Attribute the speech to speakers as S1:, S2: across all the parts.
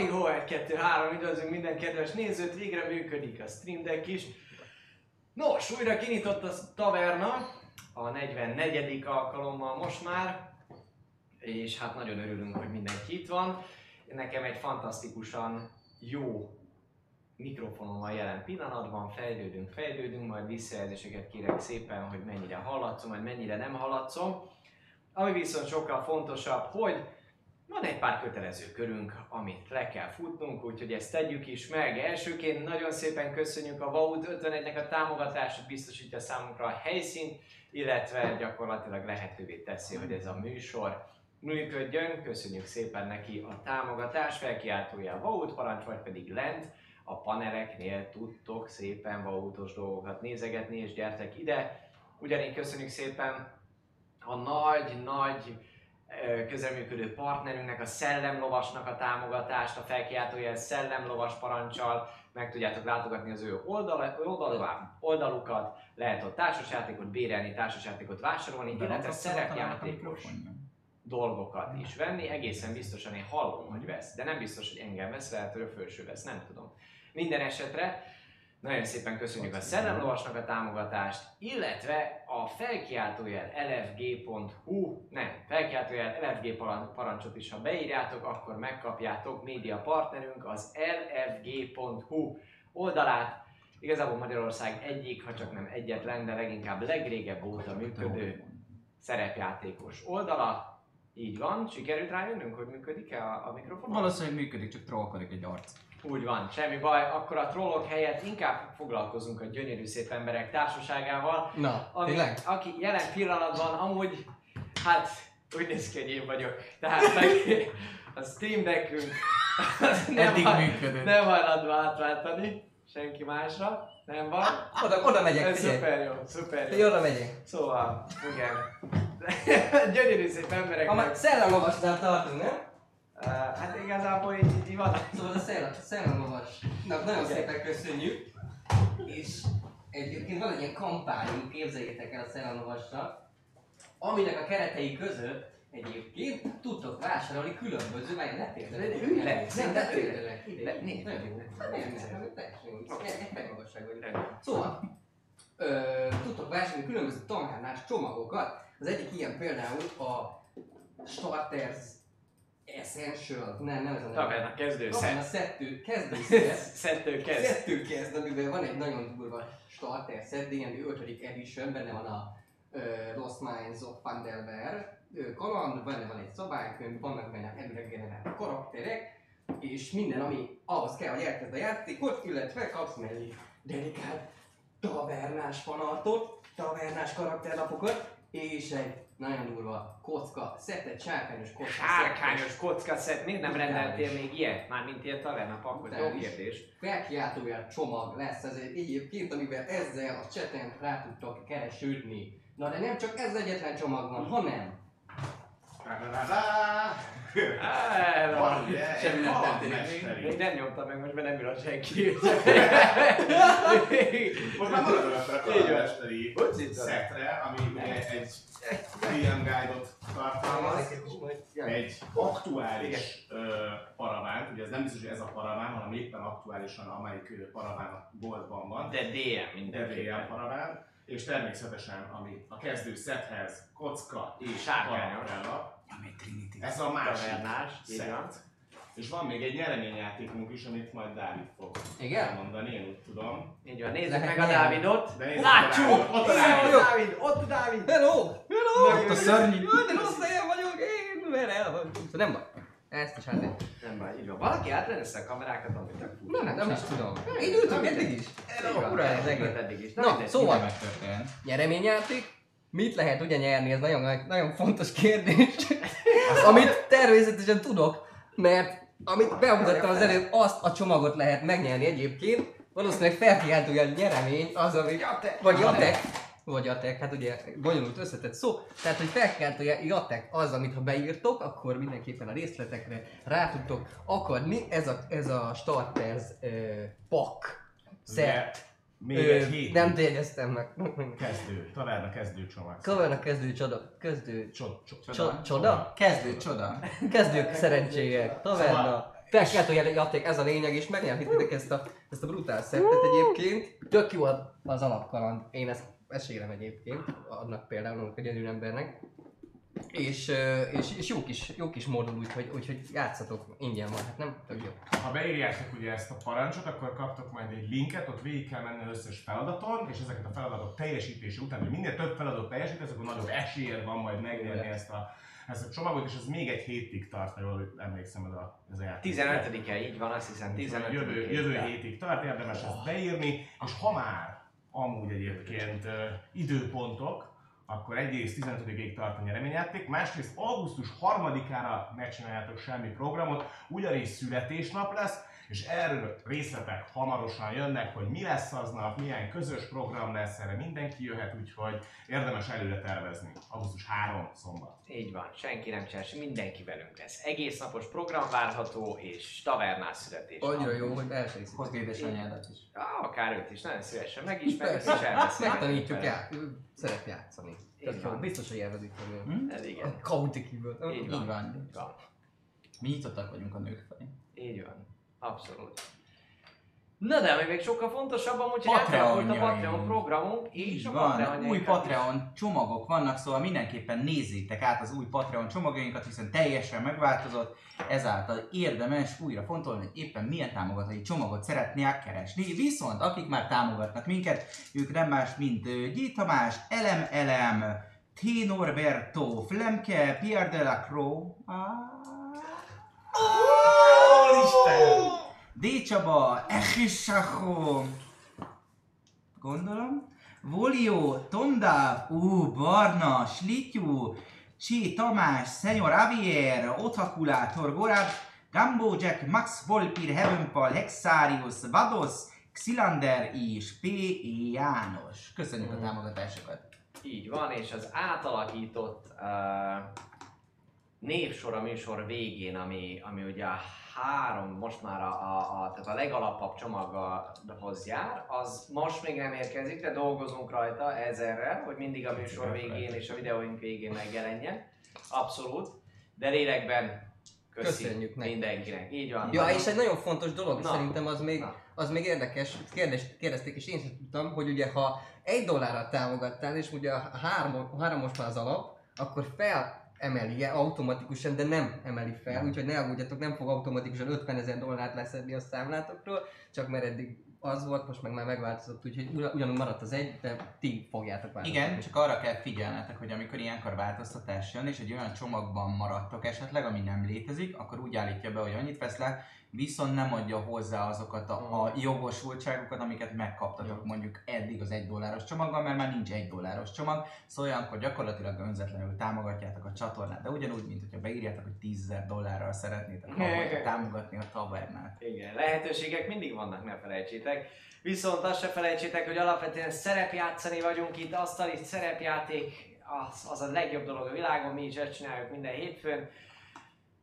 S1: Halihó 1, 2, 3, üdvözlünk minden kedves nézőt, végre működik a Stream Deck is. Nos, újra kinyitott a taverna, a 44. alkalommal most már, és hát nagyon örülünk, hogy mindenki itt van. Nekem egy fantasztikusan jó mikrofonom van jelen pillanatban, fejlődünk, fejlődünk, majd visszajelzéseket kérek szépen, hogy mennyire hallatszom, vagy mennyire nem hallatszom. Ami viszont sokkal fontosabb, hogy van egy pár kötelező körünk, amit le kell futnunk, úgyhogy ezt tegyük is meg. Elsőként nagyon szépen köszönjük a Vaut 51-nek a támogatását, biztosítja számunkra a helyszínt, illetve gyakorlatilag lehetővé teszi, hogy ez a műsor működjön. Köszönjük szépen neki a támogatás, felkiáltója a Vaut parancs, vagy pedig lent a paneleknél tudtok szépen vautos dolgokat nézegetni, és gyertek ide. Ugyanígy köszönjük szépen a nagy-nagy közelműködő partnerünknek, a Szellemlovasnak a támogatást, a felkiáltójel Szellemlovas parancsal, meg tudjátok látogatni az ő oldal, oldal, oldalukat, lehet ott társasjátékot bérelni, társasjátékot vásárolni, illetve szerepjátékos dolgokat is venni. Egészen biztosan én hallom, hogy vesz, de nem biztos, hogy engem vesz, lehet, hogy a felső vesz, nem tudom. Minden esetre nagyon szépen köszönjük a Szellemlovasnak a támogatást, illetve a felkiáltójel lfg.hu, nem, felkiáltójel lfg paran- parancsot is, ha beírjátok, akkor megkapjátok média partnerünk az lfg.hu oldalát. Igazából Magyarország egyik, ha csak nem egyetlen, de leginkább legrégebb óta működő szerepjátékos oldala. Így van, sikerült rájönnünk, hogy működik-e a, a mikrofon?
S2: Valószínűleg működik, csak trollkodik egy arc.
S1: Úgy van, semmi baj, akkor a trollok helyett inkább foglalkozunk a gyönyörű szép emberek társaságával,
S3: Na,
S1: ami,
S3: tényleg?
S1: aki jelen pillanatban amúgy, hát úgy néz ki, hogy én vagyok. Tehát meg a Steam Deckünk nem,
S2: Eddig
S1: haj,
S2: működött.
S1: nem hajlandó átváltani senki másra, nem van.
S3: Oda, oda megyek,
S1: Ez szuper jó, szuper jó.
S3: oda megyek.
S1: Szóval, igen. gyönyörű szép emberek.
S3: Ha már tartunk, nem?
S1: Uh, hát igazából így, így van.
S3: Szóval a szellem, a szellemlovasnak nagyon
S1: Oké.
S3: szépen köszönjük. És egyébként van egy ilyen kampányunk, képzeljétek el a szellemlovassal, aminek a keretei között egyébként tudtok vásárolni különböző, vagy ne térdelek.
S1: Ülj le,
S3: Nem,
S1: ne
S3: térdelek.
S1: Le- nézd,
S3: Nem,
S1: nézd.
S3: nem, nem, nem, jó. Szóval, tudtok vásárolni különböző tanárnás csomagokat. Az egyik ilyen például a Starters Essential, nem, nem ez a neve.
S1: Taverna kezdő
S3: Taverna
S1: szett.
S3: szettő, kezdő szett.
S1: Szettő kezd.
S3: Szettő kezd, amiben van egy nagyon durva Starter set, ilyen 5. edition, benne van a uh, Lost Minds of Pandelver kaland, benne van egy szabálykönyv, vannak benne előre generált karakterek, és minden, ami ahhoz kell, hogy elkezd a játékot, illetve kapsz mellé dedikált tavernás fanartot, tavernás karakterlapokat, és egy nagyon durva kocka, szettet, sárkányos kocka
S1: Sárkányos kocka szett. Miért nem rendeltél még ilyet? Mármint ilyen taverna pakkot. Jó
S3: Brutális.
S1: kérdés.
S3: felkiáltójel csomag lesz ez egy egyébként, amivel ezzel a cseten rá tudtok keresődni. Na de nem csak ez egyetlen csomag van, hanem
S1: Á,
S4: Van, ugye?
S3: Semmi nem történik.
S1: Még nem nyomtam meg, most már nem írott senki.
S4: Most már maradok a kalandmesteri szetre, ami egy DM guide-ot tartalmaz, egy aktuális paravánt, ugye ez nem biztos, hogy ez a paraván, hanem éppen aktuálisan amelyik paraván a boltban van,
S1: De DM
S4: de
S1: mindenképpen.
S4: DM paraván, és természetesen ami a kezdő szethez kocka és
S1: Sárkányos.
S2: Ami Trinity.
S4: ez a másik
S1: Tavernás,
S4: szett. És van még egy nyereményjátékunk is, amit majd Dávid fog
S3: Igen?
S4: elmondani, én úgy tudom.
S1: Így van, nézzük meg a. Dávidot.
S4: De nézzük
S1: Látjuk!
S4: ott a
S1: Ott
S4: Dávid!
S1: a Dávid! Ott a Dávid!
S3: Hello! Hello!
S2: Ott a szörnyű.
S3: Jaj, de rossz helyen vagyok, én mert el vagyok. Szóval nem baj. Ezt is hát
S1: Nem baj, így van. Valaki átrendezte a kamerákat, amit tök furcsa.
S3: Nem, nem is tudom. Én ültünk eddig is. Ura, ez egész.
S1: eddig is.
S3: Na, szóval.
S2: Megtörtént.
S3: Nyereményjáték. Mit lehet ugye nyerni? Ez nagyon, nagyon fontos kérdés. amit természetesen tudok, mert amit bemutattam az előbb, azt a csomagot lehet megnyerni egyébként. Valószínűleg felkiáltója nyeremény az, ami... Vagy jatek. Vagy jatek, hát ugye bonyolult összetett szó. Tehát, hogy felkiáltója jatek az, amit ha beírtok, akkor mindenképpen a részletekre rá tudtok akadni. Ez a, ez a Starters uh, pak. Szert.
S4: Még
S3: Ö,
S4: egy hét
S3: Nem tényeztem meg.
S4: kezdő, taverna kezdő csomag.
S3: Kavernak kezdő csoda. Kezdő
S4: Csod, csod.
S3: csoda. csoda?
S2: Kezdő csoda.
S3: Kezdők szerencséje. Taverna.
S4: Szóval
S3: Felkeltő játék, ez a lényeg, és megnyerhetitek ezt a, ezt a brutál szettet egyébként. Tök jó az- alapkaland, én ezt esélem egyébként, annak például annak a gyönyörű embernek. És, és, és jó, kis, jó kis módon, úgyhogy, úgyhogy játszatok, ingyen van, hát nem? Tök jó.
S5: Ha beírjátok ugye ezt a parancsot, akkor kaptok majd egy linket, ott végig kell menni az összes feladaton, és ezeket a feladatok teljesítése után, hogy minél több feladatot teljesítesz, akkor nagyobb esélyed van majd megnyerni ezt a, ezt a csomagot, és ez még egy hétig tart, ha jól emlékszem ez a, ez a játék.
S1: 15-e, így van, azt hiszem, 15
S5: Jövő, jövő hétig tart, érdemes ezt beírni, és ha már amúgy egyébként időpontok, akkor egyrészt 15-ig tart a nyereményjáték, másrészt augusztus 3-ára ne csináljátok semmi programot, ugyanis születésnap lesz, és erről részletek hamarosan jönnek, hogy mi lesz aznap, milyen közös program lesz, erre mindenki jöhet, úgyhogy érdemes előre tervezni. Augusztus 3 szombat.
S1: Így van, senki nem csinál, mindenki velünk lesz. Egész napos program várható, és tavernás születés.
S3: Annyira jó, hogy.
S2: Hozd édesanyádat is.
S1: Ah, akár őt is, nagyon szívesen megismerjük, és elbeszélgetünk
S3: megtanítjuk
S1: vele.
S3: el, szeret játszani. Tök jó, biztos, hogy élvezik fogja.
S2: Hm?
S1: Ez igen.
S3: A kaotikiből.
S1: Így van. Így van.
S2: Mi nyitottak vagyunk a nők felé.
S1: Így van. Abszolút. Na de, ami még sokkal fontosabb, amúgy, hogy a. Patreon programunk, és
S2: Így
S1: a
S2: van,
S1: Patreonjainkat
S2: új
S1: is.
S2: Patreon csomagok vannak, szóval mindenképpen nézzétek át az új Patreon csomagjainkat, hiszen teljesen megváltozott, ezáltal érdemes újra fontolni, hogy éppen milyen támogatói csomagot szeretnék keresni. Viszont akik már támogatnak minket, ők nem más, mint G. Tamás, Elem Elem, T. Norberto, Flemke, Pierre de la Croix, D. Csaba, Echisacho, gondolom. Volio, Tonda, Ú, Barna, Slityú, Csi, Tamás, Szenyor Javier, Otakulátor, Gorab, Gambo Jack, Max Volpir, Heavenpal, Hexarius, Vados, Xilander és P. János. Köszönjük a támogatásokat.
S1: Így van, és az átalakított uh, névsor a műsor végén, ami, ami ugye a három, most már a, a, a, tehát a legalapabb csomaghoz jár, az most még nem érkezik, de dolgozunk rajta ezerrel, hogy mindig a műsor végén és a videóink végén megjelenjen. Abszolút. De lélekben köszi
S3: Köszönjük
S1: mindenkinek. Így van.
S3: Ja, és egy nagyon fontos dolog,
S1: Na.
S3: szerintem az még,
S1: Na.
S3: az még érdekes, kérdez, kérdezték, és én sem tudtam, hogy ugye ha egy dollárra támogattál, és ugye a három, a három most már az alap, akkor felemeli automatikusan, de nem emeli fel, úgyhogy ne aggódjatok, nem fog automatikusan 50 ezer dollárt leszedni a számlátokról, csak mert eddig az volt, most meg már megváltozott, úgyhogy ugyan- ugyanúgy maradt az egy, de ti fogjátok változtatni.
S2: Igen, csak arra kell figyelnetek, hogy amikor ilyenkor változtatás jön, és egy olyan csomagban maradtok esetleg, ami nem létezik, akkor úgy állítja be, hogy annyit vesz le, viszont nem adja hozzá azokat a, a jogosultságokat, amiket megkaptatok mondjuk eddig az egy dolláros csomagban, mert már nincs egy dolláros csomag, szóval olyankor gyakorlatilag önzetlenül támogatjátok a csatornát, de ugyanúgy, mint hogyha beírjátok, hogy 10 dollárral szeretnétek havonta támogatni a tavernát.
S1: Igen, lehetőségek mindig vannak, ne felejtsétek. Viszont azt se felejtsétek, hogy alapvetően szerepjátszani vagyunk itt, asztali szerepjáték, az, az a legjobb dolog a világon, mi is ezt csináljuk minden hétfőn.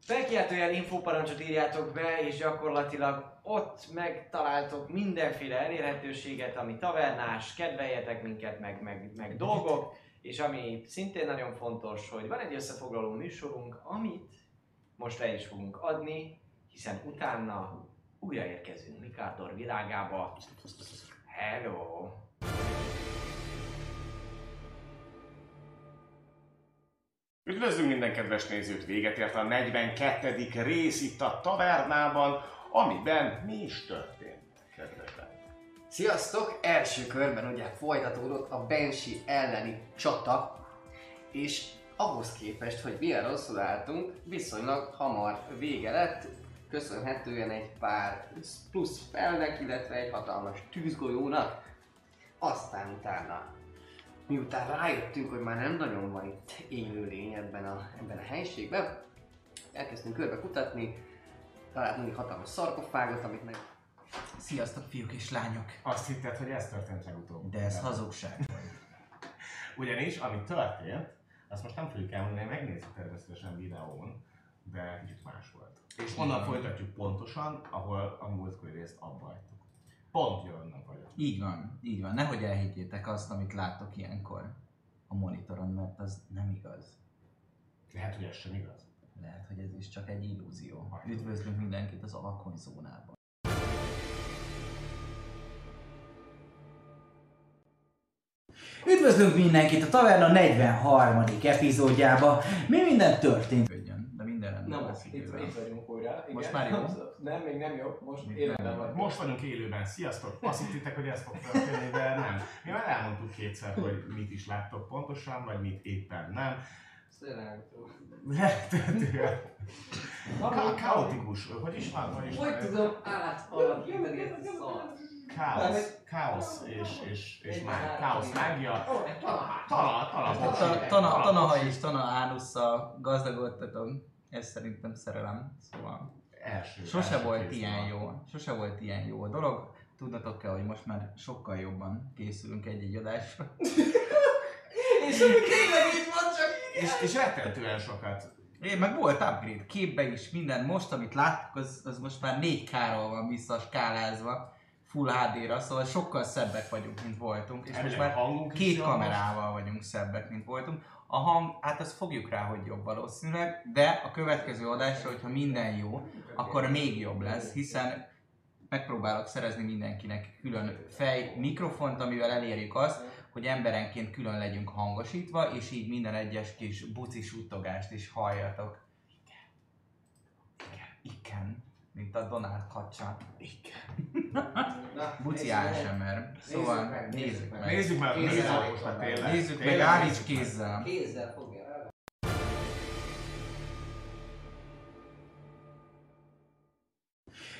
S1: Felkiáltójel infoparancsot írjátok be, és gyakorlatilag ott megtaláltok mindenféle elérhetőséget, ami tavernás, kedveljetek minket, meg, meg, meg dolgok, és ami szintén nagyon fontos, hogy van egy összefoglaló műsorunk, amit most el is fogunk adni, hiszen utána újraérkezünk Mikardor világába. Hello!
S5: Üdvözlünk minden kedves nézőt, véget ért a 42. rész itt a tavernában, amiben mi is történt, kedvesek.
S3: Sziasztok! Első körben ugye folytatódott a Banshee elleni csata, és ahhoz képest, hogy milyen rosszul álltunk, viszonylag hamar vége lett, köszönhetően egy pár plusz felnek, illetve egy hatalmas tűzgolyónak. Aztán utána, miután rájöttünk, hogy már nem nagyon van itt élőlény ebben a, ebben a helységben, elkezdtünk körbe kutatni, találtunk egy hatalmas szarkofágot, amit meg
S2: Sziasztok fiúk és lányok!
S5: Azt hitted, hogy ez történt legutóbb.
S2: De ez hazugság.
S5: Ugyanis, ami történt, azt most nem fogjuk elmondani, megnézzük természetesen videón, de kicsit más volt. És onnan folytatjuk pontosan, ahol a múltkori részt abba hagytuk. Pont jönnek vagyok.
S2: Így van, így van. Nehogy elhiggyétek azt, amit láttok ilyenkor a monitoron, mert az nem igaz.
S5: Lehet, hogy ez sem igaz.
S2: Lehet, hogy ez is csak egy illúzió. Üdvözlünk mindenkit az alkonyzónában. Üdvözlünk mindenkit a Taverna 43. epizódjába. Mi minden történt?
S1: Na most, itt, itt vagyunk újra. Igen.
S2: Most már jó?
S1: Nem, még nem jó. Most
S2: nem.
S1: vagy.
S4: Most vagyunk élőben, sziasztok! Azt hittitek, hogy ez fog történni, de nem. Mi már elmondtuk kétszer, hogy mit is láttok pontosan, vagy mit éppen nem. Rettentően. Ka- kaotikus, hogy is van? Hogy, is van
S3: Hogy tudom átalakítani ezt a szart?
S4: Káosz, káosz és, és, és mág, káosz mágia.
S3: Ó, egy talán.
S4: Tala, tala,
S2: Ta- Tana, tanaha és tana ánusszal gazdagodtatok. Ez szerintem szerelem. Szóval
S4: Első.
S2: sose
S4: első
S2: volt ilyen
S4: van.
S2: jó. Sose volt ilyen jó a dolog. Tudnatok kell, hogy most már sokkal jobban készülünk egy-egy adásra.
S3: És tényleg itt van csak
S4: És, és rettentően sokat.
S2: Én meg volt upgrade, képbe is, minden. Most, amit láttuk, az, az most már 4K-ról van vissza skálázva. Full HD-ra, szóval sokkal szebbek vagyunk, mint voltunk. És most
S4: Elvileg
S2: már két kamerával vagyunk szebbek, mint voltunk. A hang, hát azt fogjuk rá, hogy jobb valószínűleg, de a következő adásra, hogyha minden jó, akkor még jobb lesz, hiszen megpróbálok szerezni mindenkinek külön fej mikrofont, amivel elérjük azt, hogy emberenként külön legyünk hangosítva, és így minden egyes kis buci suttogást is halljatok. Igen. Igen. Mint a Donald Kacsa. Buci ASMR. Szóval
S3: meg,
S2: nézzük meg.
S4: Nézzük meg, nézzük tényleg.
S2: Nézzük meg,
S4: Tényleg
S2: állíts
S4: nézzük meg.
S2: kézzel.
S3: Kézzel fogja.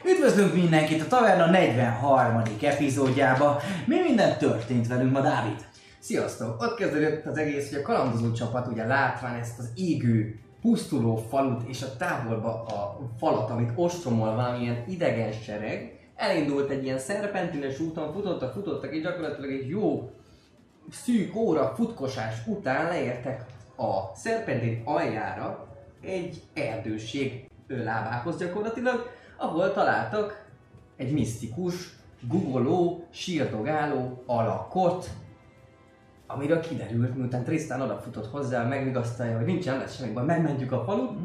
S2: Üdvözlünk mindenkit a Taverna 43. epizódjába. Mi minden történt velünk ma, Dávid?
S3: Sziasztok! Ott kezdődött az egész, hogy a kalandozó csapat ugye látván ezt az égő, pusztuló falut és a távolba a falat, amit ostromol valamilyen idegen sereg, elindult egy ilyen szerpentines úton, futottak, futottak, és gyakorlatilag egy jó szűk óra futkosás után leértek a szerpentin aljára egy erdőség lábához gyakorlatilag, ahol találtak egy misztikus, gugoló, sírdogáló alakot, Amire kiderült, miután Tristan odafutott hozzá, megvigasztalja, hogy nincsen lesz semmi baj, megmentjük a falut,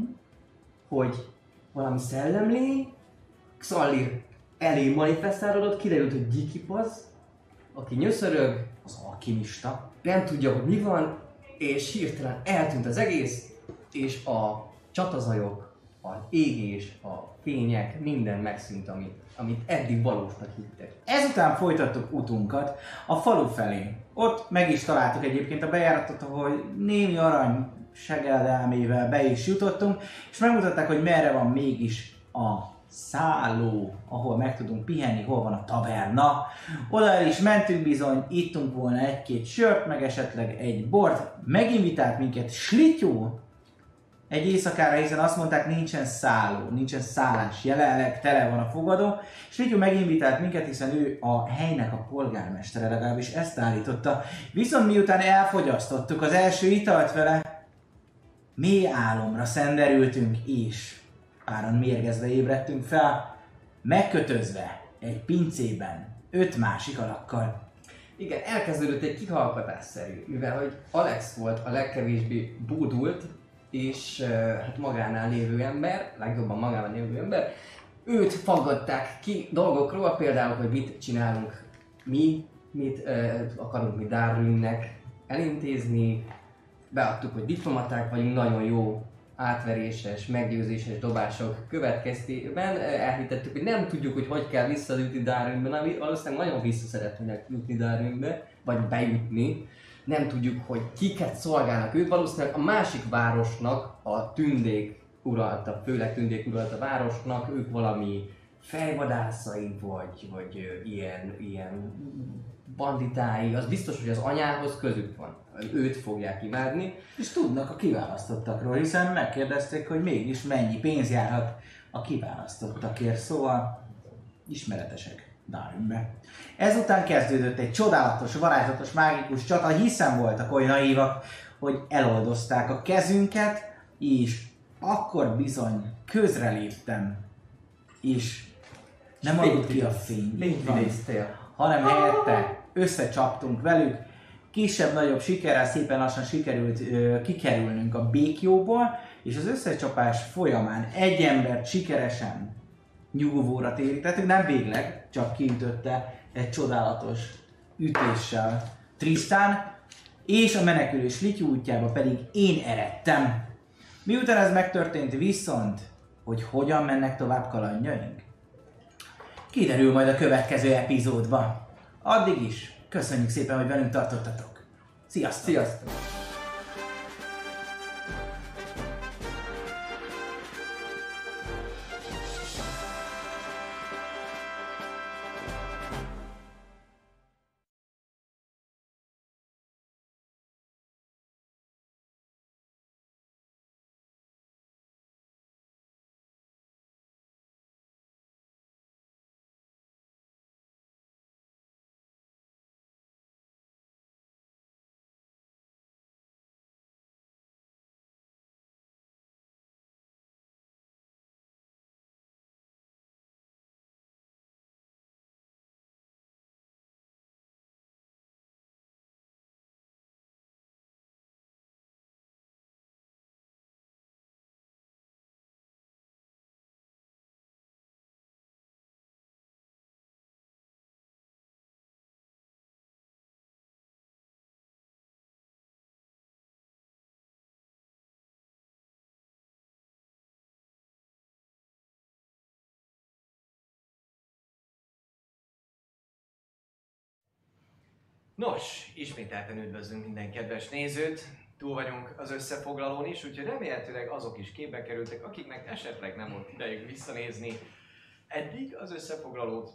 S3: hogy valami szellemlény, Xallir elé manifestálódott, kiderült, hogy Gyikipaz, aki nyöszörög,
S2: Az alkimista.
S3: nem tudja, hogy mi van, és hirtelen eltűnt az egész, és a csatazajok, az égés, a fények, minden megszűnt, amit, amit eddig valósnak hittek.
S2: Ezután folytattuk utunkat a falu felé. Ott meg is találtuk egyébként a bejáratot, ahol némi arany segeldelmével be is jutottunk, és megmutatták, hogy merre van mégis a szálló, ahol meg tudunk pihenni, hol van a taverna. Oda is mentünk bizony, ittunk volna egy-két sört, meg esetleg egy bort. Meginvitált minket Slityó egy éjszakára, hiszen azt mondták, nincsen szálló, nincsen szállás, jelenleg tele van a fogadó, és Rityó meginvitált minket, hiszen ő a helynek a polgármestere, legalábbis ezt állította. Viszont miután elfogyasztottuk az első italt vele, mély álomra szenderültünk, és páran mérgezve ébredtünk fel, megkötözve egy pincében, öt másik alakkal.
S3: Igen, elkezdődött egy kihallgatásszerű, mivel hogy Alex volt a legkevésbé bódult, és hát magánál lévő ember, legjobban magánál lévő ember, őt faggatták ki dolgokról, például, hogy mit csinálunk mi, mit akarunk mi Darwinnek elintézni, beadtuk, hogy diplomaták vagyunk, nagyon jó átveréses, meggyőzéses dobások következtében elhitettük, hogy nem tudjuk, hogy hogy kell visszajutni Darwinbe, ami valószínűleg nagyon vissza szeretnének jutni Darwinbe, vagy bejutni. Nem tudjuk, hogy kiket szolgálnak ők, valószínűleg a másik városnak a tündék uralta, főleg tündék uralta városnak, ők valami fejvadászai, vagy, vagy ilyen, ilyen banditái, az biztos, hogy az anyához közük van. Őt fogják imádni,
S2: És tudnak a kiválasztottakról, hiszen megkérdezték, hogy mégis mennyi pénz járhat a kiválasztottakért, szóval ismeretesek Darwinbe. Ezután kezdődött egy csodálatos, varázslatos, mágikus csata, hiszen voltak olyan naívak, hogy eloldozták a kezünket, és akkor bizony közreléptem, és nem adott ki a fény. Hanem helyette összecsaptunk velük, kisebb-nagyobb sikerrel szépen lassan sikerült ö, kikerülnünk a békjóból, és az összecsapás folyamán egy embert sikeresen nyugovóra térítettük, nem végleg, csak kintötte egy csodálatos ütéssel Tristan, és a menekülő Slityu útjába pedig én eredtem. Miután ez megtörtént viszont, hogy hogyan mennek tovább kalandjaink? Kiderül majd a következő epizódban. Addig is, köszönjük szépen, hogy velünk tartottatok. Sziasztok!
S3: Sziasztok!
S1: Nos, ismételten üdvözlünk minden kedves nézőt. Túl vagyunk az összefoglalón is, úgyhogy remélhetőleg azok is képbe kerültek, akiknek esetleg nem volt idejük visszanézni eddig az összefoglalót,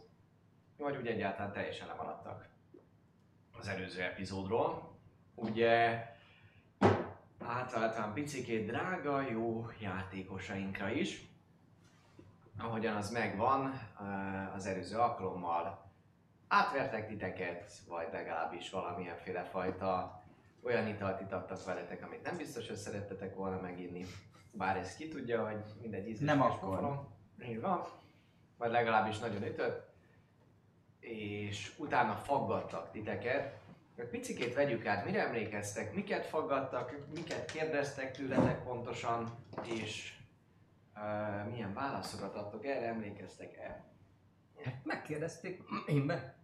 S1: vagy úgy egyáltalán teljesen lemaradtak az előző epizódról. Ugye általában picikét drága, jó játékosainkra is, ahogyan az megvan eh, az előző alkalommal átvertek titeket, vagy legalábbis valamilyenféle fajta olyan italt itattak veletek, amit nem biztos, hogy szerettetek volna meginni. Bár ez ki tudja, hogy mindegy ízlés.
S2: Nem akkor.
S1: Így van. Vagy legalábbis nagyon ütött. És utána faggattak titeket. Egy picikét vegyük át, mire emlékeztek, miket faggattak, miket kérdeztek tőletek pontosan, és uh, milyen válaszokat adtok erre, emlékeztek el?
S3: Megkérdezték, én be?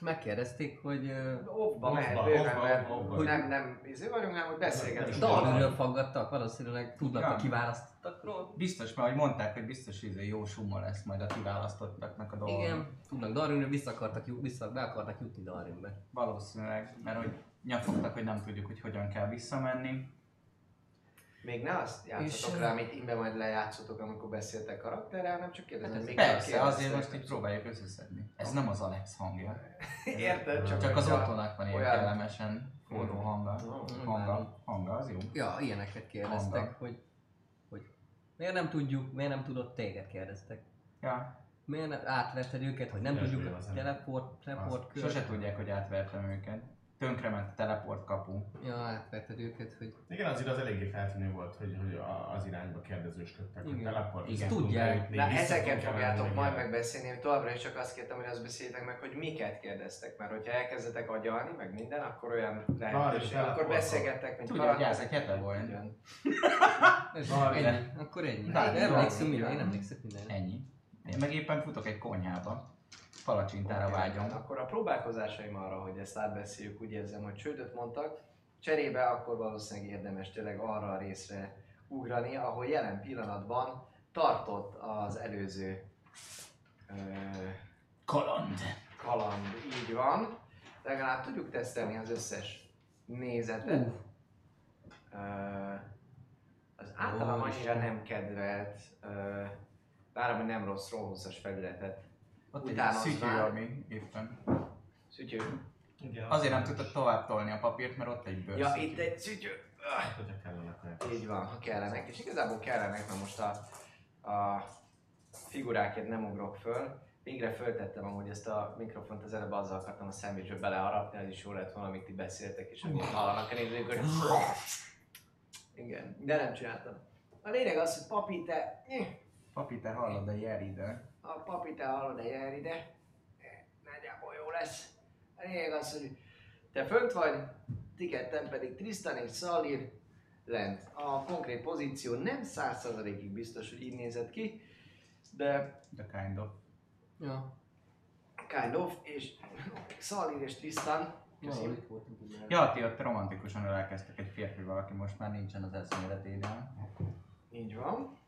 S3: Megkérdezték, hogy
S1: Offba
S4: Offba,
S1: bőven, mert hogy nem, nem izé vagyunk, hanem hogy beszélgetünk.
S3: Darwinről faggattak, valószínűleg tudnak
S2: Ja.
S3: a kiválasztottakról.
S2: Biztos, mert ahogy mondták, hogy biztos, hogy ez jó summa lesz majd a kiválasztottaknak a dolga.
S3: Igen, tudnak Darwinről, vissza akartak, vissza, be akartak jutni Darwinbe.
S2: Valószínűleg, mert hogy nyafogtak, hogy nem tudjuk, hogy hogyan kell visszamenni.
S1: Még ne azt játszatok
S3: És,
S1: rá, amit imbe majd lejátszotok, amikor beszéltek karakterrel, hanem csak kérdezem,
S3: Hát
S1: még
S2: Persze, azért most így próbáljuk összeszedni. Ez nem az Alex hangja.
S1: Érted? Csak,
S2: Csak az Ottonak van ilyen kellemesen forró hanga.
S1: Mm.
S2: Hanga, hanga, az jó.
S3: Ja, ilyeneket kérdeztek, hogy, hogy miért nem tudjuk, miért nem tudott téged kérdeztek.
S2: Ja,
S3: Miért nem átvetted őket, hogy nem tudjuk a
S4: nem.
S3: teleport, teleport
S2: sose tudják, hogy átvertem őket. Tönkrement a teleport kapu.
S3: Ja, átvetted őket, hogy
S4: Igen, azért az eléggé feltűnő volt, hogy, hogy az irányba kérdezősködtek, hogy teleport
S3: Igen. Tudják.
S1: Na ezeket fogjátok majd
S4: meg
S1: megbeszélni, hogy továbbra is csak azt kértem, hogy azt beszéljétek meg, hogy miket kérdeztek, mert hogyha elkezdetek agyalni, meg minden, akkor olyan lehetőség, akkor beszélgettek, mint
S2: Tudja, hogy ez egy hete volt.
S3: Akkor ennyi.
S2: Na,
S3: Hát, emlékszem minden, én emlékszem minden.
S2: Ennyi. Én meg éppen futok egy konyhába. Palacsintára
S1: Oké,
S2: vágyom.
S1: Akkor a próbálkozásaim arra, hogy ezt átbeszéljük, úgy érzem, hogy csődöt mondtak. Cserébe akkor valószínűleg érdemes tényleg arra a részre ugrani, ahol jelen pillanatban tartott az előző ö,
S2: Kaland.
S1: kaland, így van. Legalább tudjuk tesztelni az összes nézetet.
S3: Uh.
S1: Ö, az általam annyira nem kedvelt, ö, hogy nem rossz, rosszas felületet.
S2: Ott egy
S1: Utána
S2: szütyő, ami éppen.
S1: Szütyő.
S4: Igen,
S2: Azért nem tudtad tovább tolni a papírt, mert ott egy bőr.
S1: Ja, itt egy szütyő.
S4: Hát, hogyha kellene, akkor
S1: Így van, ha kellenek. És igazából kellenek, mert most a, a figurákért nem ugrok föl. Végre föltettem amúgy ezt a mikrofont, az előbb azzal akartam a szendvicsbe beleharapni, az is jó lett volna, amíg ti beszéltek, és amit hallanak a nézők, hogy... Igen, de nem csináltam. A lényeg az, hogy papi, te...
S2: Papi, te hallod, de jár ide.
S1: A papi, te hallod, de jár ide. Nagyjából jó lesz. A lényeg az, hogy te fönt vagy, ti ketten pedig Tristan és Szalir lent. A konkrét pozíció nem 100%-ig biztos, hogy így nézett ki, de
S2: The kind of.
S3: Ja.
S1: kind of, és Szalír és Tristan.
S2: Ja, ti ott romantikusan ölelkeztek egy férfival, aki most már nincsen az eszméleténél.
S1: így van.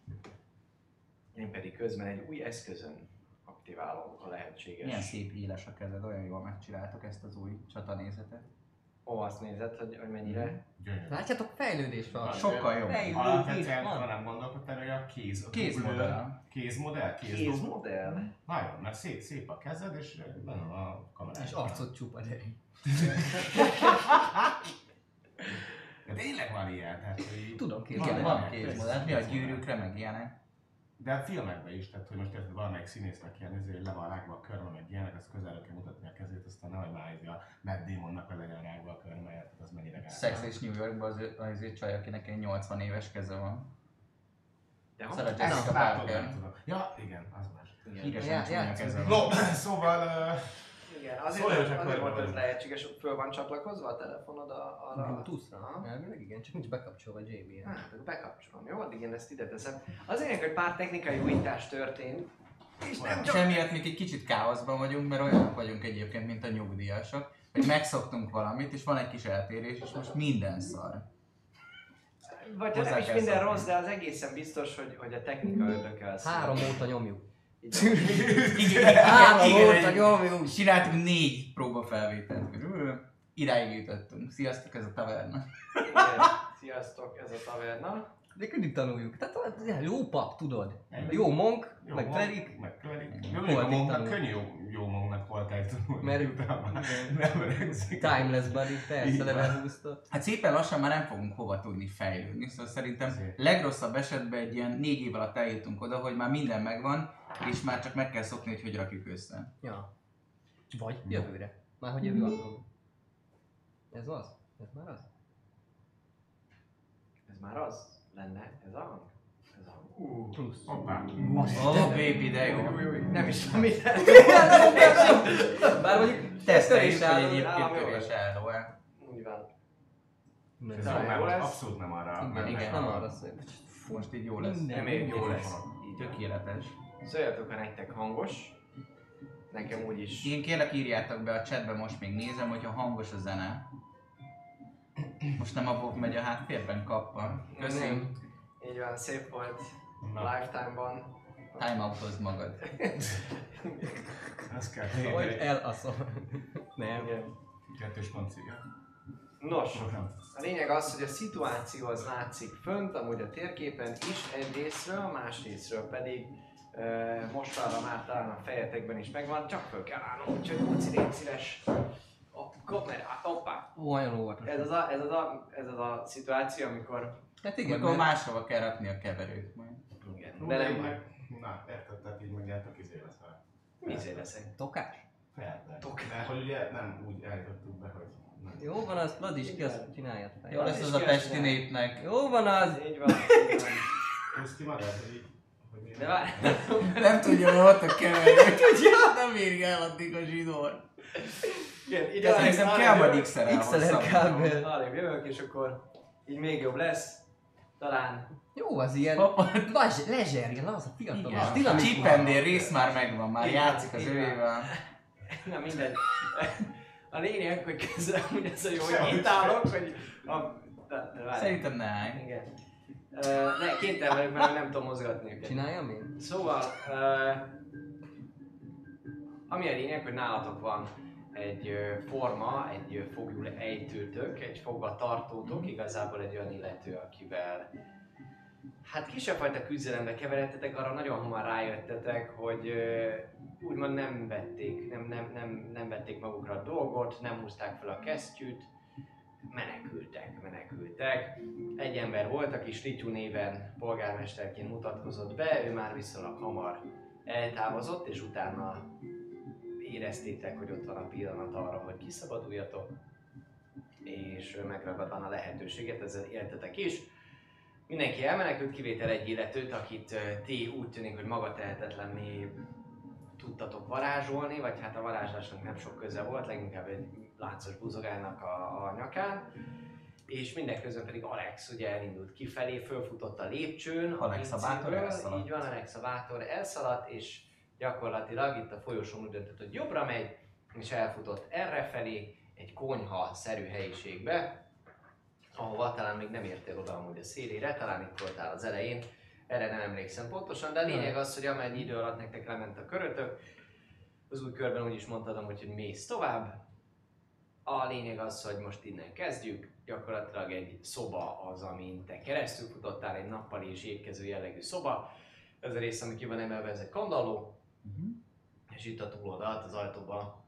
S1: Én pedig közben egy új eszközön aktiválom a lehetséges.
S2: Milyen szép éles a kezed, olyan jól megcsináltok ezt az új csatanézetet.
S1: Ó, azt nézed, hogy, hogy mennyire.
S4: Gyönyörű.
S3: Látjátok, fejlődés van.
S2: Sokkal jobb.
S3: Fejlődés
S4: Alapvetően
S3: van.
S4: arra nem gondolkodtál, hogy a kéz... a
S2: Kézmodell.
S4: Kézmodell? Kéz
S1: Kézmodell.
S4: Nagyon, mert szép, szép a kezed, és benne van a kamerán.
S3: És arcot csupa, de
S4: De tényleg van ilyen, tehát hogy
S3: Tudom
S2: Igen,
S3: képzelni.
S2: van kézmodell, mi a gyűrűkre, meg ilyenek.
S4: De a filmekben is, tehát hogy most érted, valamelyik színésznek ilyen izé, le van rágva a körme, meg ilyenek, az közelről kell mutatni a kezét, aztán nehogy már izé a Matt Damonnak le legyen rágva a körme, érted, az mennyire gáz.
S2: Sex és New Yorkban az, az egy csaj, akinek egy 80 éves keze van.
S1: De
S2: Szeret
S1: hogy?
S2: Jessica
S4: Ezt látod,
S2: Parker.
S4: Ja, igen, az más.
S2: Híresen
S3: Já-
S2: csúnya
S3: játszunk.
S2: keze van.
S4: No, szóval... Uh,
S1: Igen, azért,
S4: Szóljon
S1: azért,
S4: csak
S1: azért
S4: körbe
S1: volt ez lehetséges, hogy föl van csatlakozva a telefonod a- arra.
S3: Bluetooth-ra? Elvileg igen, csak nincs bekapcsolva JBL.
S1: Hát, bekapcsolom, jó? Addig én ezt ide teszem. Azért, hogy pár technikai újítás történt, és nem csak...
S2: emiatt még egy kicsit káoszban vagyunk, mert olyanok vagyunk egyébként, mint a nyugdíjasok, hogy megszoktunk valamit, és van egy kis eltérés, és most minden szar.
S1: Vagy ha nem
S2: hozzá
S1: is minden
S2: szokni.
S1: rossz, de az egészen biztos, hogy, hogy a technika ördökkel szól.
S3: Három óta nyomjuk.
S2: Igen,
S3: Három
S2: igen,
S3: óta
S2: egy-
S3: nyomjuk.
S2: Csináltunk négy próbafelvételt körülbelül. Idáig jutottunk. Sziasztok, ez a taverna.
S1: Sziasztok, ez a taverna.
S3: De mindig tanuljuk. Tehát olyan jó pap, tudod. Jó monk,
S4: jó,
S3: meg klerik.
S4: Meg klerik. Jó, könnyű jó, jó magunknak voltáig tanulni.
S3: Mert-
S4: utána nem öregszik.
S3: Timeless buddy, persze,
S4: van.
S3: level 20
S2: Hát szépen lassan már nem fogunk hova tudni fejlődni, szóval szerintem
S4: Ezért.
S2: legrosszabb esetben egy ilyen négy év alatt eljutunk oda, hogy már minden megvan, és már csak meg kell szokni, hogy hogy rakjuk össze.
S3: Ja. Vagy jövőre. Már hogy jövő alkalom. Ez az? Ez már az?
S1: Ez már az lenne, ez a hang? Ez a hang.
S3: Plusz.
S4: Hoppá.
S2: Ó, oh, baby, de jó.
S1: Nem is tudom mit
S3: Bár mondjuk
S2: Teszteljük, hogy
S3: álló.
S2: egyébként
S1: lesz.
S2: álló-e.
S1: Úgy van.
S4: Ez nem,
S1: lesz.
S4: abszolút nem arra.
S3: Igen,
S2: igen.
S3: Nem arra szép.
S2: Most így jó lesz.
S3: Minden.
S1: Reméljük jó lesz.
S2: Tökéletes.
S1: Szóljatok, ha nektek hangos. Nekem úgyis.
S2: Én kérlek írjátok be a chatbe, most még nézem, hogyha hangos a zene. Most nem a Bob megy a háttérben kapva. Köszönöm.
S1: Nem. Így van, szép volt.
S4: Na,
S1: Lifetime-ban.
S2: Time outozd magad.
S4: ez kell.
S3: Vagy elaszol. Nem.
S1: Igen.
S4: Kettős pont.
S1: Nos, a lényeg az, hogy a szituáció az látszik fönt, amúgy a térképen is egy részről, más részről pedig uh, most arra már talán a fejetekben is megvan, csak föl kell állnom, úgyhogy Muci légy szíves. A kamerát, hoppá!
S3: Ó, olyan óvatos.
S1: Ez az a, ez az a, ez az a szituáció, amikor...
S3: Hát igen,
S2: Akkor máshova kell rakni a keverőt majd.
S1: Igen, de nem baj.
S4: Na, érted, tehát így mondjátok, izé leszel.
S1: Mizé leszek?
S3: tokás.
S4: Felde.
S1: Tok.
S4: Mert hogy ugye nem úgy állítottuk be, hogy... nem.
S3: Jó van az, Vlad is ki azt csináljad fel.
S2: Jó lesz az a pesti népnek.
S3: Jó van az.
S1: Így van.
S4: Húzd ki magad, hogy
S1: De várj,
S2: Nem tudja, hogy ott a keverő. Nem érik el addig a zsidót.
S1: Igen, ide
S2: De szerintem
S1: arrébb
S2: kell
S1: jövök.
S2: majd XRL
S3: XLR kábel.
S1: Arrébb jövök, és akkor így még jobb lesz. Talán
S3: Jó az ilyen.
S2: Hoppa.
S3: Laz- Lezserjen, az a fiatal.
S2: Igen, a. Chipendél rész már megvan, már
S1: Igen,
S2: játszik az övével.
S1: Na mindegy. A lényeg, hogy közben úgy ez a jó, hogy itt állok, hogy... A, de, de.
S2: Szerintem ne állj.
S1: Igen. Uh, ne, kénytelen vagyok, mert nem tudom mozgatni őket.
S3: Csináljam én?
S1: Szóval, uh, ami a lényeg, hogy nálatok van egy forma, egy fogjul ejtőtök, egy fogva tartótok, igazából egy olyan illető, akivel hát kisebb fajta küzdelembe keveredtetek, arra nagyon hamar rájöttetek, hogy úgymond nem vették, nem, nem, nem, nem vették magukra a dolgot, nem húzták fel a kesztyűt, menekültek, menekültek. Egy ember volt, aki Slityú néven polgármesterként mutatkozott be, ő már viszonylag hamar eltávozott, és utána éreztétek, hogy ott van a pillanat arra, hogy kiszabaduljatok, és megragadvan a lehetőséget, ezzel éltetek is. Mindenki elmenekült, kivétel egy illetőt, akit ti úgy tűnik, hogy maga tehetetlenné tudtatok varázsolni, vagy hát a varázslásnak nem sok köze volt, leginkább egy láncos buzogálnak a, a nyakán. és mindeközben pedig Alex ugye elindult kifelé, fölfutott a lépcsőn.
S2: Alex a bátor elszaladt.
S1: Így van, Alex a bátor elszaladt, és gyakorlatilag itt a folyosón úgy döntött, hogy jobbra megy, és elfutott errefelé, egy konyha-szerű helyiségbe, ahova talán még nem értél oda amúgy a szélére, talán itt voltál az elején, erre nem emlékszem pontosan, de a lényeg az, hogy amennyi idő alatt nektek lement a körötök, az új körben úgy is mondtad amúgy, hogy mész tovább. A lényeg az, hogy most innen kezdjük. Gyakorlatilag egy szoba az, amin te keresztül futottál, egy nappali és étkező jellegű szoba. Ez a rész, ami ki van emelve, ez egy kandalló.
S2: Mhm.
S1: És itt a túloldalt az ajtóba,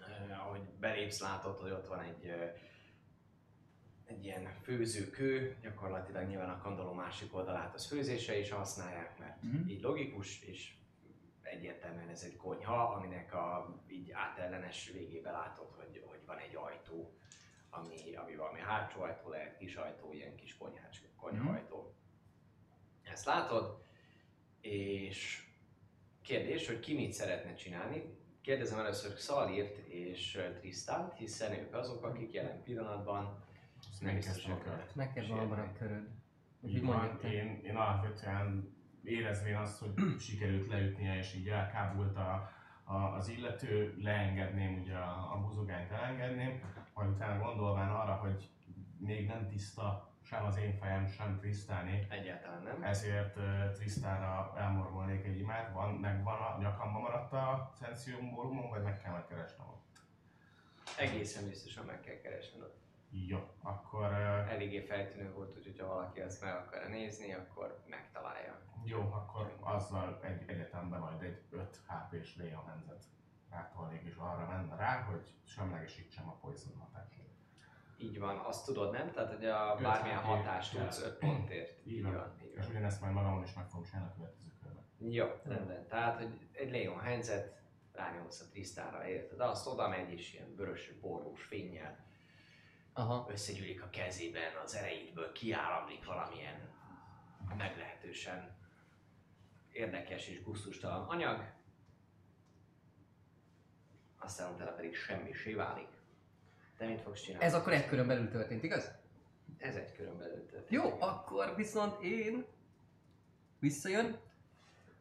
S1: eh, ahogy belépsz, látod, hogy ott van egy, eh, egy ilyen főzőkő, gyakorlatilag nyilván a kandalló másik oldalát az főzésre is használják, mert
S2: Mhm.
S1: így logikus, és egyértelműen ez egy konyha, aminek a így átellenes végébe látod, hogy, hogy van egy ajtó, ami, ami valami hátsó ajtó lehet, kis ajtó, ilyen kis konyhás, konyhaajtó. Ezt látod, és kérdés, hogy ki mit szeretne csinálni. Kérdezem először Szalírt és ö, Tristant, hiszen ők azok, akik jelen pillanatban nem biztos, hogy
S5: kört.
S3: Neked van abban a köröd.
S5: Így van, én, én alapvetően érezvén azt, hogy sikerült leütnie és így elkábult a, a, az illető, leengedném ugye a, a buzogányt elengedném, majd utána gondolván arra, hogy még nem tiszta sem az én fejem, sem Trisztáné,
S1: egyáltalán nem.
S5: ezért uh, Trisztára elmorgolnék egy imát, van, meg van a nyakamba maradt a Szent szimbólumom, vagy meg kell megkeresnem ott.
S1: Egészen biztosan meg kell keresned ott.
S5: Jó, akkor uh,
S1: Eléggé feltűnő volt, úgyhogy ha valaki ezt meg akar nézni, akkor megtalálja.
S5: Jó, akkor azzal egy egyetemben majd egy 5 HP-s Léa menzet rátolnék és arra menne rá, hogy semlegesítsem a poison hatását.
S1: Így van, azt tudod, nem? Tehát, hogy a bármilyen hatást tudsz 5 pontért.
S5: Így van.
S1: így
S5: És
S1: van.
S5: ugyanezt majd magamon is meg fogom csinálni a következő körben.
S1: Jó, rendben. Tehát, hogy egy Leon Henzet rányomsz a Trisztára, érted? Azt oda megy, és ilyen vörös, borús fényjel
S3: Aha.
S1: összegyűlik a kezében, az erejéből kiáramlik valamilyen meglehetősen érdekes és gusztustalan anyag. Aztán utána pedig semmisé válik. Te mit fogsz csinálni?
S3: Ez akkor egy körön belül történt, igaz?
S1: Ez egy körön belül történt.
S3: Jó, akkor viszont én visszajön,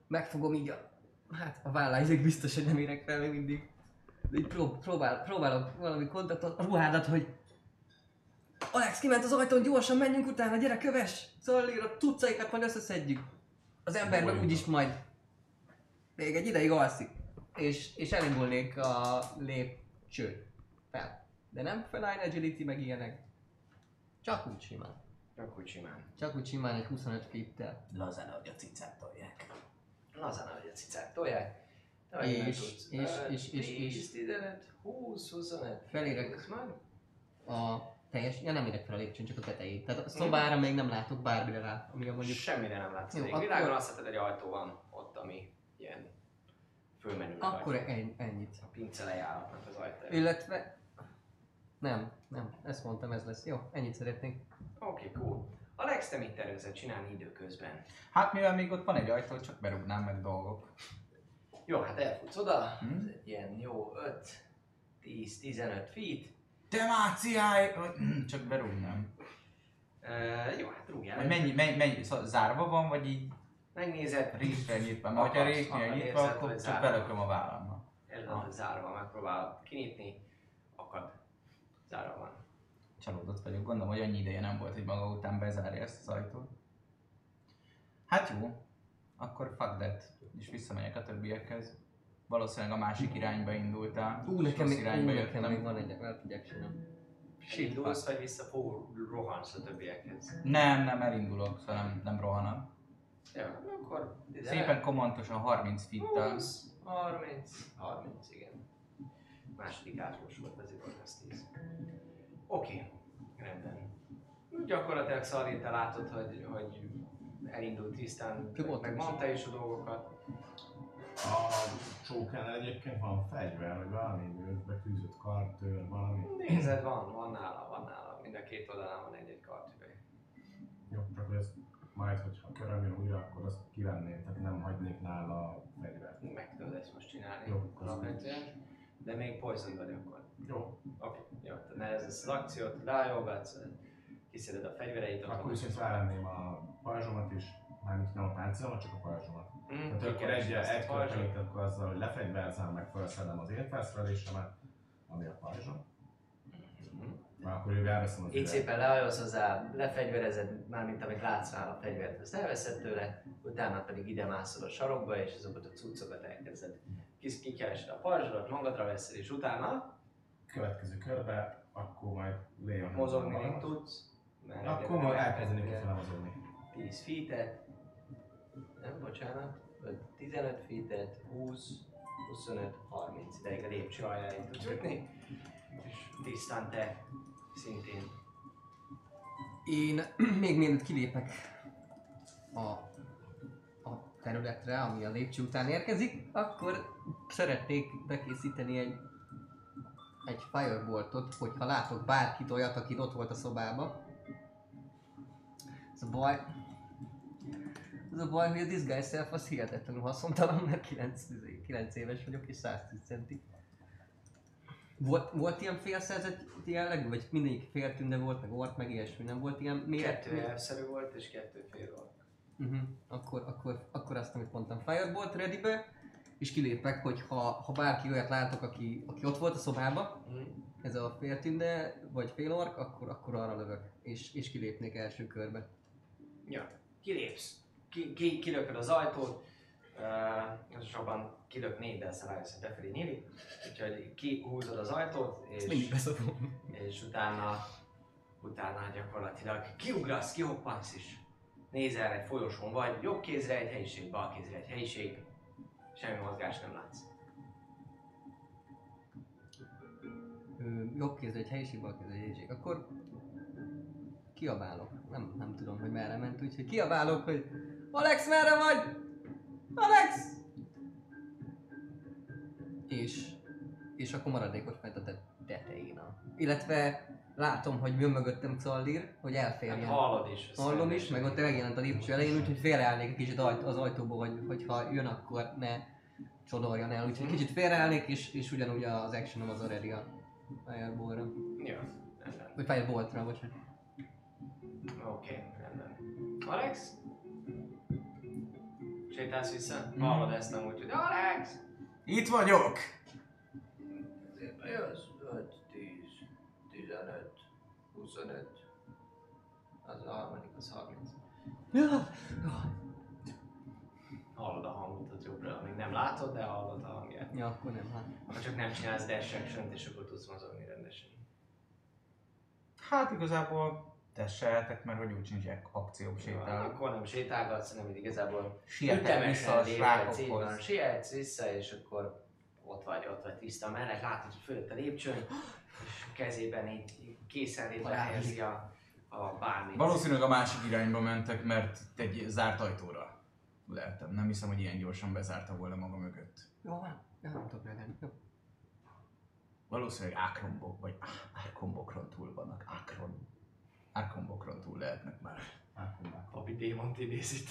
S3: megfogom így a, hát a válláig biztos, hogy nem érek fel még mindig. De így prób- próbál, próbálok valami kontaktot, a ruhádat, hogy Alex kiment az ajtón, gyorsan menjünk utána, gyere köves! Szóval a tucaikat majd összeszedjük. Az ember meg úgyis majd még egy ideig alszik. És, és elindulnék a lépcsőt fel. De nem felállni agility meg ilyenek. Csak úgy simán.
S1: Csak úgy simán.
S3: Csak úgy simán egy 25 feet-tel.
S2: Lazán, ahogy a cicát tolják.
S1: Lazán, ahogy a cicát tolják. Te
S3: És- és- és- és-
S1: 10,
S3: és-
S1: 15, 20, 25.
S3: Felérek. A teljes, ja nem érek fel a lépcsőn, csak a tetejét. Tehát a szobára még nem látok bármire rá, ami a mondjuk...
S1: Semmire nem látsz.
S3: Jó, akkor-
S1: Világon azt hiszed, egy ajtó van ott, ami ilyen fölmenő
S3: Akkor en, ennyit.
S1: A pince lejáratnak az ajtaja.
S3: Illetve... Nem, nem, ezt mondtam, ez lesz. Jó, ennyit szeretnék.
S1: Oké, okay, cool. Alex, te mit tervezel csinálni időközben?
S2: Hát mivel még ott van egy ajtó, csak berúgnám meg dolgok.
S1: Jó, hát elfutsz oda,
S2: Hm?
S1: ez egy ilyen jó 5, 10, 15 feet.
S2: Demáciáj! Csak berúgnám.
S1: Uh, jó, hát rúgjál.
S2: Vagy mennyi, mennyi, mennyi, szóval zárva van, vagy így
S1: Megnézed,
S2: részre nyitva? Mert ha részre nyitva, akkor csak
S1: zárva
S2: belököm a vállammal.
S1: ez van zárva, megpróbálod kinyitni. Zárva van.
S2: Csalódott vagyok, gondolom, hogy annyi ideje nem volt, hogy maga után bezárja ezt az ajtót. Hát jó, akkor fuck that, és visszamegyek a többiekhez. Valószínűleg a másik irányba indultál.
S3: Ú, nekem még, ú,
S2: irányba
S3: nekem
S2: jöttem.
S3: még van egy el tudják csinálni.
S1: Indulsz, vagy vissza rohansz a többiekhez.
S2: Nem, nem elindulok, szóval nem, nem rohanok.
S1: Jó, akkor
S2: Szépen komontosan 30 fittel.
S1: 20, 30, 30, igen. Második átlós volt, az 10. Oké, rendben. Gyakorlatilag Szalin, te látod, hogy, hogy elindult tisztán, meg
S3: ott
S1: mondta is a dolgokat.
S5: A csókánál egyébként van fegyver, vagy valami betűzött kartőr, valami.
S1: Nézed, van, van nála, van nála. Mind a két oldalán van egy-egy kartüveg.
S5: Jó, csak ezt majd, hogyha köröm jön újra, akkor azt kivenném, tehát nem hagynék nála a fegyvert.
S1: Meg tudod ezt most csinálni.
S5: Jó, akkor.
S1: De még poison vagy akkor.
S4: Jó.
S1: Oké, jó. Tehát ez az akciót, rájogatsz, kiszeded a fegyvereidet.
S4: Akkor viszont rálenném a pajzsomat is, mármint nem a páncélomat, csak a pajzsomat.
S1: Mm,
S4: Tehát akkor egy, egy körbenyt akkor azzal, hogy lefegyverzem, meg felszedem az értelszrelésemet, ami a pajzsom. Már akkor ő elveszem az
S1: Így szépen leajolsz hozzá, lefegyverezed, mármint amit látsz rá a fegyvert, azt elveszed tőle, utána pedig ide mászol a sarokba, és azokat a cuccokat elkezded. Kis kikeresed a pajzsodat, magadra veszed, és utána
S4: Következő körbe, akkor majd Leon.
S1: mozogni még tudsz. mert
S4: Akkor majd elkezdeni kifele mozogni.
S1: 10 feet-et, nem, bocsánat, öt- 15 feet-et, 20, 25, 30 ideig a lépcső aljáig tudsz jutni, és tisztán te szintén
S3: Én még mielőtt kilépek a területre, ami a lépcső után érkezik, akkor szeretnék bekészíteni egy, egy fireboltot, hogyha látok bárkit olyat, aki ott volt a szobába. Ez a baj. Ez a baj, hogy a disguise self az hihetetlenül haszontalan, mert 9, 9 éves vagyok és 110 centi. Volt, volt ilyen félszerzett jellegű, vagy mindegyik féltünde volt, meg ort, meg ilyesmi, nem volt ilyen méret?
S1: kettő elvszerű volt, és kettő fél volt.
S3: Uh-huh. Akkor, akkor, akkor azt, amit mondtam, Firebolt readybe, és kilépek, hogy ha, ha bárki olyat látok, aki, aki ott volt a szobába,
S1: Mm.
S3: ez a féltünde, vagy félork, akkor, akkor arra lövök, és, és kilépnék első körbe.
S1: Ja, kilépsz. Ki, ki, kilököd az ajtót, uh, elsősorban kilöknéd, de aztán rájössz, hogy befelé nyílik. Úgyhogy kihúzod az ajtót,
S3: Ezt mindig
S1: és,
S3: beszopom.
S1: és utána, utána gyakorlatilag kiugrasz, kihoppansz is. Nézel egy folyosón vagy, jobb kézre egy helyiség, bal kézre egy helyiség, semmi mozgás nem látsz.
S3: Ö, jobb kézre egy helyiség, bal kézre egy helyiség. Akkor kiabálok. Nem, nem tudom, hogy merre ment, úgyhogy kiabálok, hogy Alex, merre vagy? Alex! És, és akkor maradékot fent a te- tetején. Illetve látom, hogy jön mögöttem Xaldir, hogy
S1: Hát
S3: elférjen.
S1: hallod is.
S3: Hallom is, meg ott megjelent a lépcső elején, úgyhogy félreállnék egy kicsit az ajtóba, hogy, hogyha jön, akkor ne csodoljon el. Úgyhogy kicsit félreállnék, és, és ugyanúgy az actionom az already a Fireballra.
S1: Jó.
S3: Vagy Fireboltra, bocsánat.
S1: Oké, rendben. Alex? Sétálsz vissza?
S2: Mm.
S1: Hallod ezt nem úgy, hogy Alex!
S2: Itt vagyok!
S1: Szépen jössz, 25. Az a harmadik, az 30.
S3: Ja,
S1: Hallod a hangot az jobbra, amíg nem látod, de hallod a hangját.
S3: ja akkor nem, hát.
S1: Ha csak nem csinálsz dash action és akkor tudsz mozogni rendesen.
S2: Hát igazából tesseltek, mert hogy úgy sincs akció sétál.
S1: Akkor nem sétálgatsz, hanem igazából
S2: Sietek vissza a srákokhoz.
S1: sietsz vissza, és akkor ott vagy, ott vagy tiszta mellett, látod, hogy fölött a lépcsőn, és kezében így készenlétre helyezi a, a bármit.
S2: Valószínűleg a másik irányba mentek, mert egy zárt ajtóra lehetem. Nem hiszem, hogy ilyen gyorsan bezárta volna maga mögött.
S3: Jó, van. Nem tudok reagálni. Jó.
S2: Valószínűleg Ákrombok, vagy Á- Árkombokron túl vannak. Ákron. Árkombokron túl lehetnek már.
S1: Papi démont idézít.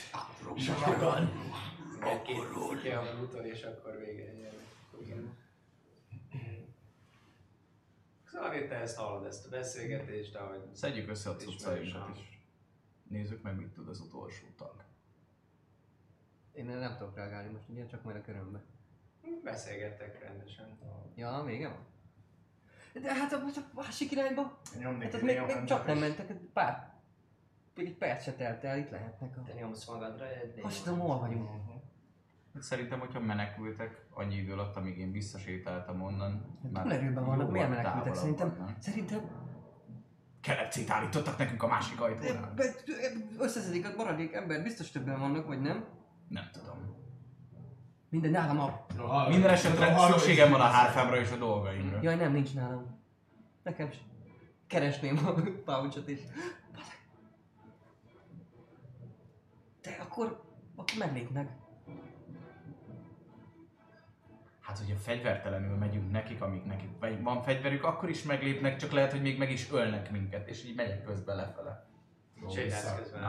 S1: Egy-két ki a úton, és akkor vége. Igen. Szóval te ezt hallod, ezt a beszélgetést, ahogy
S2: Szedjük össze a cuccainkat is. Nézzük meg, mit tud az utolsó tag.
S3: Én nem tudok reagálni most, ugye csak majd a körömbe.
S1: beszélgettek rendesen.
S3: Ja, vége van? De hát a, a másik irányba,
S4: Nyomnék
S3: hát még, még csak nem mentek, hát pár, még egy perc se telt el, itt lehetnek a...
S1: Te nyomsz magadra egy
S3: Azt tudom, hol vagyunk.
S2: Szerintem, hogyha menekültek annyi idő alatt, amíg én visszasétáltam onnan,
S3: Hát túlerőben vannak,
S2: jóval
S3: miért menekültek? Szerintem,
S2: vannak.
S3: szerintem
S2: Kelepcét állítottak nekünk a másik ajtónál.
S3: összeszedik a maradék ember, biztos többen vannak, vagy nem?
S2: Nem tudom.
S3: Minden nálam a...
S2: Minden esetre szükségem van a hárfámra és a dolgaimra.
S3: Jaj, nem, nincs nálam. Nekem is. Keresném a pouchot is. De akkor, akkor meglépnek.
S2: Hát, hogyha fegyvertelenül megyünk nekik, amíg nekik van fegyverük, akkor is meglépnek, csak lehet, hogy még meg is ölnek minket, és így megyek közben lefele.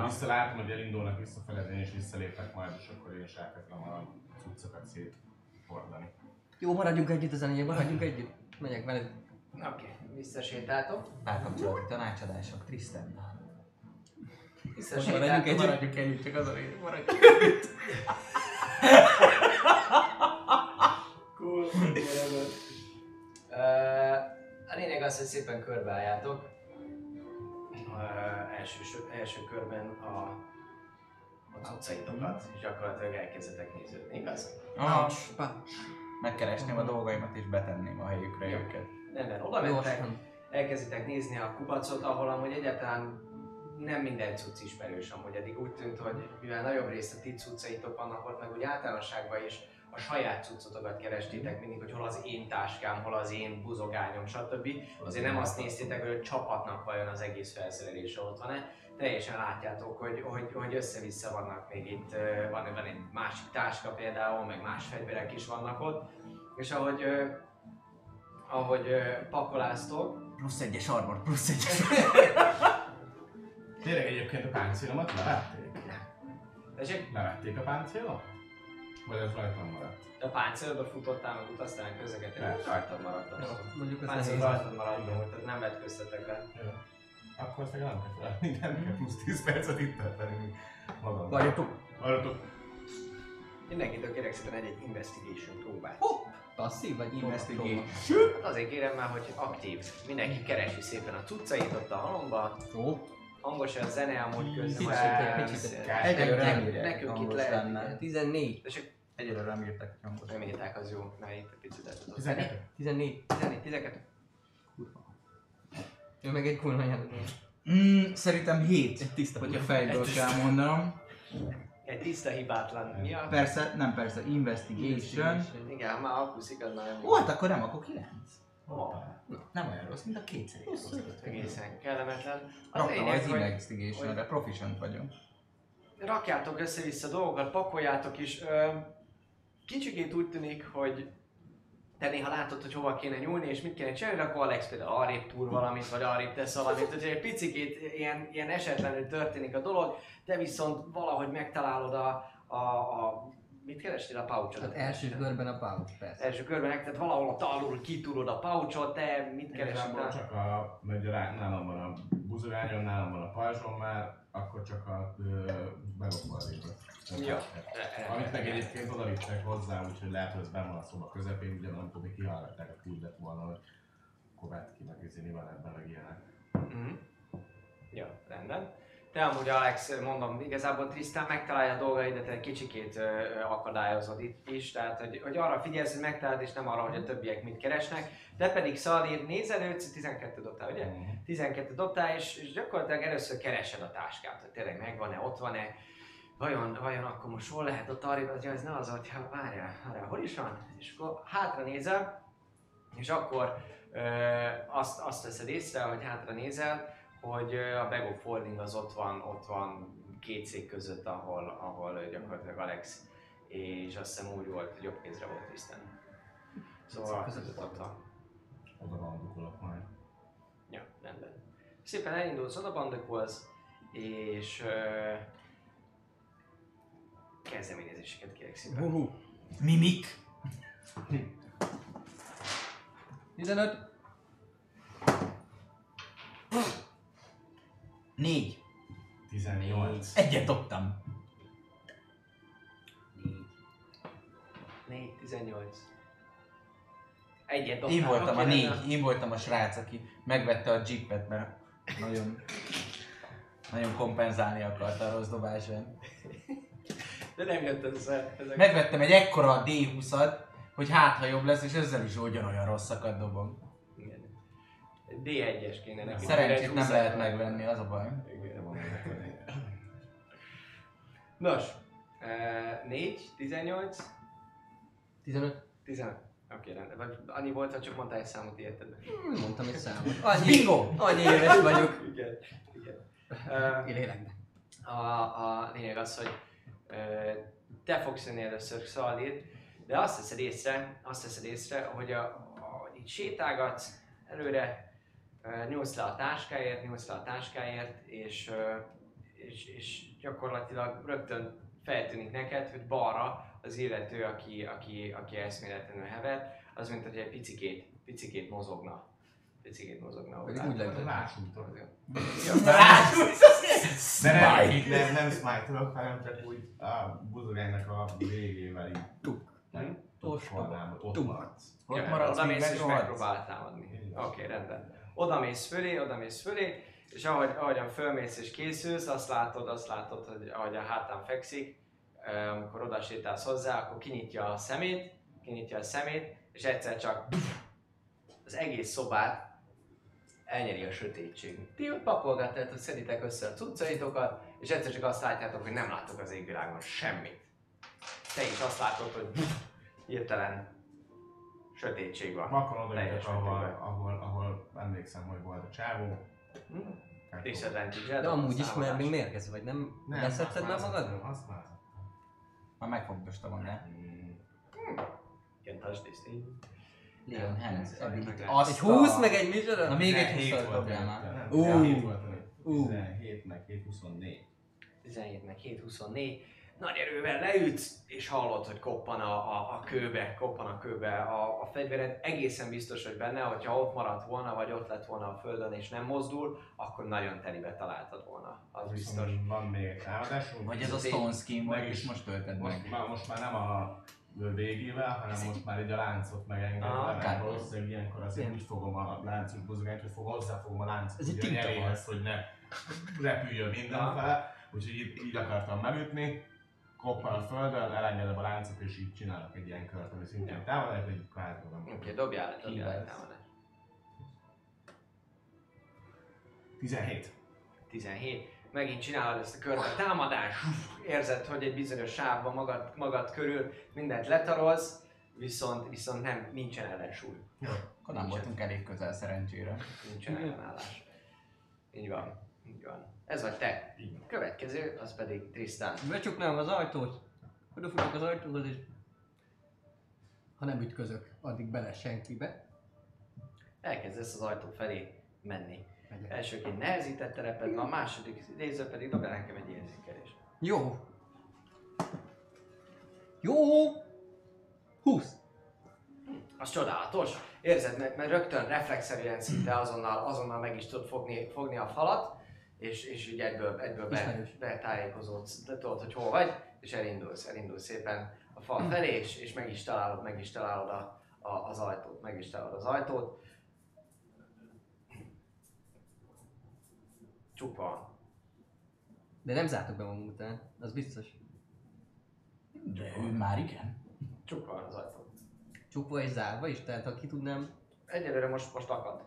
S4: Vissza- látom, hogy elindulnak visszafele, én is visszalépek majd, és akkor én is elkezdem a cuccokat széthordani.
S3: Jó, maradjunk együtt ezen, ilyen, maradjunk együtt. Megyek veled.
S1: Oké, okay. visszasétáltok.
S2: Párkapcsolati tanácsadások, Tristan.
S3: Maradjunk
S1: Visszasétáltok.
S3: együtt.
S2: Maradjuk együtt, csak az a lényeg, maradjuk
S1: Cool. whatever. A lényeg az, hogy szépen körbeálljátok. Első, első körben a, a cuccaitokat, és gyakorlatilag elkezdetek néződni, igaz?
S2: Aha,
S3: Pács.
S2: megkeresném a dolgaimat és betenném a helyükre
S1: Jó.
S2: őket.
S1: Nem, mert oda mentek, elkezditek nézni a kupacot, ahol amúgy egyáltalán nem minden cucc ismerős amúgy. Eddig úgy tűnt, hogy mivel nagyobb részt a ti cuccaitok vannak ott, meg úgy általánosságban is a saját cuccotokat kerestétek mindig, hogy hol az én táskám, hol az én buzogányom, stb. Azért nem azt néztétek, hogy a csapatnak vajon az egész felszerelése ott van-e. Teljesen látjátok, hogy, hogy, hogy össze-vissza vannak még itt, van, van egy másik táska például, meg más fegyverek is vannak ott. És ahogy, ahogy pakoláztok,
S2: Plusz egyes armor, plusz egyes
S4: Tényleg egyébként a páncélomat levették?
S1: Tessék,
S4: Levették a páncélot? Vagy ez rajtam maradt?
S1: a páncélba futottál, meg utaztál közeket, én
S4: Persze.
S1: rajtad maradtam.
S3: Jó,
S1: Szóval.
S3: Mondjuk ez
S1: Páncél rajtad maradtam, tehát nem vetköztetek le.
S4: Jó. Akkor ezt nem kell feladni, nem kell plusz 10 percet itt tölteni magam.
S3: Várjatok.
S4: Várjatok.
S1: Mindenkitől kérek szépen egy-egy investigation próbát.
S3: Passzív vagy
S2: Investigate.
S1: Hát azért kérem már, hogy aktív. Mindenki keresi szépen a cuccait ott a halomba.
S3: Jó.
S1: Hangos a zene amúgy közben.
S3: Kicsit, kicsit.
S2: Egyelőre nem
S1: Nekünk-
S2: írják,
S1: Nekünk itt
S2: hangos
S1: lehet.
S2: lenne.
S1: igen.
S3: 14.
S1: Tessék,
S2: Egyelőre nem írtak, hogy hangos.
S1: nem írták, az jó, mert itt egy picit el tudod.
S4: 12.
S3: 14.
S1: 14, 12.
S3: Ő meg egy kurva jelent.
S2: Mm, szerintem 7,
S3: Egy tiszta.
S2: hogyha fejből kell mondanom.
S1: Egy tiszta hibátlan. Mi a?
S2: Persze, nem persze, investigation.
S1: Igen, már akuszik, az már nem.
S2: Volt, akkor nem, akkor 9. Nem olyan rossz, mint a kétszer.
S1: egészen kellemetlen. Az
S2: Raktam
S1: lényeg,
S2: az investigation-re, proficient vagyok.
S1: rakjátok össze-vissza dolgokat, pakoljátok is. Kicsikét úgy tűnik, hogy te néha látod, hogy hova kéne nyúlni, és mit kéne csinálni, akkor Alex például arrébb túr valamit, vagy arrébb tesz valamit, hogy egy picikét ilyen, ilyen esetlenül történik a dolog, te viszont valahogy megtalálod a, a, a mit kerestél a pouchot?
S3: Tehát első körben a pouch, persze.
S1: első körben, tehát valahol ott alul kitúrod a pouchot, te mit keresel?
S4: Igazából csak a, mert nálam van a buzogányom, nálam van a pajzsom már, akkor csak a megokvardékot.
S1: Ja.
S4: Amit meg egyébként oda vittek hozzá, úgyhogy lehet, hogy ez benn van a szoba közepén, ugye nem tudom, hogy kihallgatták a úgy lett volna, hogy akkor vett ki meg izini van ebben meg ilyenek.
S1: Mhm. Jó, rendben. Te amúgy Alex, mondom, igazából Tristan megtalálja a dolgaidat, egy kicsikét akadályozod itt is, tehát hogy, hogy arra figyelsz, hogy megtaláld, és nem arra, hogy a többiek mit keresnek. Te pedig Szalír nézelődsz, 12 dobtál, ugye?
S4: Mhm.
S1: 12 dobtál, és, és gyakorlatilag először keresed a táskát, hogy tényleg megvan-e, ott van-e, vajon, vajon akkor most hol lehet ott arra, hogy ez ne az, hogy hát várjál, várjál, hol is van? És akkor hátra nézel, és akkor ö, azt, azt veszed észre, hogy hátra nézel, hogy a bag of holding az ott van, ott van két szék között, ahol, ahol gyakorlatilag Alex, és azt hiszem úgy volt, hogy jobb kézre volt Tristan. Szóval között ott van.
S4: Oda randukolok majd.
S1: Ja, rendben. Szépen elindulsz oda bandakolsz, és ö, kezdeményezéseket kérek szépen.
S3: Huhu.
S2: Mimik.
S3: 15.
S2: 4.
S4: 18.
S2: Egyet dobtam.
S1: 4, 18. Egyet dobtál.
S2: Én voltam a
S1: Oké,
S2: négy,
S1: rendben.
S2: én voltam a srác, aki megvette a jeepet, mert nagyon, nagyon kompenzálni akarta a rossz dobásán.
S1: De nem jött össze. Ezek.
S2: Megvettem egy ekkora D20-at, hogy hát ha jobb lesz, és ezzel is ugyanolyan rosszakat dobom.
S1: Igen. D1-es kéne neki.
S2: Szerencsét
S1: D1
S2: nem lehet megvenni, az a baj.
S1: Igen. Nos, 4, 18,
S3: 15.
S1: 15. Oké, rendben. Vagy annyi volt, ha csak mondtál egy számot, érted?
S3: Hmm, Mondtam egy számot. Annyi,
S2: Bingo!
S3: annyi éves vagyok.
S1: Igen. Igen. Ö,
S3: Lélekben.
S1: a, a lényeg az, hogy ö, te fogsz jönni először Szaldét, de azt veszed észre, azt veszed észre, hogy a, a, így sétálgatsz előre, nyúlsz le a táskáért, nyúlsz le a táskáért, és, és, és gyakorlatilag rögtön feltűnik neked, hogy balra az illető, aki, aki, aki eszméletlenül hever, az mint hogy egy picikét, picikét mozogna. Picikét mozogna.
S3: Pedig úgy lehetett.
S4: Rásújtok.
S1: Ja,
S4: De nem, nem, nem smite-olok, hanem csak úgy a buzogánynak a végével így.
S3: Tuk.
S4: Ott
S3: Tuk.
S4: maradsz.
S2: Ott maradsz,
S1: mész és megpróbál támadni. Oké, rendben. Oda mész fölé, oda mész fölé, és ahogy, ahogyan fölmész és készülsz, azt látod, azt látod, hogy ahogy a hátán fekszik, amikor oda sétálsz hozzá, akkor kinyitja a szemét, kinyitja a szemét, és egyszer csak az egész szobát elnyeri a sötétség. Ti ott pakolgattátok, szeditek össze a cuccaitokat, és egyszer csak azt látjátok, hogy nem láttok az égvilágon semmit. Te is azt látod, hogy hirtelen sötétség van.
S4: Akkor oda ahol, ahol, ahol emlékszem, hogy volt a csávó.
S1: Hm? Disadvantage
S3: De amúgy is, mert még mérgező vagy, nem?
S4: Nem,
S3: Leszedted már magadról?
S4: Azt már.
S2: Már megfogdosta magát.
S1: Igen, touch this thing.
S2: Leon Hands
S3: Egy 20
S2: a-
S3: meg egy micsoda?
S2: Na még egy
S4: 17
S2: 20
S4: volt
S2: dobjál már.
S4: előtte, nem?
S3: Ú.
S4: 17 volt előtte.
S3: Ú.
S4: 17 meg 7, 24.
S1: 17 meg 7, 24. Nagy erővel leütsz, és hallod, hogy koppan a, a, a kőbe, koppan a kőbe a, a fegyvered. Egészen biztos vagy benne, hogyha ott maradt volna, vagy ott lett volna a földön és nem mozdul, akkor nagyon telibe találtad volna. Az biztos.
S4: Viszont Van még egy támadásunk.
S2: Vagy ez a Stone Skin volt, és most tölted
S4: Most,
S2: meg.
S4: már, most már nem a végével, hanem most már így a láncot megengedve,
S1: Ah,
S4: mert valószínűleg ilyenkor azért úgy fogom a láncos buzogányt, hogy fog, hozzáfogom a láncot
S3: Ez egy
S4: ugye a nyeréhez, hogy ne repüljön mindenfele, úgyhogy így, így akartam megütni, koppan a földön, elengedem a láncot és így csinálok egy ilyen kört, ami szintén
S1: Ja.
S4: támadás, egy kvázi
S1: Oké, okay, dobjál le, dobjál le
S2: Hívás.
S1: támadást.
S4: 17.
S1: 17. Megint csinálod ezt a körbe támadás, érzed, hogy egy bizonyos sávban magad, magad körül mindent letarolsz, viszont, viszont nem, nincsen ellensúly.
S2: Akkor nem voltunk elég közel szerencsére.
S1: Nincsen ellenállás. Így van, így van. Ez vagy te.
S4: Van.
S1: Következő, az pedig Tristan.
S3: Becsuknám az ajtót, odafutok az ajtóhoz és... Ha nem ütközök, addig bele senkibe.
S1: Elkezdesz az ajtó felé menni.
S3: Megyek.
S1: Elsőként nehezített tereped van, a második néző pedig dobja nekem egy érzékelést.
S3: Jó. Jó. 20.
S1: Az csodálatos. Érzed, mert, mert rögtön reflexzerűen szinte azonnal, azonnal meg is tudod fogni, fogni a falat, és, és így egyből, egyből be, betájékozódsz, de tudod, hogy hol vagy, és elindulsz, elindulsz szépen a fal felé, és, és meg is találod, meg is találod a, a, az ajtót, meg is találod az ajtót. Csukva van.
S3: De nem zártuk be magunk után, az biztos.
S2: De ő már igen.
S1: Csukva van az ajtó.
S3: Csukva és zárva is, tehát ha ki tudnám,
S1: Egyelőre most, most akad.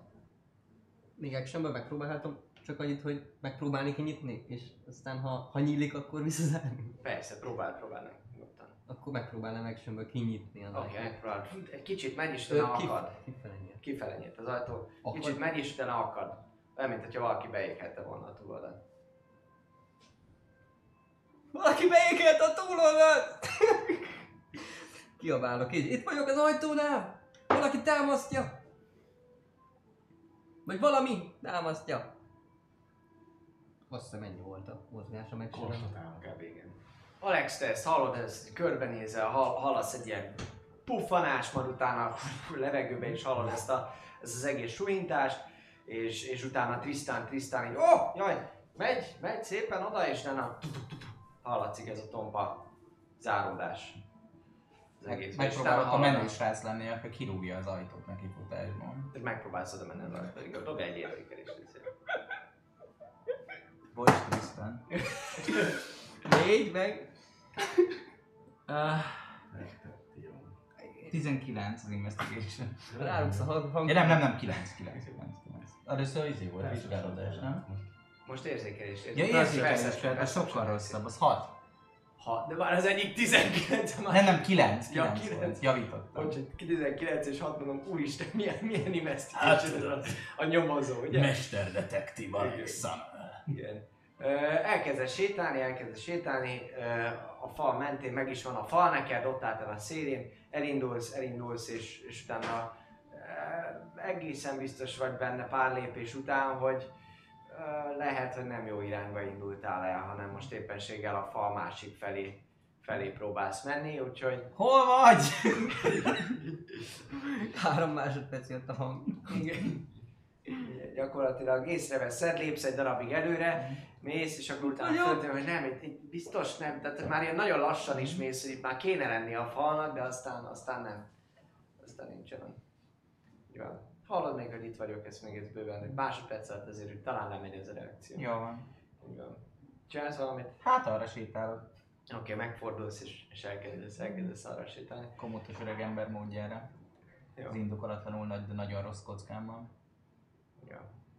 S3: még actionben megpróbálhatom csak annyit, hogy megpróbálni kinyitni, és aztán ha, ha nyílik, akkor visszazárni.
S1: Persze, próbál, próbál meg. nyugodtan.
S3: Akkor megpróbálnám actionből kinyitni az
S1: Oké, okay, megpróbál. Egy kicsit megy
S3: Ö,
S1: utána
S3: kif-
S1: akad.
S3: Kifele nyílt.
S1: Kifele nyílt az ajtó.
S3: Akad?
S1: Kicsit megy is, utána akad. Olyan, mint hogyha valaki beéghette volna a túloldalt.
S3: Valaki beékelt a túloldalt! Kiabálok így, itt vagyok az ajtónál! Valaki támasztja! Vagy valami támasztja! Azt hiszem ennyi volt a mozgása meg sem.
S4: Konstatálom.
S1: Kb. igen. Alex, te ezt hallod, ezt körbenézel, hall, hallasz egy ilyen puffanás, majd utána levegőben is hallod ezt, a, ezt az egész suhintást, és, és utána Tristan, Tristan így, ó, oh, jaj, megy, megy szépen oda, és utána hallatszik ez a tompa záródás. Az egész.
S2: Megpróbálok a menő srác lenni, aki kirúgja az ajtót neki futásban.
S1: És megpróbálsz oda menni az ajtóig, dobj egy értékelést.
S2: Bocs, Tristan.
S3: Négy meg...
S2: Uh,
S4: jó.
S2: 19 az investigation.
S3: Rárugsz a hang...
S2: Ja, nem, nem, nem, 9, 9, 9, 9. Először izé volt, vizsgálódás, nem?
S1: Most érzékelés.
S2: Ja, érzékelés, ez
S1: persze,
S2: sokkal rosszabb, az 6.
S1: Ha, de már az egyik 19, már
S2: Nem, nem, 9,
S1: Ja,
S2: 9
S1: kilenc.
S2: volt, javítottam.
S1: Bocs, hogy 19 és 6 mondom, úristen, milyen, milyen investigation ez a, a nyomozó, ugye?
S2: Mesterdetektív
S1: Alexander. Igen. Elkezdesz sétálni, elkezdesz sétálni, a fal mentén meg is van a fal neked, ott álltál a szélén, elindulsz, elindulsz, és, és utána egészen biztos vagy benne pár lépés után, hogy lehet, hogy nem jó irányba indultál el, hanem most éppenséggel a fal másik felé felé próbálsz menni, úgyhogy
S2: Hol vagy?
S3: Három másodperc jött a hang.
S1: igen. Gyakorlatilag észreveszed, lépsz egy darabig előre, mész, és akkor utána föltön, hogy nem, itt, itt biztos nem, tehát már ilyen nagyon lassan is mész, hogy itt már kéne lenni a falnak, de aztán, aztán nem. Aztán nincsen. Így van. Hallod még, hogy itt vagyok, ezt még ez bőven, egy másodperc alatt azért, hogy talán lemegy ez a reakció.
S2: Jó van.
S1: Van. Csinálsz valamit?
S2: Hát arra sétálok.
S1: Oké, okay, megfordulsz és, és elkezdesz, elkezdesz arra sétálni.
S2: Komotos öreg ember módjára.
S1: Jó.
S2: Az indokolatlanul nagy, de nagyon rossz kockámmal.
S1: Jó.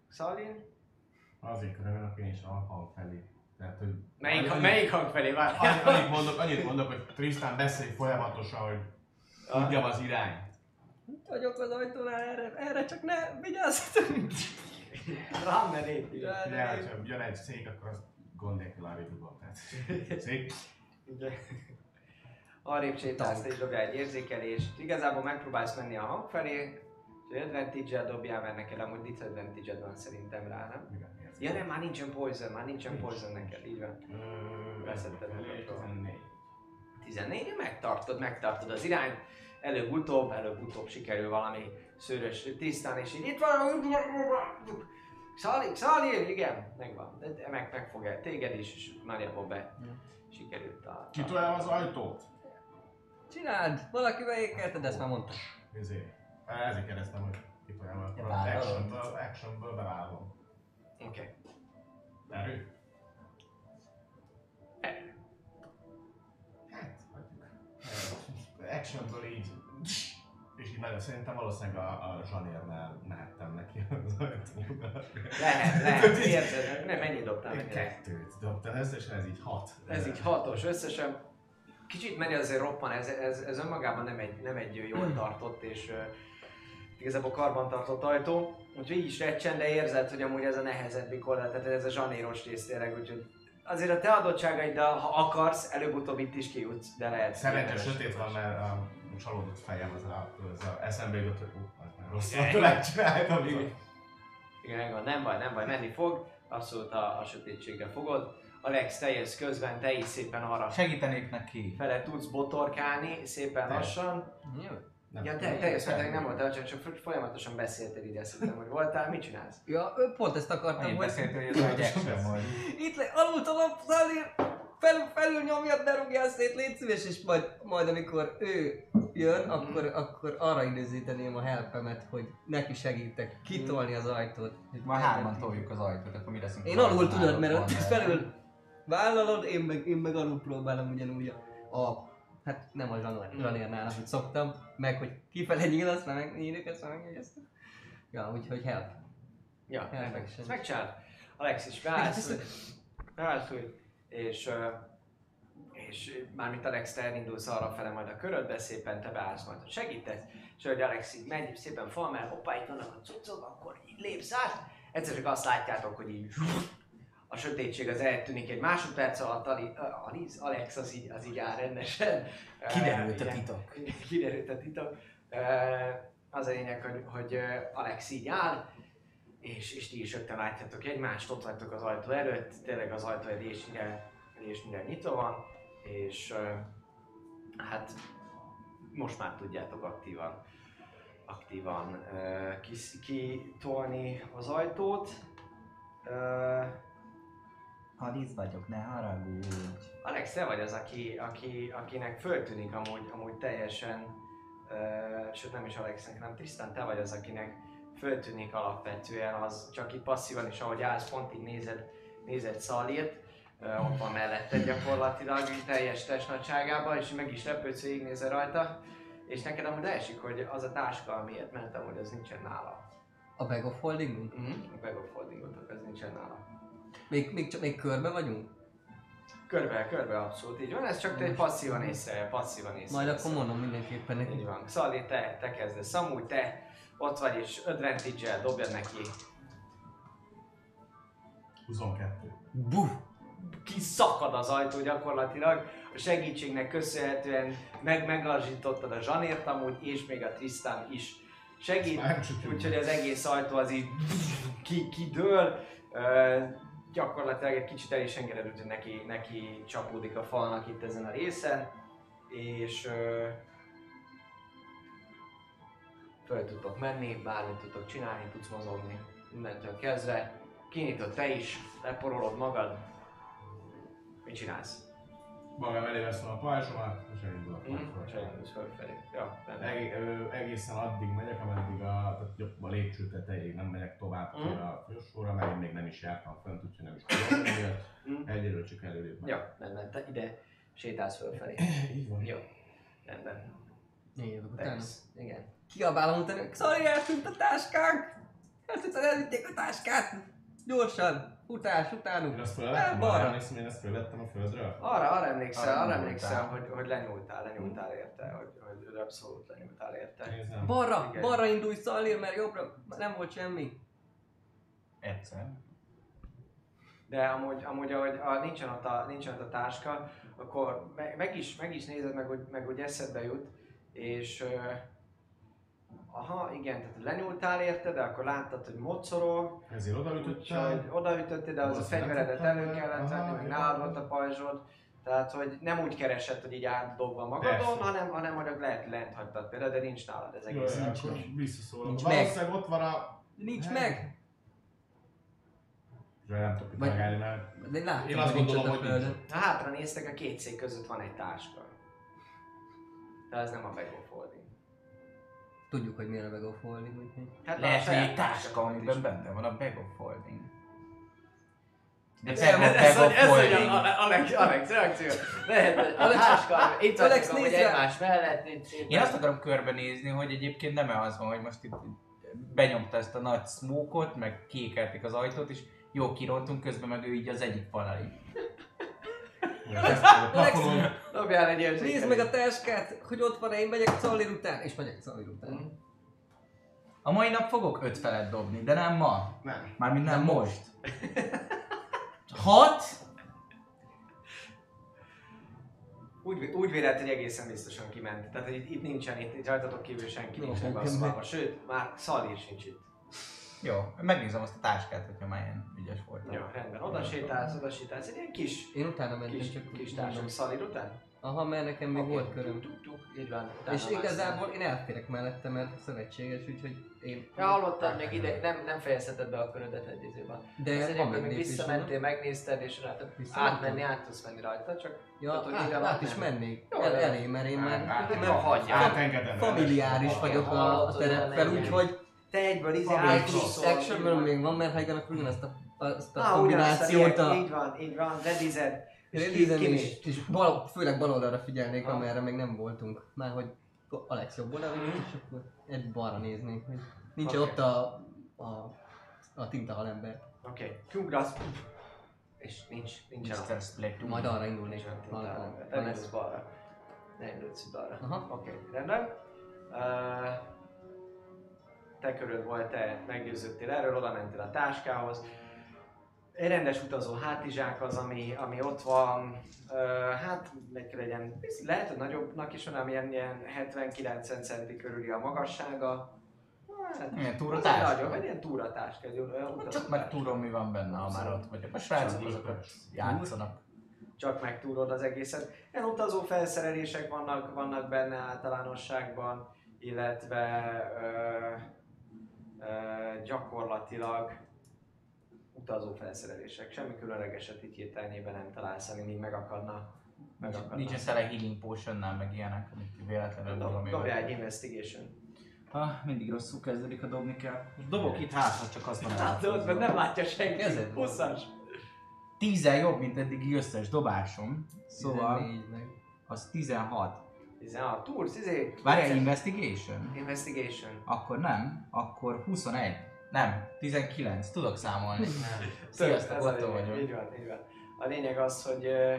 S1: Szalin?
S4: Azért körülök én is a hang felé. Tehát, hogy
S1: Melyik,
S4: annyit-
S1: melyik hang felé
S4: annyit,
S1: várjál?
S4: annyit, mondok, annyit mondok, hogy Tristan beszélj folyamatosan, hogy tudjam az irányt.
S3: Itt vagyok az ajtónál, erre, erre csak ne vigyázzatok!
S1: Rám ne lépj
S3: lépj.
S4: ha jön egy szék, akkor azt gond nélkül dugom. Tehát szék.
S1: Arrébb sétálsz és dobjál egy érzékelést. Igazából megpróbálsz menni a hang felé, és advantage-el dobjál, mert neked amúgy disadvantage van szerintem rá, nem?
S4: Igen.
S1: Ja nem, már nincsen poison, már nincsen poison neked, így van. Veszetted meg a
S4: 14.
S1: 14 megtartod, megtartod az irányt, előbb-utóbb, előbb-utóbb sikerül valami szőrös tisztán, és így itt van, Szali, Szali, igen, megvan, de meg, megfogja téged is, és nagyjából be sikerült a...
S4: Kitolom az ajtót?
S3: Csináld! Valaki beékelted, ezt már mondtam.
S4: Ezért. Ezért kérdeztem, hogy kitolom, akkor az
S2: vállalod.
S4: actionből, actionből bevállom.
S1: Oké. Okay.
S4: Erő? Hát, hagyjuk. Actionből így, és így nagyon szerintem valószínűleg a, a zsanérnál mehettem neki az ajtóba.
S1: Lehet, lehet, érted, nem mennyit dobtál
S4: Én
S1: neki?
S4: kettőt dobtam összesen, ez így hat.
S1: Ez így hatos összesen. Kicsit menni azért roppan, ez, ez, ez önmagában nem egy, nem egy jól tartott és uh, igazából karban tartott ajtó. Úgyhogy így is recsen, de érzed, hogy amúgy ez a nehezebbik oldal, tehát ez a zsanéros rész tényleg, úgyhogy azért a te adottságaiddal, ha akarsz, előbb-utóbb itt is kijutsz, de lehet.
S4: Szerencsés sötét van, mert a csalódott fejem az a, az a eszembe jutott, hogy uh, az már rossz volt, megcsináltam.
S1: Igen. Igen, nem baj, nem baj, menni fog, abszolút a, a sötétségre fogod. Alex, te jössz közben, te is szépen arra
S2: Segítenék neki.
S1: fele tudsz botorkálni, szépen lassan.
S3: Jó.
S4: Nem
S1: Ja, te, te jössz, mert nem voltál, csak, csak folyamatosan beszéltél ide, szerintem, hogy voltál, mit csinálsz?
S3: Ja, ő pont ezt akartam,
S2: Annyit
S3: hogy
S2: beszéltél, hogy ez egy action volt.
S3: itt le, alult a lap, Szalír, felül, felül nyomjad, ne rúgjál szét, légy szíves, és majd, majd amikor ő jön, akkor, akkor arra időzíteném a helpemet, hogy neki segítek kitolni az ajtót.
S2: Már hárman toljuk az ajtót, akkor mi leszünk?
S3: Én
S2: az
S3: alul tudod, mert ott felül vállalod, én meg, én meg alul próbálom ugyanúgy a, a hát nem a zsanér- zsanérnál, ahogy szoktam, meg hogy kifele nyíl, azt már megnyílik, ezt már megjegyeztem. Ja, úgyhogy help.
S1: Ja, rendben. Ezt megcsinálod. Alex is beállsz, beállsz és, és mármint Alex, te elindulsz arra fele majd a körödbe, szépen te beállsz majd, hogy segítesz, és hogy Alex így megy szépen fal, mert hoppá, itt vannak a cuccok, akkor így lépsz át, egyszer csak azt látjátok, hogy így a sötétség az eltűnik egy másodperc alatt, Ali, Aliz, Alex az így, az így áll rendesen.
S2: Kiderült a titok.
S1: kiderült a titok. Az a lényeg, hogy, hogy Alex így áll, és, és ti is rögtön látjátok egymást, ott vagytok az ajtó előtt, tényleg az ajtó egy résnyire, résnyire nyitva van, és hát most már tudjátok aktívan, aktívan kitolni az ajtót.
S2: Aliz vagyok, ne haragudj.
S1: Alex, te vagy az, aki, aki, akinek föltűnik amúgy, amúgy teljesen, uh, sőt nem is Alexnek, hanem Tristan, te vagy az, akinek föltűnik alapvetően, az csak így passzívan is, ahogy állsz, pont így nézed, nézed Szalírt, uh, ott van melletted gyakorlatilag, teljes testnagyságában, és meg is lepődsz, hogy nézel rajta, és neked amúgy leesik, hogy az a táska, amiért ment amúgy, az nincsen nála.
S3: A bag of holdingunk?
S1: Mm-hmm. A bag of holdingotok, az nincsen nála.
S3: Még, még, csak, még körbe vagyunk?
S1: Körbe, körbe abszolút így van, ez csak te egy passzívan észre, passzívan észre.
S3: Majd akkor mondom mindenképpen
S1: Így
S3: neki.
S1: van. Szali, te, te kezdesz. Szamúj, te ott vagy és advantage-el dobjad neki.
S4: 22.
S3: Buf!
S1: Kiszakad az ajtó gyakorlatilag. A segítségnek köszönhetően meg meglazsítottad a zsanért amúgy, és még a Tristan is segít. Úgyhogy az egész ajtó az így ki, kidől. Ö, gyakorlatilag egy kicsit el is engedett, neki, neki csapódik a falnak itt ezen a részen, és ö, föl tudtok menni, bármit tudtok csinálni, tudsz mozogni mindentől kezdve. Kinyitod te is, leporolod magad. Mit csinálsz?
S4: Magam elé veszem a pajzsomat, és elindulok.
S1: Mm, fölfelé. Ja.
S4: Eg- egészen addig megyek, ameddig a, tehát jobb a lépcső tetejéig nem megyek tovább
S1: Mm.
S4: a folyosóra, mert én még nem is jártam fönt, úgyhogy nem is tudom.
S1: Mm.
S4: Egyelőre csak előrébb.
S1: Ja, rendben. Te ide sétálsz fölfelé.
S4: Így van.
S1: Jó, rendben.
S3: Én jövök utána.
S1: Igen.
S3: Kiabálom utána, Szali, eltűnt a táskánk! Eltűnt, elvitték a táskát! Gyorsan! Utás,
S4: Én
S3: utánuk!
S4: azt fölvettem,
S3: balra.
S4: arra emlékszem, én ezt fölvettem a földről.
S1: Arra, arra emlékszel,
S2: Arra
S1: arra
S2: nyúltál.
S1: emlékszel, hogy, hogy lenyúltál, lenyúltál érte, hogy, hogy abszolút lenyúltál érte.
S4: Nézem.
S3: Balra,
S1: Igen.
S3: balra indulj Szalir, mert jobbra nem volt semmi.
S2: Egyszer.
S1: De amúgy, amúgy ahogy a, nincsen, ott a, nincsen ott a táska, akkor meg, meg, is, meg is nézed, meg hogy, meg hogy eszedbe jut, és ö, aha, igen, tehát lenyúltál érte, de akkor láttad, hogy mocorog,
S4: Ezért odaütöttem.
S1: odaütöttél, de az a fegyveredet elő kellett venni, meg nálad volt a pajzsod, tehát hogy nem úgy keresett, hogy így átdobva magadon,
S4: Persze.
S1: hanem, hanem hogy lehet lent hagytad például, de nincs nálad ez egész.
S4: jó,
S3: nincs
S4: akkor
S3: meg. Nincs
S4: Valószínűleg ott van a...
S3: Nincs meg!
S4: És nem tudok itt
S3: Vagy-
S4: megállni, mert...
S3: De láttam,
S4: Én azt gondolom, hogy nincs.
S1: Ha hátra néztek, a két szék között van egy táska. De ez nem a bag of.
S3: Tudjuk, hogy milyen a Bag of Holding, úgyhogy...
S1: Hát
S2: Lehet,
S1: a
S2: hogy egy táska, amiben benne van a bag of holding. De
S1: Ez, ez, ez, hogy- ez, hogy Alex, Alex reakció. Lehet, a
S3: Alex-
S1: táska, itt
S3: Alex, nézd rá!
S1: egymás mellett, szépen.
S2: Én azt akarom körbenézni, hogy egyébként nem az van, hogy most itt benyomta ezt a nagy smókot, meg kékelték az ajtót, és jó kirontunk, közben meg ő így az egyik falal
S1: Dobjál egy érzékelést.
S3: Nézd meg a táskát, hogy ott van én megyek Szalir után, és megyek Szalir után.
S1: Mhm.
S2: A mai nap fogok öt felet dobni, de nem ma.
S4: Nem.
S2: Mármint nem,
S3: Nem
S2: most. Hat?
S1: Úgy, úgy véled, hogy egészen biztosan kiment. Tehát, hogy itt, itt nincsen, itt, itt rajtatok kívül senki
S3: Jó,
S1: nincs ebben a
S3: oké.
S1: szobában. Sőt, már Szalír sincs itt.
S2: Jó, megnézem azt a táskát, hogyha már ilyen ügyes voltam.
S1: Jó, rendben. Oda sétálsz, oda sétálsz. Egy ilyen kis,
S3: Én utána mentem,
S1: kis,
S3: csak
S1: kis társam Szalír után.
S3: Aha, mert nekem még
S1: Oké.
S3: volt köröm.
S1: Tuk, tuk, Így van.
S3: És igazából én elférek mellette, mert szövetséges, úgyhogy én...
S1: Ja, hallottad, még ide nem, nem fejezheted be a körödet egy izében.
S3: De van még lépés,
S1: visszamentél, megnézted, és rá, tehát
S3: Visszamentem?
S1: átmenni, át tudsz menni rajta, csak
S3: Ja,
S1: hogy
S3: át, át
S1: van,
S3: is mennék.
S1: Jó,
S3: El, elé, mert én már...
S4: Át-
S1: nem
S4: át-
S1: hagyjál.
S4: Átengedem.
S3: Familiáris
S1: Oké,
S3: vagyok a, a
S1: hallotod,
S3: tereppel,
S1: menjél.
S3: úgyhogy
S1: te egyből izé
S4: Van még
S1: átúszol.
S3: action még van, mert ha igen, akkor ugyanazt a, azt a
S1: Ah,
S3: kombinációt a...
S1: Így van, így van, redized. És ki-
S3: Rédízem
S1: ki-
S3: és, bal, főleg bal oldalra figyelnék,
S1: Ha.
S3: amerre még nem voltunk. Már hogy Alex jobb oldalra,
S1: Mhm.
S3: és akkor egy balra néznék, nincs
S1: Oké.
S3: ott a, a, a tintahalember.
S1: Oké, kiugrasz. És nincs, nincsen
S2: Mr. Splatoon.
S3: Majd arra indulnék. Lesz.
S1: jössz balra. Nem jössz balra. Oké, rendben. Te köröd volt, te meggyőződtél erről, oda mentél a táskához. Egy rendes utazó hátizsák az, ami, ami ott van. Hát, meg kell legyen, lehet, hogy nagyobbnak is van, ami ilyen, ilyen 70-90 centi körüli a magassága. Hát,
S2: Milyen túra
S1: az egy
S2: táska?
S1: Nagyobb, egy ilyen egy olyan utazó
S2: Csak megtúrom, mi van benne, ha már ott vagyok. A srácok azokat játszanak.
S1: csak megtúrod az egészet. Ilyen utazó felszerelések vannak, vannak benne általánosságban, illetve ö, gyakorlatilag utazó felszerelések. Semmi különlegeset itt hirtelenében nem találsz, ami még megakadna. megakadna.
S2: Nincs eszel a healing potionnál, meg ilyenek, amit véletlenül
S1: Dob-
S2: valami
S1: Dobjál egy investigation.
S2: Ah, mindig rosszul kezdődik, ha dobni kell. Most dobok itt hát, ha csak azt mondom.
S1: Látod, mert nem látja senki.
S3: Kezed van.
S1: Hosszas.
S2: Tízen jobb, mint eddigi összes dobásom. Szóval
S3: 14 meg.
S2: az 16.
S1: 16. Túrsz, izé.
S2: Várjál, investigation?
S1: Investigation.
S2: Akkor nem, akkor 21. Nem, 19. Tudok számolni. Sziasztok,
S1: a
S2: Otto vagyok.
S1: Így van, így van. A lényeg az, hogy uh,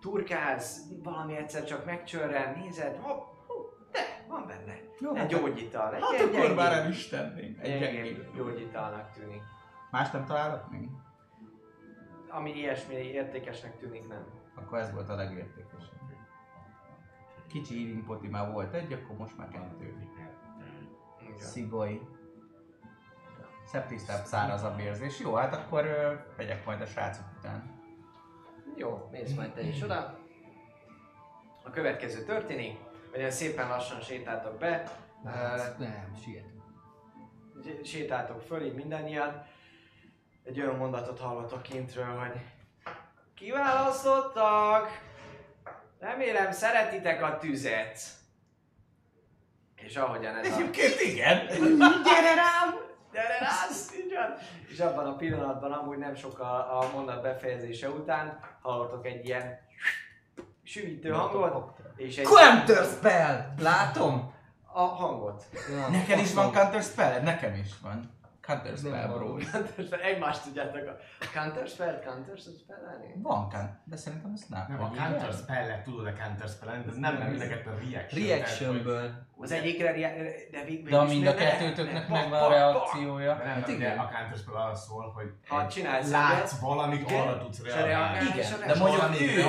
S1: turkálsz, valami egyszer csak megcsörren, nézed, hopp, hopp, de, van benne.
S2: Jó,
S1: Egy gyógyital. Egy
S2: Hát
S1: ilyen
S2: akkor már el is tenném. Egy gyengébb.
S1: gyógyitalnak tűnik.
S2: Más nem találok még?
S1: Ami ilyesmi értékesnek tűnik, nem.
S2: Akkor ez volt a legértékesebb. Kicsi healing poti már volt egy, akkor most már kettő.
S1: Igen.
S2: Szigoly. szebb tisztább, szárazabb érzés. Jó, hát akkor ö, megyek majd a srácok után.
S1: Jó, mész majd te is oda. A következő történik, hogy szépen lassan sétáltok be, Ö,
S3: Nem, siet.
S1: sétáltok föl így mindannyian. Egy olyan mondatot hallatok kintről, hogy Kiválasztottak! Remélem szeretitek a tüzet. És ahogyan ez a...
S2: Egyébként igen.
S1: Gyere rám! Gyere rám! És abban a pillanatban, amúgy nem sokkal a mondat befejezése után, hallottok egy ilyen sűvítő hangot, és egy...
S3: Counter spell! Látom?
S1: A hangot.
S3: Ja,
S2: Neked is van counter spell Nekem is van. Counter spell, bro.
S1: Egymást tudjátok a counter spell, counter spell
S2: Van counter, de szerintem ezt nem.
S4: Nem, a counter spellet tudod a counter spellet, de ez nem, nem mindeket a reaction.
S3: Reactionből.
S1: Az egyikre, de végül
S2: De mind a
S1: ne- ne-
S2: kettőtöknek
S1: ne-
S2: megvan a reakciója.
S4: De nem,
S3: Hát
S4: de
S3: igen.
S4: a counter arra szól, hogy
S1: Ha csinálsz
S4: látsz valamit,
S1: igen,
S4: arra tudsz reagálni.
S2: Igen, de mondjuk ő,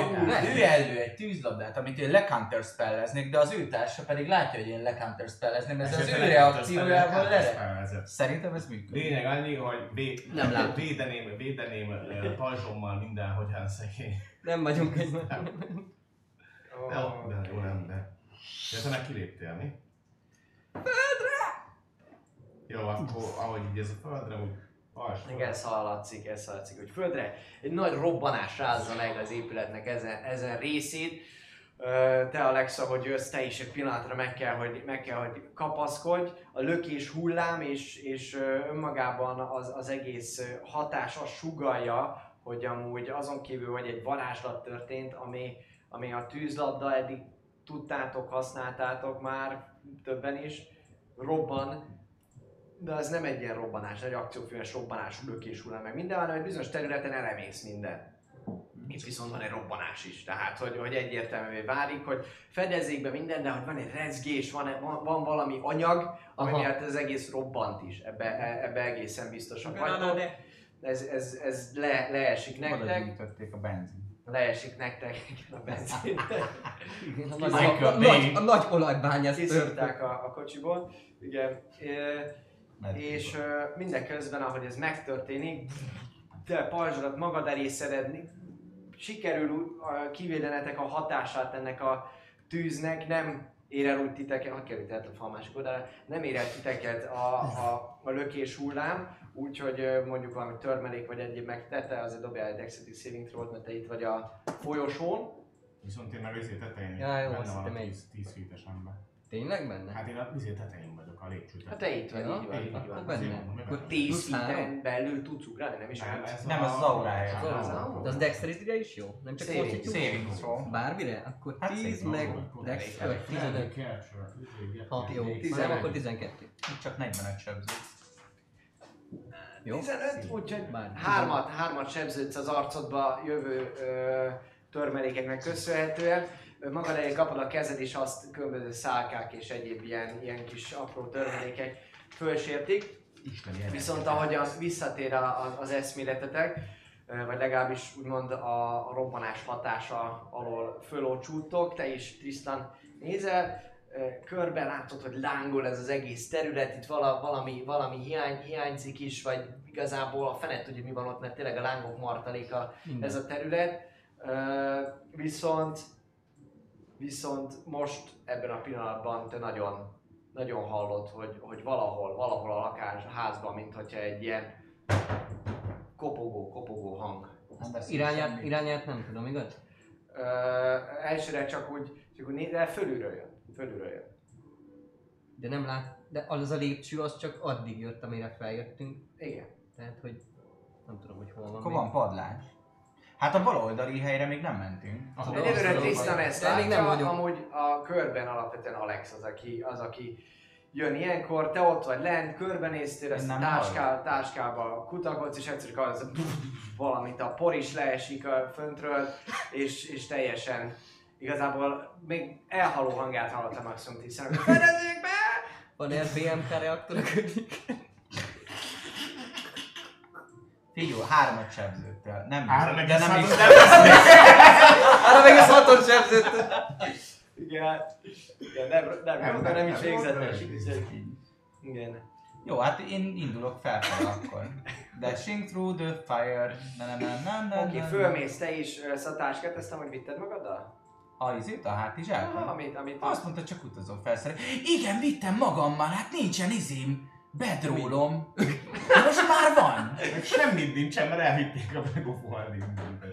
S2: ő elő egy tűzlabdát, amit én lecounter spelleznék, de az ő társa pedig látja, hogy én lecounter spellezném, ez az ő reakciójával
S4: spellezett.
S2: Szerintem ez működik.
S4: Lényeg annyi, hogy védeném, védeném pajzsommal minden, hogyan szegény.
S3: Nem vagyunk egy...
S1: Ó,
S4: De, de jó, nem, de. De te meg kiléptél, mi? Jó, akkor ahogy így ez a földre, úgy pajzs.
S1: Igen, ez hallatszik, ez hallatszik, hogy földre egy nagy robbanás rázza meg az épületnek ezen, ezen részét. Te Alexa, hogy jössz, te is egy pillanatra meg kell, hogy, meg kell, hogy kapaszkodj. A lökés hullám és, és önmagában az, az egész hatás azt sugalja, hogy amúgy azon kívül, hogy egy varázslat történt, ami, ami a tűzlabda eddig tudtátok, használtátok már többen is, robban, de ez nem egy ilyen robbanás, egy akciófilmes robbanású lökés hullám meg minden, hanem egy bizonyos területen elemész minden. Itt viszont van egy robbanás is, tehát hogy, hogy egyértelművé válik, hogy fedezzék be minden, de hogy van egy rezgés, van, van, van valami anyag, ami
S3: Aha.
S1: miatt ez egész robbant is, ebbe, e- ebbe egészen biztosak vagytok. Ez, ez, ez le, leesik
S2: Oda
S1: nektek,
S2: gyűjtötték a benzin.
S1: Leesik nektek a benzin.
S3: A nagy, a, nagy, a nagy olajbányász tört.
S1: Kiszívták a, a kocsiból, igen. E, És ö, mindeközben, ahogy ez megtörténik, te pajzsodat magad elé szedni, sikerül a- kivédenetek a hatását ennek a tűznek, nem ér el úgy titeket, ha került a fal másik oldalára, nem ér el titeket a, a, a lökés hullám, úgyhogy mondjuk valami törmelék vagy egyéb megtette, azért dobjál egy Dexterity Saving throw mert te itt vagy a folyosón.
S4: Viszont én meg izé tetején
S3: Ja, jó,
S4: benne van a
S3: hittem egy-
S4: 10, 10 feet ember.
S3: Tényleg benne?
S4: Hát én a izé tetején vagyok, a lépcső
S1: Hát te itt vagy,
S3: Ja,
S1: így van,
S4: így
S1: így
S4: van.
S1: van.
S3: Akkor benne. Akkor
S1: 10
S3: plusz három?
S1: feet belül tudsz ugrálni, nem is
S4: Nem, a-
S2: ez az aurája.
S3: Az
S1: Az
S3: az
S1: az.
S3: De az dexterity is jó? Nem csak
S1: Saving.
S2: throw.
S3: Bármire? Akkor
S2: Hát
S3: 10
S2: saving
S3: meg
S2: throw.
S3: dex,
S1: Elég
S3: vagy 15. Ha, jó, nem,
S1: 11.
S3: akkor 12.
S2: Itt csak 45 sebző.
S3: Jó?
S1: 15, úgyhogy
S3: Bár-
S1: hármat, hármat sebződsz az arcodba jövő ö, törmelékeknek köszönhetően. Magad elé kapod a kezed, és azt különböző szálkák és egyéb ilyen, ilyen kis apró törmelékek fölsértik.
S4: Isteni.
S1: Viszont ahogyan visszatér a, a, az eszméletetek, vagy legalábbis úgymond a, a robbanás hatása alól fölócsúttok, te is Tristan nézel, körbe látod, hogy lángol ez az egész terület, itt vala, valami, valami hiány, hiányzik is, vagy igazából a fenet tudja mi van ott, mert tényleg a lángok martaléka
S3: Minden.
S1: ez a terület. Viszont, viszont most ebben a pillanatban te nagyon, nagyon hallod, hogy, hogy valahol, valahol a lakás, a házban, mint hogyha egy ilyen kopogó, kopogó hang.
S3: Irányát, irányát nem tudom, igaz?
S1: Ö, elsőre csak úgy, csak úgy de fölülről jön. Fölülről jön.
S3: De nem lát, de az a lépcső az csak addig jött, amire feljöttünk.
S1: Igen.
S3: Tehát, hogy nem tudom, hogy hol van
S2: Akkor
S3: még.
S2: van padlás. Hát a baloldali helyre még nem mentünk.
S4: Ahol
S3: Tudom,
S1: Egyelőre
S3: tudom,
S1: Tristan ezt
S3: de még
S1: látja,
S3: nem vagyunk.
S1: amúgy a körben alapvetően Alex az, aki, az, aki jön ilyenkor, te ott vagy lent, körbenéztél, ezt
S2: nem
S1: táská, táskába kutakodsz, és egyszer csak az valamit, a por is leesik a föntről, és, és teljesen igazából még elhaló hangját hallottam maximum Tristan, hogy fedezzék be!
S3: Van RBMK reaktor a környék?
S2: Figyelj, hármat sebződtél. Nem,
S4: Három
S2: de nem is.
S3: meg az hatot sebzett.
S1: Igen, igen nem, nem, nem, nem, nem is végzetes. Igen.
S2: Jó, hát én indulok felfelé akkor. Dashing through the fire. Na, na, na, na, na,
S1: Oké,
S2: na,
S1: fölmész te is, táskát, ezt hogy vitted magaddal?
S2: A izét, a
S1: Aha,
S2: hátizsákon?
S1: amit, amit...
S2: Azt mondta, csak utazom felszerel. Igen, vittem magammal, hát nincsen izém. Bedrólom. Most már van.
S4: Meg semmit nincsen, mert elvitték a.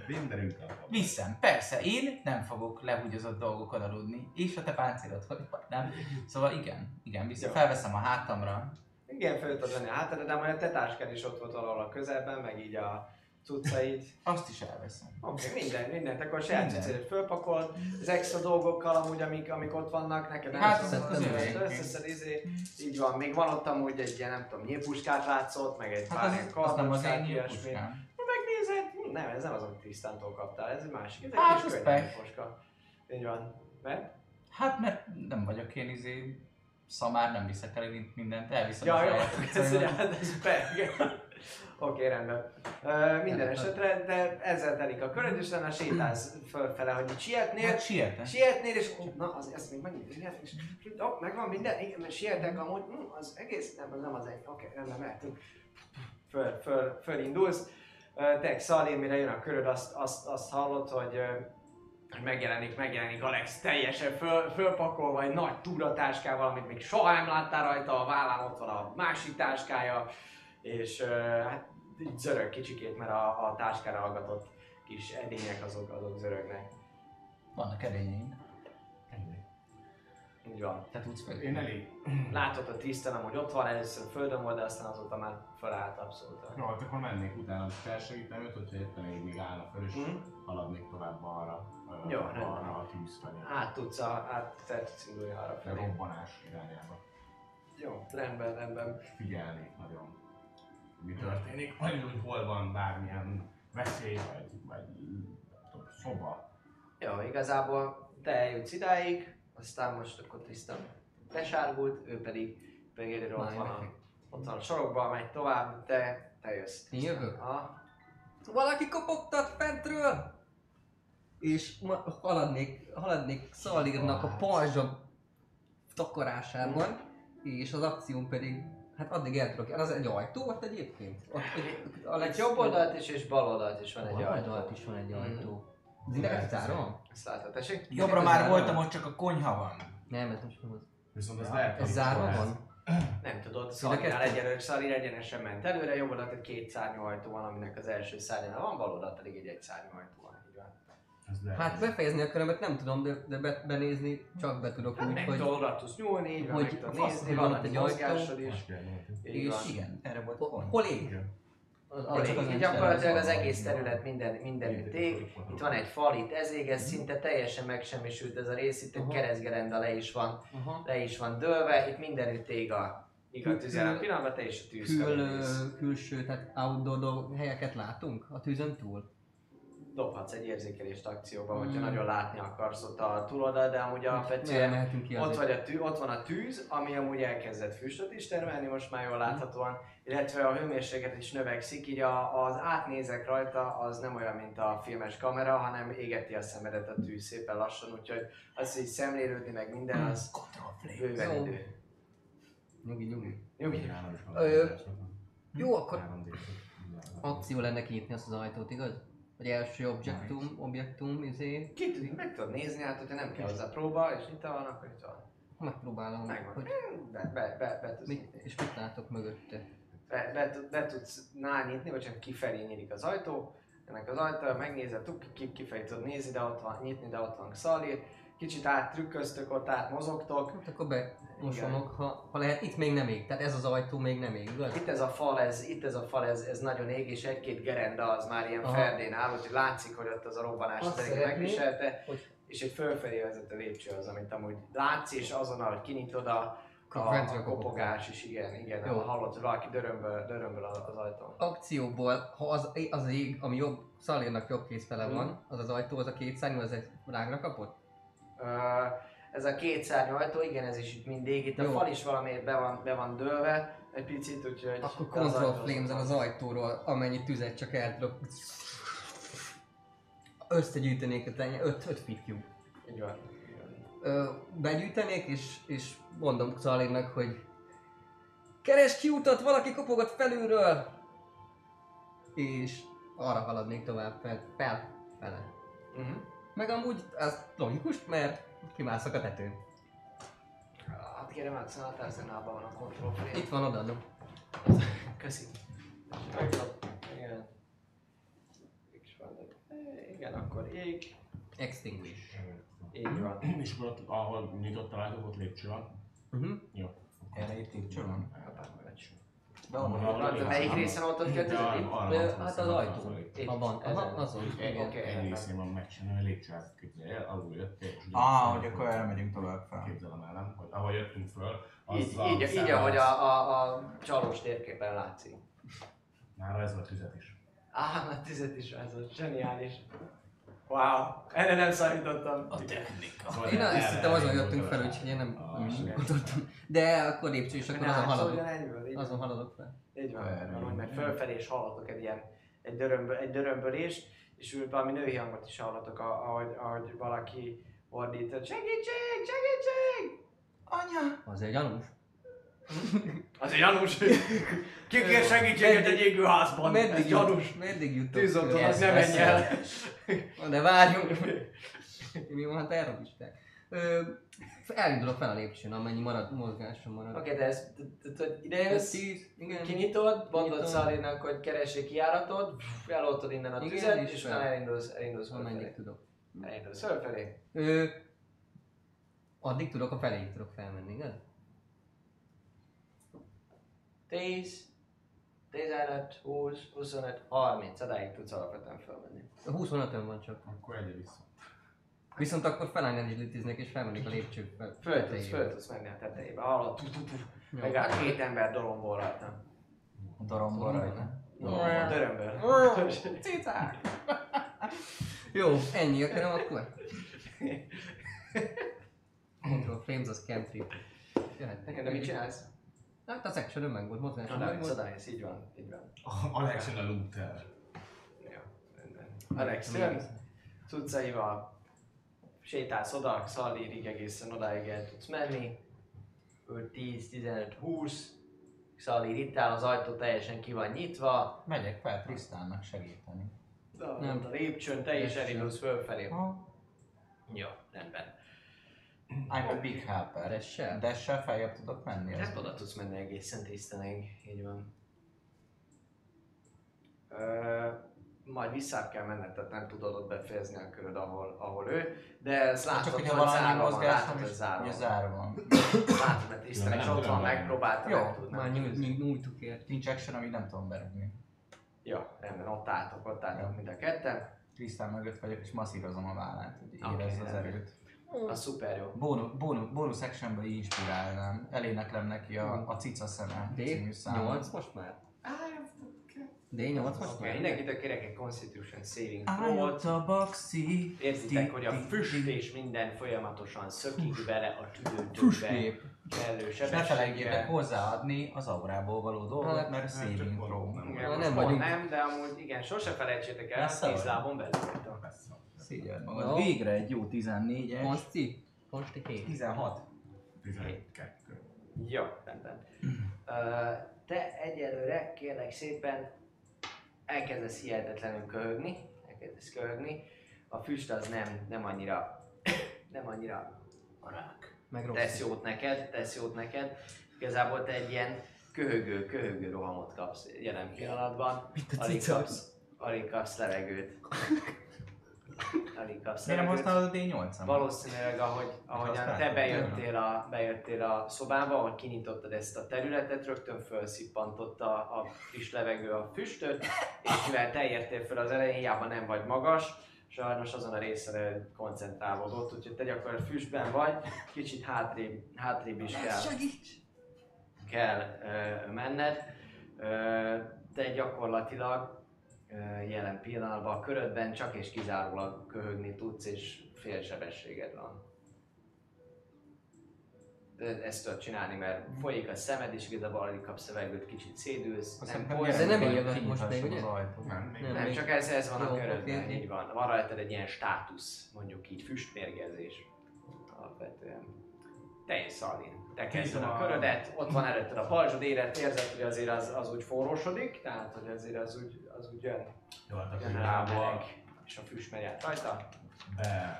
S4: Mindenünk van.
S2: Viszem, persze, én nem fogok lehúgyozott dolgokon aludni, és a te páncélod, hogy nem. Szóval igen, igen, vissza,
S1: Jó.
S2: felveszem a hátamra.
S1: Igen, föl tudod venni a hátadra, de majd a te táskád is ott volt valahol a közelben, meg így a cuccaid.
S2: Azt is elveszem.
S1: Oké, okay, minden, mindent, akkor a saját cuccaidat fölpakold, az extra dolgokkal amúgy, amik, amik ott vannak, neked nem
S2: Hát, az- az övé.
S1: összeszed, izé, így van, még van ott amúgy egy ilyen, nem tudom, nyílpuskát látszott, meg egy
S2: Hát
S1: pár
S2: az,
S1: ilyen
S2: az az
S1: kardockát, ilyesmi. Megnézed, nem, ez nem az, amit Trisztántól kaptál, ez egy másik, ez egy
S2: Hát,
S1: kis
S2: az
S1: könyvfoska. Így van. Mert?
S2: Hát mert nem vagyok én izé szamár, nem viszek el mindent, elviszem
S1: Ja,
S2: a
S1: jó, ez,
S2: cuccaimat.
S1: hát ez Oké, rendben. Uh, minden esetre, de ezzel telik a köröd, és utána sétálsz fölfele, hogy itt sietnél,
S2: Hát sietek.
S1: sietnél, és ó, na, az, ezt még megint, és ó, megvan minden, igen, mert sietek amúgy, hm, az egész, nem, az nem az egy, oké, rendben, mehetünk. Föl, föl, fölindulsz. Uh, te, Szalér, mire jön a köröd, azt, azt, azt hallod, hogy uh, hogy megjelenik, megjelenik Alex teljesen föl, fölpakolva egy nagy túratáskával, amit még soha nem láttál rajta, a vállán ott van a másik táskája, és hát így zörög kicsikét, mert a, a táskára hallgatott kis edények azok, azok zörögnek.
S2: Vannak edényeim.
S1: Így van.
S2: Te tudsz fel.
S4: Én elég.
S1: Látod a tisztán, hogy ott van, először földön volt, de aztán azóta már felállt abszolút.
S4: Jó, hát akkor mennék utána, hogy felsegítem őt, hogyha éppen még, még állna föl, és
S1: Mhm.
S4: haladnék tovább arra, ö,
S1: Jó, rendben.
S4: arra a tűz felé.
S1: Át tudsz, a, át fel tudsz indulni arra
S4: A
S1: felé.
S4: robbanás irányába.
S1: Jó, rendben, rendben.
S4: Figyelnék nagyon, mi történik, vagy hogy hol van bármilyen veszély, vagy, vagy tudom, szoba.
S1: Jó, igazából te eljutsz idáig, aztán most akkor tisztán besárgult, ő pedig, pedig egyre ott van, a, ott van a sorokban, megy tovább, te, te jössz.
S3: Én jövök?
S1: Ha?
S3: Valaki kopogtat fentről! És ma haladnék, haladnék Szalírnak a pajzsa takarásában, és az akcióm pedig, hát addig el tudok, az egy ajtó ott egyébként? Ott, ott, a
S1: Egy jobb oldalt is és bal oldalt is van egy
S3: Bal
S1: ajtó.
S3: oldalt is van egy
S1: Mhm.
S3: ajtó. Az idegen zárom?
S1: Ezt látod, tessék?
S2: Jobbra már voltam, ott csak a konyha van.
S3: Nem, ez most nem az.
S4: Viszont ez lehet,
S3: Ez zárva van?
S1: Nem tudod,
S3: Mind a
S1: Szalirál
S3: kettő?
S1: egyenlő, Szalir egyenesen ment előre, jobb oldalt egy két szárnyú ajtó van, aminek az első szárnyánál van, bal oldalt pedig egy egy szárnyú ajtó van.
S4: Ez lehet.
S3: Hát befejezni a körömet nem tudom, de, de be, benézni csak be tudok
S1: Hát
S3: úgy, hogy...
S1: oda tudsz nyúlni, így
S3: hogy
S1: nézni, van
S3: ott
S1: egy
S3: ajtó. És
S1: van.
S2: Igen, erre volt
S3: Hol,
S2: pont.
S3: hol ég?
S4: Igen.
S1: Gyakorlatilag az egész terület minden, mindenütt ég. Itt van egy fal, itt ez ég, ez szinte teljesen megsemmisült ez a rész, itt egy keresztgerenda le is van, le is van dőlve, itt mindenütt ég a, ég a Pillanatban te is a tűz
S3: Kül, külső, tehát outdoor helyeket látunk a tűzön túl?
S1: Dobhatsz egy érzékelést akcióba, hogyha
S3: Mm.
S1: nagyon látni akarsz ott a túloldal, de amúgy alapvetően ott, vagy a tű, ott van a tűz, ami amúgy elkezdett füstöt is termelni, most már jól láthatóan, illetve a hőmérséklet is növekszik, így a, az átnézek rajta az nem olyan, mint a filmes kamera, hanem égeti a szemedet a tűz szépen lassan, úgyhogy az, hogy szemlélődni meg minden, az
S2: Control flame.
S1: bőven
S3: Jó.
S1: idő.
S3: Nyugi, nyugi.
S1: Nyugi.
S3: Jó, akkor
S4: 3D.
S3: akció lenne kinyitni azt az ajtót, igaz? Vagy első objektum, objektum, izé.
S1: Ki tudjuk, meg tudod nézni, hát hogyha nem kell hozzá próba, és nyitva van, akkor itt van.
S3: Megpróbálom,
S1: Megvan.
S3: hogy
S1: Be, be, be, be tudsz
S3: mit, és mit látok mögötte.
S1: be, be, be tudsz nál nyitni, vagy csak kifelé nyílik az ajtó. Ennek az ajtó, megnézed, ki, kifelé tudod nézni, de ott van, nyitni, de ott van Xalir. Kicsit áttrükköztök, ott átmozogtok.
S3: Hát akkor bemosonok, ha, ha lehet, itt még nem ég, tehát ez az ajtó még nem ég, igaz?
S1: Itt ez a fal, ez, itt ez a fal, ez, ez nagyon ég, és egy-két gerenda az már ilyen
S3: Aha.
S1: ferdén áll, úgyhogy látszik, hogy ott az a robbanás
S3: szeretném,
S1: megviselte.
S3: hogy-
S1: És egy fölfelé vezető lépcső az, amit amúgy látsz, és azonnal, hogy kinyitod a, a, a kopogás is, igen, igen,
S3: Jó.
S1: hallod, hogy valaki dörömböl, dörömböl az, az ajtón.
S3: Akcióból, ha az, az ég, ami jobb, Szalérnak jobb kézfele
S1: Mhm.
S3: van, az az ajtó, az a két szárnyú, az egy rágra kapott?
S1: Ö, ez a két szárnyú ajtó, igen, ez is itt mindig. Itt a
S3: Jó.
S1: fal is valamiért be van, be van dőlve egy picit, úgyhogy...
S3: Akkor control flames az ajtóról, amennyi tüzet csak el tudok. Összegyűjtenék a tenye, 5 5 feet cube.
S1: Így van.
S3: Ö, begyűjtenék, és, és mondom Szalérnak, hogy Keres kiutat, valaki kopogat felülről! És arra haladnék tovább, fel, fel, fele.
S1: Uh-huh.
S3: Meg amúgy ez logikus, mert kimászok a tetőn.
S1: Hát kérem, hát szóval a arzenálban van a kontroll felé.
S3: Itt van, odaadom.
S1: Köszi. Igen. Igen, akkor ég.
S3: Extinguish.
S1: Így van.
S4: És akkor ott, ahol nyitott találtuk, ott lépcső van.
S3: Uh-huh.
S4: Jó.
S2: Erre itt lépcső van.
S1: Vagy.
S2: De
S1: melyik részen Itt?
S4: arra
S3: Ö,
S4: van
S3: hát az
S4: szó,
S3: ajtó.
S4: szó, itt.
S1: Itt.
S3: Ha van,
S1: Ezen.
S3: aha, azon.
S4: Egy részén van megcsinálni, a lépcsőt képzelje el, alul ugye-
S2: Ah, hogy akkor erre megyünk tovább fel.
S4: Képzelem el, nem? Hogy ahol jöttünk föl,
S1: Így, így, így, ahogy a, a, a csalós térképen látszik.
S4: Nála ez volt tüzet is.
S1: Á, a tüzet is rajzolt, zseniális. Wow, erre nem számítottam.
S2: A technika.
S4: Szóval
S3: Én azt hittem azon jöttünk fel, úgyhogy én nem,
S4: Ah,
S3: nem is gondoltam. De akkor lépcső, és akkor azon haladok.
S1: Egyből, így,
S3: Azon haladok fel.
S1: így van, meg fölfelé is hallatok egy ilyen egy, dörömbö, egy dörömbölés, és úgy valami női hangot is hallatok, a- ahogy, ahogy valaki ordít, segítség, segítség!
S2: Anya!
S3: Az egy gyanús.
S1: Az egy Janus! Ki kér segítséget egy égőházban? Ez
S3: Meddig,
S1: gyanús!
S3: jut, meddig jutok?
S1: Tűzoltó,
S3: Ö,
S1: az ne menj el!
S3: De várjunk! Mi van, hát elrabisták. Ö, Elindulok fel a lépcsőn, amennyi marad, mozgásom marad.
S1: Oké, de ez, ide
S3: Ez
S1: jössz, kinyitod, mondod. Szalinak, hogy keressék kijáratot, eloltod innen a
S3: Igen,
S1: tüzet,
S3: és
S1: utána elindulsz, elindulsz
S3: Amennyit tudok.
S1: Elindulsz fölfelé.
S3: Addig tudok, a feléig tudok felmenni, igaz?
S1: 10, 15, 20, 25, 30, odáig tudsz alapvetően felmenni.
S3: A 25-ön van csak.
S4: Akkor egyre vissza.
S3: Viszont akkor felállnál is litiznek és felmennék a lépcsők fel.
S1: Föl tudsz, föl tudsz menni a tetejébe. Hallod, tu, tu, tu.
S3: Jó.
S1: Megállt két ember dolombol rajta.
S2: A daromból rajta.
S1: A dörömből.
S2: Cicák!
S3: Jó, ennyi akarom akkor. Control frames, az cantrip. Jöhetnek.
S1: De mit csinálsz?
S3: Hát az action meg volt, mozgás meg
S1: Odáig,
S3: volt.
S1: odáig, így van, így van.
S4: Alex a Luther.
S1: Jó, rendben. Alex jön, cuccaival sétálsz oda, szaldírig egészen odáig el tudsz menni. 5, 10, 15, 20. Szaldír itt áll, az ajtó teljesen ki van nyitva.
S2: Megyek fel Trisztánnak segíteni.
S1: Nem.
S3: Nem.
S1: A lépcsőn te is elindulsz fölfelé.
S2: Ha?
S1: Jó, rendben.
S2: I'm a big helper.
S3: Dash-sel?
S2: Dash-sel feljebb tudok menni?
S1: Hát oda tudsz menni egészen tisztenig, így van. Ö, majd vissza kell menned, tehát nem tudod ott befejezni a köröd, ahol, ahol ő, de ezt látod,
S2: Csak
S1: hogy
S2: hogyha valami
S1: zárva van, látod, hogy zárva van.
S2: zárva van.
S1: Látod, mert tiszteleg, és
S4: nem
S1: ott van,
S4: tudom,
S1: megpróbálta,
S2: Jó,
S1: nem tud, nem
S3: Már nyújtuk ért.
S2: Nincs action, amit nem tudom berúgni.
S1: Jó, rendben, ott álltok, ott álltok mind a ketten.
S2: Trisztán mögött vagyok és masszírozom a vállát, hogy
S1: Oké,
S2: érezze az
S1: rendben.
S2: Erőt.
S1: Az szuper jó.
S2: Bónus, bónus, bónusz actionből inspirálnám. Eléneklem neki a, a cica szeme című számot.
S3: D8 most már? D8 most már?
S1: mindenkitől kérek egy Constitution Saving Throw-ot.
S2: a baxi.
S1: Érzitek, hogy a
S2: Ti- ti-
S1: füst
S2: ti-
S1: és minden folyamatosan szökik bele a.
S3: Füstgép.
S1: Kellő
S2: És ne felejtjétek
S1: sebességgel.
S2: hozzáadni az aurából való dolgot,
S3: Hát,
S2: mert
S4: csak
S2: saving throw.
S4: nem.
S1: Most
S3: nem vagyunk.
S1: nem, de amúgy igen, sose felejtsétek el,
S2: Messze
S1: 10
S2: vagy.
S1: lábon belül.
S2: Szégyeld magad.
S3: Jó.
S2: Végre egy jó 14-es.
S3: Konsti? Konsti 7.
S2: 16.
S4: 12.
S1: Jó, rendben. Ö, te egyelőre kérlek szépen elkezdesz hihetetlenül köhögni, elkezdesz köhögni. A füst az nem, nem annyira, nem annyira
S3: Meg rossz.
S1: tesz jót neked, tesz jót neked. Igazából te egy ilyen köhögő, köhögő rohamot kapsz jelen pillanatban.
S3: Mint a
S1: Alig kapsz, alig kapsz levegőt. Alig kapsz
S2: Miért nem használod a D8-am?
S1: Valószínűleg, ahogy, ahogyan te bejöttél a, bejöttél a szobába, ahol kinyitottad ezt a területet, rögtön felszippantott a, a friss levegő a füstöt, és mivel te értél fel az elején, hiába nem vagy magas, sajnos azon a részre koncentrálódott, úgyhogy te gyakorlatilag füstben vagy, kicsit hátrébb, hátrébb is kell, kell ö, menned. Ö, te gyakorlatilag jelen pillanatban a körödben csak és kizárólag köhögni tudsz, és félsebességed van. De ezt tudod csinálni, mert folyik a szemed, és igazából alig kapsz levegőt, kicsit szédülsz,
S2: Azt
S1: nem polsz,
S3: De nem
S2: hogy
S3: most még, ugye?
S4: Nem, még
S3: Nem.
S1: nem,
S3: még-
S1: csak ez, ez van
S3: Jó,
S1: a körödben,
S3: oké,
S1: így van. Van rajtad egy ilyen státusz, mondjuk így füstmérgezés alapvetően. Te és Szalin. Te kezded a körödet, ott van előtted a pajzsod, éred, érzed, hogy azért az, az úgy forrósodik, tehát hogy azért az úgy, az úgy jön,
S4: Jó, hát
S1: jön
S4: akkor
S1: rá a meleg, és a füst megy át rajta.
S4: be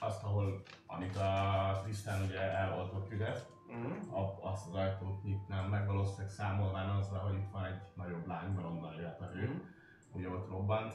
S4: azt, ahol, amit a Trisztán ugye el volt ott üres,
S1: Mhm.
S4: a- azt az ajtót nyitnám meg, valószínűleg számolván azzal, hogy itt van egy nagyobb lány, mert onnan jött a hő,
S1: Mhm.
S4: ugye ott robbant.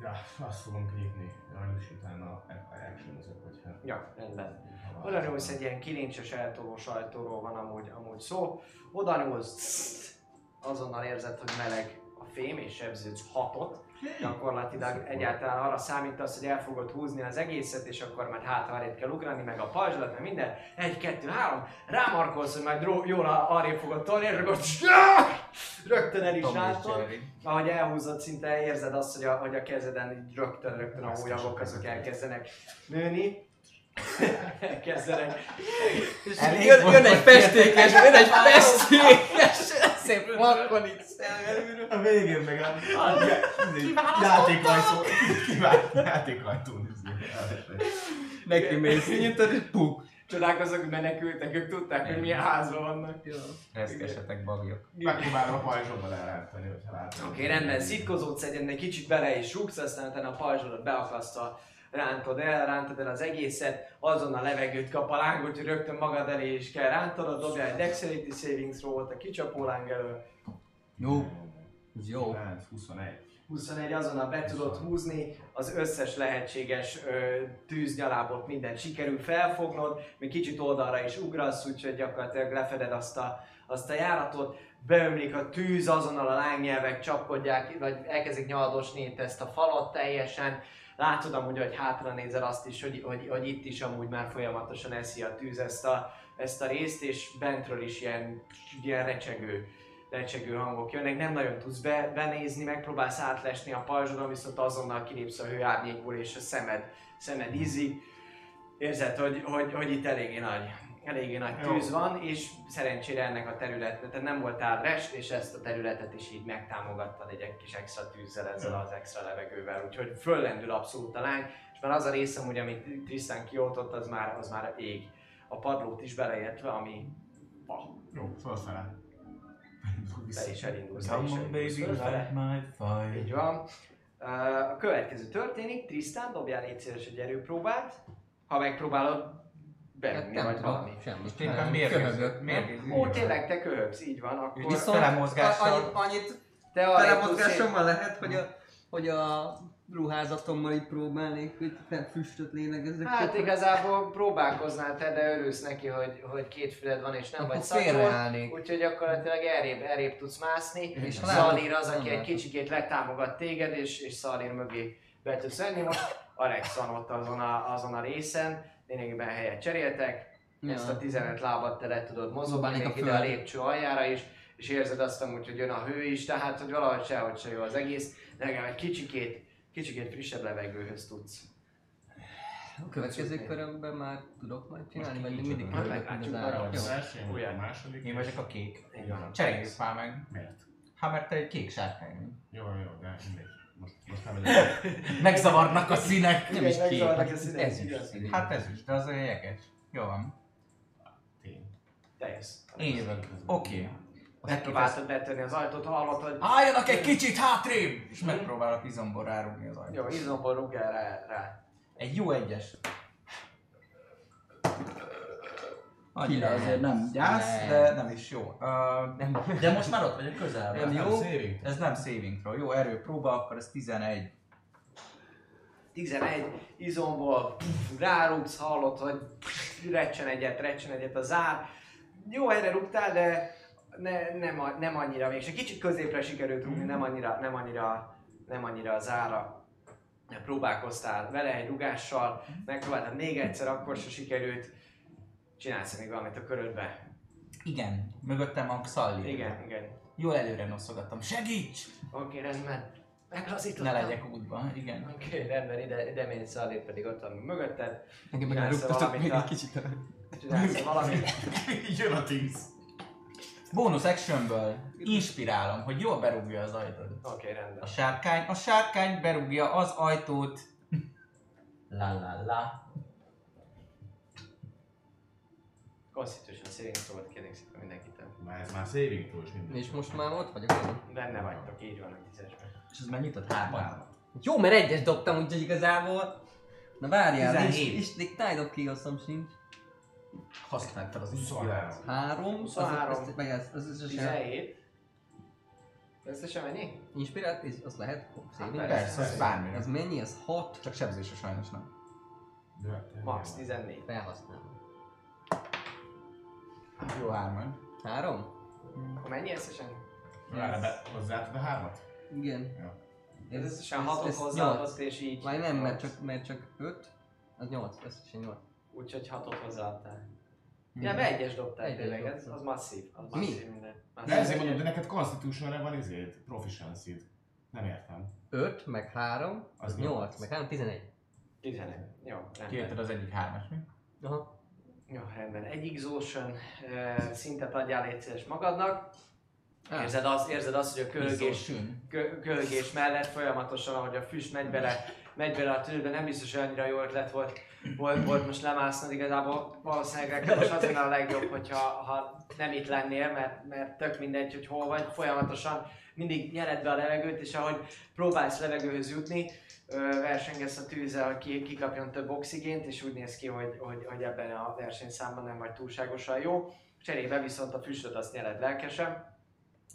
S4: Ja, azt fogom nyitni, és utána action hogyha...
S1: Ja, rendben. Oda nyúlsz egy ilyen kilincses eltoló sajtóról van amúgy, amúgy szó. Oda nyúlsz, azonnal érzed, hogy meleg a fém, és sebződsz hatot. Gyakorlatilag egyáltalán arra számítasz, hogy el fogod húzni az egészet, és akkor már hátra kell ugrani, meg a pajzsolat, meg minden. Egy, kettő, három, rámarkolsz, hogy majd dró- jól arrébb fogod tolni, és akkor rögtön el is látod ahogy elhúzod, szinte érzed azt, hogy a, hogy a kezeden így rögtön, rögtön a hólyagok azok elkezdenek nőni. elkezdenek.
S3: És
S2: Elég
S3: jön, jön egy festékes, jön egy festékes, szép makon itt
S4: A végén meg a, a játékrajtó, játékrajtó
S3: Neki mész, nyitod és puk.
S1: Csodálkozok, hogy menekültek, ők tudták, hogy milyen házban vannak.
S2: Reszkesetek bagyok.
S4: Megpróbálom a pajzsommal elrántani, hogyha látom.
S1: Oké, okay, rendben, szitkozódsz egyen, egy kicsit bele is rúgsz, aztán utána a pajzsodat beakasztva rántod el, rántod el az egészet, azon a levegőt kap a láng, hogy rögtön magad elé is kell rántanod, dobjál egy Dexterity Saving Throw-ot a kicsapó láng elől.
S3: Jó. Ez jó.
S4: 9, 21.
S1: 21 azonnal be tudod húzni, az összes lehetséges ö, tűznyalábot mindent sikerül felfognod, még kicsit oldalra is ugrasz, úgyhogy gyakorlatilag lefeded azt a, azt a járatot, beömlik a tűz, azonnal a lángnyelvek csapkodják, vagy elkezdik nyaladosni itt ezt a falat teljesen, látod amúgy, hogy hátra nézel azt is, hogy, hogy, hogy itt is amúgy már folyamatosan eszi a tűz ezt a, ezt a részt, és bentről is ilyen, ilyen recsegő recsegő hangok jönnek, nem nagyon tudsz be, benézni, megpróbálsz átlesni a pajzsodon, viszont azonnal kilépsz a hőárnyékból és a szemed, szemed izzik. Érzed, hogy, hogy, hogy itt eléggé nagy, eléggé nagy
S4: Jó.
S1: tűz van, és szerencsére ennek a területnek, tehát nem voltál rest, és ezt a területet is így megtámogattad egy, egy kis extra tűzzel, ezzel az extra levegővel, úgyhogy föllendül abszolút a lány, és már az a része, amúgy, amit Tristan kioltott, az már, az már ég. A padlót is beleértve, ami fa.
S4: Jó, fölfele.
S1: Te is elindulsz, te is elindulsz. Így van. A következő történik, Tristan, dobjál légy szíves egy erőpróbát. Ha megpróbálod berúgni
S3: Hát nem
S1: vagy valami.
S3: csinálni.
S2: mérgező.
S3: Köhögök.
S2: Mérgező.
S1: Ó, tényleg, te köhögsz, így van, akkor
S3: Viszont a- annyit,
S1: te arra
S3: felemozgásommal lehet, hogy a, hogy a ruházatommal így próbálnék, hogy nem füstöt lélegezek.
S1: Hát igazából próbálkoznál te, de örülsz neki, hogy, hogy két füled van és nem
S3: Akkor
S1: vagy szakol. Úgyhogy gyakorlatilag errébb, errébb tudsz mászni.
S3: És
S1: És Szalír az, aki egy kicsikét letámogat téged, és, és Szalír mögé be tudsz venni. Most Alex van ott azon a, azon a részen, lényegében helyet cseréltek.
S3: Ja.
S1: Ezt a 15 lábat te le tudod mozogni, még ide a lépcső aljára is, és érzed azt amúgy, hogy jön a hő is, tehát hogy valahogy sehogy se jó az egész, de legalább egy kicsikét, kicsikét frissebb levegőhöz tudsz.
S3: A következő körömben már tudok majd csinálni, vagy mindig köhögök,
S1: Meglátjuk.
S3: Az Jó.
S4: a második.
S2: Én vagyok a kék. Cseréljük már meg.
S4: Miért?
S2: Hát mert te egy kék sárkány.
S4: Jó, jó, de mindegy. Most, most nem vagyok.
S2: Megzavarnak a színek.
S3: Nem is
S1: Igen,
S3: kék,
S1: megzavarnak a színek,
S3: ez is.
S2: Hát ez is, de az olyan jeges. Jó van.
S4: Tény.
S2: Én jövök. Oké.
S1: Megpróbáltad betörni az ajtót, hallod, hogy
S2: Álljanak egy kicsit hátrébb! És megpróbálok izomból rárugni az ajtót.
S1: jó, izomból rúgjál rá, rá.
S2: Egy jó egyes. Annyira
S3: Kilenc.
S2: azért nem gyász, de nem is jó. Uh,
S3: Nem.
S2: de most már ott vagyok közel.
S3: Nem jó.
S4: saving.
S2: Ez nem saving throw. Jó erőpróba, akkor ez 11.
S1: 11 izomból rárugsz, hallod, hogy recsen egyet, recsen egyet a zár. Jó, erre rúgtál, de ne, nem, a- nem annyira még. Kicsit középre sikerült rúgni, nem annyira, nem annyira, nem annyira a zára. Próbálkoztál vele egy rugással, megpróbáltad még egyszer, akkor se sikerült. Csinálsz még valamit a körödbe?
S2: Igen, mögöttem van Xalli.
S1: Igen, igen.
S2: Jól előre noszogattam. Segíts!
S1: Oké, rendben. Meglazítottam.
S2: Ne legyek útban, igen.
S1: Oké, rendben, ide, ide mész, Szalét pedig ott van mögötted.
S3: Engem meg elrúgtatok még
S1: a-
S3: egy kicsit.
S1: Csinálsz valamit.
S4: Jön a tíz.
S2: Bónusz actionből inspirálom, hogy jól berúgja az ajtót.
S1: Oké, rendben.
S2: A sárkány, a sárkány berúgja az ajtót. La la la.
S1: Constitution saving throw-ot kérnék szépen mindenkitől.
S4: Már ez már saving throw is minden.
S3: És most már ott vagyok.
S1: Benne vagytok, így van a tízesben.
S2: És ez mennyit ad? Hárman?
S3: Jó, mert egyes dobtam, úgyhogy igazából... Na várjál, nincs,
S2: 17.
S3: és még Tide of Chaos-om sincs.
S2: Használd fel az
S4: 23.
S2: inspirációt.
S3: Három,
S1: 23.
S3: Az, az, meg ez, az összesen
S1: 17. Összesen mennyi?
S3: inspirált, és az lehet saving?
S1: Hát
S2: Persze, ez bármire.
S3: Ez mennyi? Ez 6
S2: Csak sebzésre sajnos nem.
S1: Max 14.
S3: felhasználom.
S2: Jó hárman.
S3: Három?
S1: Akkor mennyi összesen?
S4: Várj, be, hozzáadod a hármat?
S3: Igen.
S4: Ja.
S1: Ez összesen 6 hozzáadott és így.
S3: Vagy nem, mert
S1: nyolc.
S3: csak, mert csak 5, az 8, összesen 8.
S1: Úgyhogy 6-ot hozzáadtál. Ja, be egyes dobtál
S3: Egyes
S1: tényleg, ez, az masszív. Az
S3: Mi?
S1: masszív minden.
S4: De
S1: Masszív.
S4: ezért mondom, de neked Constitutionre van izéd, proficiency Nem értem.
S3: 5, meg 3,
S4: Az
S3: az 8,
S4: nyolc.
S3: meg 3, 11.
S1: 11. Jó, rendben.
S2: Kiérted az egyik hármas, mi?
S3: Aha.
S1: Jó, rendben. Egy exhaustion szintet adjál légy szíves magadnak. Érzed azt, érzed azt, hogy a kölgés, kö, kölgés mellett folyamatosan, ahogy a füst megy bele, megy bele a tűzbe, nem biztos, hogy annyira jó ötlet volt, volt, volt most lemásznod, igazából valószínűleg neked most az lenne a legjobb, hogyha ha nem itt lennél, mert, mert tök mindegy, hogy hol vagy, folyamatosan mindig nyered be a levegőt, és ahogy próbálsz levegőhöz jutni, versengesz a tűzzel, hogy ki, kikapjon több oxigént, és úgy néz ki, hogy, hogy, hogy ebben a versenyszámban nem vagy túlságosan jó. Cserébe viszont a füstöt azt nyered lelkesen.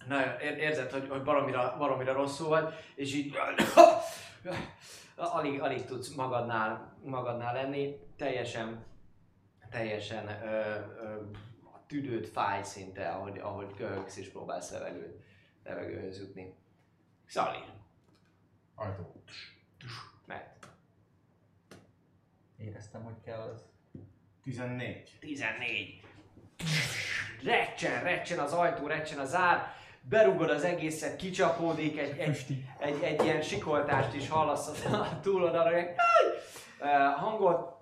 S1: Na, ér- érzed, hogy, hogy baromira, baromira rosszul vagy, és így alig, alig tudsz magadnál, magadnál lenni, teljesen, teljesen ö, ö, a tüdőd fáj szinte, ahogy, ahogy köhögsz és próbálsz levegőt, levegőhöz jutni. Szali,
S4: Ajtó.
S1: meg.
S2: Éreztem, hogy kell az.
S4: 14.
S1: 14. Recsen, recsen az ajtó, recsen az ár, berugod az egészet, kicsapódik, egy, egy, egy, egy ilyen sikoltást is hallasz a túloldalra, egy uh, hangot,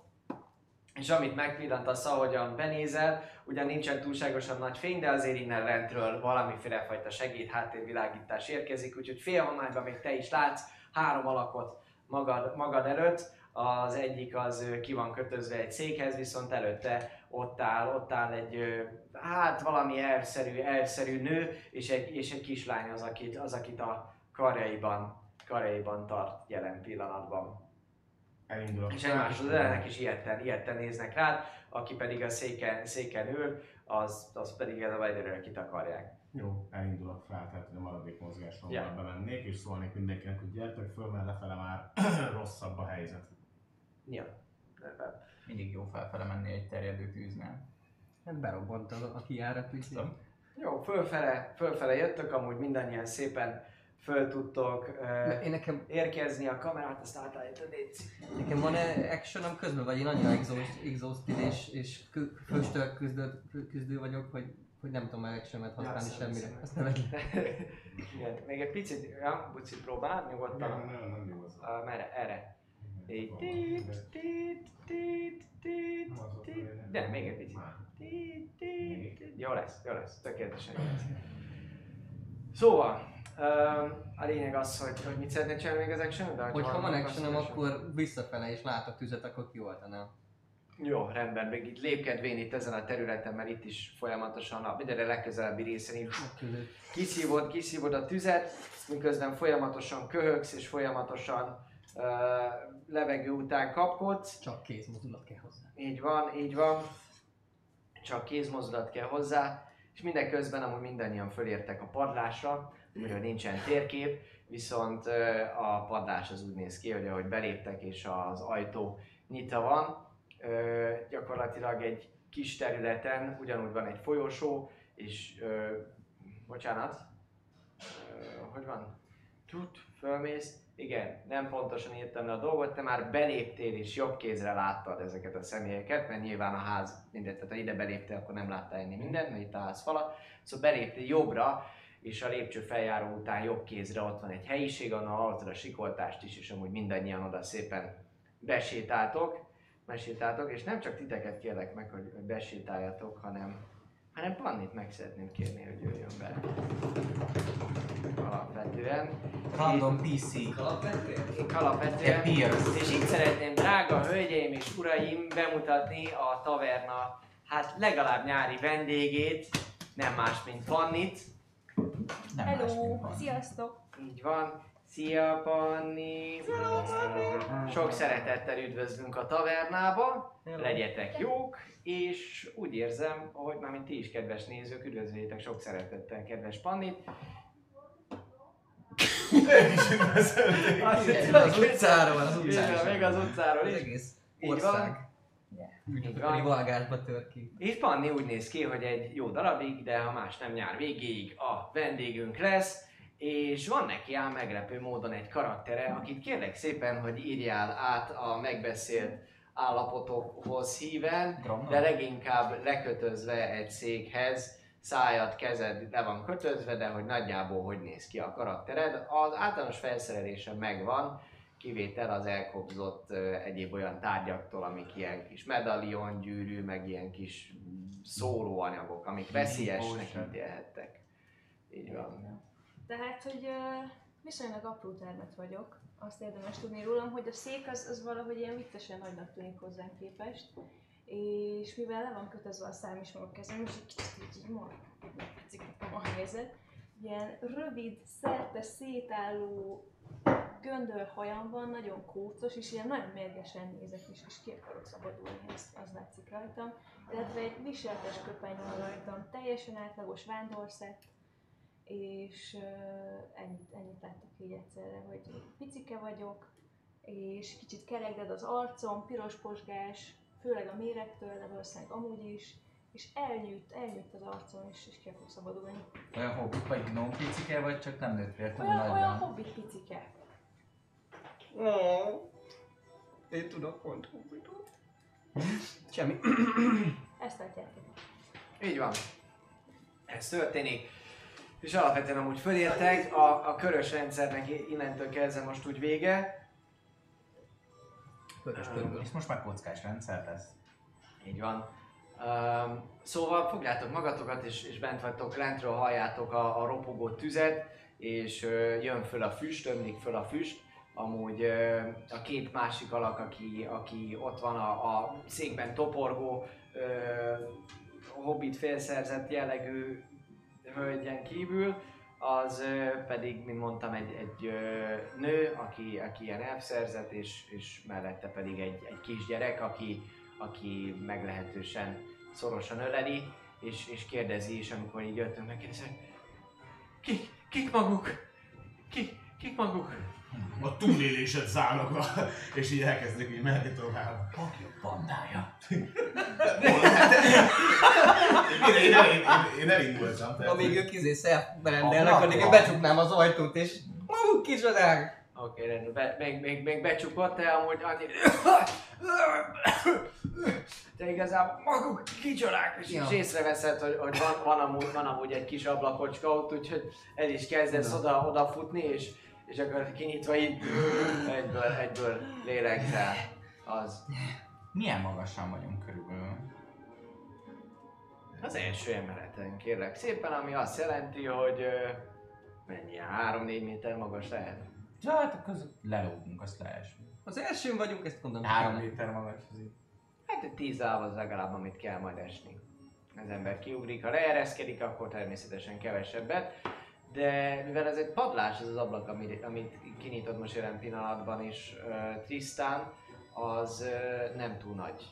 S1: és amit megpillantasz, ahogyan benézel, ugyan nincsen túlságosan nagy fény, de azért innen lentről valamiféle fajta segéd, háttérvilágítás érkezik, úgyhogy félhományban még te is látsz három alakot magad, magad előtt, az egyik az ki van kötözve egy székhez, viszont előtte ott áll, ott áll egy, hát valami elszerű, elszerű nő, és egy, és egy kislány az, akit, az, akit a karjaiban, karjaiban tart jelen pillanatban.
S4: Elindulok.
S1: És egymáshoz ellenek is ilyetten, ilyetten néznek rád, aki pedig a széken, széken ül, az, az pedig ez a Vaderről kitakarják.
S4: Jó, elindulok fel, tehát hogy a maradék mozgásommal
S1: Ja.
S4: bemennék, és szólnék mindenkinek, hogy gyertek föl, mert lefele már rosszabb a helyzet.
S1: Ja.
S2: Mindig jó felfele menni egy terjedő tűznél.
S3: Hát berobbant a, a kiárat, úgyhogy...
S1: Jó, fölfele, fölfele jöttök, amúgy mindannyian szépen föl tudtok uh,
S3: Én nekem,
S1: érkezni a kamerát, azt átállítod,
S3: nekem van-e actionom közben, vagy én annyira exhaust, exhausted és, és kö- füstöl küzdő, küzdő vagyok, hogy, hogy nem tudom már actionomet használni
S1: Azt
S3: semmire. Azt nem.
S1: Igen, még egy picit, ja, Buci próbál, nyugodtan.
S4: Nem, nem, nem az.
S1: Uh, merre? Erre. De, még egy picit. Jó lesz, jó lesz, tökéletesen jó lesz. Szóval, a lényeg az, hogy, hogy mit szeretnél csinálni még az action de
S3: Hogyha van actionom, akkor visszafele és látok tüzet, akkor kioltanám.
S1: Jó, rendben, még itt lépkedvén itt ezen a területen, mert itt is folyamatosan a mindenre legközelebbi részen így kiszívod, kiszívod a tüzet, miközben folyamatosan köhögsz és folyamatosan uh, levegő után kapkodsz.
S3: Csak kézmozdulat kell hozzá.
S1: Így van, így van. Csak kézmozdulat kell hozzá. És mindeközben amúgy mindannyian fölértek a padlásra, amiről nincsen térkép, viszont a padlás az úgy néz ki, hogy ahogy beléptek és az ajtó nyitva van, gyakorlatilag egy kis területen ugyanúgy van egy folyosó, és bocsánat, hogy van? Tut, fölmész, igen, nem pontosan írtam le a dolgot, te már beléptél és jobb kézre láttad ezeket a személyeket, mert nyilván a ház, mindegy, tehát ha ide beléptél, akkor nem láttál enni mindent, mert itt a ház fala. Szóval beléptél jobbra, és a lépcső feljáró után jobb kézre ott van egy helyiség, ahol hallottad a sikoltást is, és amúgy mindannyian oda szépen besétáltok, besétáltok, és nem csak titeket kérlek meg, hogy besétáljatok, hanem, hanem Pannit meg szeretném kérni, hogy jöjjön be. Alapvetően.
S2: Random PC.
S3: Alapvetően?
S1: Alapvetően. És itt szeretném, drága hölgyeim és uraim, bemutatni a taverna hát legalább nyári vendégét, nem más, mint Pannit.
S2: Nem más, mint
S6: Hello,
S2: van.
S6: sziasztok!
S1: Így van. Szia, Panni! Sok szeretettel üdvözlünk a tavernába. Legyetek jók, és úgy érzem, hogy már mint ti is, kedves nézők, üdvözöljétek sok szeretettel, kedves Pannit. Azt hittem,
S3: az utcáról, az utcáról.
S1: még az utcáról is.
S3: egész
S1: Így
S3: ország.
S1: Így
S3: Úgy
S1: van.
S3: rivalgásba tör ki.
S1: És Panni úgy néz ki, hogy egy jó darabig, de ha más nem nyár végéig a vendégünk lesz, és van neki ám meglepő módon egy karaktere, akit kérlek szépen, hogy írjál át a megbeszélt állapotokhoz híven,
S2: Gromnak?
S1: de leginkább lekötözve egy székhez, szájad, kezed le van kötözve, de hogy nagyjából hogy néz ki a karaktered. Az általános felszerelése megvan, kivétel az elkobzott egyéb olyan tárgyaktól, amik ilyen kis medalion, gyűrű, meg ilyen kis szólóanyagok, amik veszélyesnek ítélhettek. Így van.
S6: Tehát, hogy viszonylag apró termet vagyok. Azt érdemes tudni rólam, hogy a szék az, az valahogy ilyen viccesen nagynak tűnik hozzám képest. És mivel le van kötözve a szám is meg a kezem, és egy kicsit így, így ma, tetszik nekem a helyzet. Ilyen rövid, szerte szétálló göndör hajam van, nagyon kócos, és ilyen nagyon mérgesen nézek is, és ki akarok szabadulni, az, az látszik rajtam. Illetve egy viseltes köpeny van rajtam, teljesen átlagos vándorszett, és uh, ennyit, ennyit láttak így egyszerre, hogy picike vagyok, és kicsit kerekded az arcom, piros posgás, főleg a méregtől, de valószínűleg amúgy is, és elnyűjt, elnyűjt az arcom, és, és ki fog szabadulni.
S2: Olyan hobbit vagy gnóm picike, vagy csak nem nőttél túl
S6: Olyan, olyan hobbit picike.
S3: Én tudok pont hobbitot. Semmi.
S6: Ezt látjátok.
S1: Így van. Ez történik. És alapvetően amúgy fölértek, a, a körös rendszernek innentől kezdve most úgy vége.
S3: Vörös körül.
S2: És most már kockás rendszer lesz.
S1: Így van. Um, szóval fogjátok magatokat, és, és bent vagytok, lentről halljátok a, a ropogó tüzet, és uh, jön föl a füst, ömlik föl a füst. Amúgy a két másik alak, aki, aki ott van a, a székben toporgó, hobbit félszerzett jellegű hölgyen kívül, az pedig, mint mondtam, egy, egy nő, aki, aki ilyen elfszerzett, és, és mellette pedig egy, egy kisgyerek, aki, aki meglehetősen szorosan öleli, és, és kérdezi is, amikor így jöttünk, megkérdezi, kik, kik maguk? Kik, kik maguk?
S4: A túlélésed záloga, és így elkezdek így menni tovább.
S2: Fogjuk bandája.
S4: Hol lehet? Én, én, én, én, én elindultam. tehát-
S3: Amíg ők izé szelfrendelnek,
S2: Ablakon.
S3: addig én becsuknám az ajtót, és maguk kicsodák!
S1: Oké, okay, rendben, Be, még, még, még becsukott, de amúgy annyi... De igazából maguk kicsodák, és,
S3: Ja.
S1: és észreveszed, hogy, hogy van, van, amúgy, van amúgy egy kis ablakocska ott, úgyhogy el is kezdesz
S3: Na.
S1: oda, odafutni, és, és akkor kinyitva így egyből, egyből lélegzel. Az.
S2: Milyen magasan vagyunk körülbelül?
S1: Az első emeleten kérlek szépen, ami azt jelenti, hogy ö, mennyi, 3-4 méter magas lehet.
S2: Ja, hát akkor az- lelógunk, azt leesünk.
S3: Az elsőn vagyunk, ezt gondolom.
S2: Három méter magas az így.
S1: Hát egy 10 láb az legalább, amit kell majd esni. Az ember kiugrik, ha leereszkedik, akkor természetesen kevesebbet. De mivel ez egy padlás, ez az ablak, amit, amit kinyitod most jelen pillanatban is uh, Tristan, az uh, nem túl nagy.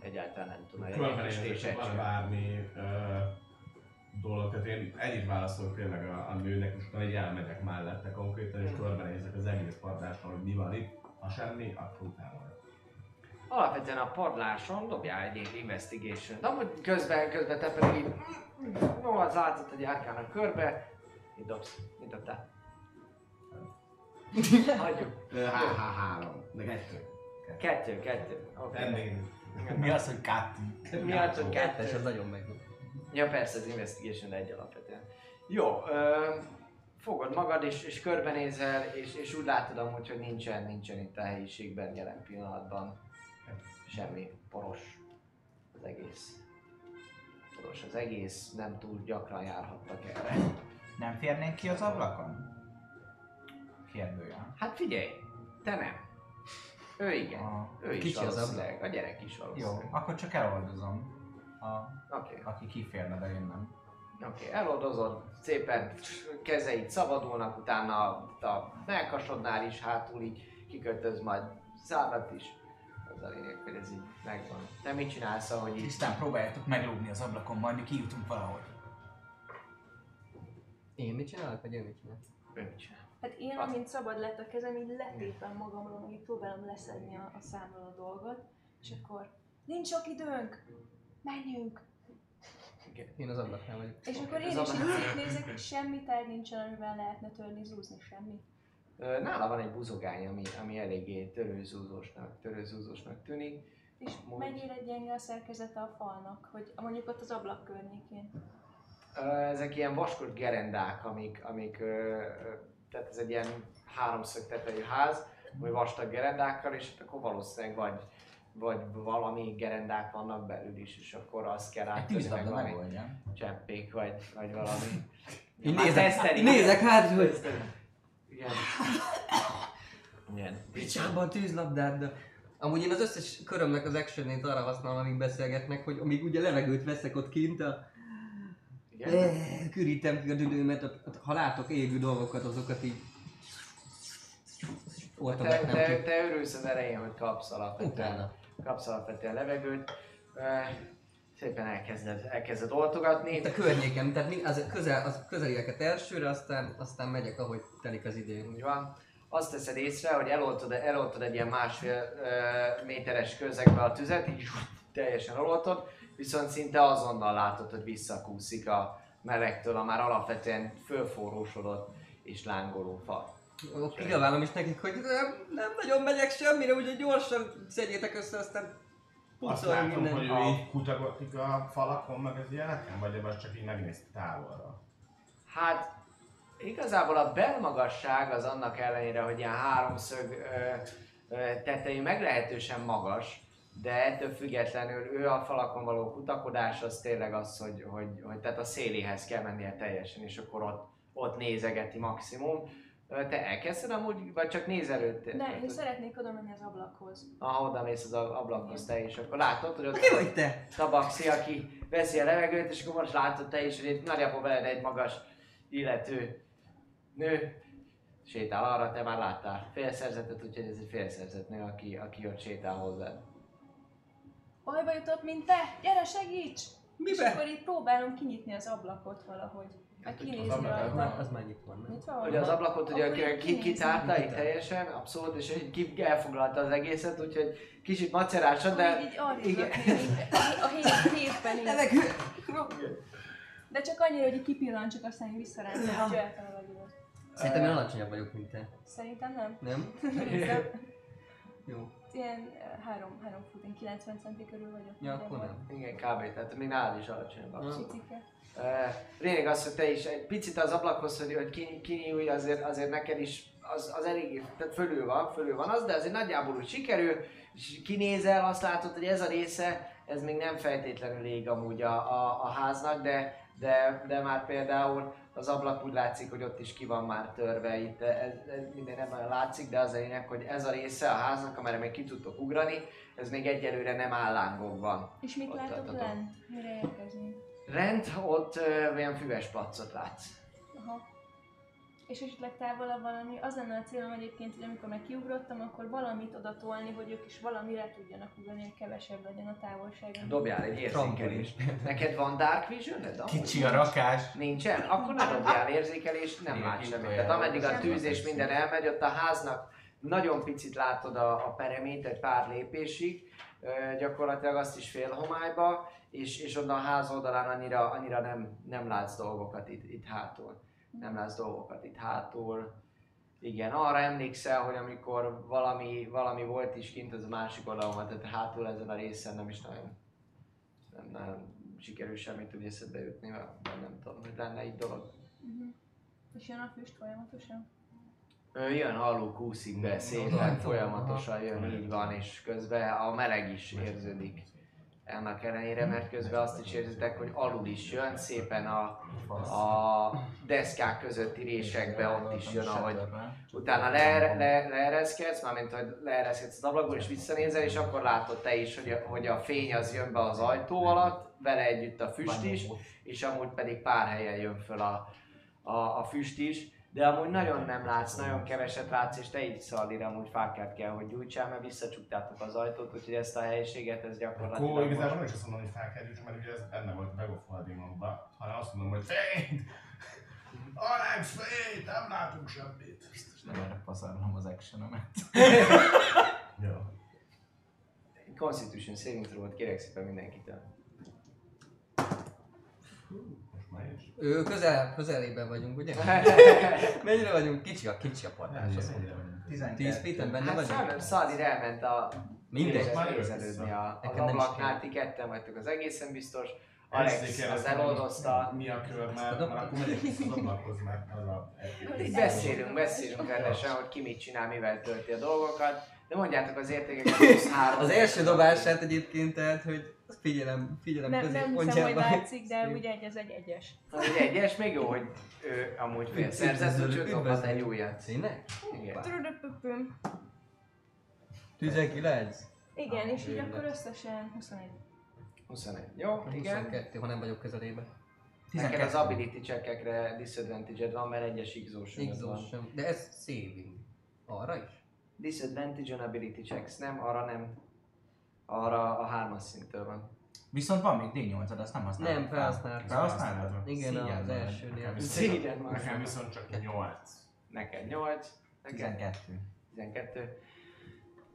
S1: Egyáltalán nem túl nagy. Résecske.
S4: van bármi ö, dolog, tehát én ennyit válaszolok tényleg a, a nőnek, és utána így elmegyek mellette konkrétan, és körbenézek az egész padláson, hogy mi van itt. Ha semmi, akkor utána.
S1: Alapvetően a padláson dobjál egy investigation De amúgy közben, közben te pedig így... No, az látod, hogy járkálnak körbe. Mit dobsz? Mit dobtál? Hagyjuk.
S4: Há, há, három, de kettő.
S1: Kettő, kettő. Oké.
S4: Ennél.
S2: Mi az, hogy Kati?
S1: Mi az, hogy
S3: az
S1: kettő?
S3: nagyon meg.
S1: Ja persze, az investigation egy alapvetően. Jó, ö, fogod magad és, és körbenézel, és, és úgy látod amúgy, hogy nincsen, nincsen itt a helyiségben jelen pillanatban semmi poros az egész. Poros az egész, nem túl gyakran járhattak erre.
S2: Nem férnénk ki az ablakon? Kérdőjel.
S1: Hát figyelj, te nem. Ő igen.
S2: Ah,
S1: Ő is
S3: Kicsi az
S1: valószínűleg. A gyerek is
S2: Jó,
S1: valószínűleg.
S2: akkor csak eloldozom. a.
S1: Okay.
S2: aki kiférne, de én nem.
S1: Oké, okay, eloldozod, szépen kezeit szabadulnak, utána a melkasodnál is hátul így kikötöz majd szállat is. Az a lényeg, hogy ez így megvan. Te mit csinálsz, ahogy így...
S2: Tisztán próbáljátok meglógni az ablakon, majd mi kijutunk valahogy.
S3: Én mit csinálok, vagy ő mit csinál?
S1: Ő mit csinál?
S6: Hát én, amint szabad lett a kezem, így letépem magamról, meg így próbálom leszedni a, a számról a dolgot, és akkor nincs sok időnk, menjünk.
S3: Én az ablaknál vagyok.
S6: És akkor én is így szétnézek, és semmi tárgy nincsen, amivel lehetne törni, zúzni, semmi.
S1: Nála van egy buzogány, ami, ami eléggé törőzúzósnak, törőzúzósnak tűnik.
S6: És
S1: Amúgy-
S6: mennyire gyenge a szerkezete a falnak, hogy mondjuk ott az ablak környékén.
S1: Ezek ilyen vaskos gerendák, amik, amik tehát ez egy ilyen háromszög tetejű ház, vagy vastag gerendákkal, és akkor valószínűleg vagy, vagy valami gerendák vannak belül is, és akkor azt kell átvenni, meg valami cseppék, vagy, vagy valami.
S3: Én nézek,
S1: teszteli.
S3: nézek hát, hogy.
S1: Igen. Igen.
S3: Picsában tűzlabdát, de... Amúgy én az összes körömnek az actionét arra használom, amíg beszélgetnek, hogy amíg ugye levegőt veszek ott kint, a...
S1: Igen.
S3: Kürítem ki a düdőmet, ha látok égő dolgokat, azokat így... Oltom
S1: Te, te,
S3: ki.
S1: te örülsz az elején, hogy kapsz alapvetően,
S3: Utána.
S1: kapsz alapvetően levegőt. Szépen elkezded, elkezded oltogatni.
S3: Itt a környéken, tehát mind, az közel, az közelítek elsőre, aztán, aztán megyek, ahogy telik az idő.
S1: Úgy van. Azt teszed észre, hogy eloltod, eloltod egy ilyen másfél ö, méteres közegbe a tüzet, így teljesen eloltod, viszont szinte azonnal látod, hogy visszakúszik a melegtől a már alapvetően fölforrósodott és lángoló fa.
S3: Kiabálom is nekik, hogy nem, nem nagyon megyek semmire, úgyhogy gyorsan szedjétek össze, aztán
S4: Azt
S3: pucolj
S4: látom,
S3: minden.
S4: hogy ő így kutagodik a falakon, meg az ilyeneken, vagy ebben csak így megnézte távolra.
S1: Hát igazából a belmagasság az annak ellenére, hogy ilyen háromszög ö, ö, tetejű meglehetősen magas, de ettől függetlenül ő a falakon való kutakodás az tényleg az, hogy, hogy, hogy tehát a széléhez kell mennie teljesen, és akkor ott, ott nézegeti maximum. Te elkezded amúgy, vagy csak nézelőtt?
S6: Ne, én szeretnék oda menni az ablakhoz.
S1: Aha, oda mész az ablakhoz te is, akkor látod, hogy ott
S3: Ki vagy te?
S1: Tabaxi, aki veszi a levegőt, és akkor most látod te is, hogy itt nagyjából veled egy magas illető nő sétál arra, te már láttál félszerzetet, úgyhogy ez egy félszerzet nő, aki, aki ott sétál hozzád.
S6: Bajba jutott, mint te! Gyere, segíts!
S3: Mibe?
S6: És akkor így próbálom kinyitni az ablakot valahogy. Meg kinézni rajta.
S3: már, az már nyitva van, nem?
S6: Nyitva van?
S1: Hogy az ablakot ugye kitárta
S3: Kitárta.
S1: teljesen, abszolút, és így elfoglalta az egészet, úgyhogy kicsit macerásod, de
S6: Így, így arrébb
S1: igen.
S6: a hét, hétben így. De csak annyira, hogy kipillancsok, aztán visszarántom, hogy jöhet a.
S3: Szerintem én alacsonyabb vagyok, mint te.
S6: Szerintem nem.
S3: Nem? Jó.
S6: Ilyen eh, három, három fut, én 90 centi körül vagyok.
S3: Ja, akkor nem.
S1: igen, kb. Tehát még nálad is alacsonyabb abszolút. Uh, lényeg az, hogy te is egy picit az ablakhoz, hogy, hogy ki- kinyúlj, azért, azért neked is az, az elég, tehát fölül van, fölül van az, de azért nagyjából úgy sikerül, és kinézel, azt látod, hogy ez a része, ez még nem feltétlenül ég amúgy a, a, a háznak, de, de, de már például az ablak úgy látszik, hogy ott is ki van már törve, itt ez, ez minden nem nagyon látszik, de az a lényeg, hogy ez a része a háznak, amire még ki tudtok ugrani, ez még egyelőre nem áll lángokban.
S6: És mit
S1: Ott
S6: látok lent? Mire érkezünk?
S1: Rend, ott ö, olyan füves placot látsz.
S6: És esetleg távolabb valami, az lenne a célom egyébként, hogy amikor meg kiugrottam, akkor valamit oda tolni, hogy ők is valamire tudjanak ugrani, hogy kevesebb legyen a távolság.
S1: Dobjál egy érzékelést. Neked van Dark vision
S2: Kicsi a rakás.
S1: Nincsen? Akkor ne dobjál érzékelést, nem látsz semmit. Tehát ameddig a tűz és minden elmegy, ott a háznak nagyon picit látod a, a peremét, egy pár lépésig, gyakorlatilag azt is fél homályba, és, és onnan a ház oldalán annyira, annyira nem, nem látsz dolgokat itt, itt hátul. Nem látsz dolgokat itt hátul. Igen, arra emlékszel, hogy amikor valami, valami volt is kint, az a másik oldalon van, tehát hátul ezen a részen nem is nagyon, nem nagyon sikerül semmit úgy eszedbe jutni, mert nem tudom, hogy lenne itt dolog.
S6: Uh-huh. És jön a füst folyamatosan?
S1: Jön, halló, kúszik be szépen, folyamatosan jön, így van, és közben a meleg is érződik. Ennek ellenére, mert közben azt is érzitek, hogy alul is jön, szépen a, a deszkák közötti résekbe ott is jön, ahogy utána le, le, leereszkedsz, mármint hogy leereszkedsz az ablakból és visszanézel, és akkor látod te is, hogy a, hogy a fény az jön be az ajtó alatt, vele együtt a füst is, és amúgy pedig pár helyen jön föl a, a, a füst is, de amúgy nagyon nem látsz, nagyon keveset látsz, és te így Szallira amúgy fákát kell, hogy gyújtsál, mert visszacsuktátok az ajtót, úgyhogy ezt a helyiséget, ez gyakorlatilag
S4: Akkor igazából nem is azt mondom, hogy kell gyújtsam, mert ugye ez benne volt Bag of Holdingokban, hanem azt mondom, hogy fényt! Alex, fényt! Nem látunk semmit!
S2: Biztos nem erre pazarlom az actionomet.
S4: Jó.
S1: Constitution saving throw-ot kérek szépen mindenkitől.
S3: Ő közel, közelében vagyunk, ugye? Mennyire vagyunk? Kicsi a kicsi a partás. az. 10 feet benne
S1: Hát
S3: vagyunk?
S1: Szaldir Szaldir elment a
S3: Mindegy.
S1: nézel- nézelődni a,
S3: is
S1: ablaknál, ti ketten vagytok az egészen biztos. Alex az eloldozta.
S4: Mi a kör, mert, akkor megyek vissza az ablakhoz, mert az a...
S1: Beszélünk, beszélünk rendesen, hogy ki mit csinál, mivel tölti a dolgokat. De mondjátok az értékeket, plusz három.
S3: Az első dobását egyébként, tehát, hogy figyelem, figyelem
S6: Nem, nem hiszem, hogy látszik, de úgy egy, ez egy egyes.
S1: Az egy egyes, még jó, hogy ő amúgy félszerzett, úgyhogy dobhat egy újat.
S3: Tényleg?
S1: Igen.
S6: Trudupupum.
S3: 19?
S6: Igen, és így akkor összesen 21.
S1: 21. Jó, igen.
S3: 22, ha nem vagyok közelében.
S1: Neked az ability checkekre disadvantage van, mert egyes x-ós van.
S3: De ez saving. Arra is?
S1: Disadvantage on ability checks, nem, arra nem. Arra a hármas szinttől van.
S2: Viszont van még D8-ad, azt nem használod.
S3: Nem, felhasználtam.
S2: Felhasználtad?
S3: Igen,
S2: Szégyen
S3: az elsőnél.
S1: Szégyen van.
S4: Nekem viszont csak 8.
S1: Neked 8, neked
S2: 12.
S1: 12.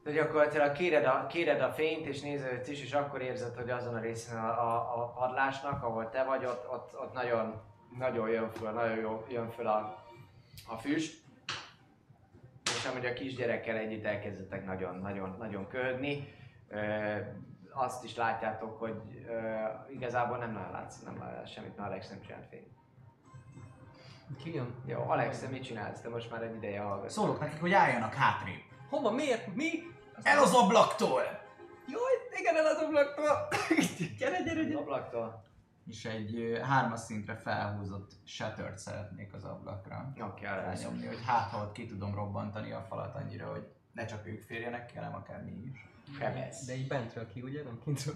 S1: De gyakorlatilag kéred a, kéred a fényt és nézelődsz is, és akkor érzed, hogy azon a részen a, a, a padlásnak, ahol te vagy, ott, ott, ott nagyon, nagyon jön föl, nagyon jó, jön föl a, a füst. És amúgy a kisgyerekkel együtt elkezdetek nagyon, nagyon, nagyon köhögni. Azt is látjátok, hogy igazából nem nagyon látsz, nem látsz semmit, mert Alex nem csinált fényt.
S3: Ki jön?
S1: Jó, Alex, te mit csinálsz? Te most már egy ideje hallgatsz.
S2: Szólok nekik, hogy álljanak hátrébb.
S3: Hova? Miért? Mi?
S2: El az ablaktól!
S3: Jaj, igen, el az ablaktól! gyere, gyere,
S1: Az
S3: gyere!
S1: ablaktól.
S2: És egy hármas szintre felhúzott shuttert szeretnék az ablakra.
S1: Oké, arra lesz.
S2: Rányomni, hogy hát ha ott ki tudom robbantani a falat annyira, hogy ne csak ők férjenek ki, hanem akár mi is.
S1: Sebesz.
S3: De így bentről ki, ugye? Nem kintről.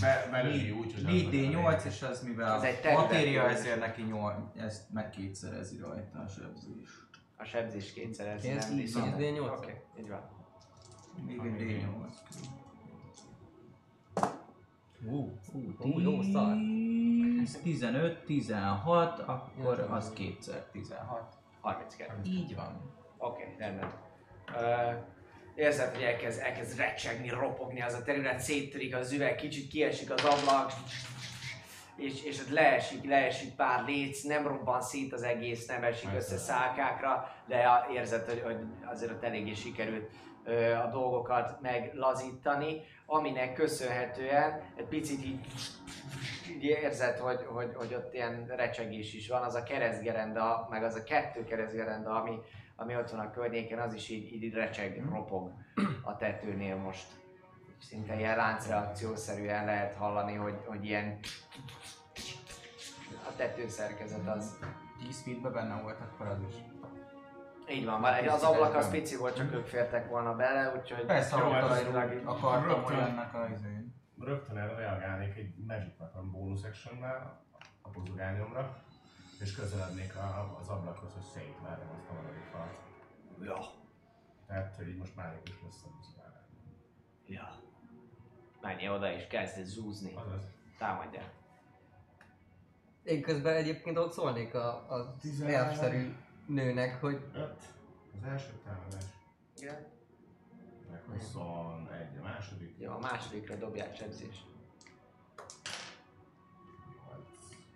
S4: Be, belőli úgy, hogy...
S2: 4D8, és az mivel
S1: Ez egy
S2: matéria, ezért neki 8, ezt meg kétszerezi rajta a sebzés.
S1: A sebzés kétszerezi,
S3: Ez
S1: nem
S3: így
S1: viszont.
S3: van. Ez D8?
S1: Oké, így van.
S2: Még egy D8.
S3: Ú, ú, jó szar.
S2: 15, 16, akkor az kétszer 16.
S1: 32.
S2: Így van.
S1: Oké, okay, rendben. Uh, érzed, hogy elkezd, elkezd recsegni, ropogni az a terület, széttörik az üveg, kicsit kiesik az ablak, és, és ott leesik, leesik pár léc, nem robban szét az egész, nem esik össze szálkákra, de érzed, hogy, hogy azért ott eléggé sikerült ö, a dolgokat meglazítani, aminek köszönhetően egy picit így, így érzed, hogy, hogy, hogy ott ilyen recsegés is van, az a keresztgerenda, meg az a kettő keresztgerenda, ami, ami ott van a környéken, az is így, így recseg, ropog a tetőnél most. Szinte ilyen láncreakciószerűen lehet hallani, hogy, hogy ilyen a tető szerkezet az.
S2: 10 feetbe benne volt akkor az is.
S1: Így van, már az ablak az pici volt, csak ők fértek volna bele, úgyhogy
S2: Persze,
S1: így-
S2: akartam, hogy
S4: Rögtön.
S2: ennek a izén.
S4: Rögtön erre reagálnék egy Magic Weapon bonus actionnel a buzogányomra, és közelednék a, az ablakhoz, hogy szétverjem azt a valami falat.
S1: Ja.
S4: Tehát, hogy így most mágikus lesz a buzogálás.
S1: Ja. Menj oda és kezd zúzni.
S4: Azaz.
S1: Támadjál.
S3: Én közben egyébként ott szólnék a, a elfszerű nőnek, hogy
S4: Öt. Az első támadás.
S1: Igen.
S4: Meg 21 a második.
S1: Jó, a másodikra dobjál sebzést.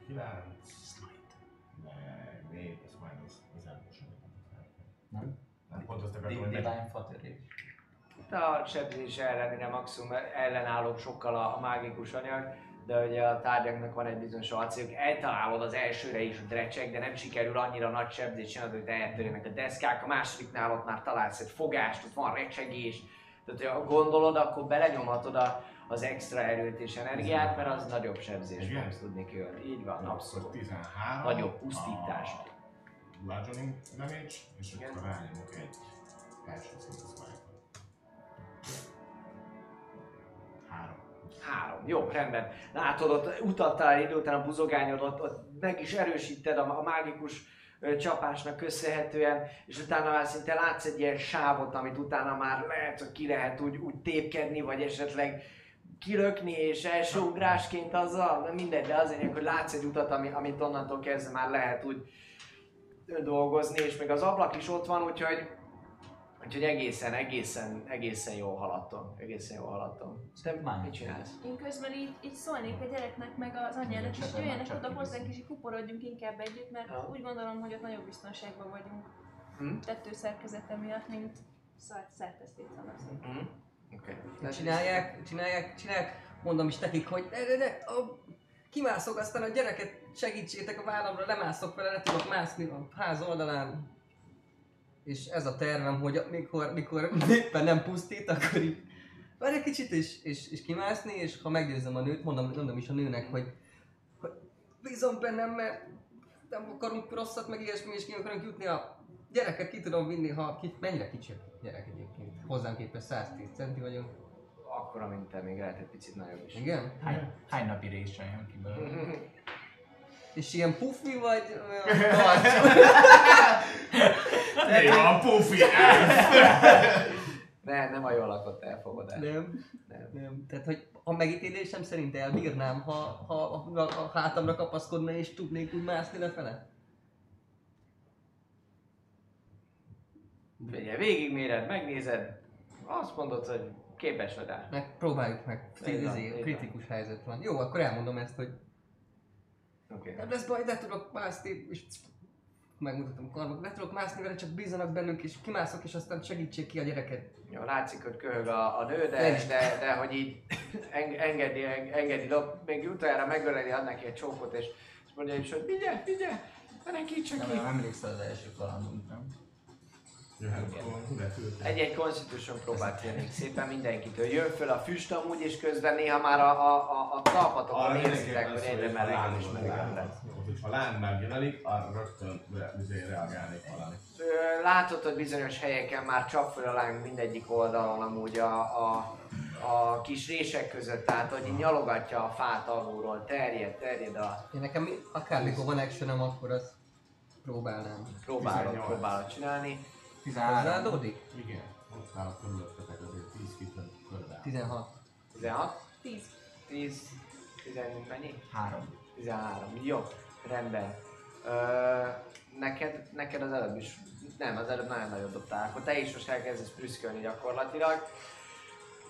S4: 9.
S2: Nem?
S4: Nem, pont azt akartam, hogy.
S2: Divine Fattery.
S1: De a sebzés ellenére maximum ellenállóbb sokkal a, a mágikus anyag, de ugye a tárgyaknak van egy bizonyos alcéljuk. Eltalálod az elsőre is a drecsek, de nem sikerül annyira nagy sebzés csinálni, hogy eltörjenek a deszkák. A másodiknál ott már találsz egy fogást, ott van recsegés. Tehát, ha gondolod, akkor belenyomhatod a, az extra erőt és energiát, mert az nagyobb sebzés
S4: Igen?
S1: fogsz tudni kijönni. Így van, abszolút.
S4: 13.
S1: Nagyobb pusztítást.
S4: A bludgeoning damage, és
S1: Igen.
S4: akkor rányomok egy első szintű smite Három.
S1: Három. Jó, rendben. Látod, ott utattál idő után a buzogányod, ott, ott meg is erősíted a, a mágikus csapásnak köszönhetően, és utána már szinte látsz egy ilyen sávot, amit utána már lehet, hogy ki lehet úgy, úgy tépkedni, vagy esetleg kilökni, és első ugrásként azzal, de mindegy, de azért, hogy látsz egy utat, ami, amit onnantól kezdve már lehet úgy dolgozni, és még az ablak is ott van, úgyhogy Úgyhogy egészen, egészen, egészen jól haladtam. Egészen jól haladtam. Te
S2: Már
S1: mit csinálsz?
S6: Én közben így, így szólnék a gyereknek, meg az anyjának
S2: Csak
S6: hogy jöjjenek oda hozzánk és így kuporodjunk inkább együtt, mert
S1: Ja.
S6: úgy gondolom, hogy ott nagyobb biztonságban vagyunk.
S1: Hm?
S6: Tetőszerkezete miatt, mint szart szertesztét szanaszét.
S1: Mhm. Oké.
S3: De csinálják, csinálják, csinálják, mondom is nekik, hogy de, de, de, a, kimászok, aztán a gyereket segítsétek a vállamra, lemászok vele, le tudok mászni a ház oldalán. És ez a tervem, hogy mikor, mikor éppen nem pusztít, akkor így várj egy kicsit és, és, és kimászni, és ha meggyőzem a nőt, mondom, mondom is a nőnek, hogy, hogy bízom bennem, mert nem akarunk rosszat, meg ilyesmi, és ki akarunk jutni a gyereket ki tudom vinni, ha ki, mennyire kicsi gyerek egyébként. Hozzám képest 110 centi vagyok.
S1: Akkor, mint te, még lehet egy picit nagyobb is.
S3: Igen?
S2: Hány, hány napi résre jön ki belőle?
S3: És ilyen puffi vagy olyan karcsú?
S4: Mi van, Puffy?
S1: ne, nem a jól lakott elfogadás.
S3: nem,
S1: Nem.
S3: nem. Tehát, hogy a megítélésem szerint elbírnám, ha, ha a, a, a hátamra kapaszkodna és tudnék úgy mászni lefele.
S1: Figyelj, végigméred, megnézed, azt mondod, hogy képes vagy rá.
S3: Meg próbáljuk meg.
S1: Van.
S3: kritikus helyzet van. Jó, akkor elmondom ezt, hogy
S1: Oké.
S3: nem lesz baj, le tudok mászni, és megmutatom karmot, le tudok mászni vele, csak bízanak bennünk, és kimászok, és aztán segítsék ki a gyereket.
S1: Jó, látszik, hogy köhög a, a nő, de,
S3: is.
S1: de, de, hogy így eng, engedi, eng, engedi, dob, még utoljára megöleli, ad neki egy csókot, és, és mondja is, hogy figyelj, figyelj, menekítsek
S2: Nem,
S1: ki.
S2: nem emlékszel az első kalandunk,
S1: Egy-egy Constitution próbát kérnék szépen mindenkitől. Jön föl a füst amúgy, és közben néha már a, a, a, a talpatokon
S4: mindenképpen
S1: hogy egyre melegebb és
S4: láng-
S1: melegebb lesz.
S4: Hogyha láng megjelenik, arra rögtön izé reagálnék valami.
S1: Látod, hogy bizonyos helyeken már csap föl a láng mindegyik oldalon amúgy a, a, a kis rések között, tehát hogy nyalogatja a fát alulról, terjed, terjed a
S3: Én nekem mi- akármikor van actionem, akkor azt próbálnám.
S1: próbálod,
S4: 18.
S1: próbálod csinálni.
S2: 13.
S3: Hozzáadódik?
S4: Igen, ott nálak körülöttetek azért 10 kitön körbe.
S3: 16.
S1: 16,
S6: 10.
S1: 10, 10, mennyi?
S2: 3.
S1: 13. Jó, rendben. Ö, neked, neked az előbb is, nem, az előbb nagyon nagyot dobtál, akkor te is most elkezdesz prüszkölni gyakorlatilag.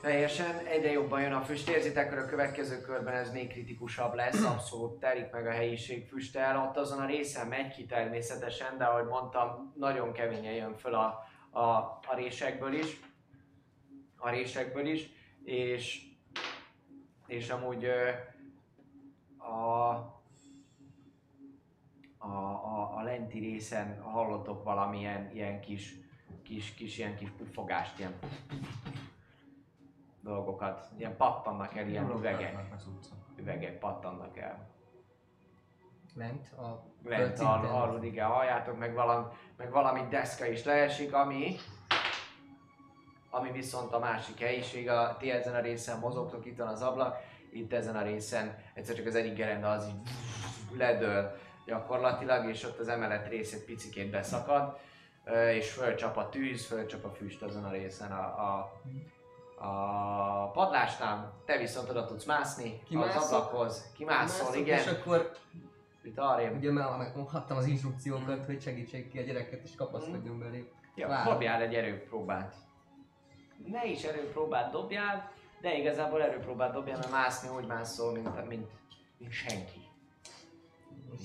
S1: Teljesen, egyre jobban jön a füst, érzitek, hogy a következő körben ez még kritikusabb lesz, abszolút. Telik meg a helyiség füsttel, ott azon a részen megy ki természetesen, de ahogy mondtam, nagyon keményen jön föl a, a, a résekből is, a résekből is, és, és amúgy a, a, a, a lenti részen hallottok valamilyen ilyen kis, kis, kis, ilyen kis puffogást, ilyen dolgokat, ilyen pattannak el, ilyen üvegek,
S2: az utca.
S1: üvegek pattannak el.
S3: Lent a
S1: Lent al, alul, igen, halljátok, meg valami, meg valami deszka is leesik, ami ami viszont a másik helyiség, a, ti ezen a részen mozogtok, itt van az ablak, itt ezen a részen egyszer csak az egyik gerenda az így ledől gyakorlatilag, és ott az emelet részét picikét beszakad, és fölcsap a tűz, fölcsap a füst azon a részen a, a, a padlásnál, te viszont oda tudsz mászni az
S3: Kimászok?
S1: ablakhoz, kimászol, igen,
S3: És akkor
S1: itt arrébb.
S3: ugye már meghattam az instrukciókat, hogy segítsék ki a gyereket és kapaszkodjon belé.
S1: Ja, dobjál egy erőpróbát. Ne is erőpróbát dobjál, de igazából erőpróbát dobjál, mert mászni úgy mászol, mint, mint, mint senki.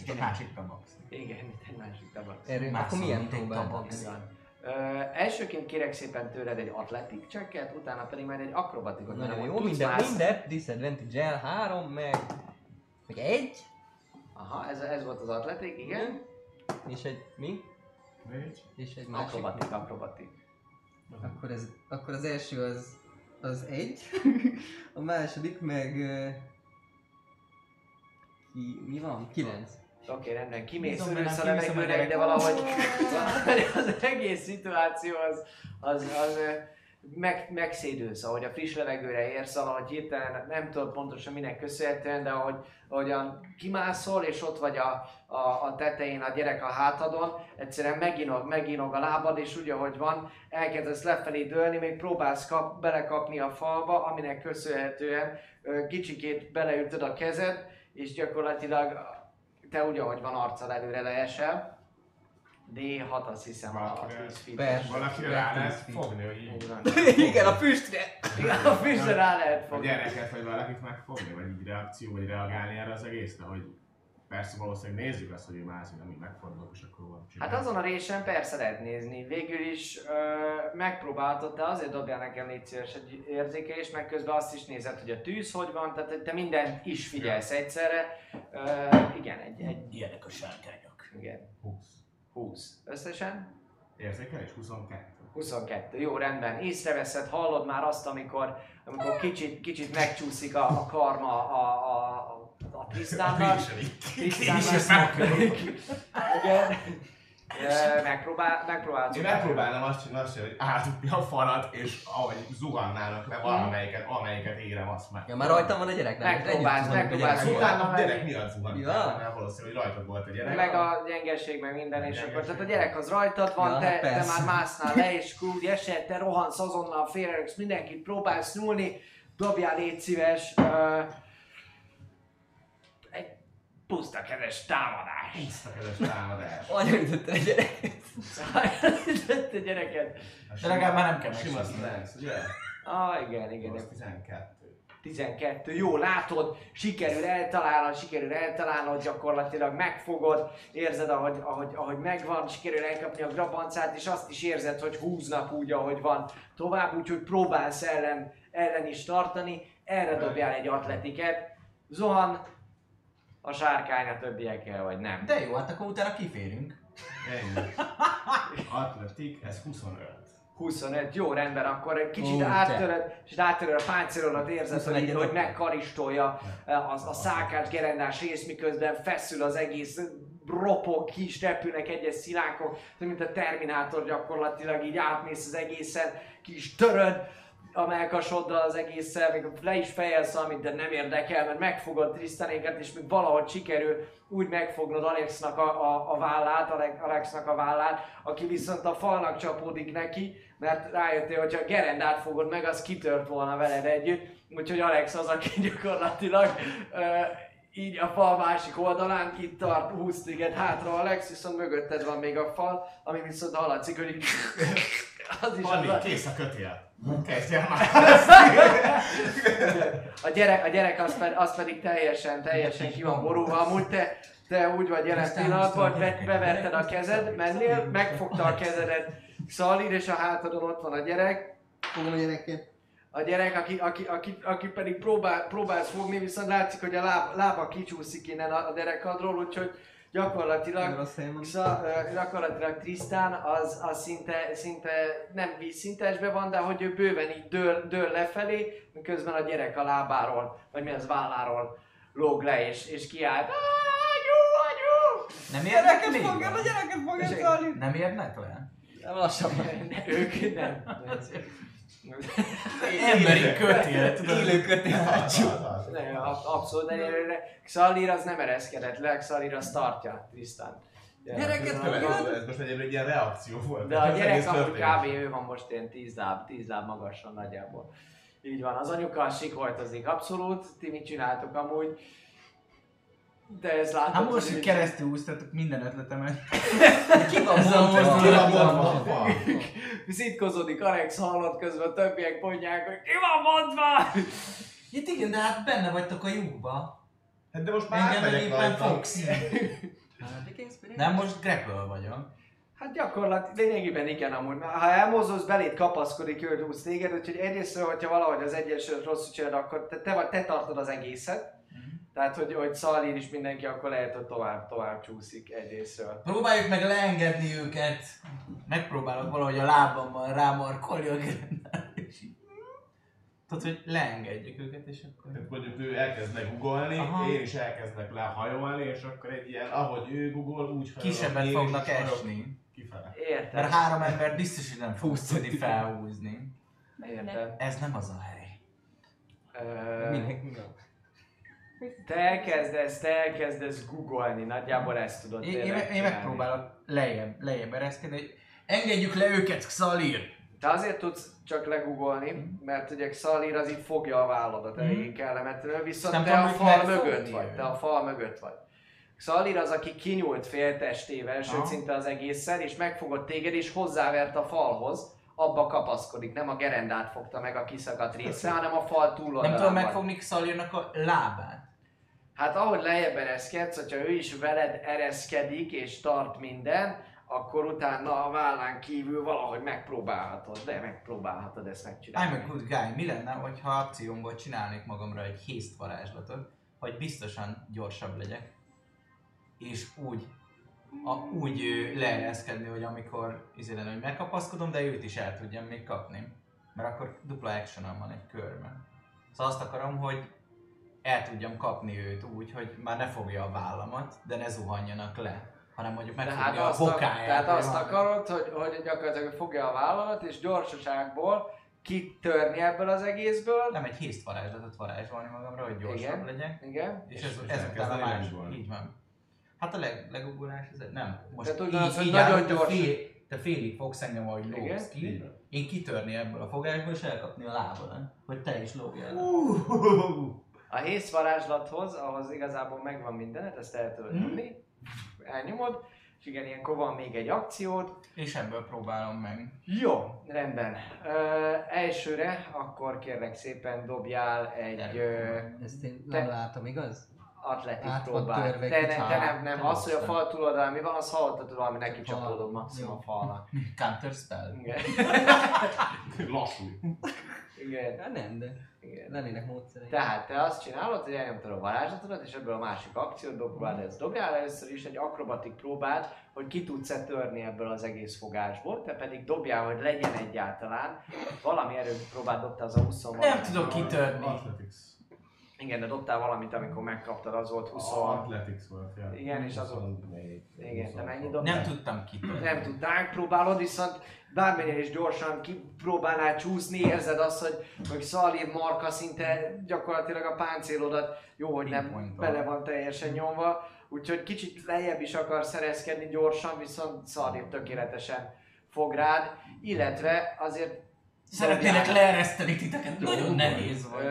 S2: És a másik tabax.
S1: Igen, mint egy másik tabak.
S3: Erő,
S2: Mászol,
S3: akkor milyen
S2: mint egy
S1: Ö, elsőként kérek szépen tőled egy atletik checket, utána pedig majd egy akrobatikot.
S3: Nagyon jó, minden,
S1: mászni.
S3: minden, disadvantage el, három, meg, meg egy,
S1: Aha, ez, ez volt az atletik, igen.
S3: és egy, mi?
S4: Négy.
S3: És egy másik.
S1: Akrobatik, akrobatik.
S3: Akkor, ez, akkor az első az az egy. A második meg... ö, Ki, mi van? Kilenc.
S1: Oké, rendben, kimész, örülsz a levegőre, de valahogy valahogy az egész szituáció az, az, az meg, megszédülsz, ahogy a friss levegőre érsz, valahogy hirtelen, nem tudom pontosan minek köszönhetően, de ahogy, ahogyan kimászol, és ott vagy a, a, a tetején a gyerek a hátadon, egyszerűen meginog, meginog a lábad, és úgy, ahogy van, elkezdesz lefelé dőlni, még próbálsz kap, belekapni a falba, aminek köszönhetően kicsikét beleütöd a kezed, és gyakorlatilag te úgy, ahogy van arccal előre leesel. D6 azt hiszem a, a
S4: Valakire-
S1: 10 feet.
S3: Lehet
S4: rá lehet fogni, hogy így.
S3: Igen, a füstre!
S1: Igen, a füstre rá lehet
S4: a
S1: fogni.
S4: gyereket vagy valakit megfogni, vagy így reakció, vagy reagálni erre az egészre, hogy persze valószínűleg nézzük azt, hogy ő mászik, amíg megfordulok, és akkor van
S1: Hát azon a résen persze lehet nézni. Végül is ö, megpróbáltad, de azért dobjál nekem légy szíves egy érzékelést, meg közben azt is nézed, hogy a tűz hogy van, tehát hogy te mindent is figyelsz egyszerre. Ö, igen, egy, egy,
S2: Ilyenek a sárkányok.
S1: igen,
S4: 20.
S1: 20 összesen.
S4: Érzékelés 22.
S1: 22. Jó, rendben. Észreveszed, hallod már azt, amikor, amikor kicsit, kicsit megcsúszik a, a karma a, a, a, a Trisztánnak. Trisztánnak. Igen. Ö, Megpróbál, megpróbálsz.
S4: Én megpróbálnám azt csinálni, azt csinálni, hogy átupni a falat, és ahogy zuhannának le valamelyiket, amelyiket érem, azt meg.
S3: Ja, már rajtam van a gyerek, nem?
S1: Megpróbálsz, megpróbálsz.
S3: gyerek.
S4: Utána a gyerek miatt zuhant,
S3: Ja.
S4: mert valószínű, hogy rajtad volt a gyerek.
S1: Meg a gyengeség, meg minden, és akkor tehát a gyerek az rajtad van,
S3: Ja,
S1: te, te
S3: persze.
S1: már másznál le, és akkor úgy esett, te rohansz azonnal, félrerögsz mindenkit, próbálsz nyúlni, dobjál légy szíves, egy puszta kezes támadás.
S4: Tisztakedes támadás.
S3: Anyagütötted a gyereket.
S1: Tette gyereket.
S2: De legalább már nem kell
S4: Sima strength, ugye?
S1: Ah, igen, igen.
S4: Az 12.
S1: 12. Jó, látod, sikerül eltalálnod, sikerül eltalálnod, gyakorlatilag megfogod, érzed, ahogy, ahogy, ahogy megvan, sikerül elkapni a grabancát, és azt is érzed, hogy húznak úgy, ahogy van tovább, úgyhogy próbálsz ellen, ellen is tartani, erre dobjál egy atletiket. Zohan, a sárkány a többiekkel, vagy nem?
S2: De jó, hát akkor utána kiférünk.
S4: Ennyi. Atletik, ez 25.
S1: 25, jó rendben, akkor egy kicsit
S3: Ó,
S1: áttöröd, és áttöröd a páncélodat, érzed,
S3: 21
S1: hogy, hogy
S3: dobtam.
S1: megkaristolja eh, az, a szákás gerendás rész, miközben feszül az egész ropok, ki is repülnek egyes szilánkok, mint a Terminátor gyakorlatilag így átmész az egészen, ki is töröd a melkasoddal az egészen, még le is fejelsz valamit, de nem érdekel, mert megfogod Tristanéket, és még valahogy sikerül úgy megfognod Alexnak a, a, a vállát, Ale- Alexnak a vállát, aki viszont a falnak csapódik neki, mert rájöttél, hogy ha Gerendát fogod meg, az kitört volna veled együtt, úgyhogy Alex az, aki gyakorlatilag ö, így a fal másik oldalán itt tart, húz téged hátra Alex, viszont mögötted van még a fal, ami viszont hallatszik, hogy az is az
S4: Fanni,
S1: a,
S4: kész a kötél. Kezdjél már.
S1: a gyerek, a gyerek az, ped, az pedig teljesen, teljesen ki van borulva. Amúgy te, te úgy vagy jelen pillanatban, hogy
S2: húzta a
S1: be, beverted a kezed, mennél, megfogta a kezedet Szalír, és a hátadon ott van a gyerek.
S3: Fogom a gyereket.
S1: A gyerek, aki, aki, aki, aki pedig próbál, próbálsz fogni, viszont látszik, hogy a láb, lába kicsúszik innen a, a derekadról, úgyhogy gyakorlatilag ö, gyakorlatilag Trisztán az, az szinte, szinte nem vízszintesbe van, de hogy ő bőven így dől, dől lefelé, miközben a gyerek a lábáról, vagy mi az válláról lóg le és, és kiált. Anyu, anyu!
S2: Nem érnek még?
S3: Fogjam, a gyereket. Szali!
S2: Nem érnek le?
S3: Nem lassabban.
S1: Ők nem.
S2: Emberi kötél, tudod?
S3: Élő kötél hátsó.
S1: nem ab- abszolút egyelőre. Xalir az nem ereszkedett le, Xalir az tartja Trisztán.
S3: Gyereket
S4: Következő, Ez most egyébként egy ilyen reakció volt.
S1: De a gyerek amúgy kb. ő van most ilyen 10 láb, 10 láb magasan nagyjából. Így van, az anyuka sikoltozik abszolút, ti mit csináltok amúgy? De ez látható.
S2: Hát most,
S1: hogy
S2: keresztül húztatok minden ötletemet.
S3: Ki van mondva?
S4: Ki van mondva?
S1: Szitkozódik Alex hallott közben a többiek mondják, hogy ki van mondva!
S2: Itt igen, de hát benne vagytok a lyukba.
S4: Hát de most már
S2: Engem meg éppen fogsz. Nem, most grapple vagyok.
S1: Hát gyakorlatilag lényegében igen amúgy. Ha elmozdulsz, beléd kapaszkodik, ő húz téged, úgyhogy egyrészt, hogyha valahogy az egyesült rosszul csinálod, akkor te, te, vagy, te tartod az egészet. Tehát, hogy, hogy Szalír is mindenki, akkor lehet, hogy tovább, tovább csúszik egyrésztről.
S2: Próbáljuk meg leengedni őket. Megpróbálok valahogy a lábammal rámarkolni a gerendát. és így- Tudod, hogy leengedjük őket, és akkor...
S4: Tehát mondjuk ő elkezd megugolni,
S2: Aha.
S4: én is elkezdek lehajolni, és akkor egy ilyen, ahogy ő gugol, úgy hajolok
S2: Kisebbet
S4: én
S2: fognak
S4: és
S2: esni.
S4: Kifele.
S1: Érted?
S2: Mert három ember biztos, hogy nem fogsz tudni felhúzni.
S1: Érted?
S2: Ez nem az a hely.
S1: Ö,
S3: Minek?
S1: Te elkezdesz, te elkezdesz googolni, nagyjából ezt tudod
S2: Én, én, én megpróbálok lejjebb, lejjebb ereszkedni, hogy engedjük le őket, Xalir!
S1: Te azért tudsz csak legugolni, mert ugye Xalir az itt fogja a válladat
S2: Mhm.
S1: eléggé kellemetlenül, viszont
S2: Nem
S1: te
S2: tudom,
S1: a fal mögött vagy,
S2: ő.
S1: te a fal mögött vagy. Xalir az, aki kinyúlt féltestével, sőt szinte az egészen, és megfogott téged, és hozzávert a falhoz, abba kapaszkodik, nem a gerendát fogta meg a kiszakadt része, hanem a fal túloldalán
S2: Nem tudom megfogni Xalirnak a lábát.
S1: Hát ahogy lejjebb ereszkedsz, hogyha ő is veled ereszkedik és tart minden, akkor utána a vállán kívül valahogy megpróbálhatod, de megpróbálhatod ezt megcsinálni.
S2: I'm a good guy. Mi lenne, hogyha akciómból csinálnék magamra egy haste varázslatot, hogy biztosan gyorsabb legyek, és úgy, a, úgy leereszkedni, hogy amikor izé lenne, hogy megkapaszkodom, de őt is el tudjam még kapni. Mert akkor dupla action van egy körben. Szóval azt akarom, hogy el tudjam kapni őt úgy, hogy már ne fogja a vállamat, de ne zuhanjanak le, hanem mondjuk
S1: Tehát
S2: megfogja a bokáját.
S1: tehát azt akarod, hogy, hogy gyakorlatilag fogja a vállalat, és gyorsaságból kitörni ebből az egészből.
S2: Nem egy haste varázslatot varázsolni magamra, hogy gyorsabb
S1: Igen.
S2: legyek.
S1: Igen.
S2: És
S4: És
S2: ez, ez után a
S4: elkezdeni
S2: más,
S4: legugolni.
S2: így van. Hát a leg, legugolás, ez nem. Most
S1: Tehát úgy
S2: így,
S1: gondolod, hogy
S2: így
S1: nagyon gyors.
S2: fél, te félig fogsz engem, ahogy
S1: Igen.
S2: lógsz ki.
S4: van.
S2: Én kitörni ebből a fogásból, és elkapni a lábadat, hogy te is lógjál.
S1: A hész varázslathoz, ahhoz igazából megvan mindened, ezt el tudod
S2: Mhm.
S1: nyomni. Elnyomod, és igen, ilyenkor van még egy akciód.
S2: És ebből próbálom meg.
S1: Jó, rendben. Ö, elsőre akkor kérlek szépen dobjál egy ö,
S3: Ezt én
S1: Te-
S3: nem látom, igaz?
S1: atletik
S3: Át törve
S1: Te, ne, te nem, nem, az, hogy a fal túloldalán mi van, az hallottad, hogy valami neki csapódod maximum a falnak.
S2: Counter spell.
S1: Igen.
S4: Lassú.
S1: Igen.
S3: Hát nem, de
S1: Igen.
S3: lennének módszerei.
S1: Tehát te azt csinálod, hogy elnyomtad a varázslatodat, és ebből a másik akciót próbáld ezt. Dobjál először is egy akrobatik próbát, hogy ki tudsz-e törni ebből az egész fogásból, te pedig dobjál, hogy legyen egyáltalán. Valami erőt próbáld, dobtál az a 20
S2: Nem tudok kitörni.
S4: Athletics.
S1: Igen, de dobtál valamit, amikor megkaptad, az volt 20.
S4: Athletics volt, ja.
S1: Igen, és az-
S4: 24.
S1: Igen, te mennyi dobtál?
S2: Nem tudtam kitörni.
S1: Nem tudtál, próbálod, viszont bármennyire is gyorsan kipróbálnál csúszni, érzed azt, hogy, hogy Szalir marka szinte gyakorlatilag a páncélodat jó, hogy nem bele van teljesen nyomva, úgyhogy kicsit lejjebb is akar szerezkedni gyorsan, viszont Szalir tökéletesen fog rád, illetve azért
S2: Szeretnének leereszteni titeket, nagyon nehéz vagy.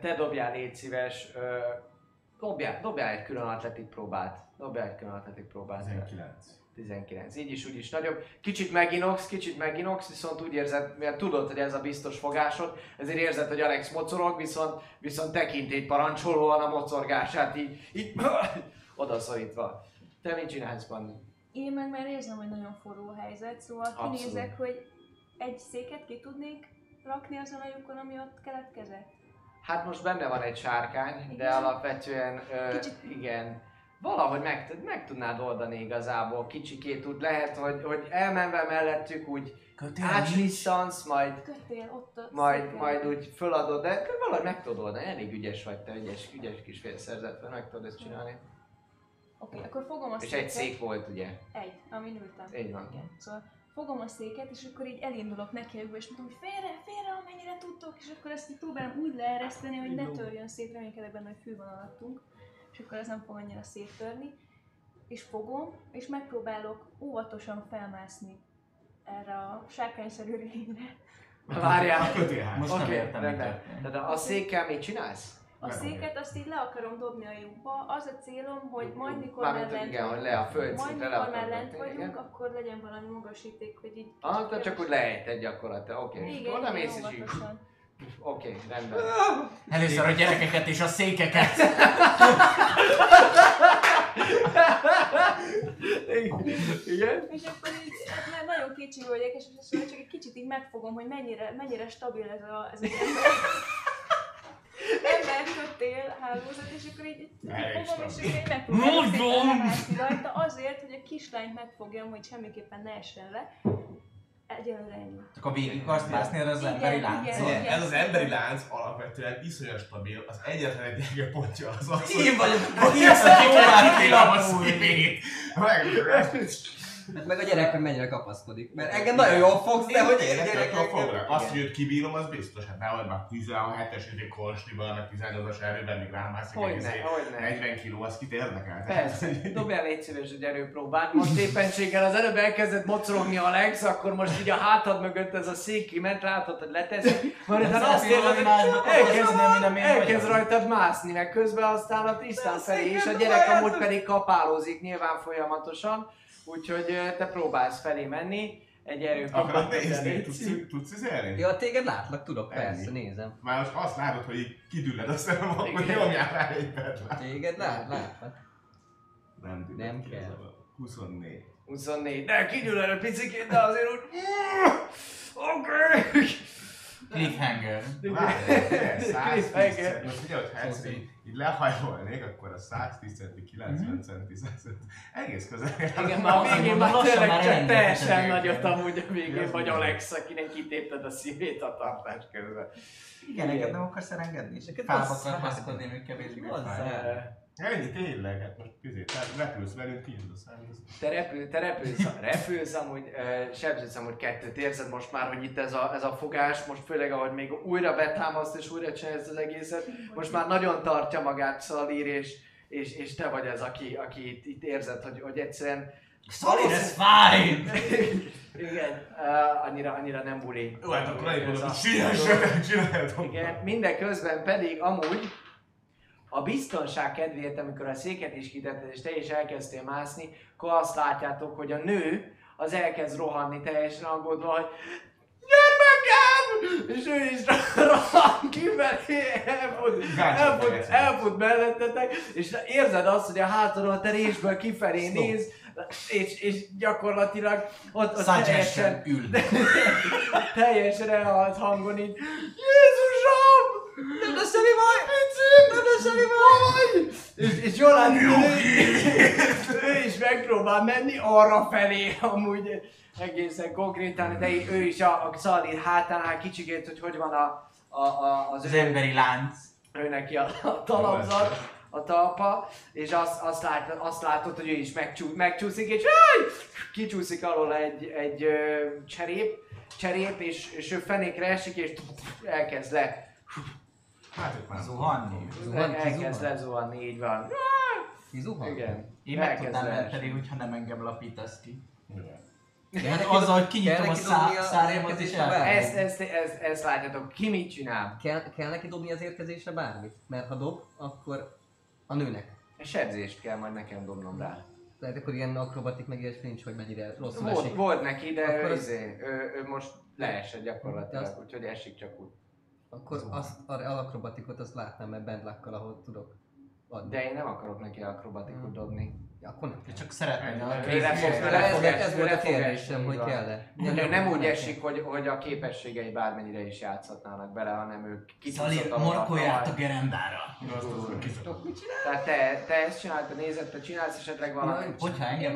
S1: Te dobjál, légy szíves, dobjál, dobjál egy külön atletik próbát. Dobjál egy külön atletik próbát.
S4: 19.
S1: 19. Így is, úgy is nagyobb. Kicsit meginox, kicsit meginox, viszont úgy érzed, mert tudod, hogy ez a biztos fogásod, ezért érzed, hogy Alex mocorog, viszont, viszont tekintély parancsolóan a mocorgását így, így odaszorítva. Te mit csinálsz, Bandi?
S6: Én meg már érzem, hogy nagyon forró a helyzet, szóval
S1: Abszolút.
S6: kinézek, hogy egy széket ki tudnék rakni azon a lyukon, ami ott keletkezett.
S1: Hát most benne van egy sárkány, de
S6: Igen.
S1: alapvetően ö,
S6: Kicsit-
S1: igen. Valahogy meg, meg tudnád oldani igazából, kicsikét úgy lehet, hogy, hogy elmenve mellettük úgy
S2: Kötél
S1: átslisszansz, majd
S6: Kötél ott a
S1: majd,
S6: széken.
S1: majd úgy föladod, de valahogy meg tudod oldani, elég ügyes vagy te, ügyes, ügyes kis félszerzetben, meg tudod ezt csinálni.
S6: Oké, akkor fogom a
S1: És
S6: széket.
S1: egy szék volt ugye?
S6: Egy, amin ültem.
S1: Így van.
S6: Igen. Szóval fogom a széket, és akkor így elindulok neki, és mondom, hogy félre, félre, amennyire tudtok, és akkor ezt így próbálom úgy leereszteni, hogy ne törjön szét, reménykedek benne, hogy fű van alattunk, és akkor ez nem fog annyira széttörni. És fogom, és megpróbálok óvatosan felmászni erre a sárkányszerű lényre.
S1: Várjál!
S2: Most nem
S1: Oké,
S2: értem.
S1: Tehát a székkel mit csinálsz?
S6: A széket azt így le akarom dobni a lyukba, az a célom, hogy majd mikor már lent
S1: igen, hogy
S6: vagyunk,
S1: le a
S6: majd
S1: földszintre le
S6: mikor már lent vagyunk,
S1: igen.
S6: akkor legyen valami magasíték, hogy így
S1: Ah, de csak úgy lejted gyakorlatilag, oké.
S6: Igen,
S1: Oda mész így.
S6: óvatosan.
S1: Oké, rendben.
S2: Először a gyerekeket és a székeket.
S1: Igen?
S6: És akkor így, hát már nagyon kicsi vagyok, és szóval csak egy kicsit így megfogom, hogy mennyire, mennyire stabil ez, a, ez az ember. ember kötél hálózat, és akkor így
S4: Elég
S6: fogom, és akkor így megpróbálom rajta azért, hogy a kislányt megfogjam, hogy semmiképpen ne essen le. Egyelőre ennyi.
S2: Csak a végig akarsz mászni az
S6: Igen,
S2: emberi
S6: igen,
S2: láncon.
S6: igen.
S5: Ez az emberi lánc alapvetően iszonyat stabil, az egyetlen egy gyenge pontja az az,
S2: Én vagyok,
S5: hogy
S2: én vagyok,
S5: kilátom a szívét. Meg,
S3: Hát meg a gyerek meg mennyire kapaszkodik. Mert engem nagyon jól fogsz, de hogy én
S5: Gyerekek,
S3: gyerekek...
S5: foglak. Azt, hogy őt kibírom, az biztos. Hát nehogy már 17-es idő konstival, meg 18-as erőben még rámászik
S1: Hogyne,
S5: egész
S1: hogyne.
S5: 40 kiló, az kit érdekel?
S1: Persze, dobjál légy szíves egy erőpróbát. Most éppenséggel az előbb elkezdett mocorogni Alex, akkor most így a hátad mögött ez a szék kiment, látod, hogy leteszi. Majd utána azt érzed, hogy elkezd, rajtad mászni, meg közben aztán a
S3: De
S1: felé, és a gyerek amúgy pedig kapálózik nyilván folyamatosan. Úgyhogy te próbálsz felé menni. Egy dobjál,
S5: nézni? Tudsz, tudsz izélni?
S3: Ja, téged látlak, tudok,
S5: Ennyi.
S3: persze, nézem.
S5: Már most azt látod, hogy így kidülled a szemem, akkor nyomjál rá egy bedlát.
S3: Téged lát, látlak.
S5: Nem dülled
S3: Nem kell.
S5: a 24.
S1: 24. De kigyűl erre picikét, de azért úgy... Oké!
S2: Cliffhanger.
S5: Várj, 110
S1: Cliffhanger.
S5: most figyelj, hogy egyszer így, így lehajolnék, akkor a 110 centi, 90 centi, 100 centi, egész közel.
S1: Igen, már a végén már tényleg csak teljesen nagyot amúgy a végén vagy Alex, akinek kitépted a szívét a tartás közben.
S2: Igen, engem nem akarsz elengedni, és
S3: Neked
S2: fába kapaszkodni, még kevésbé
S3: Az-
S2: fáj.
S5: Ennyi tényleg, hát most te repülsz velünk, kiindul.
S1: Te repül, te repülsz, repülsz amúgy, uh, sebződsz amúgy kettőt, érzed most már, hogy itt ez a, ez a fogás, most főleg ahogy még újra betámaszt és újra csinálja ezt az egészet, most már nagyon tartja magát Szalír, és, és, és te vagy az, aki, aki itt, itt érzed, hogy, hogy egyszerűen
S2: Solid, ez fine!
S1: Igen, uh, annyira, annyira nem buli.
S5: Jó, hát akkor elég hogy csináljátok.
S1: Igen, mindeközben pedig amúgy a biztonság kedvéért, amikor a széket is kitetted és te is elkezdtél mászni, akkor azt látjátok, hogy a nő az elkezd rohanni teljesen aggódva, hogy gyermekem! És ő is rohan kifelé, elfut,
S5: Gácsot
S1: elfut,
S5: tehetsz.
S1: elfut mellettetek, és érzed azt, hogy a hátadon a terésből kifelé
S3: Stop.
S1: néz, és, és gyakorlatilag ott, ott
S2: Suggestion, ül.
S1: teljesen elhalt hangon így Jézusom!
S3: Nem lesz semmi baj!
S1: Picim! Nem lesz semmi baj! És, és jól látni, ő, ő is megpróbál menni arra felé, amúgy egészen konkrétan, de ő is a, a Szalír hátánál kicsikét, hogy hogy van a, a, a, az,
S2: Az
S1: ő,
S2: emberi lánc.
S1: ő neki a, a talapzat, a talpa, és azt, azt, lát, azt látod, hogy ő is megcsú, megcsúszik, és áj, kicsúszik alól egy, egy ö, cserép, cserép, és, és ő fenékre esik, és elkezd le,
S5: Hát ők már
S2: Zuhanni.
S3: Zuhan, ki
S1: elkezd
S3: zuhan?
S1: lezuhanni, így van.
S3: Ki zuhan?
S1: Igen.
S2: Én meg tudnám menteni, hogyha nem engem lapítasz ki. Hát
S3: neki
S2: azzal, hogy kinyitom a szá- szárnyamat és?
S1: Ezt, ezt, ezt, ezt látjátok, ki mit csinál?
S3: Kell, kell neki dobni az érkezésre bármit? Mert ha dob, akkor a nőnek.
S1: Sebzést kell majd nekem dobnom rá.
S3: Tehát akkor ilyen akrobatik meg ilyesmi nincs, hogy mennyire rosszul
S1: Volt,
S3: esik.
S1: volt neki, de
S3: Akkor
S1: ő,
S3: az-
S1: izé, ő, ő most leesett gyakorlatilag,
S3: azt-
S1: úgyhogy esik csak úgy.
S3: Akkor azt, az akrobatikot azt látnám, mert bandlakkal, ahol tudok adni.
S1: De én nem akarok neki akrobatikot dobni.
S3: Ja, akkor nem.
S2: Én csak szeretném
S3: Ez, volt a kérdésem, hogy kell-e.
S1: Nem úgy esik, hogy, hogy a képességei bármennyire is játszhatnának bele, hanem ő kicsúszott
S2: Szalír,
S1: alól a
S2: morkolját a gerendára.
S1: Tehát te, te ezt csináltad, nézed, te csinálsz esetleg valamit?
S2: Hogyha engem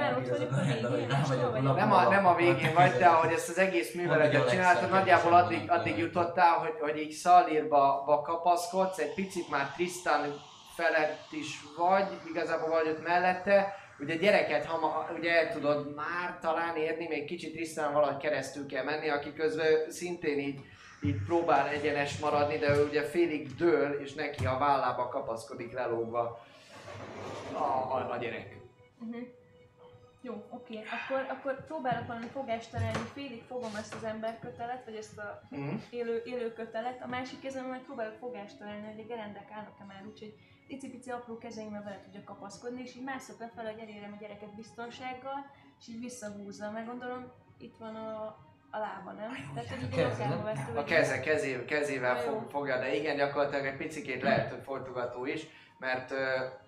S1: Nem a, nem a végén vagy, de ahogy ezt az egész műveletet csináltad, nagyjából addig, jutottál, hogy, hogy így Szalírba ba kapaszkodsz, egy picit már Tristan felett is vagy, igazából vagy ott mellette, ugye gyereket hama, ugye el tudod már talán érni, még kicsit Tristan valahogy keresztül kell menni, aki közben szintén így, így próbál egyenes maradni, de ő ugye félig dől, és neki a vállába kapaszkodik lelógva a, a, a gyerek.
S6: Uh-huh. Jó, oké. Akkor, akkor próbálok valami fogást találni, félig fogom ezt az emberkötelet, vagy ezt a
S1: Mhm.
S6: élő, élő kötelet, a másik kezemben meg próbálok fogást találni, hogy a gerendák állnak-e már, úgyhogy icipici apró kezeimmel vele tudja kapaszkodni, és így mászok lefelé, hogy elérem a gyereket biztonsággal, és így visszahúzza, meg gondolom, itt van a, a lába, nem? Tehát, hogy így a
S1: A keze, kezé, kezével fog, fogja, de igen, gyakorlatilag egy picikét lehet, hogy folytogató is, mert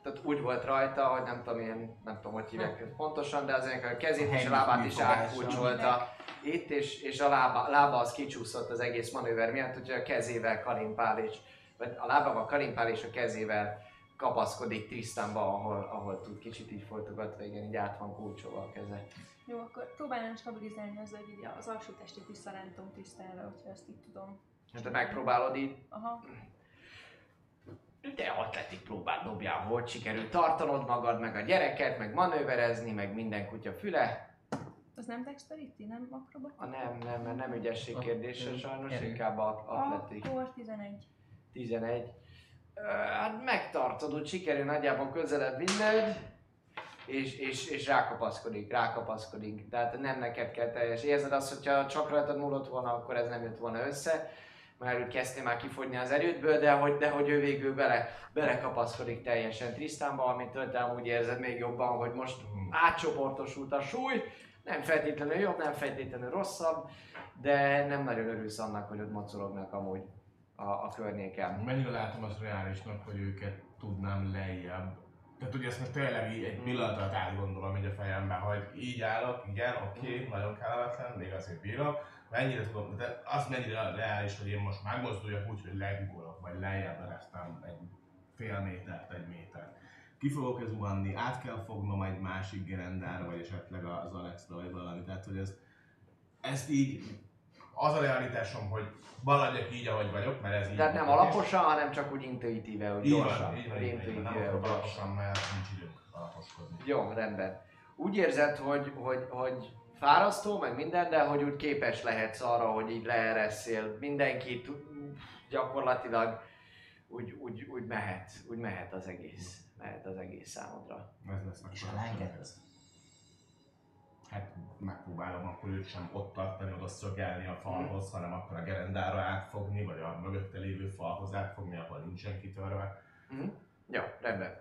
S1: tehát úgy volt rajta, hogy nem tudom én, nem tudom, hogy hívják ezt pontosan, de azért a kezét és a lábát is átkulcsolta itt, és, és a lába, lába az kicsúszott az egész manőver miatt, hogy a kezével kalimpál és vagy a lábával kalimpál és a kezével kapaszkodik Tristanba, ahol, ahol tud kicsit így folytogatva, igen, így át van kulcsolva a keze.
S6: Jó, akkor próbálnám stabilizálni azzal, hogy így az alsó testét visszarántom Trisztánra, hogyha ezt így tudom.
S1: Hát te megpróbálod így,
S6: Aha.
S1: de atletik próbát dobjál, hogy sikerül tartanod magad, meg a gyereket, meg manőverezni, meg minden kutya füle.
S6: Az nem dexterity, nem akrobat?
S1: A nem, nem, mert nem ügyesség kérdése
S3: A-
S1: sajnos,
S3: erő.
S1: inkább a- atletik.
S6: Akkor 11.
S1: 11. Ö, Hát megtartod, úgy sikerül nagyjából közelebb vinned, és, és, és rákapaszkodik, rákapaszkodik. Tehát nem neked kell teljes. Érzed azt, hogyha csak rajtad múlott volna, akkor ez nem jött volna össze. Már úgy kezdtél már kifogyni az erődből, de hogy, de hogy ő végül bele, belekapaszkodik teljesen Trisztánba, amitől te amúgy érzed még jobban, hogy most átcsoportosult a súly. Nem feltétlenül jobb, nem feltétlenül rosszabb, de nem nagyon örülsz annak, hogy ott mocorognak amúgy a, a környéken.
S5: Mennyire látom azt reálisnak, hogy őket tudnám lejjebb. Tehát ugye ezt most tényleg így egy pillanat alatt átgondolom így a fejemben, hogy így állok, igen, oké, okay, nagyon kellemetlen, még azért bírok. Mennyire tudom, de az mennyire reális, hogy én most megmozduljak úgy, hogy legugolok, vagy lejjebb eresztem egy fél métert, egy métert. Ki fogok ez zuhanni, át kell fognom egy másik gerendára, vagy esetleg az Alexra, vagy valami. Tehát, hogy ez, ezt így, az a realitásom, hogy maradjak így, ahogy vagyok, mert ez így
S1: Tehát nem alaposan, hanem csak úgy intuitíve, hogy
S5: Így
S1: gyorsan.
S5: van, így van, így. Nem akarok alaposan, mert nincs időnk alaposkodni.
S1: Jó, rendben. Úgy érzed, hogy, hogy, hogy fárasztó, meg minden, de hogy úgy képes lehetsz arra, hogy így leeresszél mindenkit, gyakorlatilag úgy, úgy, úgy mehet, úgy mehet az egész. Mehet az egész számodra.
S5: Ez lesz
S2: És ha?
S5: Hát megpróbálom akkor őt sem ott tartani, oda szögelni a falhoz, hanem akkor a gerendára átfogni, vagy a mögötte lévő falhoz átfogni, ahol nincsen kitörve.
S1: Mhm. Jó, rendben.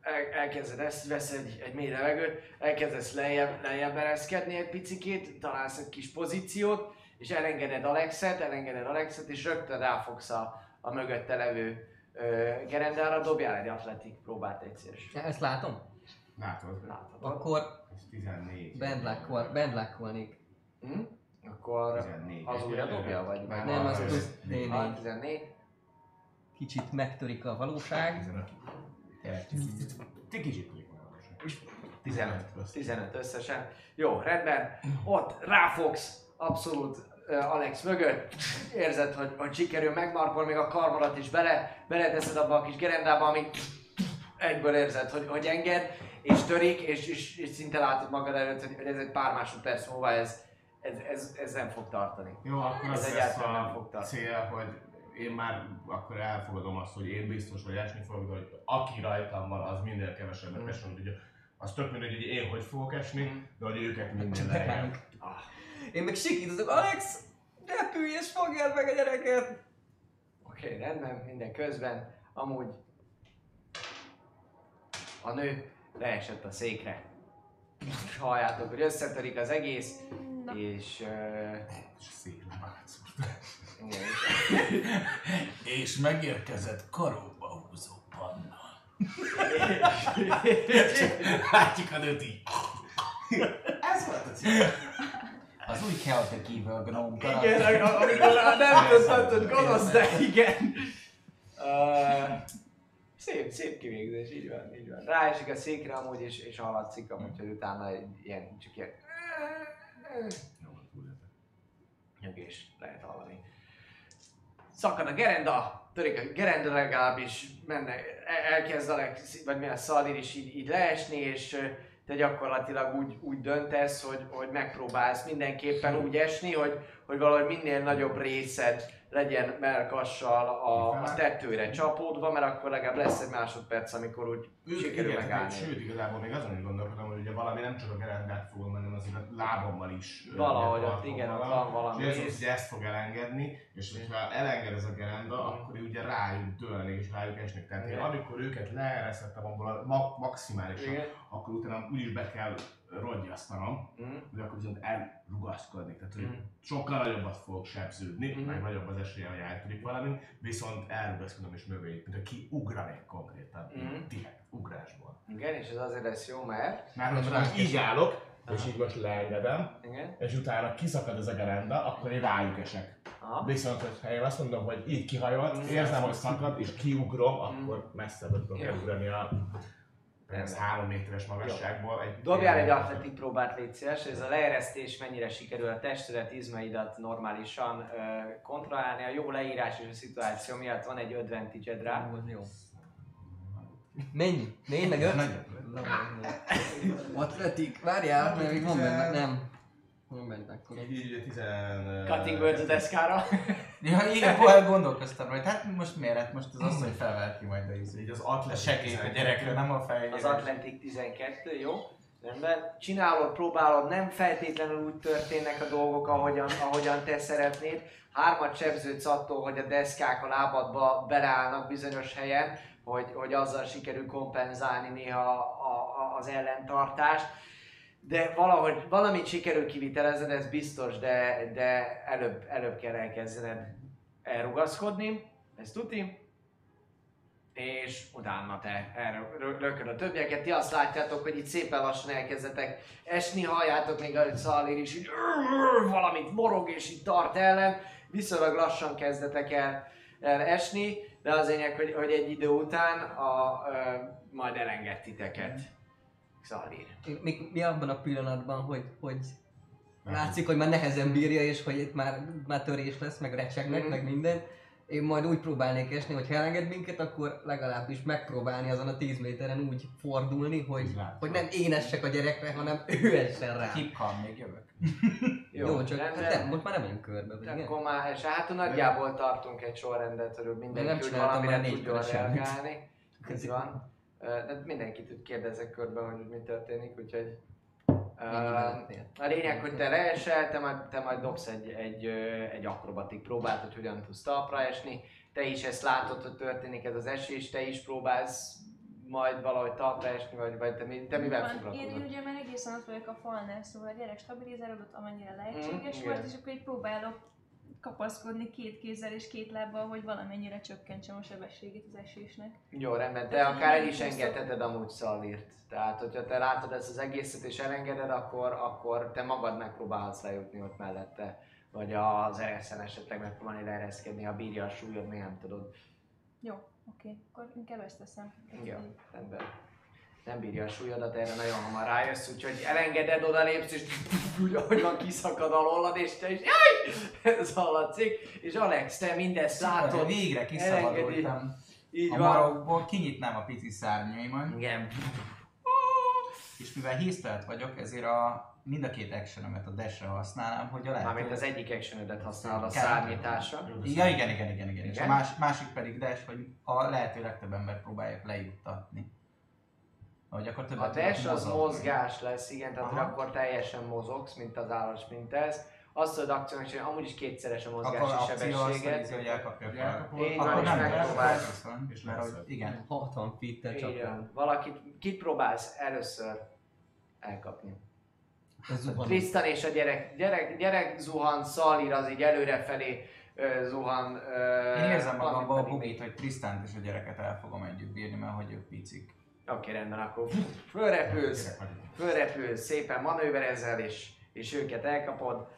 S1: El, elkezded ezt, vesz egy, egy mély levegőt, elkezdesz lejjebb, lejjebb ereszkedni egy picikét, találsz egy kis pozíciót, és elengeded Alexet, elengeded Alexet, és rögtön ráfogsz a, a mögötte levő ö, gerendára, dobjál egy atletik próbát egyszer.
S3: Ezt látom?
S5: Látod?
S1: Láthatod?
S3: Akkor
S5: Ez 14.
S3: bendlákkol, bendlákkolnék.
S1: Hm? Akkor
S5: 14.
S1: az újra dobja, vagy
S5: Meg
S3: Nem, az plusz
S5: négy.
S1: Ah,
S3: D4.
S1: 14.
S3: Kicsit megtörik a valóság.
S5: 15. Ti kicsit meg a
S1: 15.
S5: Kösz.
S1: 15 összesen. Jó, rendben. Ott ráfogsz abszolút uh, Alex mögött. Érzed, hogy, hogy sikerül megmarkol még a karmodat is bele, beleteszed abba a kis gerendába, ami egyből érzed, hogy, hogy enged, és törik, és, és, és szinte látod magad előtt, hogy, ez egy pár másodperc múlva ez, ez, ez, ez nem fog tartani.
S5: Jó, akkor
S1: Ez
S5: az lesz
S1: egyáltalán nem fog tartani.
S5: cél, hogy én már akkor elfogadom azt, hogy én biztos, hogy esni fogok, hogy aki rajtam van, az minél kevesebbet
S1: Mm.
S5: esni, hogy az tök mindegy, hogy én hogy fogok esni,
S1: Mm.
S5: de hogy őket lejjebb.
S3: ránk.
S1: Ah,
S3: Én meg sikítozok, Alex! Repülj és fogjad meg a gyereket!
S1: Oké, okay, rendben, minden közben. Amúgy a nő leesett a székre. És halljátok, hogy összetörik az egész,
S6: Na,
S1: és... Uh,
S5: És
S1: igen,
S2: És megérkezett karóba húzó panna. Látjuk a nőt így.
S5: Ez volt a cél.
S2: Az új Chaotic Evil Gnome
S1: igen, a- amikor a nem tudod, gonosz, de igen. Uh, szép, szép kivégzés, így van, így van. Ráesik a székre amúgy, és, és hallatszik amúgy, hogy utána egy ilyen, csak ilyen... Nyögés lehet hallani. Szakad a gerenda, törik a gerenda legalábbis, menne, el- elkezd Alex, vagy milyen Szalir is így, így leesni, és te gyakorlatilag úgy, úgy döntesz, hogy, hogy megpróbálsz mindenképpen úgy esni, hogy, hogy valahogy minél nagyobb részed legyen melkassal a, a tetőre csapódva, mert akkor legalább lesz egy másodperc, amikor úgy sikerül
S5: igen,
S1: megállni.
S5: Sőt, igazából még azon is gondolkodom, hogy ugye valami nem csak a gerendát fogom menni, hanem azért a lábammal is.
S1: Valahogy ott, igen, ott van valami
S5: És hogy ezt fog elengedni, és hogyha elenged ez a gerenda, akkor ugye rájuk dőlnék és rájuk esnék. Tehát én amikor őket leeresztettem abból a ma- maximálisan,
S1: Igen.
S5: Akkor utána úgyis be kell rogyasztanom,
S1: Mhm.
S5: hogy akkor viszont elrugaszkodni. Tehát, hogy
S1: Mhm.
S5: sokkal nagyobbat fogok sebződni,
S1: Mhm.
S5: meg nagyobb az esélye, hogy eltörik valami, viszont elrugaszkodom és mögé, mint aki ugranék konkrétan,
S1: Mhm.
S5: így direkt ugrásból.
S1: Igen, és ez azért lesz jó, mert...
S5: Már most, most így állok, és így most leengedem,
S1: Igen.
S5: és utána kiszakad ez a gerenda, akkor én rájuk esek.
S1: Aha.
S5: Viszont, hogyha én azt mondom, hogy így kihajolt, érzem, hogy szakad, és kiugrom, akkor messzebbre tudok
S1: Jó.
S5: elugrani a ez három méteres magasságból. Egy
S1: Dobjál egy atletik próbát, légy szíves, ez a leeresztés mennyire sikerül a testedet, izmaidat normálisan ö, kontrollálni. A jó leírás és a szituáció miatt van egy advantage rá.
S3: Az jó. Mennyi? Négy meg öt? Atletik, várjál, mert még van benne, nem. Van benne akkor.
S5: Így 10...
S1: Cutting words a deszkára.
S2: Ja, igen, hol gondolkoztam rajta. Hát most miért? Hát most az felvelt ki majd a izé.
S5: Így az
S2: A
S5: atlet
S2: segélyt a gyerekre, nem a fejére.
S1: Az Atlantic 12, jó? Rendben. Csinálod, próbálod, nem feltétlenül úgy történnek a dolgok, ahogyan, ahogyan te szeretnéd. Hármat sebződsz attól, hogy a deszkák a lábadba beleállnak bizonyos helyen, hogy, hogy azzal sikerül kompenzálni néha a, a, az ellentartást. De valahogy valamit sikerül kivitelezned, ez biztos, de, de előbb, előbb kell elkezdened elrugaszkodni, ezt tuti és utána te erre rököd a többieket. Ti azt látjátok, hogy itt szépen lassan elkezdetek esni, halljátok még, ahogy Szalir is így valamit morog és így tart ellen. Viszonylag lassan kezdetek el, el esni, de az lényeg, hogy, hogy egy idő után a, ö, majd elenged titeket. Szalir.
S3: Mi, mi abban a pillanatban, hogy, hogy látszik, hogy már nehezen bírja, és hogy itt már, már törés lesz, meg recsegnek,
S1: Mhm.
S3: meg minden. Én majd úgy próbálnék esni, hogy ha elenged minket, akkor legalábbis megpróbálni azon a 10 méteren úgy fordulni, hogy,
S5: látszik.
S3: hogy nem én essek a gyerekre, hanem ő essen rá.
S2: Keep calm, még jövök.
S3: Jó, Jó csak
S1: rendben.
S3: hát nem, most már nem jön körbe, vagy?
S1: Akkor már, és hát nagyjából tartunk egy sorrendet, hogy mindenki úgy valamire tudjon reagálni. Ez van. De mindenkit úgy kérdezek körbe, hogy mi történik, úgyhogy... A lényeg, hogy te leesel, te majd, te majd dobsz egy, egy, egy akrobatik próbát, hogy hogyan tudsz talpra esni. Te is ezt látod, hogy történik ez az esés, te is próbálsz majd valahogy talpra esni, vagy, vagy te, mi- te mivel
S6: Van, Én, én
S1: foglalkozol?
S6: ugye már egészen ott vagyok a falnál, szóval a gyerek stabilizálódott, amennyire lehetséges
S1: Mm,
S6: volt, és akkor így próbálok kapaszkodni két kézzel és két lábbal, hogy valamennyire csökkentsem a sebességét az esésnek.
S1: Jó, rendben,
S6: Tehát,
S1: akár el is engedheted amúgy Szalírt. Tehát, hogyha te látod ezt az egészet és elengeded, akkor, akkor te magad megpróbálhatsz lejutni ott mellette. Vagy az ereszen esetleg megpróbálni leereszkedni, ha bírja a súlyod, még nem tudod.
S6: Jó, oké, akkor inkább ezt teszem.
S1: Jó, rendben. Nem bírja a súlyodat, erre nagyon hamar rájössz, úgyhogy elengeded, odalépsz, és úgy, ahogy van, kiszakad alólad, és te is, jaj! Ez hallatszik. És Alex, te mindezt látod,
S2: Végre kiszabadultam.
S1: így
S2: A
S1: van.
S2: marokból kinyitnám a pici szárnyaimat,
S1: Igen.
S2: és mivel hisztelt vagyok, ezért a mind a két actionömet a dash használnám, hogy a
S1: Mármint
S2: lehető...
S1: az egyik actionödet használod a szárnyításra.
S2: Ja, igen, igen, igen, igen. És a
S1: Igen?
S2: más, másik pedig dash, hogy a lehető legtöbb ember próbálják lejuttatni. Hogy akkor többet
S1: A
S2: tudok
S1: az mozgás lesz, igen, tehát hogy
S2: Aha.
S1: akkor teljesen mozogsz, mint az állat, mint ez. Azt tudod akciónak csinálni, amúgy is kétszeres a
S2: Akkor
S1: mozgási
S2: azt
S1: sebességet.
S2: nézi, hogy elkapja
S1: Így
S2: Akkor nem
S1: megpróbálsz.
S5: És
S2: mert hogy igen.
S3: 60 feet-tel csak.
S1: Igen. Valakit, kit próbálsz először elkapni? Tristan és a gyerek, gyerek, gyerek zuhan, Szalír az így előrefelé zuhan.
S2: Én érzem magamban a bugit, hogy Trisztánt és a gyereket el fogom együtt bírni, mert hogy ők picik.
S1: Oké, rendben, akkor fölrepülsz, fölrepülsz, szépen manőverezel, és, és őket elkapod.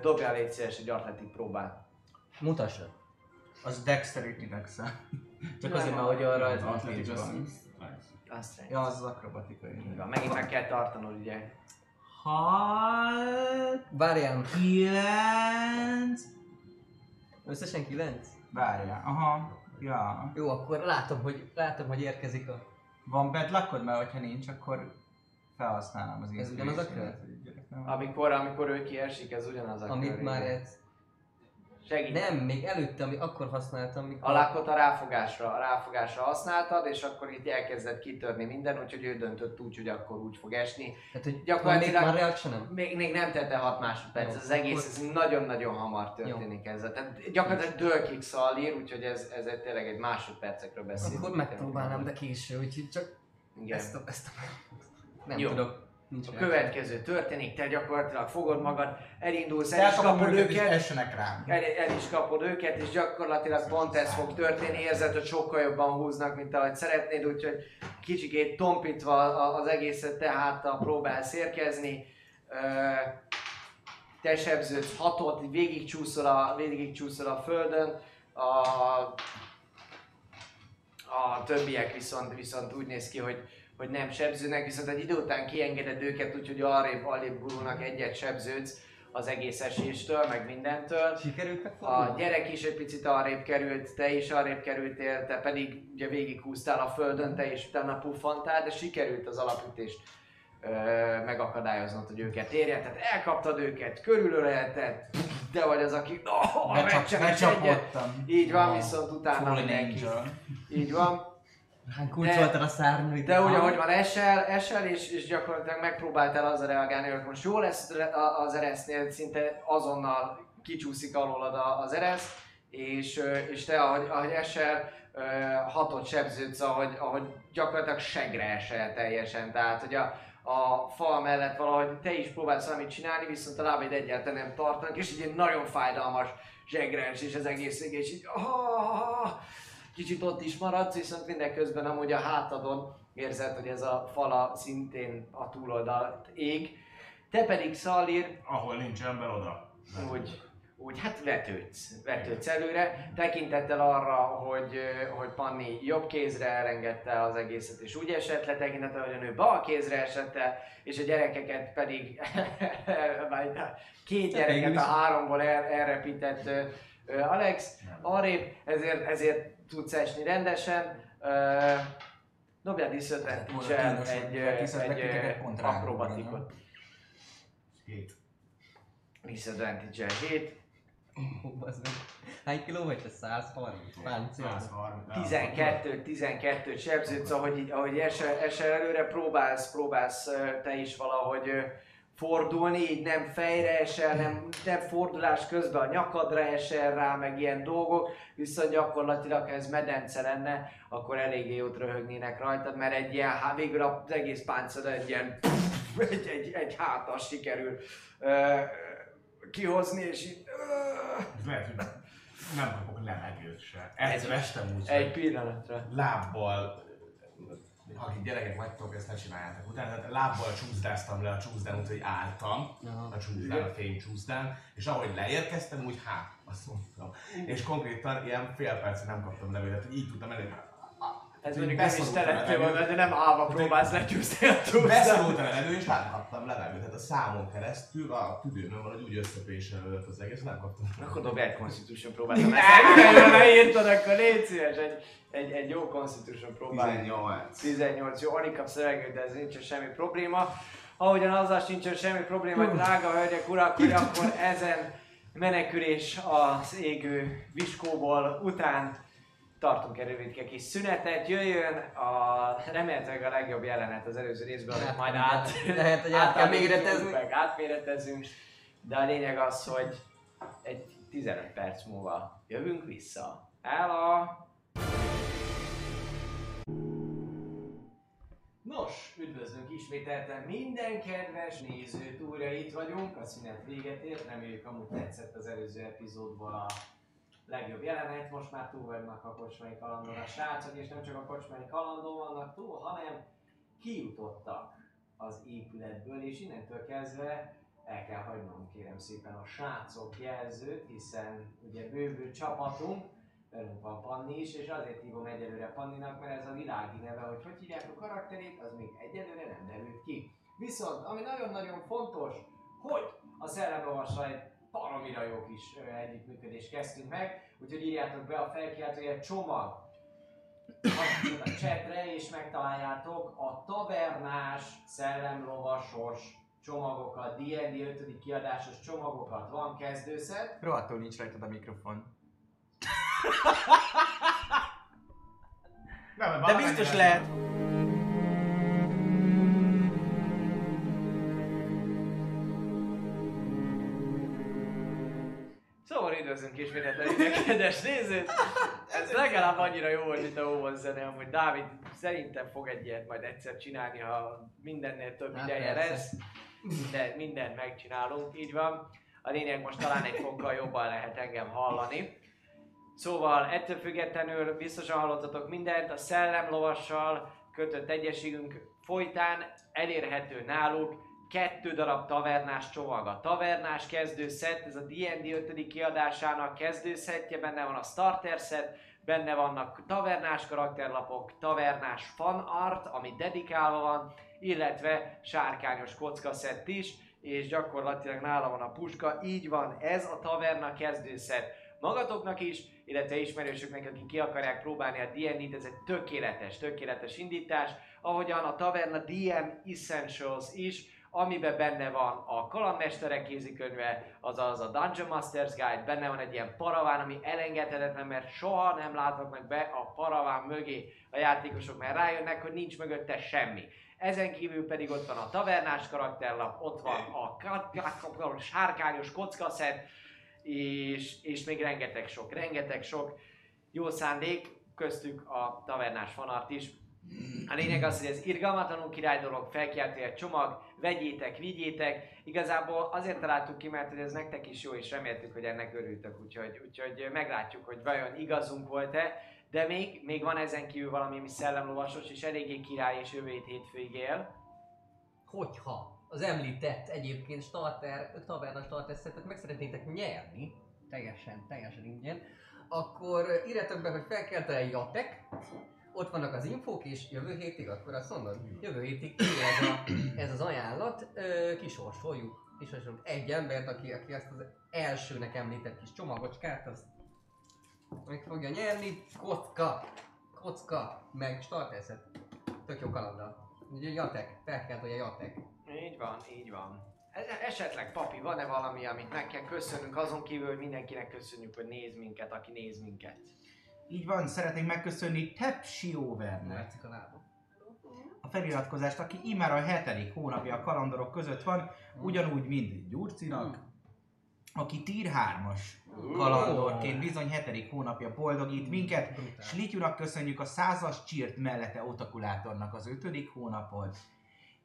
S1: Dobjál légy szíves egy atletik próbát.
S3: Mutassa.
S2: Az Dexterity dex Csak azért, mert hogy arra
S4: Az
S2: ez
S4: atletik
S2: van.
S4: az...
S1: Azt
S2: Ja, az az akrobatikai.
S1: Így van, megint meg kell tartanod, ugye.
S2: Hat,
S3: Várjál,
S2: kilenc...
S3: összesen 9?
S2: Várjál, aha, ja.
S3: Jó, akkor látom, hogy, látom, hogy érkezik a...
S2: Van bad luckod, mert hogyha nincs, akkor felhasználom az
S3: Ez ugyanaz a kör?
S1: Amikor, amikor ő kiesik, ez ugyanaz a
S3: Amit már
S1: igen. Segít.
S3: Nem, még előtte, ami akkor használtam, mikor...
S1: A lákot a ráfogásra, a ráfogásra használtad, és akkor itt elkezdett kitörni minden, úgyhogy ő döntött úgy, hogy akkor úgy fog esni.
S3: Tehát, hogy
S1: Gyakorlatilag-
S3: még már reaction
S1: Még, még nem tette 6 másodperc,
S3: Jó,
S1: az egész, ez nagyon-nagyon hamar történik ezzel. Tehát gyakorlatilag dölkik szalír, úgyhogy ez, ez egy, tényleg egy másodpercekről beszélünk.
S3: Akkor megpróbálnám, de késő, úgyhogy csak
S1: Igen.
S3: ezt a... Ezt a... Nem
S1: Jó.
S3: tudok. Nincs
S1: A következő történik, te gyakorlatilag fogod magad, elindulsz, el is kapod
S2: őket, essenek rám.
S1: el, el is kapod őket, és gyakorlatilag pont ez fog történni, érzed, hogy sokkal jobban húznak, mint ahogy szeretnéd, úgyhogy kicsikét tompítva az egészet, tehát a próbálsz érkezni. Te sebződsz hatot, végigcsúszol a, végigcsúszol a földön, a, a többiek viszont, viszont úgy néz ki, hogy, hogy nem sebződnek, viszont egy idő után kiengeded őket, úgyhogy arrébb, arrébb gurulnak egyet sebződsz az egész eséstől, meg mindentől.
S3: Sikerült
S1: A gyerek is egy picit arrébb került, te is arrébb kerültél, te pedig ugye végighúztál a földön, te is utána puffantál, de sikerült az alapütést ö, megakadályoznod, hogy őket érje. Tehát elkaptad őket, körülölelted, de vagy az, aki oh,
S2: Becsap, becsapottam.
S1: Így van, viszont utána mindenki. Így van.
S3: Hát kulcsoltad a szárnyait.
S1: De úgy, ahogy van esel, esel és, és gyakorlatilag megpróbáltál azzal reagálni, hogy most jó lesz az eresznél, szinte azonnal kicsúszik alólad az eresz, és, és te, ahogy, ahogy esel, ö, hatot sebződsz, ahogy, ahogy gyakorlatilag segre esel teljesen. Tehát, hogy a, a fal mellett valahogy te is próbálsz valamit csinálni, viszont a lábaid egyáltalán nem tartanak, és így egy nagyon fájdalmas zsegres, és az egész és így ah, kicsit ott is maradsz, viszont mindeközben amúgy a hátadon érzed, hogy ez a fala szintén a túloldalt ég. Te pedig Szalír
S5: Ahol nincs ember, oda.
S1: úgy, úgy hát vetődsz, vetődsz előre, tekintettel arra, hogy, hogy Panni jobb kézre elengedte az egészet, és úgy esett le, tekintettel, hogy a nő bal kézre esett el, és a gyerekeket pedig, két gyereket a háromból el, elrepített Alex, arrébb, ezért, ezért tudsz esni rendesen. Ö, Dobjál
S2: kínos,
S1: egy, egy
S2: ránk
S1: akrobatikot.
S5: Két.
S1: Disadvantage 7.
S3: Ó, bazd meg. Hány kiló vagy te? 130? Páncél?
S5: 130.
S1: 12, 12 sebződsz, ahogy, ahogy esel, esel előre, próbálsz, próbálsz te is valahogy fordulni, így nem fejre esel, nem, nem fordulás közben a nyakadra esel rá, meg ilyen dolgok, viszont gyakorlatilag ha ez medence lenne, akkor eléggé jót röhögnének rajtad, mert egy ilyen, há- végül az egész páncod egy ilyen, egy, egy, egy hátas sikerül ö, kihozni, és így, ö,
S5: lehet, hogy nem kapok levegőt se. Ezt vestem úgy,
S1: egy pillanatra.
S5: lábbal, akik gyerekek vagytok, ezt ne csináljátok utána, tehát lábbal csúszdáztam le a csúszdán, úgyhogy álltam
S3: Aha.
S5: a csúszdán, a fény csúszdán, és ahogy leérkeztem, úgy hát, azt mondtam. És konkrétan ilyen fél percig nem kaptam levegőt, hogy így tudtam elég.
S1: Ez mondjuk nem is
S5: levegő.
S1: volna, de nem állva próbálsz lecsúszni a túlszám.
S5: Beszorult a levegő, és nem kaptam levegőt. Tehát a számon keresztül a tüdőmön valahogy úgy összepéselődött az egész, nem kaptam.
S1: Akkor dobj egy Constitution próbát. Ha ezt leírtad, akkor légy szíves, egy, egy, egy jó Constitution próbál.
S4: 18.
S1: 18, jó, alig kapsz levegőt, de ez nincsen semmi probléma. Ahogyan azzal sincsen semmi probléma, hogy drága hölgyek, urak, hogy akkor ezen menekülés az égő viskóból után tartunk egy rövidke kis szünetet, jöjjön a remélhetőleg a legjobb jelenet az előző részből, amit majd át,
S3: Lehet, hogy át kell méretezni.
S1: meg átméretezünk, de a lényeg az, hogy egy 15 perc múlva jövünk vissza. Hello! Nos, üdvözlünk ismételten minden kedves nézőt, újra itt vagyunk, a szünet véget ért, reméljük amúgy tetszett az előző epizódból a legjobb jelenet, most már túl vannak a kocsmai kalandon a srácok, és nem csak a kocsmai kalandon vannak túl, hanem kijutottak az épületből, és innentől kezdve el kell hagynom kérem szépen a srácok jelzőt, hiszen ugye bővül csapatunk, velünk van Panni is, és azért hívom egyelőre Panninak, mert ez a világi neve, hogy hogy hívják a karakterét, az még egyelőre nem derült ki. Viszont, ami nagyon-nagyon fontos, hogy a szellemlovassal egy baromira jó kis együttműködést kezdtünk meg, úgyhogy írjátok be a felkiáltójel csomag a chatre és megtaláljátok a tavernás szellemlovasos csomagokat, D&D 5. kiadásos csomagokat. Van kezdőszet,
S2: Rohadtul nincs rajtad a mikrofon.
S5: Nem,
S2: De biztos lehet.
S1: Szóval üdvözlünk ismételten minden kedves nézőt! Ez legalább annyira jó volt, mint a óvos zene, hogy Dávid szerintem fog egy ilyet majd egyszer csinálni, ha mindennél több
S3: Hát
S1: ideje lesz. De mindent megcsinálunk, így van. A lényeg most talán egy fokkal jobban lehet engem hallani. Szóval ettől függetlenül biztosan hallottatok mindent, a szellemlovassal kötött egyességünk folytán elérhető náluk kettő darab tavernás csomag. A tavernás kezdőszett, ez a D&D 5. kiadásának kezdőszettje, benne van a starter set, benne vannak tavernás karakterlapok, tavernás fan art, ami dedikálva van, illetve sárkányos kockaszett is, és gyakorlatilag nála van a puska, így van, ez a taverna kezdőszett. Magatoknak is, illetve ismerősöknek, akik ki akarják próbálni a D&D-t, ez egy tökéletes, tökéletes indítás, ahogyan a Taverna DM Essentials is, amiben benne van a kalandmesterek kézikönyve, azaz a Dungeon Masters Guide, benne van egy ilyen paraván, ami elengedhetetlen, mert soha nem láthatnak be a paraván mögé a játékosok, mert rájönnek, hogy nincs mögötte semmi. Ezen kívül pedig ott van a tavernás karakterlap, ott van a ka- sárkányos kockaszett, és, és még rengeteg sok, rengeteg sok jó szándék, köztük a tavernás fanart is. A lényeg az, hogy ez irgalmatlanul király dolog, felkiáltó egy csomag, vegyétek, vigyétek. Igazából azért találtuk ki, mert ez nektek is jó, és reméltük, hogy ennek örültök, úgyhogy, úgyhogy meglátjuk, hogy vajon igazunk volt-e. De még, még van ezen kívül valami, ami szellemlovasos, és eléggé király, és jövő hét hétfőig él.
S3: Hogyha az említett egyébként starter, taverna starter szettet meg szeretnétek nyerni, teljesen, teljesen ingyen, akkor írjátok be, hogy felkelte egy jatek, ott vannak az infók, és jövő hétig, akkor azt mondod, jövő hétig ez, a, ez az ajánlat, ö, kisorsoljuk, kisorsoljuk egy embert, aki, aki ezt az elsőnek említett kis csomagocskát, azt meg fogja nyerni, kocka, kocka, meg starter set. Tök jó kalandal. Ugye jatek, felkelt, hogy a jatek.
S1: Így van, így van. E- Esetleg, papi, van-e valami, amit meg kell köszönnünk, azon kívül, hogy mindenkinek köszönjük, hogy néz minket, aki néz minket.
S2: Így van, szeretnénk megköszönni Tepsi Overnek
S3: a lábam.
S2: a feliratkozást, aki immár a hetedik hónapja a kalandorok között van, ugyanúgy, mint Gyurcinak, aki tier 3-as kalandorként bizony hetedik hónapja boldogít minket,
S3: Brutál.
S2: Slityunak köszönjük a százas csírt mellette otakulátornak az ötödik hónapot,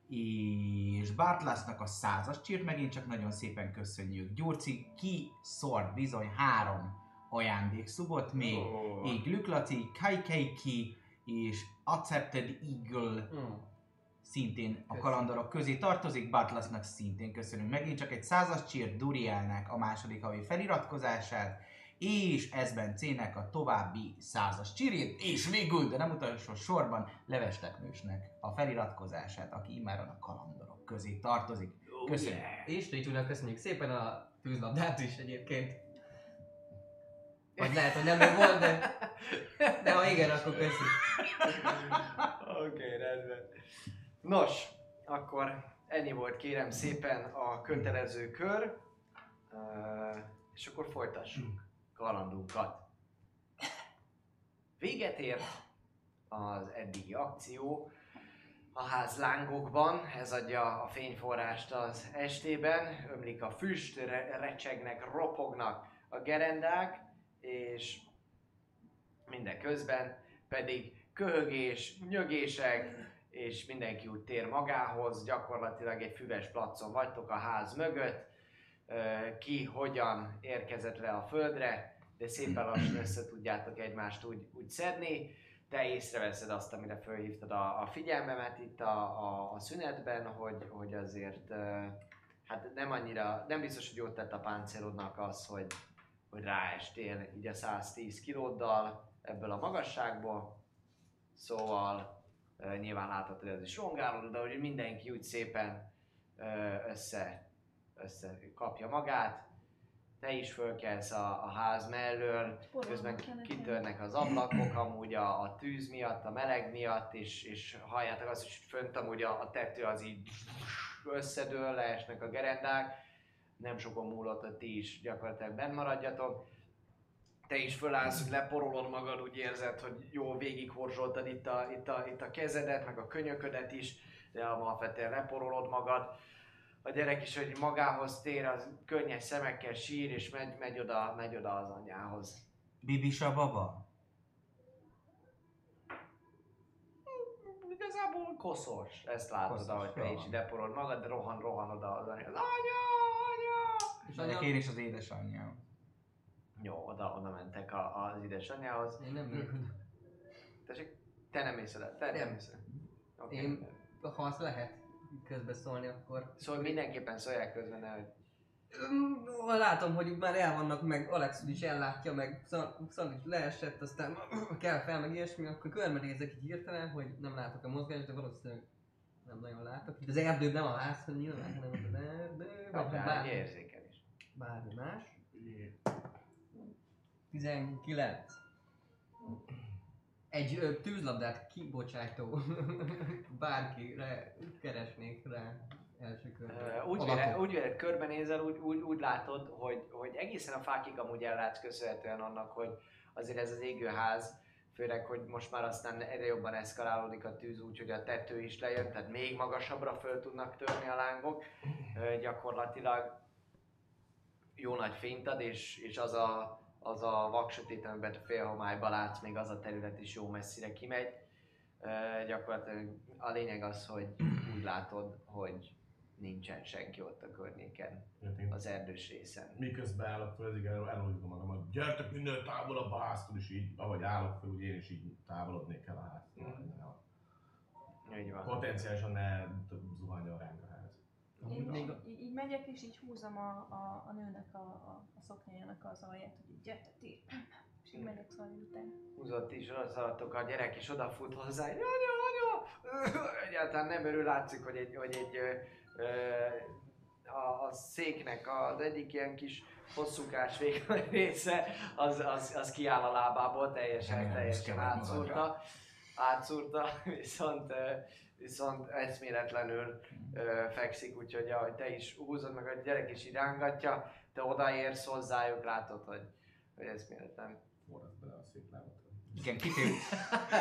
S2: és Bartlasznak a százas csírt megint csak nagyon szépen köszönjük. Gyurci ki szórt bizony három ajándékszubot még,
S1: Ó.
S2: így Glüklaci, Kaikeiki és Accepted Eagle
S3: Mm.
S2: szintén a
S3: Köszönöm.
S2: kalandorok közé tartozik, Bartlasznak szintén köszönünk megint csak egy százas csírt Durielnek a második havi feliratkozását, és Esben-C-nek a további százas csirét, és végül, de nem utolsó sorban, Leves Teknősnek a feliratkozását, aki immáron a kalandorok közé tartozik. Köszönjük!
S3: És Rityúnak köszönjük szépen a tűzlabdát is egyébként. Vagy lehet, hogy nem ő volt, de, de ha igen, akkor köszi.
S1: Oké, okay, rendben. Nos, akkor ennyi volt kérem szépen a kötelező kör, uh, és akkor folytassuk kalandunkat. Véget ért az eddigi akció a ház lángokban, ez adja a fényforrást az estében, ömlik a füst, re- recsegnek, ropognak a gerendák, és mindeközben pedig köhögés, nyögések, és mindenki úgy tér magához, gyakorlatilag egy füves placon vagytok a ház mögött, ki hogyan érkezett le a földre, de szépen lassan össze tudjátok egymást úgy, úgy szedni. Te észreveszed azt, amire fölhívtad a, a figyelmemet itt a, a, a szünetben, hogy, hogy azért hát nem annyira, nem biztos, hogy jót tett a páncélodnak az, hogy, hogy ráestél így a 110 kilóddal ebből a magasságból. Szóval nyilván láthatod, hogy ez is rongálod, de hogy mindenki úgy szépen ö, össze, össze kapja magát. Te is fölkelsz a, a ház mellől, közben kitörnek az ablakok amúgy a, a tűz miatt, a meleg miatt, és, és halljátok azt, hogy fönt amúgy a, a tető az így összedől, leesnek a gerendák. Nem sokan múlott, hogy ti is gyakorlatilag benn maradjatok. Te is fölállsz, leporolod magad, úgy érzed, hogy jó végighorzsoltad itt a, itt, a, itt a kezedet, meg a könyöködet is, de alapvetően leporolod magad. A gyerek is, hogy magához tér, az könnyes szemekkel sír, és megy, megy, oda, megy oda az anyához.
S2: Bibisa baba?
S1: Igazából koszos, ezt látod,
S2: Koszos,
S1: ahogy te is
S2: van.
S1: ide porolod magad, de rohan, rohan oda az. Anya, anya!
S3: És anya,
S2: én is az édesanyjám.
S1: Jó, oda, oda mentek a, az édesanyjához.
S3: én nem megyek oda.
S1: Tessék, te nem mész oda, te nem
S3: Nem.
S1: mész oda. Oké.
S3: Én, ha az lehet. közbeszólni, akkor...
S1: Szóval mindenképpen szólják közben, hogy
S3: Öm, Látom, hogy már el vannak, meg Alex is ellátja, meg Szan is leesett, aztán kell fel, meg ilyesmi, akkor körbenézek így hirtelen, hogy nem látok a mozgást, de valószínűleg nem nagyon látok. Itt az erdő nem a ház, hogy nyilván, hanem az erdő, vagy
S1: akár egy
S3: bármi, más. 19. Egy ö, tűzlabdát kibocsátó bárkire keresnék rá első körben.
S1: Úgy véled, úgy véled, körbenézel, úgy, úgy, úgy látod, hogy, hogy egészen a fákig amúgy ellátsz köszönhetően annak, hogy azért ez az égőház, főleg, hogy most már aztán egyre jobban eszkalálódik a tűz, úgyhogy a tető is lejön, tehát még magasabbra föl tudnak törni a lángok. Ö, Gyakorlatilag jó nagy fényt ad, és, és az a, az a vaksötét, amiben félhomályba látsz, még az a terület is jó messzire kimegy. Ö, Gyakorlatilag a lényeg az, hogy úgy látod, hogy nincsen senki ott a környéken, az erdős részen.
S5: Miközben állok fel, ezig el, elolítom magamat. Gyertek minél távolabb a háztól, és így, ahogy állok fel, úgy én is így távolodnék el a háztól.
S1: Mhm. Így van.
S5: Potenciálisan ne zuhanjon ránk a.
S6: Én
S3: Még
S6: így, így, így megyek és így húzom a, a, a nőnek a, a, a szoknyájának az alját, hogy így gyertek ti, és így megyek Szali után.
S1: Húzott is, oda szaladtok, a gyerek is odafut hozzá, hogy anya, anya! Egyáltalán nem örül, látszik, hogy egy, hogy egy ö, ö, a, a, széknek az egyik ilyen kis hosszúkás vékony része, az, az, az kiáll a lábából, teljesen, teljesen átszúrta. Átszúrta, viszont, ö, viszont eszméletlenül ö, fekszik, úgyhogy ahogy te is húzod, meg a gyerek is irángatja, te odaérsz hozzájuk, látod, hogy, hogy eszméletlen.
S5: Forrasd bele a szép lábat.
S2: Igen, kitép.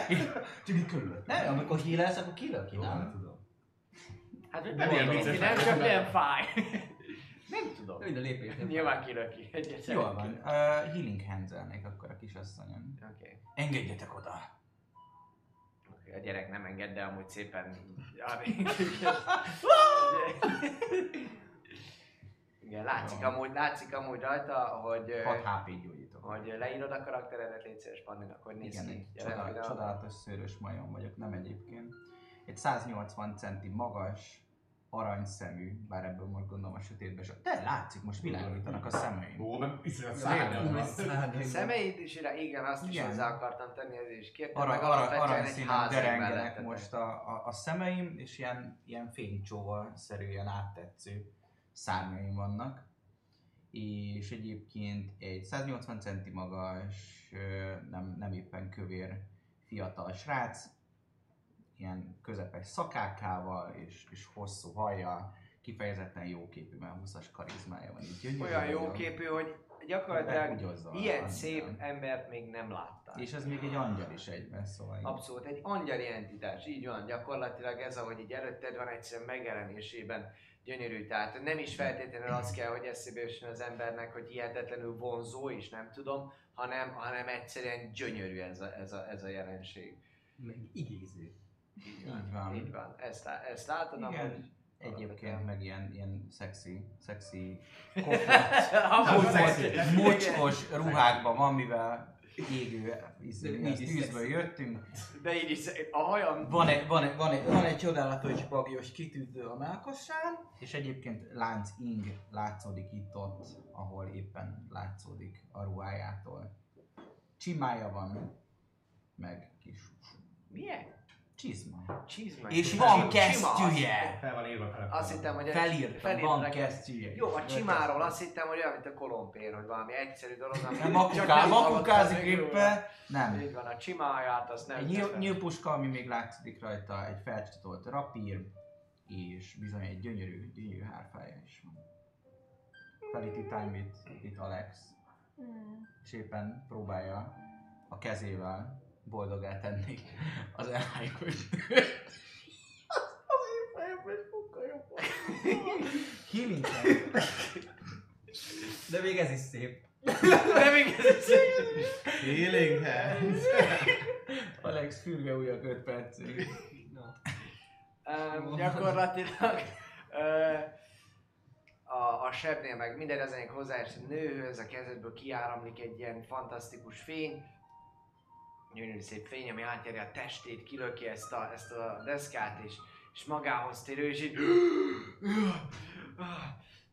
S5: Csak így körülött.
S7: Nem, amikor hílelsz, akkor kilöki,
S5: Jó, nem tudom.
S1: Hát hogy
S5: Nem
S1: nem
S5: ilyen vicces
S1: nem csak nem fáj. Nem tudom.
S3: Minden lépés.
S1: Nyilván kilöki. Egyetlen.
S2: Jól van. Uh, healing hands akkor a kisasszonyon.
S1: Oké. Okay.
S2: Engedjetek oda.
S1: A gyerek nem enged, de amúgy szépen... Igen, látszik amúgy, látszik amúgy rajta, hogy, ö,
S2: 6 HP gyógyítok.
S1: hogy leírod a karakteredet, légy szíves Panninak, hogy néz
S2: Igen,
S1: ki.
S2: csodál, csodálatos szőrös majom vagyok, nem egyébként. Egy 180 centi magas, aranyszemű, bár ebből most gondolom a sötétben se. De látszik, most világítanak a szemeim.
S5: Ó, meg iszonyat szárnyal.
S1: Szemeid is igen, azt is
S2: Igen.
S1: hozzá akartam tenni, ezért is kértem,
S2: Arany,
S1: meg
S2: arany,
S1: ház
S2: derengenek most a, a, a szemeim, és ilyen, ilyen fénycsóval szerűen áttetsző szárnyaim vannak. És egyébként egy 180 centi magas, nem, nem éppen kövér fiatal srác, ilyen közepes szakákával és, és hosszú hajjal, kifejezetten jóképű, mert 20-as karizmája van. Így gyönyörű
S1: Olyan jó képű, hogy gyakorlatilag ilyen szép embert még nem láttál.
S2: És ez még egy angyal is egyben, szóval így-
S1: Abszolút, egy angyali entitás, így van, gyakorlatilag ez, ahogy így előtted van, egyszerűen megjelenésében gyönyörű. Tehát nem is feltétlenül az kell, hogy eszébe jusson az embernek, hogy hihetetlenül vonzó, és nem tudom, hanem, hanem egyszerűen gyönyörű ez a, ez a, ez a jelenség.
S3: Meg igéző.
S1: Így
S2: Így van.
S1: Így van. Ezt, ezt látod,
S2: Igen.
S1: amúgy
S2: Egyébként meg ilyen, ilyen szexi, szexi,
S1: Amúgy
S5: szexi.
S2: mocskos ruhákban van, mivel égő tűzből jöttünk.
S1: De így is, a hajam...
S2: Van egy, van egy, van egy, van egy csodálatos bagyos kitűző a melkasán, és egyébként lánc ing látszódik itt ott, ahol éppen látszódik a ruhájától. Csimája van, meg kis
S1: Milyen?
S2: Csizma.
S1: Csizma.
S2: És van kesztyűje!
S5: Fel van írva karakter.
S1: Azt hittem, hogy...
S2: Felírtam,
S1: felírtam
S2: van kesztyűje.
S1: Jó, a csimáról azt hittem, hogy olyan, mint a kolompér, hogy valami egyszerű dolog, ami
S2: Nem, makuká,
S1: nem
S2: makukázik éppen. Nem.
S1: Így van, a csimáját azt nem
S2: Egy nyíl, nyílpuska, ami még látszik rajta, egy felcsatolt rapír, és bizony egy gyönyörű, gyönyörű hárfája is van. Quality time with, with Alex,
S6: Hmm.
S2: és éppen próbálja a kezével boldogá tenni az elájult. Healing.
S3: De még ez is szép.
S1: De még ez is...
S5: Healing hands.
S2: Alex fürge ujjak 5 percig.
S3: Na.
S1: Um, gyakorlatilag ö, a, a sebnél meg minden ezenek hozzáeső nőhöz, a kezedből kiáramlik egy ilyen fantasztikus fény, gyönyörű szép fény, ami átjárja a testét, kilöki ezt a, ezt a deszkát, és, és magához térő, és így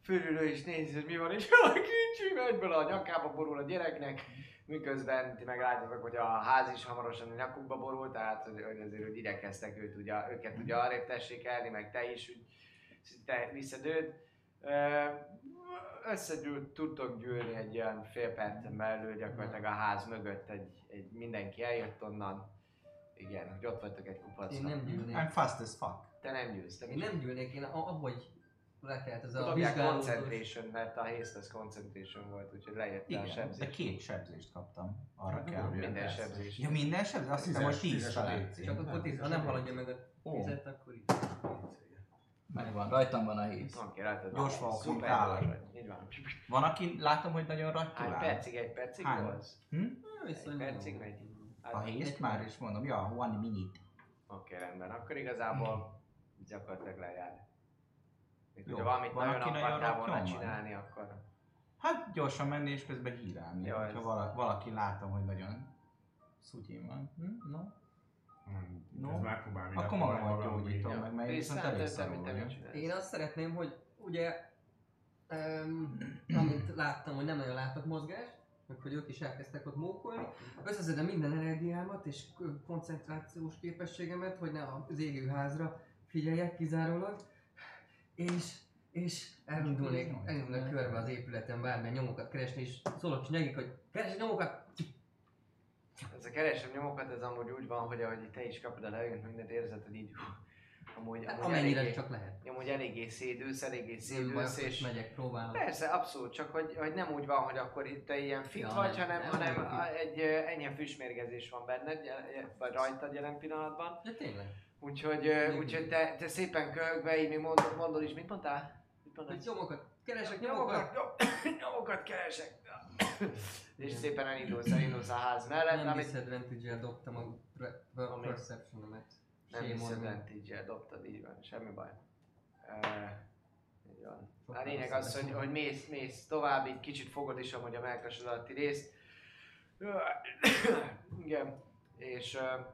S1: fölülő és nézi, hogy mi van, és a kicsi egyből a nyakába borul a gyereknek, miközben ti meglátjátok, hogy a ház is hamarosan a nyakukba borul, tehát hogy, hogy azért hogy idekeztek őt, ugye, őket ugye arrébb tessék elni, meg te is úgy szinte visszadőd. Összegyűlt, tudtok gyűlni egy olyan fél percen belül, gyakorlatilag a ház mögött egy, egy mindenki eljött onnan. Igen, hogy ott vagytok egy
S3: Én
S1: kupacban.
S3: nem gyűlnék.
S2: I'm fast as fuck.
S1: Te nem gyűlsz, te
S3: Én nem gyűlnék, én a- ahogy lekelt ez a vizsgálódós...
S1: concentration, mert a Hasteless concentration volt, úgyhogy lejött a
S2: Igen, de
S1: sebzés.
S2: két sebzést kaptam. Arra
S5: Hát,
S2: kell.
S1: Minden
S5: persze.
S1: sebzés.
S2: Ja, minden sebzés? Azt hiszem, hogy
S5: Tízes-
S2: 10
S5: tízes a
S2: talán.
S5: DC.
S3: Csak akkor tíz, ha nem haladja meg a
S2: Ó.
S3: tizet, akkor így.
S2: Megvan, rajtam van a híz.
S1: Oké, rajtad.
S2: Gyors vagyok,
S1: Szuper vagy. Így van.
S2: Van, aki látom, hogy nagyon
S1: Hány
S2: rattyulál.
S1: percig? Egy percig
S2: Hány?
S1: volt?
S2: Hm?
S1: Egy percig megy. Hát,
S2: A hészt már is mondom, ja, one minute.
S1: Oké, rendben. Akkor igazából gyakorlatilag lejár.
S2: Jó.
S1: hogyha valamit
S2: Van,
S1: nagyon akartál volna csinálni, akkor...
S2: Hát gyorsan menni és közben hírálni. Ha vala, valaki látom, hogy nagyon szutyin van. Hm? No? No.
S5: Ez megpróbál
S2: Akkor magamat gyógyítom meg, mert elég
S1: Viszont csinálsz?
S3: Én azt szeretném, hogy ugye, um, amit láttam, hogy nem nagyon látok mozgást, meg hogy ők is elkezdtek ott mókolni, összeszedem minden energiámat és koncentrációs képességemet, hogy ne az égő házra figyeljek kizárólag, és, és elindulnék, elindulnék körbe az épületen bármilyen nyomokat keresni, és szólok is nekik, hogy keres nyomokat!
S1: Ez a keresem nyomokat, ez amúgy úgy van, hogy ahogy te is kapod a levegőt, mindent érzed, hogy így... Amúgy,
S3: Hát
S1: amúgy
S3: amennyire
S1: eléggé,
S3: csak lehet.
S1: amúgy eléggé szédülsz, eléggé szédülsz, és...
S3: megyek, próbálom.
S1: Persze, abszolút, csak hogy, hogy nem úgy van, hogy akkor itt te ilyen fit
S3: Ja,
S1: vagy,
S3: nem,
S1: hanem,
S3: nem,
S1: hanem
S3: nem.
S1: egy enyhe füstmérgezés van benned, je- vagy rajtad jelen pillanatban.
S3: De tényleg.
S1: Úgyhogy, úgyhogy te, te szépen köhögve, így még mondod, mondod is, mit mondtál? Mit mondod?
S3: Hogy nyomokat, keresek
S1: nyomokat,
S3: nyomokat!
S1: nyom- nyomokat keresek. És szépen elindulsz, elindulsz a ház mellett,
S3: Nem
S1: amit
S3: disadvantage-el dobtam a
S1: Ami-
S3: perception-emet.
S1: nem
S3: Shame on me.
S1: disadvantage dobtad, így van, semmi baj. Uh, így van. A lényeg az, hogy, hogy mész, mész tovább, így kicsit fogod is amúgy a melkasod alatti részt. Igen, és uh,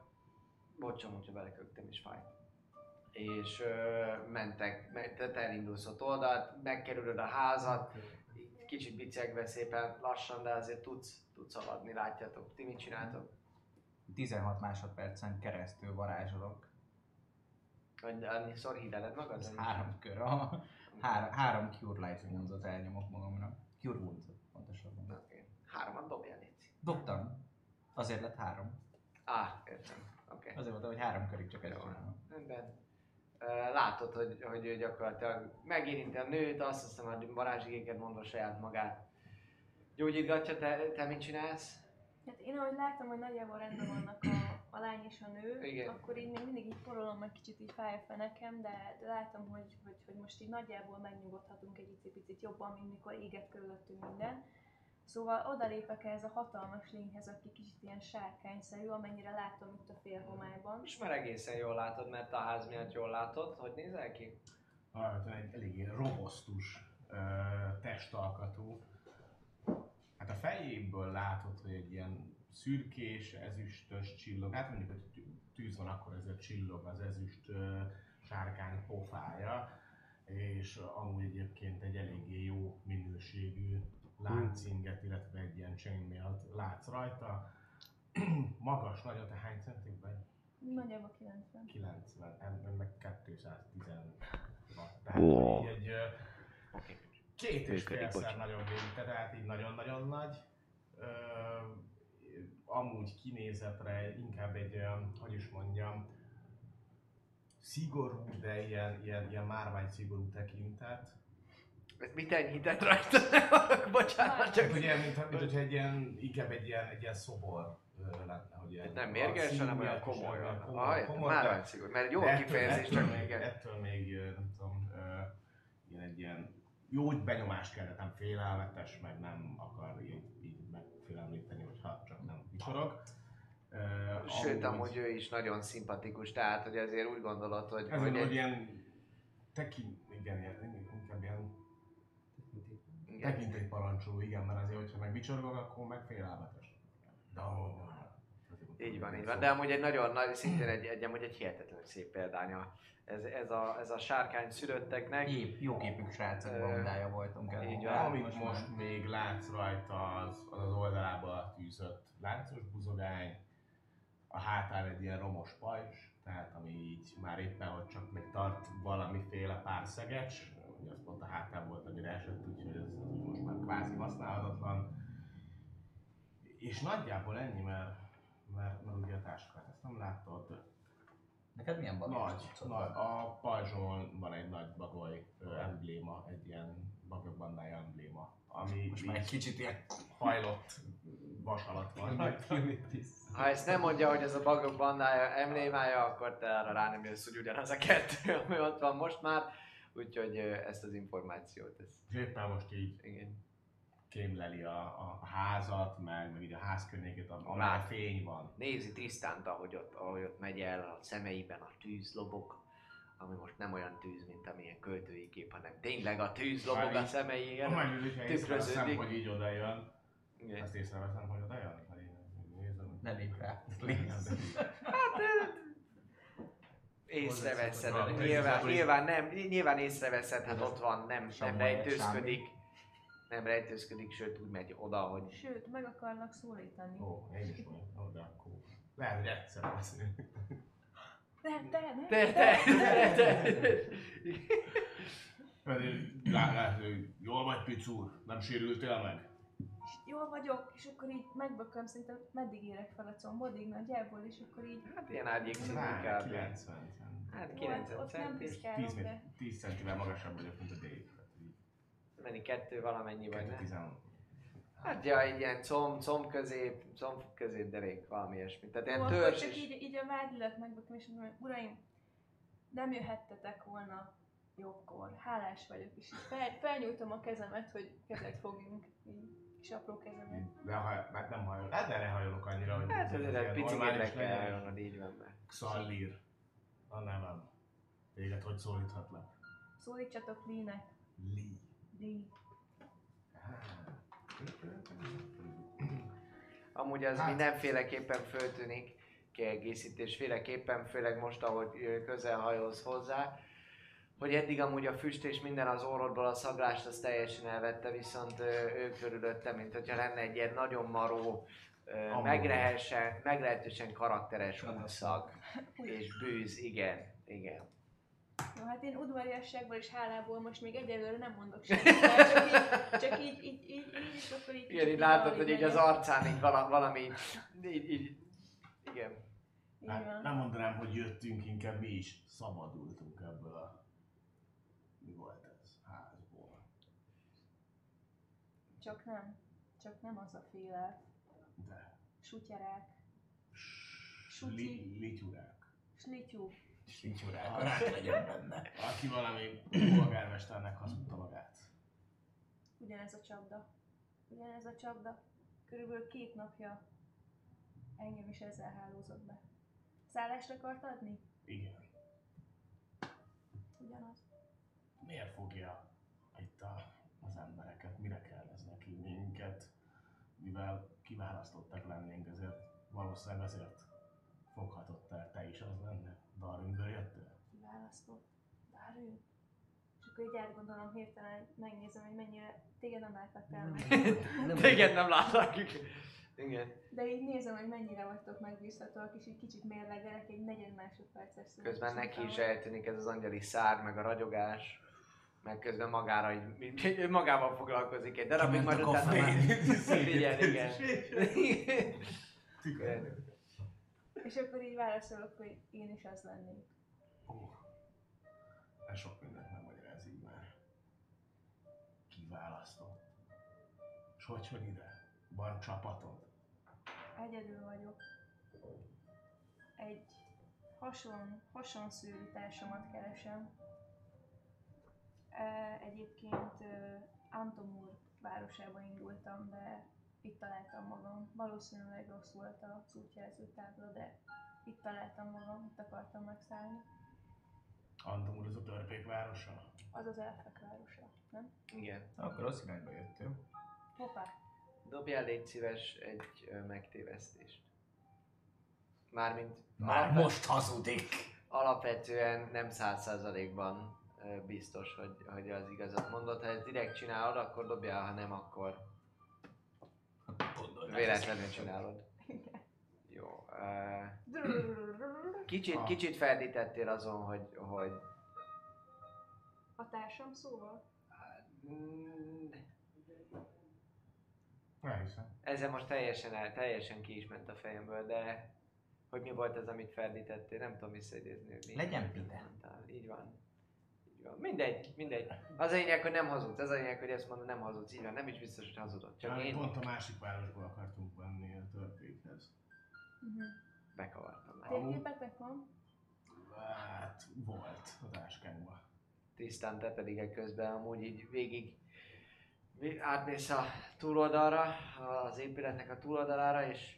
S1: bocsam, hogyha belekögtem is fáj. És uh, mentek, me- te elindulsz ott oldalt, megkerülöd a házat, kicsit bicegve szépen lassan, de azért tudsz, tudsz haladni, látjátok. Ti mit csináltok?
S2: 16 másodpercen keresztül varázsolok.
S1: Annyi- Annyiszor hídeled magad?
S2: Ez három kör. A, három, három Cure Light Wounds-ot elnyomok magamra. Cure Wounds-ot, pontosabban.
S1: Oké. Hárman dobjál, Léci.
S2: Dobtam. Azért lett három.
S1: Á, értem. Oké.
S2: Azért voltam, hogy három körig csak ezt csinálom.
S1: Rendben. Látod, hogy, hogy ő gyakorlatilag megérinti a nőt, azt hiszem, hogy varázsigéket mondva saját magát. Gyógyítgatja, te, te mit csinálsz?
S6: Hát én ahogy láttam, hogy nagyjából rendben vannak a, a lány és a nő,
S1: Igen.
S6: akkor így még mindig így porolom, meg kicsit így fáj a fenekem, de, de látom, hogy, hogy, hogy most így nagyjából megnyugodhatunk egy picit jobban, mint mikor éget körülöttünk minden. Szóval odalépek ehhez a hatalmas lényhez, aki kicsit ilyen sárkányszerű, amennyire látom itt a félhomályban.
S1: Most már egészen jól látod, mert a ház miatt jól látod. Hogy nézel ki?
S5: Alapvetően egy eléggé robosztus ö, testalkatú. Hát a fejéből látod, hogy egy ilyen szürkés, ezüstös csillog. Hát mondjuk, hogy tű- tűz van, akkor ezért csillog az ezüst ö, sárkány pofája. És amúgy egyébként egy eléggé jó minőségű láncinget, illetve egy ilyen chainmail látsz rajta. Magas, nagyon, te hány centig vagy?
S6: Nagyjából 90.
S5: 90, em- meg 216. Tehát így egy két és félszer
S1: bocs.
S5: nagyobb vélte, tehát így nagyon-nagyon nagy. Ö, amúgy kinézetre inkább egy olyan, hogy is mondjam, szigorú, de ilyen, ilyen, ilyen márvány szigorú tekintet.
S1: Mit enyhített rajta? Bocsánat, csak
S5: Csak ugye, mint, mint hogyha egy ilyen, inkább egy ilyen, egy ilyen szobor lenne, hogy ilyen,
S1: nem mérges, hanem olyan komoly.
S5: komoly, komoly,
S1: már olyan szigorú, mert jó kifejezés, csak
S5: még, ettől még, nem tudom, ilyen egy ilyen jó benyomást kellett, nem félelmetes, meg nem akar így, így megfélemlíteni, hogyha csak nem vicsorog. Ö,
S1: Sőt, amúgy ő is nagyon szimpatikus, tehát hogy azért úgy gondolod, hogy,
S5: Ez
S1: hogy egy,
S5: ilyen tekint, igen, ilyen
S1: igen,
S5: tekintély parancsoló, igen, mert azért, hogyha meg vicsorgok, akkor meg félelmetes. De amúgy nem. Azért
S1: Így van, így van. De amúgy egy nagyon nagy, szintén egy, egy, amúgy egy hihetetlenül szép példánya. Ez, ez, a, ez a sárkány szülötteknek.
S2: Jó, jó képű srácok bandája voltunk el.
S1: így van.
S5: amit most még látsz rajta, az az, az oldalába tűzött láncos buzogány, a hátán egy ilyen romos pajzs, tehát ami így már éppen, hogy csak még tart valamiféle pár szegecs, ugye az pont a hátán volt, amire esett, úgyhogy ez, ez most már kvázi használhatatlan. És nagyjából ennyi, mert, mert, mert ugye a táskát ezt nem láttad.
S2: Neked milyen bagoly?
S5: Nagy, nagy, a pajzson van egy nagy bagoly ö, embléma, egy ilyen bagoly bandája embléma, ami
S2: Most már egy kicsit ilyen
S5: hajlott vas alatt van.
S1: Ha ezt nem mondja, hogy ez a bagok bandája emblémája, akkor te arra rá nem jössz, hogy ugyanaz a kettő, ami ott van most már. Úgyhogy ezt az információt, ezt,
S5: És éppen most így
S1: igen.
S5: kémleli a, a, a házat, meg, meg így a ház környékét, ahol
S1: Már.
S5: fény van.
S1: Nézi Trisztánt, ahogy ott, ahogy ott megy el, a szemeiben a tűz lobog, ami most nem olyan tűz, mint amilyen költői kép, hanem tényleg a tűz lobog a
S5: Már így-
S1: szemeiben.
S5: Majd hogyha észreveszem,
S1: tükröződik.
S5: hogy így oda jön,
S1: Igen.
S5: ezt észreveszem, hogy oda jön, ha én nézem.
S2: Ne lépj rá.
S1: Észreveszed, nyilván, nyilván, nem, nyilván észreveszed, hát ott van, nem, nem rejtőzködik. Nem rejtőzködik, sőt úgy megy oda, hogy
S6: Sőt, meg akarnak szólítani.
S5: Ó, én is mondom, de akkor lehet, hogy egyszer beszélünk.
S6: Nem, te, nem.
S1: te, te, te, te.
S5: Pedig lá- lehet, hogy jól vagy, Picúr, nem sérültél meg?
S6: És jól vagyok, és akkor így megbököm, szerintem meddig érek fel a combodig nagyjából, és akkor így...
S1: Hát ilyen árnyék
S5: Á,
S1: kb.
S5: 90
S1: Hát
S6: Jó, hát
S1: 90
S6: ott nem
S1: centis.
S5: 10,
S6: piszkálok,
S5: méter,
S6: de...
S5: 10 centivel magasabb vagyok, mint a Dave.
S1: Menni kettő valamennyi vagy, ne?
S5: 10
S1: Hát ja, egy ilyen comb, comb közép, comb közép derék, valami ilyesmi. Tehát ilyen törzs
S6: csak
S1: is.
S6: így, így a vádilat megbököm, és mondom, hogy uraim, nem jöhettetek volna jobbkor. Hálás vagyok, és így fel, felnyújtom a kezemet, hogy kezet fogjunk. Így kis apró kezemet.
S5: De ha, hát nem hajol, hát de ne hajolok annyira, hogy
S1: Hát ez egy picit meg kell jönni, így van be.
S5: Xallír. A nevem. Téged hogy szólíthatlak?
S6: Szólítsatok Lee-nek.
S5: Lee.
S6: Lee.
S1: Amúgy az
S5: Hát.
S1: mindenféleképpen föltűnik kiegészítés, féleképpen, főleg most, ahogy közel hajolsz hozzá, hogy eddig amúgy a füst és minden az orrodból a szaglást az teljesen elvette, viszont ö, ő körülötte, mint hogyha lenne egy ilyen nagyon maró,
S5: Amúgy.
S1: meglehetősen, meglehetősen karakteres útszag és bűz, igen, igen.
S6: Jó, hát én udvariasságból és hálából most még egyelőre nem mondok semmit, csak így, csak így, így, így, így, és akkor így
S1: Igen, így látod, hogy így az arcán így vala, valami, így, így, igen.
S5: Hát, nem mondanám, hogy jöttünk, inkább mi is szabadultunk ebből a... Mi volt ez? Házból.
S6: Csak nem. Csak nem az a féle.
S5: De...
S6: Sutyarák. Sutyi.
S5: Li, lityurák.
S6: Slityú.
S2: Sincsúrák, rá legyen benne.
S5: Aki valami polgármesternek hazudta magát.
S6: Ugyanez a csapda. Ugyanez a csapda. Körülbelül két napja engem is ezzel hálózott be. Szállást akart adni?
S5: Igen.
S6: Ugyanaz.
S5: Miért fogja itt a, az embereket? Mire kell ez neki? Minket, mivel kiválasztottak lennénk, ezért valószínűleg azért foghatott el te is az lenne. Darwinből jöttél?
S6: Kiválasztott. És akkor így átgondolom hirtelen, megnézem, hogy mennyire téged nem látlak el.
S3: Nem
S1: Téged nem látlak. Igen.
S6: De így nézem, hogy mennyire vagytok megbízhatóak, és így kicsit mérlegelek egy negyed másodperces.
S1: Közben neki is eltűnik ez az angyali szár, meg a ragyogás. Meg közben magára így, így magával foglalkozik egy darabig, majd utána már...
S2: koffein.
S1: Igen.
S6: És akkor így válaszolok, hogy én is az lennék.
S5: Ó, ez sok mindent nem magyaráz így már. Kiválasztott. És hogy jön ide? Van csapatod?
S6: Egyedül vagyok. Egy hason, hasonszőrű társamat keresem. Egyébként Antomur városába indultam, de itt találtam magam. Valószínűleg rossz volt az útjelző tábla, de itt találtam magam, itt akartam megszállni.
S5: Antomur az a törpék városa?
S6: Az az elfek városa, nem?
S1: igen.
S2: Akkor rossz irányba jöttünk.
S6: Hoppá!
S1: Dobjál légy szíves egy ö, megtévesztést. Mármint
S2: Már most hazudik!
S1: alapvetően nem száz százalékban biztos, hogy, hogy az igazat mondod. Ha ezt direkt csinálod, akkor dobjál, ha nem, akkor véletlenül csinálod. Jó. ö, Kicsit, kicsit feldítettél azon, hogy, hogy
S6: A társam szóval?
S1: ezzel most teljesen, el, teljesen ki is ment a fejemből, de hogy mi volt ez, amit feldítettél, nem tudom visszaidézni.
S2: Legyen pite.
S1: Így van. Van. Mindegy, mindegy. Az a lényeg, hogy nem hazudsz. Az a lényeg, hogy ezt mondod, nem hazudsz. Így van, nem is biztos, hogy hazudod. Csak
S5: Csak
S1: én
S5: Pont a másik városból akartunk menni a törpékhez.
S1: bekavartam. már.
S6: Térképetek van?
S5: Hát volt a táskánkban.
S1: Tisztán te pedig ekközben amúgy így végig átmész a túloldalra, az épületnek a túloldalára, és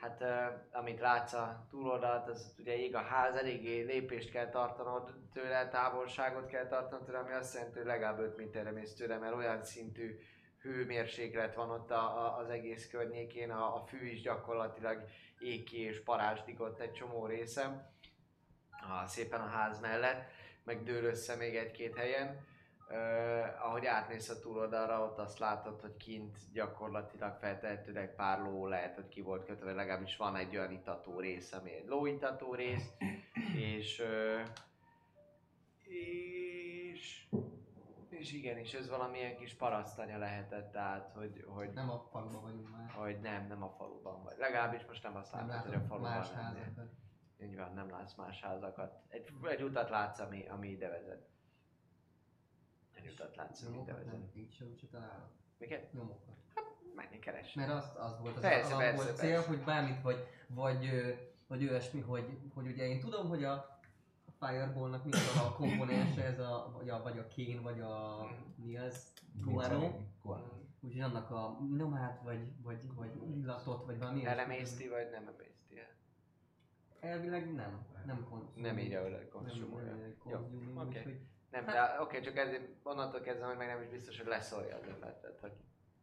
S1: hát amit látsz a túloldalt, az ugye ég a ház, eléggé lépést kell tartanod tőle, távolságot kell tartanod tőle, ami azt jelenti, hogy legalább 5 méterre mész tőle, mert olyan szintű hőmérséklet van ott a, a, az egész környékén, a, a fű is gyakorlatilag ég ki és parázsdik ott egy csomó részem, a, szépen a ház mellett meg dől össze még egy-két helyen. Uh, ahogy átmész a túloldalra, ott azt látod, hogy kint gyakorlatilag feltehetőleg pár ló lehet, hogy ki volt kötve, legalábbis van egy olyan itató rész, ami egy lóitató rész, és, uh, és, és igen, és ez valamilyen kis parasztanya lehetett, tehát, hogy, hogy,
S3: Nem a faluban vagyunk már.
S1: hogy nem, nem a faluban vagy. Legalábbis most nem azt
S3: Nem
S1: látod, hogy a faluban
S3: más
S1: lennél. Így van, nem látsz más házakat. Egy, egy utat látsz, ami, ami ide vezet. Utat látsz,
S3: Nyomokat
S1: vezet.
S3: nem, így sem úgyse találok.
S1: Miket?
S3: Nyomokat.
S1: Menni keres.
S3: Mert az, az volt az
S1: Persze,
S3: alap
S1: persze,
S3: volt cél,
S1: persze.
S3: hogy bármit, vagy, vagy, vagy olyasmi, hogy, hogy ugye én tudom, hogy a Fireballnak mi az a komponense, ez a, vagy a, vagy a kén, vagy a, mi az, guano, úgyhogy annak a nyomát, vagy, vagy, vagy illatot, vagy valami ilyesmi.
S1: Elemészti vagy nem emészti el?
S3: Elvileg nem, nem konzum.
S1: Nem írja hogy
S3: Nem,
S1: konzumolja.
S3: nem, nem,
S1: Jó,
S3: konzum,
S1: oké.
S3: úgyhogy
S1: Nem, de oké, csak ezért onnantól kezdve, hogy meg nem is biztos, hogy leszorja az embert. Hogy...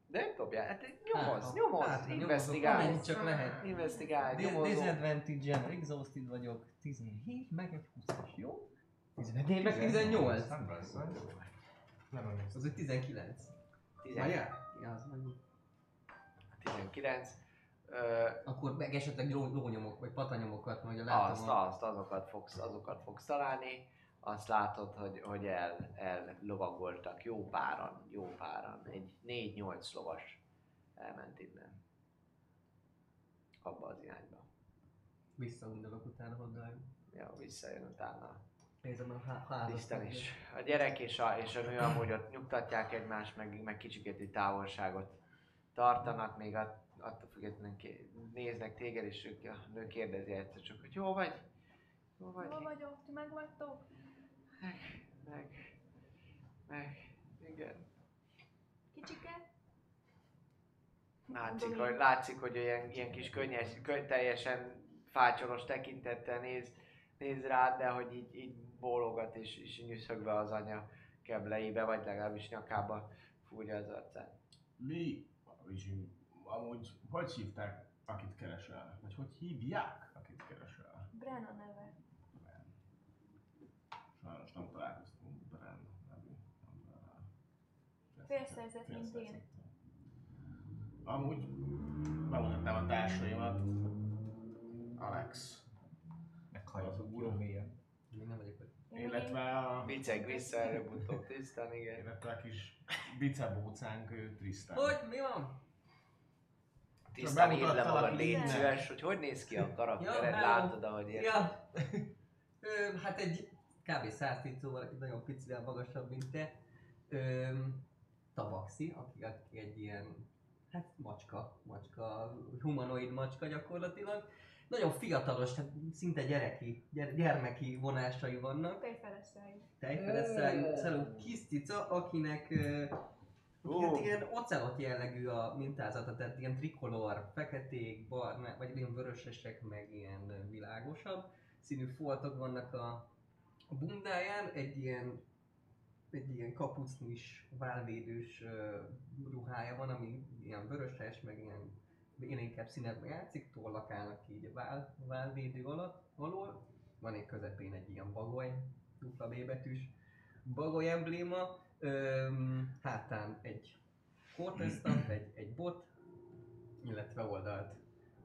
S1: De dobjál, hát nyomoz,
S3: Hát,
S1: nyomoz,
S3: hát, nyomozok,
S1: investigálj.
S3: amennyit csak lehet.
S1: Investigálj,
S3: Di-
S1: nyomozol.
S3: Disadvantage-en exhausted vagyok, 17, meg egy 20-as, jó? 15, én meg 18.
S5: Nem rossz, vagy? Nem emlékszem.
S3: Az egy 19.
S1: 19.
S3: Ja, az meg
S1: 19. Ö,
S3: Akkor meg esetleg ló, lónyomok, vagy patanyomokat, majd a látom.
S1: azt, azt, azokat fogsz, azokat fogsz találni. Azt látod, hogy, hogy el, el lovagoltak jó páran, jó páran. Egy 4-8 lovas elment innen. Abba az irányba.
S3: Visszaundolok utána hozzá.
S1: Ja, visszajön utána.
S3: Nézem a há- házat.
S1: Isten is. A gyerek és a, és a nő amúgy ott nyugtatják egymást, meg, meg kicsikét egy távolságot tartanak, még att, attól függetlenül néznek téged, és ők, a nő kérdezi egyszer csak, hogy jó vagy? Jó vagy?
S6: Hol vagyok? Ti meg vagytok?
S1: Meg, meg, meg, igen.
S6: Kicsike?
S1: Látszik,
S6: Mondom
S1: hogy, látszik, hogy ilyen, ilyen kis könnyes, könny, teljesen fácsoros tekintettel néz, néz rád, de hogy így, így bólogat és, és nyűszögve az anya kebleibe, vagy legalábbis nyakába fúrja az arcát.
S5: Mi, Vizsi, amúgy hogy hívták, akit keresel? Vagy hogy hívják, akit keresel?
S6: Brenna neve.
S5: Nem találkoztunk Bren nevű emberrel.
S6: Félszerzett, mint én.
S5: Amúgy bemutatnám a társaimat. Alex,
S2: Meghalljuk jó mélyen.
S3: Még nem vagyok
S5: illetve a,
S1: Viceg vissza, előbb-utóbb tisztán, igen.
S5: illetve a kis bicebócánk, ő Tristan.
S3: Hogy? Mi van?
S1: Tisztán írd le magad, légy szíves, hogy hogy néz ki a karaktered,
S3: hello.
S1: látod, ahogy ér.
S3: Ja. Ö, hát egy kb. 110 szóval egy nagyon picivel magasabb, mint te. Ö, Tavaxi, aki, aki egy ilyen, hát macska, macska, humanoid macska gyakorlatilag. Nagyon fiatalos, tehát szinte gyereki, gyere, gyermeki vonásai vannak.
S6: Tejfelesszájú.
S3: Tejfedesztel szerű kis cica, akinek ö,
S1: Ó.
S3: hát ilyen ocelot jellegű a mintázata, tehát ilyen trikolor, feketék, barna, vagy ilyen vörösesek, meg ilyen világosabb színű foltok vannak a, a bundáján, egy ilyen egy ilyen kapucnis, válvédős ö, ruhája van, ami ilyen vöröses, meg ilyen én inkább színekben játszik, tollak állnak így a vál, válvédő alatt, alól. Van egy közepén egy ilyen bagoly, dupla B betűs bagoly embléma, Öm, hátán egy kortesztat, egy, egy bot, illetve oldalt,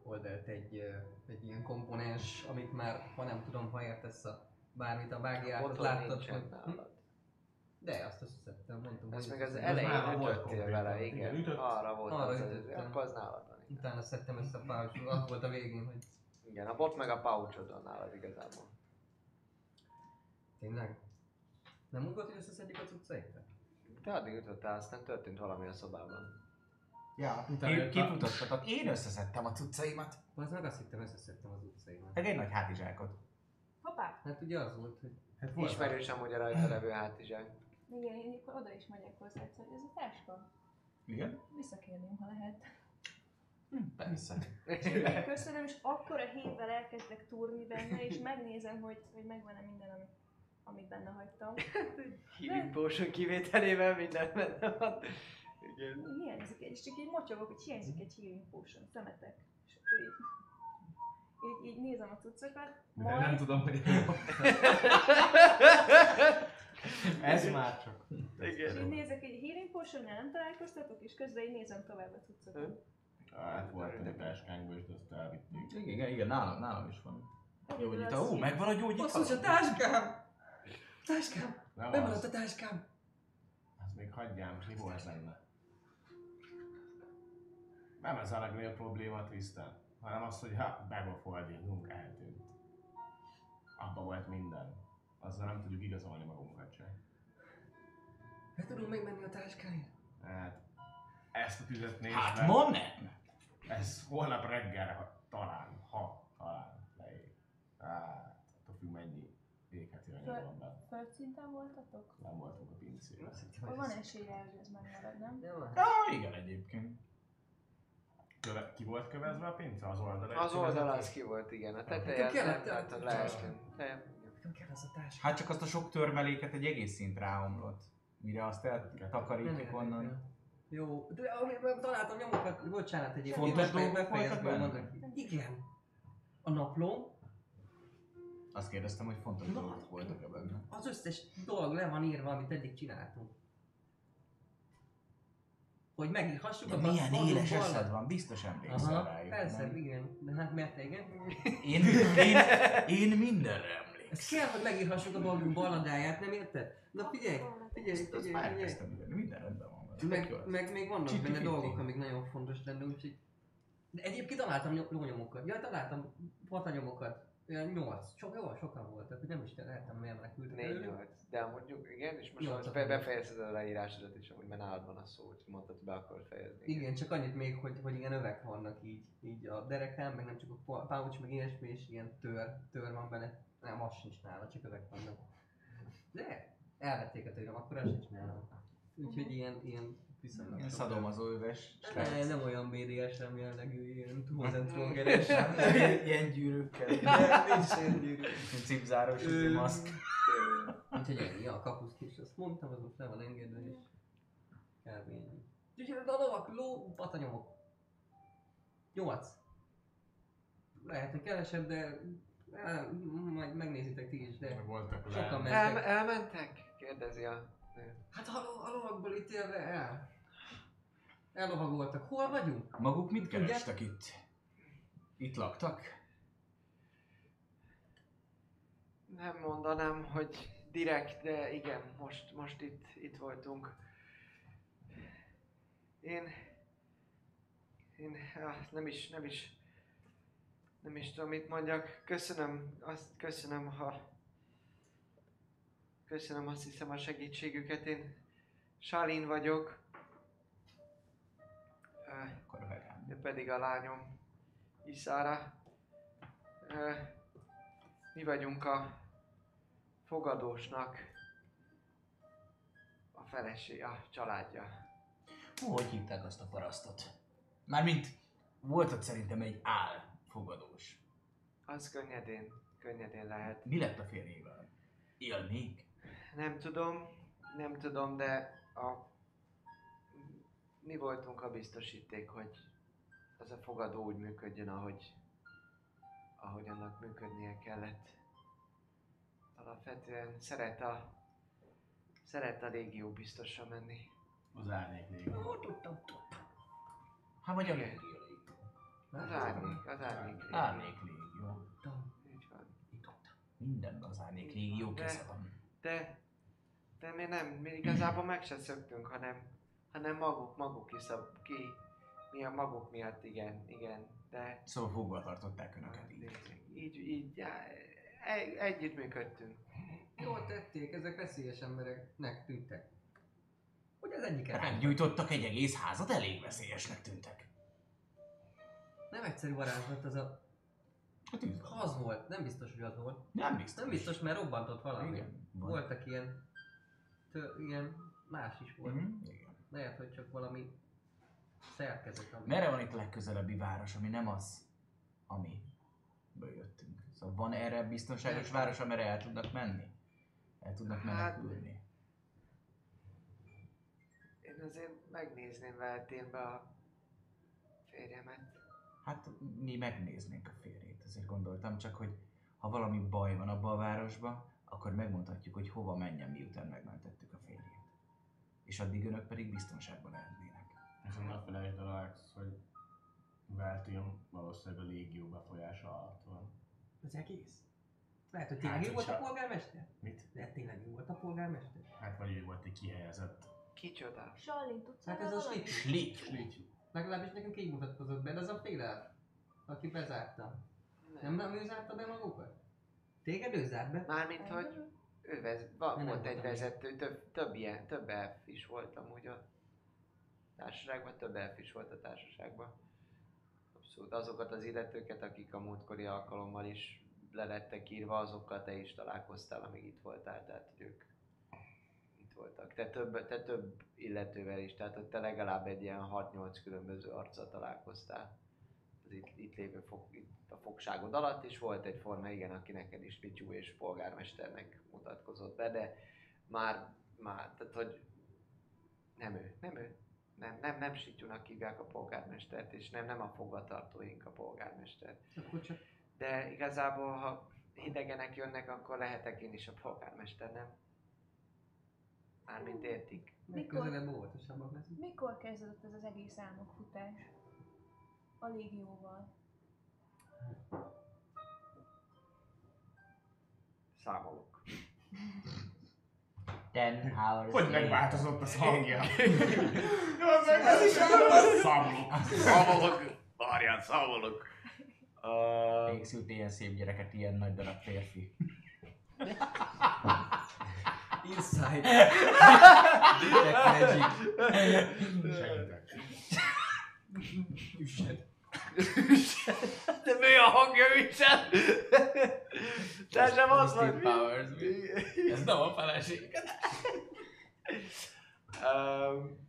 S3: oldalt egy, egy ilyen komponens, amit már, ha nem tudom, ha értesz a bármit a vágjához,
S1: Botod
S3: láttad, hogy... Hm?
S1: nálad.
S3: De azt összeszedtem, mondtam,
S1: Ezt
S3: hogy
S1: még az elején ütöttél vele,
S5: Igen, ütött.
S1: Arra volt
S3: Arra
S1: az, az,
S3: ütöttem.
S1: akkor az nálad van. igen.
S3: Utána szedtem ezt a pouchot, az volt a végén, hogy
S1: Igen, a bot meg a pouchod van nálad igazából.
S3: tényleg. Nem úgy volt, hogy összeszedik a cuccaikat?
S1: Te addig ütöttél, aztán történt valami a szobában.
S2: Ja,
S5: jött a-
S2: kifutottatok. Én összeszedtem a cuccaimat.
S3: Az meg azt hittem, összeszedtem az utcaimat.
S2: Meg egy nagy hátizsákot.
S6: Hoppá!
S3: Hát ugye az volt, hogy
S5: Hát volt
S1: Ismerős amúgy a rajta levő hátizsák.
S6: Igen, én akkor oda is megyek hozzá, hogy ez a táska.
S2: Igen?
S6: Visszakérném, ha lehet.
S2: Persze.
S6: Köszönöm, és akkor a hévvel elkezdek túrni benne, és megnézem, hogy, hogy megvan-e minden, amit, amit benne hagytam.
S1: Healing potion kivételével minden benne van. Igen.
S6: Hiányzik egy, és csak így mocsogok, hogy hiányzik egy healing potion, szemetek. És akkor így, így, így nézem a cuccokat,
S5: De nem
S6: majd
S5: tudom, hogy Ez már csak.
S6: és
S1: Igen.
S6: így nézek egy healing potion nem találkoztatok, és közben így nézem tovább a cuccokat.
S5: Hát volt egy táskánkban, és azt elvitték.
S2: Igen, igen, igen nálam, nálam is van. Gyógyító.
S6: így-
S2: megvan a gyógyító.
S3: Basszus, a táskám! Táskám!
S5: Nem
S3: Nem maradt
S5: az.
S3: a táskám!
S5: Azt még hagyjám, mi volt benne? Nem ez a legnagyobb probléma, Tristan, hanem az, hogy ha begofoldjunk eltűnt. Abba volt minden. Azzal nem tudjuk igazolni magunkat se.
S3: Hát tudunk még menni a táskáért?
S5: Hát, ezt a tüzet nézve,
S2: Hát ma nem.
S5: ez holnap reggel ha- talán, ha talán leég. Hát, attól függ mennyi égheti anyag van benne.
S6: Földszinten voltatok?
S5: Nem voltunk a pincében.
S6: Van esélye, hogy ez megmarad, nem?
S3: Jó, hát.
S2: Ja, igen egyébként.
S5: Köve, ki volt kövezve a pince? Az oldal?
S1: Az oldal az ki volt, igen. A teteje nem leestünk. Te-
S3: Nekem kell az a táska.
S2: Hát csak azt a sok törmeléket egy egész szint ráomlott. Mire azt eltakarítjuk onnan.
S3: Jó, de találtam nyomokat, bocsánat egyébként.
S2: Fontos dolgok voltak benne?
S3: Igen. A naplóm,
S2: Azt kérdeztem, hogy fontos dolgok voltak-e benne.
S3: az összes dolog le van írva, amit eddig csináltunk. Hogy megírhassuk
S2: De
S3: a
S2: milyen éles eszed van, biztos emlékszel
S3: Aha,
S2: rájuk.
S3: persze,
S2: nem?
S3: igen. De hát mert te igen.
S2: Én, én, én mindenre
S3: Ez kell, hogy megírhassuk a balgunk balladáját, nem érted? Na figyelj, figyelj,
S2: Ezt, ezt
S3: figyelj,
S2: már
S3: figyelj.
S2: elkezdtem írni, minden rendben van.
S3: Meg, meg még vannak
S2: Csipi
S3: benne
S2: fipi.
S3: dolgok, amik nagyon fontos lenne, úgyhogy... De egyébként találtam ny- lónyomokat. Ja, találtam fatanyomokat. Olyan nyolc. Sok, jó, sokan voltak, hogy nem is lehetem, miért menekültek.
S1: Négy
S3: előlük.
S1: nyolc. De mondjuk, igen, és most most be, befejezted a leírásodat is, amúgy mert nálad van a szó, hogy mondtad, hogy be akarod fejezni.
S3: Igen, csak annyit még, hogy, hogy ilyen övek vannak így, így a derekán, meg nem csak a pouch, meg ilyesmi, és ilyen tör, tör van benne. Nem, az sincs nála, csak övek vannak. De elvették a tőlem, akkor az sincs nála. Úgyhogy ilyen, ilyen viszonylag
S2: Ilyen szadomazó öves.
S3: Ne, nem olyan BDSM jellegű, ilyen Trózenstrongeres.
S2: Ilyen gyűrűkkel.
S3: Nincs ilyen gyűrű.
S2: Cipzáros izé, maszk.
S3: Úgyhogy ennyi, a kapuszt is, azt mondtam, az most le van engedve, és kb. ennyi. Úgyhogy a lovak, ló, patanyomok. Nyolc. Lehet, hogy kevesebb, de el, majd megnézitek ti is, de
S5: Voltak
S3: sokan
S5: le.
S1: El,
S3: mentek.
S1: elmentek? Kérdezi a.
S3: Hát a, a lovakból ítélve el. Ellovagoltak. Hol vagyunk?
S2: Maguk mit kerestek itt? Itt laktak?
S1: Nem mondanám, hogy direkt, de igen, most, most itt, itt voltunk. Én... Én ah, nem is, nem is... Nem is tudom, mit mondjak. Köszönöm, azt köszönöm, ha... Köszönöm azt hiszem a segítségüket. Én Salin vagyok. Ő pedig a lányom Iszára. Mi vagyunk a fogadósnak a feleség, a családja.
S2: Hú, hogy hívták azt a parasztot? Mármint volt ott szerintem egy álfogadós.
S1: Az könnyedén, könnyedén lehet.
S2: Mi lett a férjével? Él még?
S1: Nem tudom, nem tudom, de a... mi voltunk a biztosíték, hogy ez a fogadó úgy működjön, ahogy, ahogy annak működnie kellett. Alapvetően szeret a, szeret a légió biztosra menni.
S5: Az árnyék légió.
S2: Hát vagy a
S1: Igen. Az árnyék, az árnyék légió.
S2: Árnyék légió.
S1: Így van.
S2: Mindenben az árnyék légió
S1: De-
S2: keze van.
S1: De, de mi nem, mi igazából meg se szöktünk, hanem, hanem maguk, maguk kiszab, ki, mi a maguk miatt, igen, igen, de
S2: Szóval fogva tartották önöket így.
S1: így, így, á, egy, együttműködtünk.
S3: Jól tették, ezek veszélyes embereknek tűntek. Hogy az egyiket
S2: Hát meggyújtottak egy egész házat, elég veszélyesnek tűntek.
S3: Nem egyszerű varázslat az a...
S2: A tűz.
S3: Ha az volt, nem biztos, hogy az volt.
S2: Nem biztos.
S3: Nem biztos, mert robbantott valami.
S2: Igen.
S3: Voltak ilyen... Tő, ilyen más is volt.
S2: Mhm, Igen.
S3: Lehet, hogy csak valami szerkezet, ami...
S2: Merre van itt a legközelebbi város, ami nem az, ami jöttünk? Szóval van erre biztonságos város, amire el tudnak menni? El tudnak
S1: Hát-
S2: menekülni?
S1: Én azért megnézném vehetén be a férjemet.
S2: Hát mi megnéznénk a férjét, ezért gondoltam csak, hogy ha valami baj van abban a városban, akkor megmondhatjuk, hogy hova menjen, miután megmentettük a férjét. És addig önök pedig biztonságban lehetnének.
S5: Viszont ne felejtsd el, Alex, hogy Veltium valószínűleg a légió befolyása alatt van.
S3: Az egész? Lehet, hogy
S5: Hát,
S3: tényleg ő volt a polgármester?
S5: Mit?
S3: Lehet tényleg ő volt a polgármester?
S5: Hát vagy ő volt egy kihelyezett.
S1: Kicsoda?
S6: Sallin, tudsz
S3: Hát ez a
S6: valamit?
S3: slip.
S2: Slit.
S3: Legalábbis nekünk így mutatkozott be, de az a féle, aki bezárta. Nem, nem ő zárta be magukat? Téged ő zárt be?
S1: Mármint, hogy ő vez, va,
S3: Nem
S1: volt
S3: nem
S1: egy vezető, több, több ilyen, több elf is volt amúgy a társaságban, több elf is volt a társaságban. Abszolút azokat az illetőket, akik a múltkori alkalommal is le lettek írva, azokkal te is találkoztál, amíg itt voltál, tehát hogy ők itt voltak. Te több, te több illetővel is, tehát hogy te legalább egy ilyen 6-8 különböző arccal találkoztál itt, itt lévő fog, itt a fogságod alatt, és volt egy forma, igen, aki neked is Pityú és polgármesternek mutatkozott be, de már, már, tehát hogy nem ő, nem ő. Nem, nem, nem Sityúnak hívják a polgármestert, és nem, nem a fogvatartóink a polgármestert.
S3: Akkor csak
S1: De igazából, ha idegenek jönnek, akkor lehetek én is a polgármester, nem? Mármint értik.
S3: leszünk.
S6: Mikor kezdődött ez az egész álmokfutás? A légióval.
S1: Számolok.
S2: Ten hours
S5: Hogy megváltozott az hangja? Jó, meg ez is számolok.
S1: Számolok! Várjál, számolok! Uh,
S2: ilyen szép gyereket, ilyen nagy darab férfi.
S3: Inside. Detect magic.
S5: Segítek.
S3: Üssed.
S1: De mi a hangja Üsen? Te sem az vagy.
S2: Powers. mi? Ez nem a feleség.
S1: Um,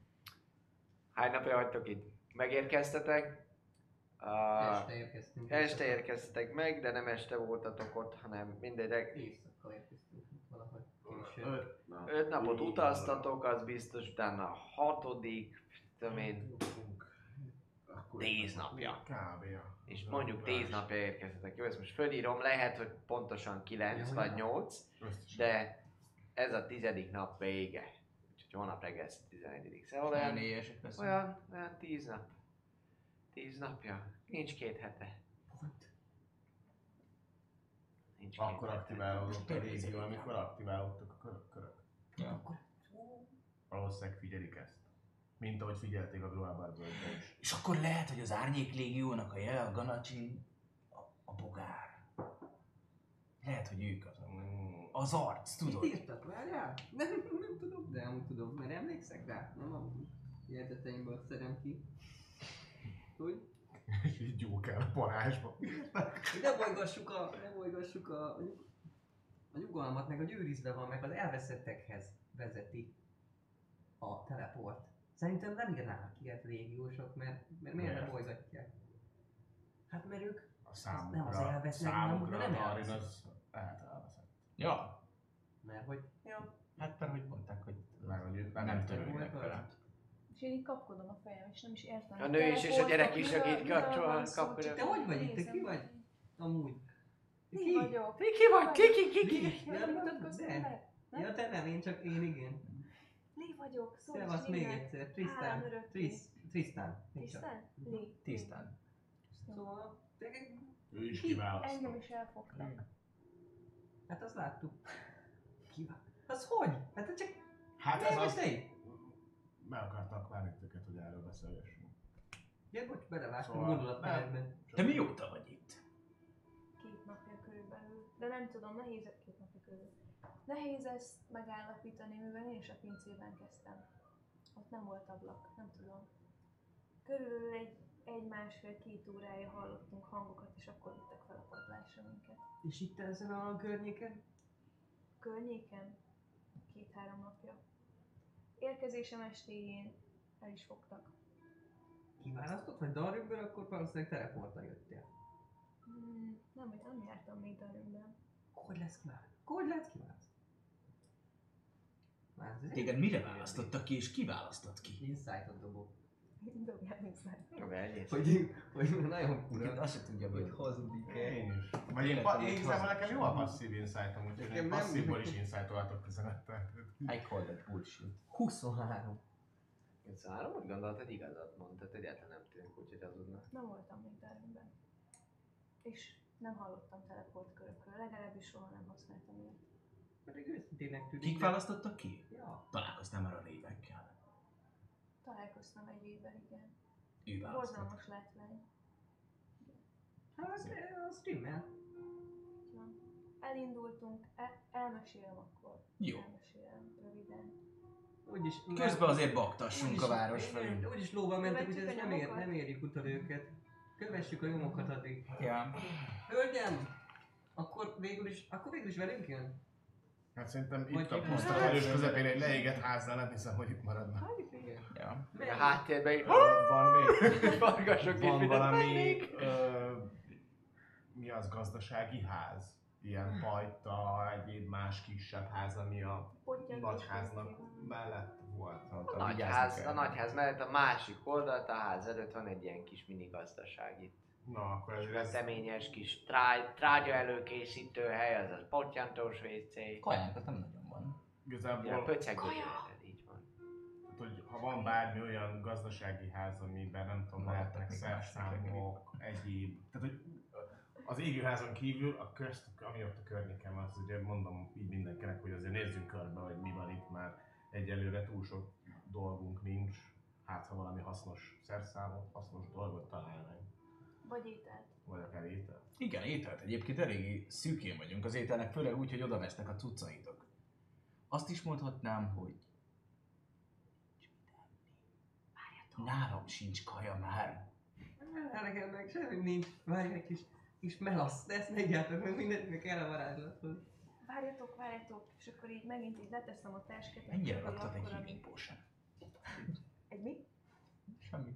S1: hány napja vagytok itt? Megérkeztetek? Uh,
S3: Este érkeztünk.
S1: este érkeztetek meg, de nem este voltatok ott, hanem mindegy,
S3: Éjszaka érkeztünk valahogy.
S5: Öt nap.
S1: öt napot utaztatok, az biztos, utána a hatodik, tudom én, Tíz napja.
S5: Kb.
S1: és mondjuk tíz napja érkeztetek. Jó, ezt most fölírom, lehet, hogy pontosan kilenc
S3: Ja,
S1: vagy nyolc, de ez a tizedik nap vége. Úgyhogy holnap reggel lesz a tizenegyedik. Szóval
S2: Olyan
S1: olyan, olyan, tíz nap. Tíz napja. Nincs két hete. Nincs két
S5: Akkor aktiválódott a régió, amikor aktiválódtak a körök. körök.
S2: Ja.
S5: Valószínűleg figyelik ezt. Mint ahogy figyelték a Global Barbara is.
S2: És akkor lehet, hogy az Árnyék Légiónak a jele, a Ganacsi, a, a bogár. Lehet, hogy ők azok.
S5: Mm.
S2: Az arc, tudod?
S3: Mit írtak? Várjál? Nem, nem tudom, de amúgy tudom, mert emlékszek rá. Nem a jegyzeteimből szedem ki. Hogy?
S5: Egy Joker a parázsba.
S3: Ne bolygassuk a, ne bolygassuk a, a nyugalmat, meg a győrizve van, meg az elveszettekhez vezeti a teleport. Szerintem nem írnának ilyet régiósok, mert, mert miért
S5: Miért?
S3: ne bolygatják? Hát mert ők
S5: A számukra,
S3: nem az elvesznek,
S5: számukra
S3: nem- nem elvesznek.
S5: az lehet elveszett.
S2: Ja.
S3: Mert hogy, ja,
S2: Hát mert hogy mondták, hogy
S5: Meg hogy ők
S2: nem,
S5: nem
S2: törődnek vele.
S6: És én így kapkodom a fejem, és nem is értem.
S1: A nő is, és a gyerek is, aki
S6: szó,
S1: kapkodja.
S3: Te hogy vagy itt? Te ki vagy? Amúgy.
S6: Ki vagyok?
S1: Ti ki vagy? Ki ki ki ki?
S6: Nem mutatkoztam
S3: de.
S6: be? Nem?
S3: Ja, te nem, én csak én igen.
S6: Li vagyok, szólj
S3: Szevasz még egyszer. Tristan. Tristan. Nincs csak.
S6: Tisztán? Li.
S2: Tisztán.
S3: Szóval, te,
S5: Ő is
S6: Ki?
S5: kiválasztott.
S6: Engem is elfogtak.
S3: hát azt láttuk. Ki van? Az hogy? Hát csak...
S5: Hát
S3: Nem
S5: ez az... Meg akartak várni tőket, hogy erről beszélgessünk.
S3: Ja, bocs, belevágtam
S5: Szóval-
S3: a gondolatmenetben.
S2: Te mióta vagy itt?
S6: Két napja körülbelül. De nem tudom, nehéz. Nehéz ezt megállapítani, mivel én is a pincében kezdtem. Ott nem volt ablak, nem tudom. Körülbelül egy, egy másfél-két órája hallottunk hangokat, és akkor vittek fel a padlásra minket.
S3: És itt ezen a környéken?
S6: Környéken két-három napja. Érkezésem estéjén el is fogtak.
S3: Kiválasztott, vagy Darünkből, akkor valószínűleg teleportra jöttél.
S6: Hmm, nem, nem jártam még Danünkben.
S3: Hogy lesz kiválasztott? Hogy lesz? Már ez
S2: Téged mire választottak ki, és ki választott ki?
S3: Insight-ot dobok.
S6: Dobjál
S1: ennyi.
S3: Hogy, hogy nagyon fura.
S2: azt se tudja,
S3: Hogy hazudik-e.
S5: Én is. Vagy én, pa- én igazából nekem jó a passzív insightom, úgyhogy én passzívból is insightolhatok 15
S2: I call that bullshit.
S3: 23.
S1: Ez három úgy gondoltad, igazat mondtad, egyáltalán nem tűnik úgy, hogy hazudnak.
S6: Nem voltam még Darünkben. És nem hallottam teleportkörökről, legalábbis soha nem használtam ilyet.
S3: Pedig őszintének tűnik.
S2: Kik választottak ki?
S3: Ja.
S2: Találkoztál már a révekkel.
S6: Találkoztam egy évvel, igen.
S2: Ő választott.
S6: Borzalmas látvány.
S3: Hát, a streammel.
S6: Így van. Elindultunk, el, elmesélem akkor.
S2: Jó.
S6: Elmesélem röviden.
S3: Úgyis...
S2: Közben azért baktassunk
S3: úgyis-
S2: a város felé.
S3: Úgyis lóval mentek, úgyhogy ez nem, ér, nem érjük utol őket. Kövessük a nyomokat addig.
S2: Ja.
S3: Hölgyem! Akkor végül is, akkor végül is velünk jön?
S5: Hát szerintem itt a
S3: itt-
S5: pusztafelős közepén egy leégett háznál nem hiszem, hogy itt maradna.
S3: Hát igen.
S2: ja.
S1: A háttérben így
S5: Van még,
S1: fargasok is
S5: van valami, ö, mi az, gazdasági ház? Ilyen pajta, egyéb más kisebb ház, ami a nagyháznak mellett volt.
S1: A nagyház, a nagyház mellett a másik oldalt, a ház előtt van egy ilyen kis mini gazdaság itt.
S5: Na, akkor ez...
S1: Szeményes kis trágy, trágya előkészítő hely, az a pottyantós WC.
S2: Kajánkat nem nagyon van.
S5: Igazából,
S1: pöcegő életed, így van.
S5: hát, hogy ha van bármi olyan gazdasági ház, amiben nem tudom, lehetnek
S2: még
S5: szerszámok, egyéb, tehát hogy az égőházon kívül a közt, ami ott a környéken van, az ugye mondom így mindenkinek, hogy azért nézzünk körbe, hogy mi van itt már egyelőre túl sok dolgunk nincs, hát ha valami hasznos szerszámot, hasznos dolgot találnánk,
S6: Vagy ételt.
S5: vagy akár étel.
S2: Igen, ételt. Egyébként eléggé szűkén vagyunk az ételnek, főleg úgy, hogy oda vesznek a cuccaitok. Azt is mondhatnám, hogy... Nálam sincs kaja már.
S3: Nekem meg semmi nincs. Várj egy kis, kis melasz, de ezt egyáltalán meg mindenkinek kell a varázslathoz.
S6: Várjatok, várjatok, és akkor így megint így leteszem a táskát.
S2: Mennyire raktad egy healing potion?
S6: Egy mi?
S2: Semmi.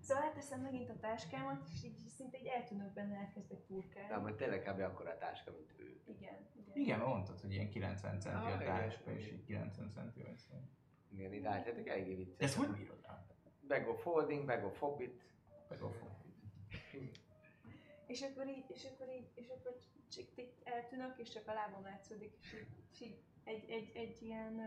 S6: Szóval leteszem megint a táskámat, és így szinte így eltűnök benne, elkezdek turkálni.
S1: Nem, hogy tényleg kb. akkora a táska, mint ő.
S6: Igen, igen.
S2: Igen, mondtad, hogy ilyen 90 centi
S1: Ah,
S2: a táska, és így 90 centi vagy szó.
S1: Igen, itt látjátok, eléggé vicces.
S2: Ezt hogy bírod rá?
S1: Bag of holding, bag of hobbit.
S2: Meg a fog.
S6: És akkor így, és akkor így, és akkor csak eltűnök, és csak a lábam látszódik, és így, és így egy, egy, egy ilyen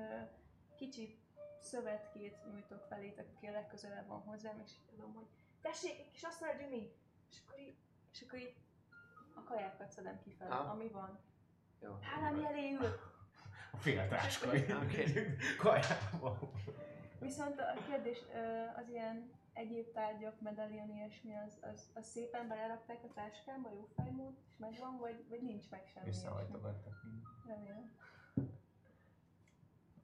S6: kicsi szövetkét nyújtok felétek, aki a legközelebb van hozzám, és így tudom, hogy tessék, egy kis asztal, Jimmy! És akkor így, és akkor így a kajákat szedem kifelé, ami van.
S1: Jó.
S6: Hálám elé ül!
S5: A féltáska,
S1: Oké.
S5: kajával.
S6: Viszont a kérdés, az ilyen egyéb tárgyak, medalion, ilyesmi, az, az, az szépen belerakták a táskámba, jó fejmód, és megvan, vagy, vagy nincs meg semmi
S2: mindent.
S6: Remélem.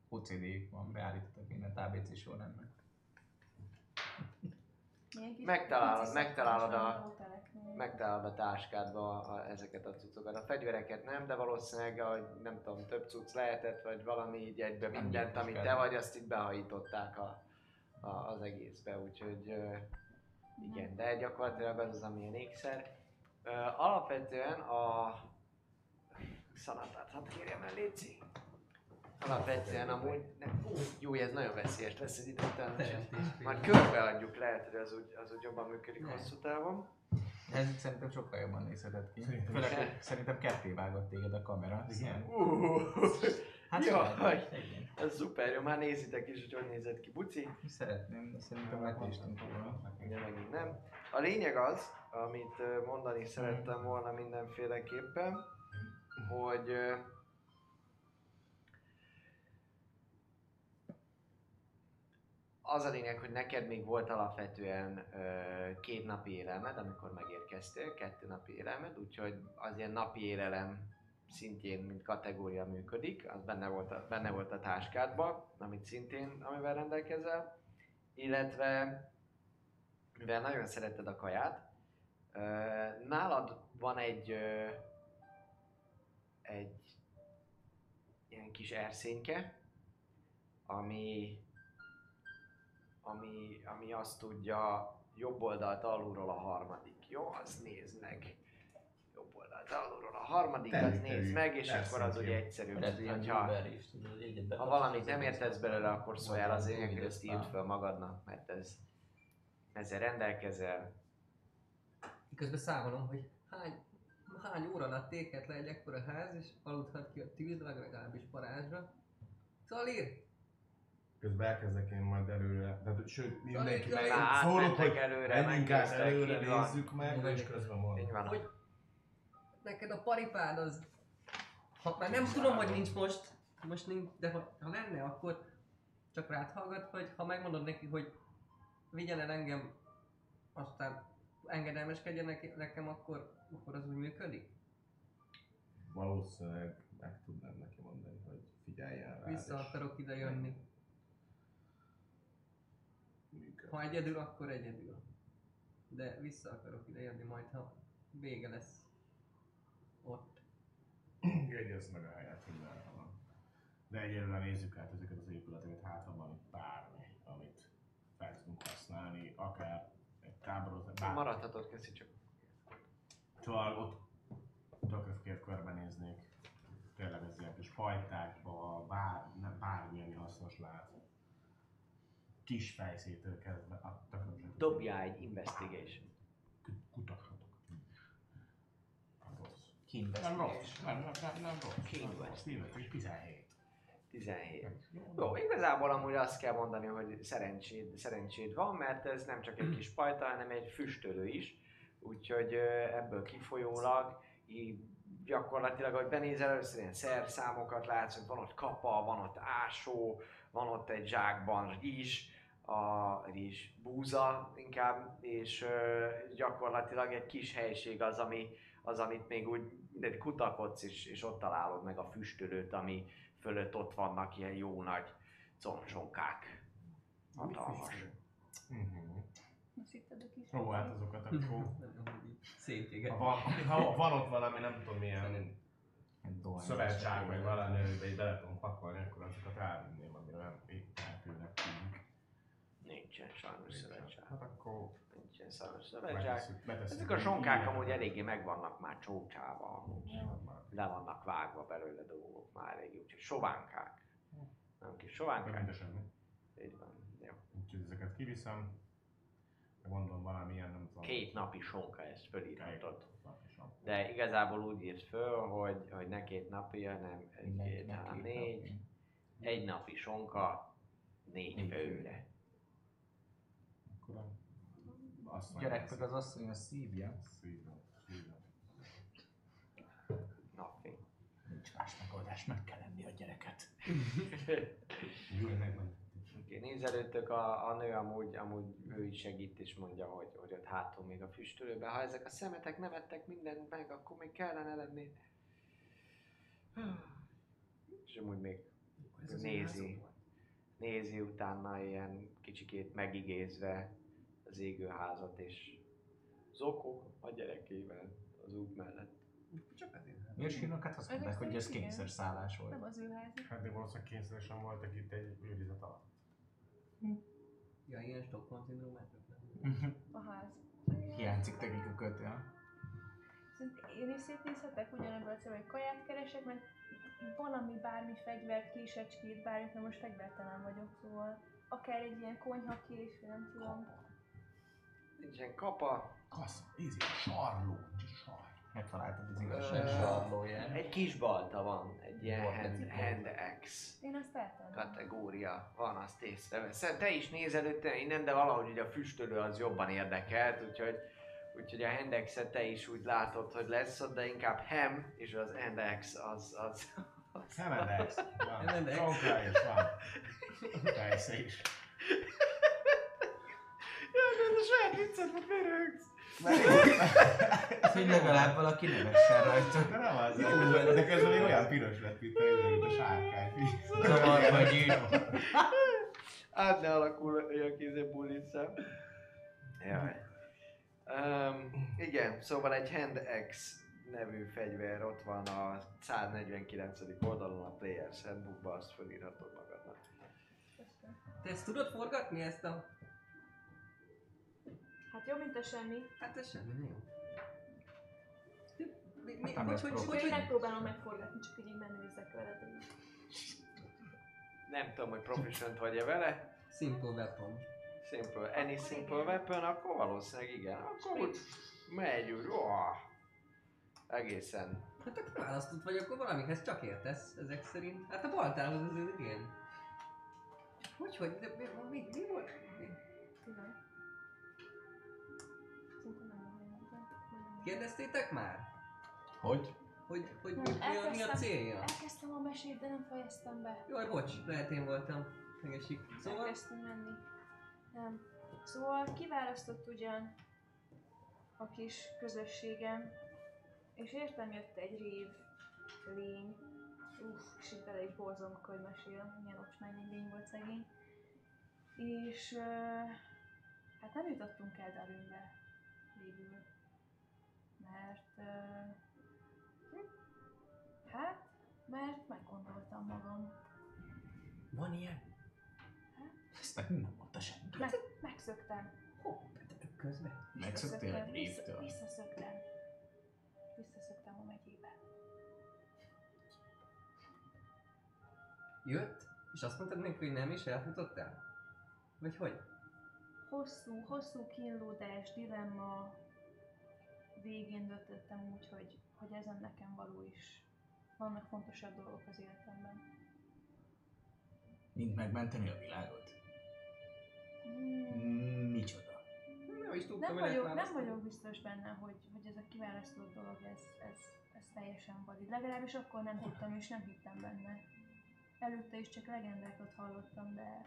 S2: OCD van, beállítottak mindent ABC sorrendben.
S1: Megtalálod, megtalálod a-. Megtalálod a táskádba a, a, ezeket a cuccokat. A fegyvereket nem, de valószínűleg, hogy nem tudom, több cucc lehetett, vagy valami így egybe mindent, amit te vagy, azt itt behajították a, a, az egészbe, úgyhogy ö, igen, de gyakorlatilag az az, amilyen ékszer. Ö, alapvetően a szalátát, hadd kérjem el, Léci. Alapvetően amúgy, nem, ú, jó, ez nagyon veszélyes lesz egy idő után. Már körbeadjuk, lehet, hogy az úgy, az úgy jobban működik
S3: Ne.
S1: hosszú távon.
S2: Ez szerintem sokkal jobban nézhetett ki.
S5: Szerintem
S2: Főleg, hogy szerintem ketté vágott téged a kamera.
S5: Igen.
S1: Uh,
S2: Hát
S1: Jaj.
S2: igen.
S1: ez szuper, jó, már nézitek is, hogy hogy nézett ki. Buci?
S2: Szeretném, de szerintem megnéztünk volna.
S1: Ugye megint nem. A lényeg az, amit mondani szerettem volna mindenféleképpen, hogy az a lényeg, hogy neked még volt alapvetően ö, két napi élelmed, amikor megérkeztél, kettő napi élelmed, úgyhogy az ilyen napi élelem szintjén, mint kategória működik, az benne volt a, benne volt a táskádban, amit szintén, amivel rendelkezel, illetve mivel nagyon szereted a kaját, ö, nálad van egy ö, egy ilyen kis erszényke, ami ami, ami azt tudja jobb oldalt alulról a harmadik. Jó, az nézd meg. Jobb oldalt alulról a harmadik, az
S5: Terű,
S1: nézd meg, és akkor az ugye egyszerűbb. Hogyha,
S8: egyet
S1: ha valamit
S8: az
S1: nem értesz belőle, akkor szóljál az lényeg, hogy ezt írd fel magadnak, mert ez ezzel rendelkezel.
S3: Közben számolom, hogy hány, hány óra alatt éket le egy ekkora ház, és aludhat ki a tűz, legalábbis parázsra. Szóval ír!
S5: Közben elkezdek én majd előre, tehát sőt mindenki meg
S1: Á,
S5: szólok, hogy
S1: előre,
S5: menjünk át előre,
S1: így van.
S5: nézzük meg, és közben
S1: Így
S5: mondom.
S1: van.
S3: Hogy neked a paripád az... Ha, már nem tudom, hogy nincs most, most nincs, de ha, ha lenne, akkor csak rád hallgat, vagy ha megmondod neki, hogy vigyen el engem, aztán engedelmeskedjen neki, nekem, akkor, akkor az úgy működik?
S5: Valószínűleg meg tudnám neki mondani, hogy figyeljen rá.
S3: Vissza akarok ide jönni.
S5: Működik.
S3: Ha egyedül, akkor egyedül. De vissza akarok ide jönni majd, ha vége lesz ott.
S5: Jegyezd meg a helyet mindenhol. De egyelőre nézzük át ezeket az épületeket, hát ha van itt bármi, amit fel tudunk használni, akár egy táborozat, bármi.
S1: Maradhatod, köszi csak.
S5: Szóval ott tökéletesen körbenéznék. Tényleg ez ilyen kis pajtákba, bár, nem, bármi, ami hasznos lehet. Kis fejszétől kezdve, a tökéletesen.
S1: Dobjál egy investigation.
S5: Kutathatok. Nem rossz. Nem rossz. Nem, nem, nem, nem rossz. Nem rossz. Investigation 17.
S1: 17. Jó, igazából amúgy azt kell mondani, hogy szerencséd, szerencséd van, mert ez nem csak egy kis pajta, hanem egy füstölő is. Úgyhogy ebből kifolyólag így gyakorlatilag, hogy benézel először ilyen szerszámokat látsz, hogy van ott kapa, van ott ásó, van ott egy zsákban rizs, a rizs búza inkább, és ö, gyakorlatilag egy kis helység az, ami, az amit még úgy mindegy kutakodsz, és, és ott találod meg a füstölőt, ami fölött ott vannak ilyen jó nagy consonkák. Hatalmas.
S5: Mhm.
S6: Azt hitted a kis
S5: Jó, hát azokat akkor...
S3: Így Szétjéget.
S5: Ha van, ha van ott valami, nem tudom milyen szövetság, vagy valami, amiben így bele tudom pakolni, akkor azokat elvinném, amire nem itt eltűnnek tűnik.
S1: Nincsen sajnos szövetság.
S5: Hát akkor
S1: Nincsen sajnos szövetság. Ezek a sonkák amúgy eléggé meg vannak már csócsába, amúgy. Le vannak vágva belőle dolgok már elég, úgyhogy sovánkák. Nem kis
S5: Nem
S1: sovánkák.
S5: minden semmi.
S1: Így van. Jó.
S5: Úgyhogy ezeket kiviszem. Gondolom valamilyen, nem tudom.
S1: Két napi sonka ezt fölírhatod. De igazából úgy írt föl, hogy, hogy ne két napi, hanem egy,
S2: Ne-
S1: két,
S2: ne két
S1: négy.
S2: napi.
S1: Egy napi sonka, négy
S2: Négy
S1: főre.
S5: Akkor a- azt
S2: A gyerek meg az asszony a szívja.
S5: Szívem, szívem.
S1: Napi.
S2: Nincs más megoldás, meg kell enni a gyereket.
S5: Jó, meg van.
S1: Oké, nézelőttök a, a nő amúgy, amúgy ő is segít és mondja, hogy, hogy ott hátul még a füstölőben, ha ezek a szemetek nem ettek mindent meg, akkor még kellene lenni. És amúgy még nézi, nézi utána ilyen kicsikét megigézve az égőházat és Zoko a gyerekével az út mellett.
S3: Csak azért.
S2: Miért sírnak? Hát azt mondták, hogy ez
S6: szerint igen.
S2: kényszerszállás
S6: Nem
S2: volt.
S6: az ő házi.
S5: Hát de valószínűleg kényszeresen voltak itt egy őrizet alatt.
S3: Ja, ilyen Stockholm szindrómátok nem.
S6: A ház.
S2: Hiányzik nekik a kötél.
S6: Én is szétnézhetek ugyanebből a hogy kaját keresek, mert valami, bármi fegyvert, késecskét, bármit, mert most fegyvertelen vagyok, szóval akár egy ilyen konyhakés, nem tudom.
S1: Nincsen kapa.
S5: Kasz, ízi, sarló, sar.
S2: Megtaláltad az igazság sarlóját.
S1: Egy kis balta van, egy ilyen hand, hand axe
S6: Én azt eltennem.
S1: kategória van, azt észreveszem. Te is nézel előtte innen, de valahogy ugye a füstölő az jobban érdekelt, úgyhogy, úgyhogy a Hendexet te is úgy látod, hogy lesz ott, de inkább Hem és az Hendex az, az,
S5: Hemedex. Van.
S3: Hemedex.
S5: Csonka is van. Persze is.
S1: Ez a saját viccet, hogy miért?
S2: Ez, hogy legalább valaki nevessen rajta.
S5: De nem az, de- de közben még olyan piros lett, mint a, mint a sárkány.
S2: Zavar vagy így.
S1: Át ne alakul olyan kézé bulica. Jaj. Um, igen, szóval egy Hand X nevű fegyver ott van a 149. oldalon a Players Handbookban, azt felírhatod magadnak.
S3: Te ezt tudod forgatni ezt a...
S6: Hát jobb, mint a semmi.
S3: Hát ez semmi, jó. Mi, mi,
S2: Hát nem
S3: hogy,
S2: lesz
S3: hogy, hogy,
S6: Úgyhogy
S3: hogy,
S6: megpróbálom megforgatni, csak így menőzek veled. így.
S1: Nem tudom, hogy proficient vagy-e vele.
S3: Simple weapon.
S1: Simple, any simple weapon, akkor valószínűleg igen. Akkor úgy megy úgy, ó, egészen.
S3: Hát akkor választott vagy, akkor valamihez csak értesz ezek szerint. Hát a baltához azért igen. Hogy, hogy, de mi, mi, mi volt? Mi?
S6: Tudom.
S3: Kérdeztétek már?
S2: Hogy?
S3: Hogy, hogy mi, mi, a, mi a célja?
S6: Elkezdtem a mesét, de nem fejeztem be.
S3: Jaj, bocs, lehet én voltam. Megesik. Szóval,
S6: Elkezdtem menni. Nem. Szóval kiválasztott ugyan a kis közösségem, és értem jött egy rév lény. Uff, és itt bele is borzom, akkor hogy mesélem, milyen ocsmány lény volt szegény. És uh, hát nem jutottunk el Darünbe végül. Mert uh, hát, mert meggondoltam magam.
S3: van ilyen?
S2: Ezt nekünk nem mondta senki.
S6: Meg, megszöktem.
S3: Hopp, közben.
S2: Megszöktél egy révtől.
S6: Visszaszöktem. Visszaszöktem a megyébe.
S3: Jött, és azt mondtad neki, hogy nem, és elfutottál? Vagy hogy?
S6: Hosszú, hosszú kínlódás, dilemma végén döntöttem úgy, hogy, hogy ezen nekem való is. Vannak fontosabb dolgok az életemben.
S2: Mint megmenteni a világot.
S6: Hmm.
S2: Micsoda.
S3: Nem is tudtam,
S6: Nem vagyok, nem vagyok biztos benne, hogy, hogy ez a kiválasztott dolog, ez, ez, ez teljesen valid. Legalábbis akkor nem tudtam és nem hittem benne. Előtte is csak legendákat hallottam, de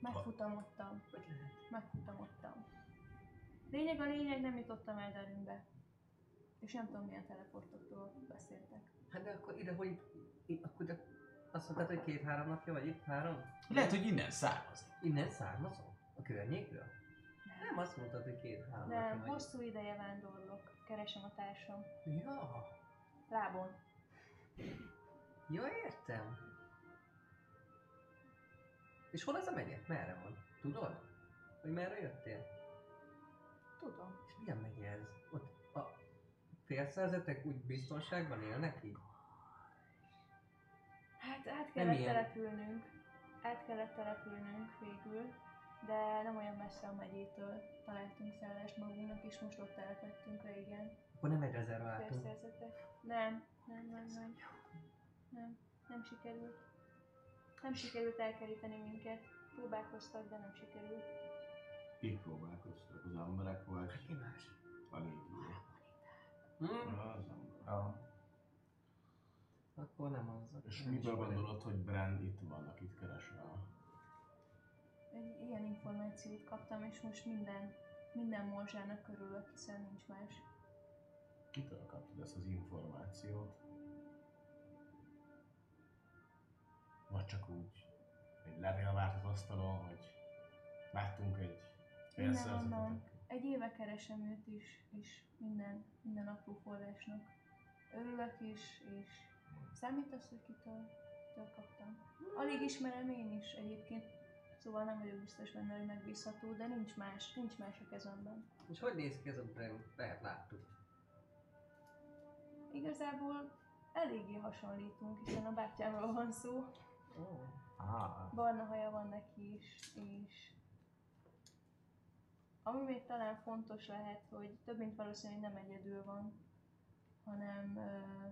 S6: megfutamodtam.
S3: Hogy lehet?
S6: Megfutamodtam. Lényeg a lényeg, nem jutottam el Darünbe. És nem tudom milyen teleportoktól beszéltek.
S3: Hát de akkor ide, hogy itt, akkor de azt mondtad, hogy két-három napja vagy itt? Három?
S2: Lehet, hogy innen származik.
S3: Innen származol? A környékről? Nem, azt mondtad, hogy két-három napja
S6: Nem, hosszú ideje vándorlok. Keresem a társam.
S3: Ja,
S6: Lábon.
S3: ja, értem. És hol az a megye? Merre van? Tudod? Hogy merre jöttél?
S6: Tudom.
S3: És milyen megye ez? Ott a félszerzetek úgy biztonságban élnek így?
S6: Hát át
S3: Nem
S6: kellett
S3: ilyen.
S6: települnünk. Át kellett települnünk végül. De nem olyan messze a megyétől találtunk szállást magunknak, és most ott telepedtünk le, igen.
S3: Akkor nem egy rezervátum.
S6: Félszerzetek. Nem, nem, nem, nem. Nem, nem sikerült. Nem sikerült elkeríteni minket. Próbálkoztak, de nem sikerült.
S9: Kik próbálkoztak? Az emberek vagy
S3: Ki más?
S9: a légió?
S3: Hm?
S9: Az ember.
S3: Akkor nem az.
S5: És
S3: nem
S5: miből gondolod, hogy Brand itt van, akit keresel?
S6: Egy ilyen információt kaptam, és most minden, minden morzsának körülök, hiszen nincs más.
S5: Kitől kaptad ezt az információt? Vagy csak úgy egy levél várt az asztalon, hogy láttunk egy?
S6: Mindenhonnan. Egy éve keresem őt is, és minden, minden apró forrásnak. Örülök is, és számítasz, hogy kitől, kitől kaptam. Alig ismerem én is egyébként, szóval nem vagyok biztos benne, hogy megbízható, de nincs más, nincs más a kezemben.
S3: És hogy néz ki ez a brand? Lehet láttuk.
S6: Igazából eléggé hasonlítunk, hiszen a bátyámról van szó.
S2: Ah,
S6: Barna haja van neki is, és ami még talán fontos lehet, hogy több mint valószínű, hogy nem egyedül van, hanem, ö,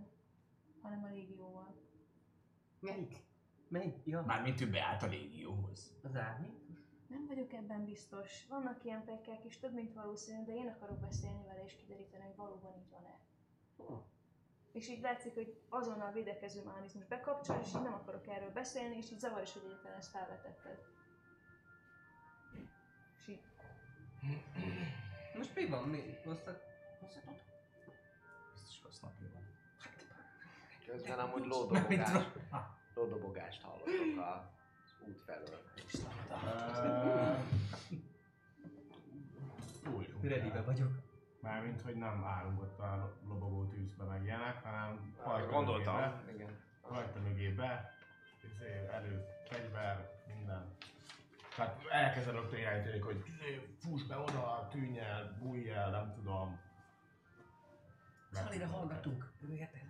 S6: hanem a légióval.
S3: Melyik? Melyik? Ja,
S2: mármint ő beállt a légióhoz.
S3: az árnyék?
S6: Nem vagyok ebben biztos. Vannak ilyen pekek is, több mint valószínű, de én akarok beszélni vele és kideríteni, hogy valóban így van-e. És így látszik, hogy azonnal a védekező mechanizmus bekapcsol, és így nem akarok erről beszélni, és így zavar is, hogy egyáltalán ezt felvetetted.
S3: Most mi van? Mi? Hoztak? Hoztatok?
S2: Biztos rossz napja van.
S1: Közben amúgy
S2: Mármint
S1: lódobogást, hallottok a út felől.
S3: Readybe vagyok.
S5: Mármint, hogy nem állunk ott a lobogó tűzbe meg ilyenek, hanem hajta
S1: Gondoltam.
S5: mögébe,
S1: Igen.
S5: hajta mögébe, izé, elő, fegyver, minden. Tehát elkezded rögtön irányítani, hogy fuss be oda, tűnj el, bújj el, nem tudom.
S3: Szalira hallgatunk. Ő érted?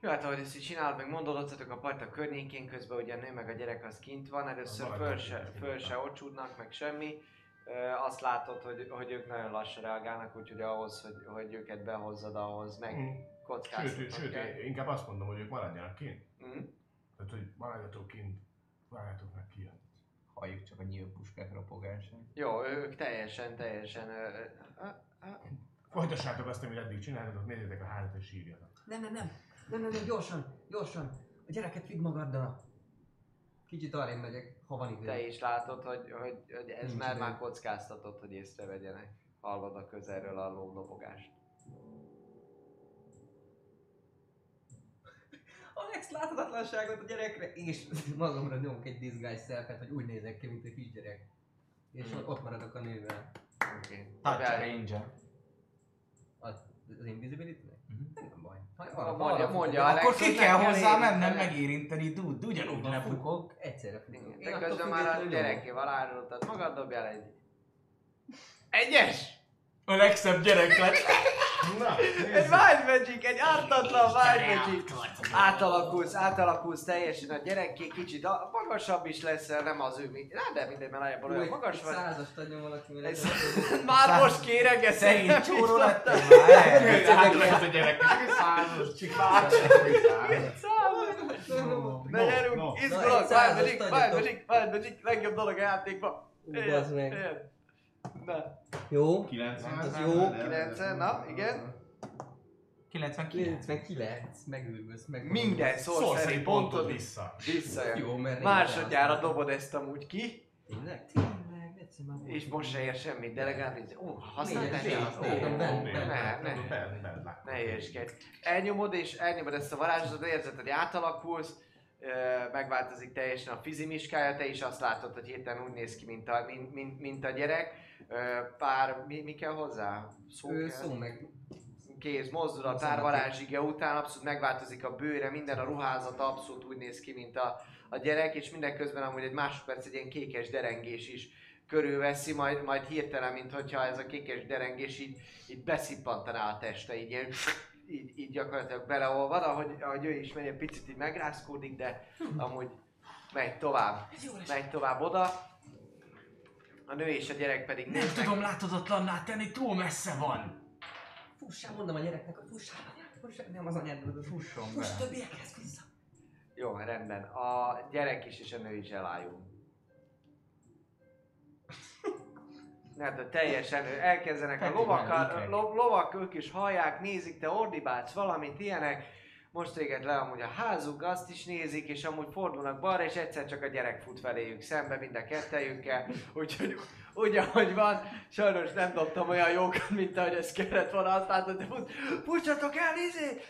S1: Jó, hát ahogy ezt így csinálod, meg mondod, ott a parta környékén, közben ugye a nő meg a gyerek az kint van, először föl se, föl se ocsúdnak, meg semmi. Azt látod, hogy, hogy ők nagyon lassan reagálnak, úgyhogy ahhoz, hogy, hogy őket behozzad, ahhoz meg
S5: Mm.
S1: kockáztatnak
S5: Sőt, sőt, inkább azt mondom, hogy ők maradjanak kint.
S1: Mm.
S5: Tehát, hogy maradjatok kint, várjátok meg kijön.
S2: Halljuk csak a nyílpuskák ropogását.
S1: Jó, ők teljesen, teljesen... Ö, ö, ö, ö,
S5: Folytassátok azt, amit eddig csináltatok, nézzétek a házat és sírjatok.
S3: Nem, nem, nem. Nem, nem, nem, gyorsan, gyorsan. A gyereket vidd magaddal. Kicsit arrébb megyek, ha van idő.
S1: te is látod, hogy, hogy, hogy ez
S3: Nincs
S1: már
S3: idő.
S1: már kockáztatott, hogy észrevegyenek. Hallod a közelről a lólobogást.
S3: Alex láthatatlanságot a gyerekre, és magamra nyomok egy disguise selfet, hogy úgy nézek ki, mint egy kisgyerek. És
S1: Mhm.
S3: ott maradok a nővel.
S1: Oké.
S2: Touch a ranger.
S3: Az, az invisibility
S2: Mhm.
S3: Nem baj. Ha,
S1: Mondja- mondja Alex,
S2: Akkor ki kell hozzá mennem
S1: érinteni.
S2: megérinteni, dude, ugyanúgy
S3: Abban
S2: lebukok.
S3: fukok, egyszerre fukok.
S1: De közben már a gyerekével árultad magad, dobjál egy... Egyes!
S2: A legszebb gyerek lett.
S5: Na,
S1: Egy Wild Magic, egy ártatlan Wild Magic! Átalakulsz, átalakulsz teljesen a gyerekké, kicsit a, magasabb is leszel, nem az ő, mint... Hát de mindegy, mert nagyjából olyan magas vagy.
S3: Százast adjon valaki, mire
S1: Már most kéreges
S2: Szegény csóró lettem.
S5: Hát a gyerek, százas, százas.
S1: Ne gyerünk, izgulok,
S3: Na,
S1: Wild Magic. Wild Magic, Wild Magic, legjobb dolog a játékban.
S3: Ú, meg.
S1: Na,
S3: Jó.
S10: 90.
S3: Az jó.
S1: 90, na, igen.
S2: 99.
S3: 99, megőrülsz, meg.
S1: Minden
S5: pontod
S1: pontod
S5: vissza.
S1: visszajön.
S3: Jó, mert
S1: Másodjára dobod ezt amúgy ki,
S3: Tényleg? Tényleg, egyszer már volt.
S1: és most se ér semmit, de legalább így, ó, használtál Ó,
S3: bent,
S1: ne, hülyeskedj. Elnyomod és elnyomod ezt a varázslatot, érzed, hogy átalakulsz, megváltozik teljesen a fizimiskája, te is azt látod, hogy héten úgy néz ki, mint a, mint, mint, mint a gyerek. Pár, mi, mi kell hozzá? Szó
S3: Ő
S1: kell?
S3: szó meg.
S1: kéz mozdulat,
S3: Mozdulati.
S1: árvarázsige után abszolút megváltozik a bőre, minden a ruházat abszolút úgy néz ki, mint a, a gyerek, és mindenközben amúgy egy másodperc egy ilyen kékes derengés is körülveszi, majd, majd hirtelen, mint hogyha ez a kékes derengés így, így beszippantaná a teste, így, ilyen, így, így gyakorlatilag beleolvad, ahogy, ahogy ő is megy, egy picit így megrázkódik, de amúgy megy tovább, megy tovább oda. A nő és a gyerek pedig
S2: Nem
S1: néznek.
S2: tudom láthatatlanná tenni, túl messze van.
S3: Fussál, mondom a gyereknek, hogy fussál, fussál, nem az anyád,
S2: Fusson
S3: fuss
S2: be.
S3: többiekhez vissza.
S1: Jó, rendben. A gyerek is és a nő is elájul. Hát hogy teljesen elkezdenek a lovak, lo, lovak, ők is hallják, nézik, te ordibálsz valamit, ilyenek. Most téged le amúgy a házuk, azt is nézik, és amúgy fordulnak balra, és egyszer csak a gyerek fut feléjük szembe, mind a kettejükkel. Úgyhogy úgy, ahogy van, sajnos nem dobtam olyan jókat, mint ahogy ez kellett volna, azt látod, de fut, futsatok el, izé!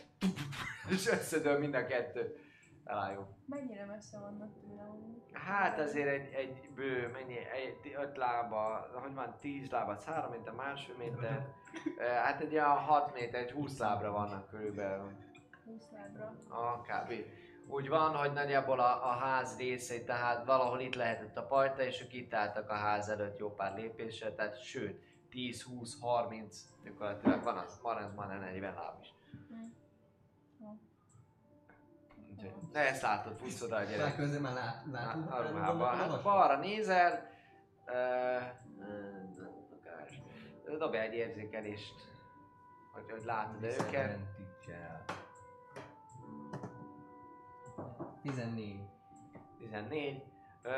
S1: És összedől mind a kettő. Elájul.
S6: Mennyire messze vannak tőle?
S1: Hát azért egy, egy bő, mennyi, egy, öt lába, hogy van, tíz lába, három méter, másfél méter, hát egy olyan 6 méter, egy 20 lábra vannak körülbelül.
S6: 20 lábra.
S1: A kb. Úgy van, hogy nagyjából a, a ház részei, tehát valahol itt lehetett a pajta, és ők itt álltak a ház előtt jó pár lépésre, tehát sőt, 10, 20, 30, gyakorlatilag van az, van ez már 40 láb is. Úgyhogy- De ezt látod, futsz oda a
S3: Már
S1: gyerek.
S3: közben már lát, látod.
S1: A ruhába. Hát balra nézel, uh, dobj egy érzékelést, hogy, hogy látod őket.
S3: Disadvantage-el. 14.
S1: 14. Ö,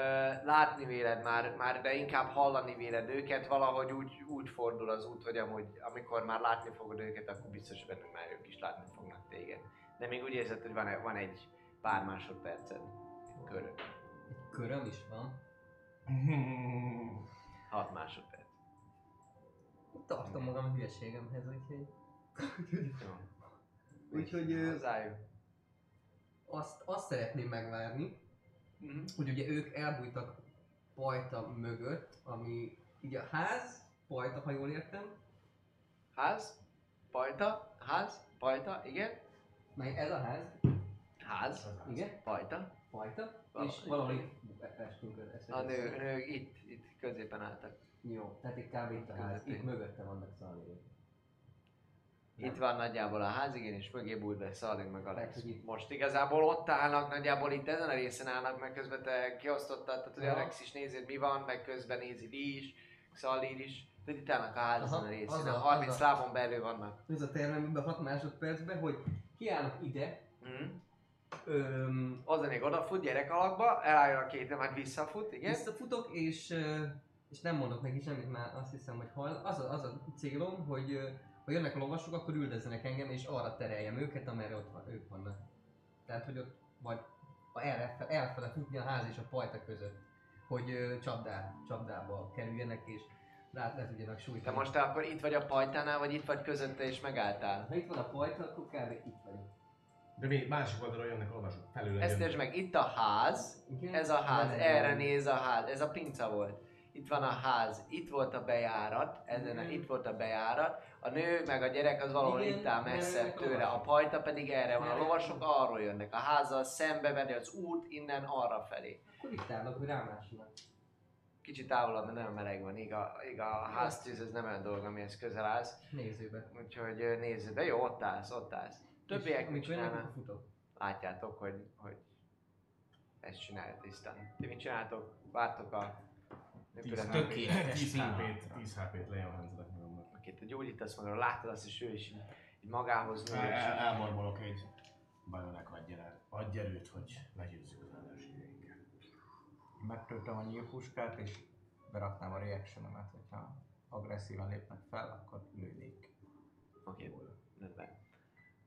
S1: látni véled már, már, de inkább hallani véled őket, valahogy úgy, úgy fordul az út, hogy amúgy, amikor már látni fogod őket, akkor biztos benne már ők is látni fognak téged. De még úgy érzed, hogy van, van egy pár másodperced. Körül.
S3: Egy köröm is van.
S1: 6 másodperc.
S3: Tartom magam a hülyeségemhez, úgyhogy...
S1: Jó.
S3: Úgyhogy ö,
S1: Hozzájuk.
S3: Azt, azt szeretném megvárni,
S1: Mhm.
S3: hogy ugye ők elbújtak Pajta mögött, ami így a ház, Pajta, ha jól értem,
S1: Ház, pajta, ház, pajta, igen.
S3: meg ez a ház,
S1: Ház,
S3: igen,
S1: pajta.
S3: Pajta,
S1: Valahogy.
S3: és valahol itt estünk.
S1: A nő, nő itt, itt középen álltak.
S3: Jó, tehát itt kb. itt a ház, itt mögötte vannak
S1: Itt van nagyjából a ház, igen, és mögé be Szalin meg Alex.
S3: Itt-
S1: Most igazából ott állnak, nagyjából itt ezen a részen állnak, meg közben te kiosztottad, tehát hogy
S3: Ja.
S1: Alex is nézi, hogy mi van, meg közben nézi Lee is, Szalin is. Tehát itt állnak a ház
S3: Aha,
S1: ezen a részén, a
S3: a-
S1: 30
S3: az a-
S1: lábon belül vannak.
S3: Ez a tervem ebben 6 másodpercben, hogy kiállnak ide,
S1: Mhm.
S3: öm,
S1: Az még odafut gyerek alakba, elálljon a két, meg visszafut, igen.
S3: visszafutok, és, és nem mondok neki semmit, már azt hiszem, hogy hall. Az a, az a célom, hogy ha jönnek a lovasok, akkor üldözzenek engem, és arra tereljem őket, amerre ott van, ők vannak. Tehát, hogy ott vagy erre, elfele futni a ház és a pajta között, hogy ö, csapdá, csapdába kerüljenek, és rá le tudjanak sújtani.
S1: Te most te akkor itt vagy a pajtánál, vagy itt vagy közötte és megálltál?
S3: Ha itt van a pajta, akkor kb. itt vagyok.
S5: De még másik oldalról jönnek a lovasok. Felül
S1: Ezt értsd meg, itt a ház,
S3: Igen?
S1: Ez a ház, erre néz a ház, ez a pinca volt. Itt van a ház, itt volt a bejárat, ezen a, itt volt a bejárat, a nő meg a gyerek az valahol
S3: Igen,
S1: itt áll
S3: mert
S1: messze
S3: ennek
S1: tőle, a pajta pedig erre van, a lovasok arról jönnek, a házzal szembe menni az út innen arra felé.
S3: Akkor itt állok, hogy rámásolnak.
S1: Kicsit távolabb, mert nagyon meleg van, íg a, íg a háztűz, ez nem olyan dolog, amihez közel állsz,
S3: Nézőbe.
S1: úgyhogy de jó, ott állsz, ott állsz. Többiek mit csinálnak? látjátok, hogy, hogy ezt csinálja tisztán. Ti mit csináltok? Vártok a...
S2: Tökéletes
S5: 10
S2: pillanatra.
S5: HP-t, 10 HP-t lejelhentetek magamnak.
S1: Akit te gyógyítasz magadra, láttad azt is ő is így, magához nő,
S5: El-
S1: és
S5: el- Elmorbolok egy bajonek adj, adj erőt, hogy legyőzzük az ellenségeinket.
S2: Megtöltöm a nyílpuskát, és beraknám a reactionemet, hogyha agresszívan lépnek fel, akkor lőnék.
S1: Oké, rendben.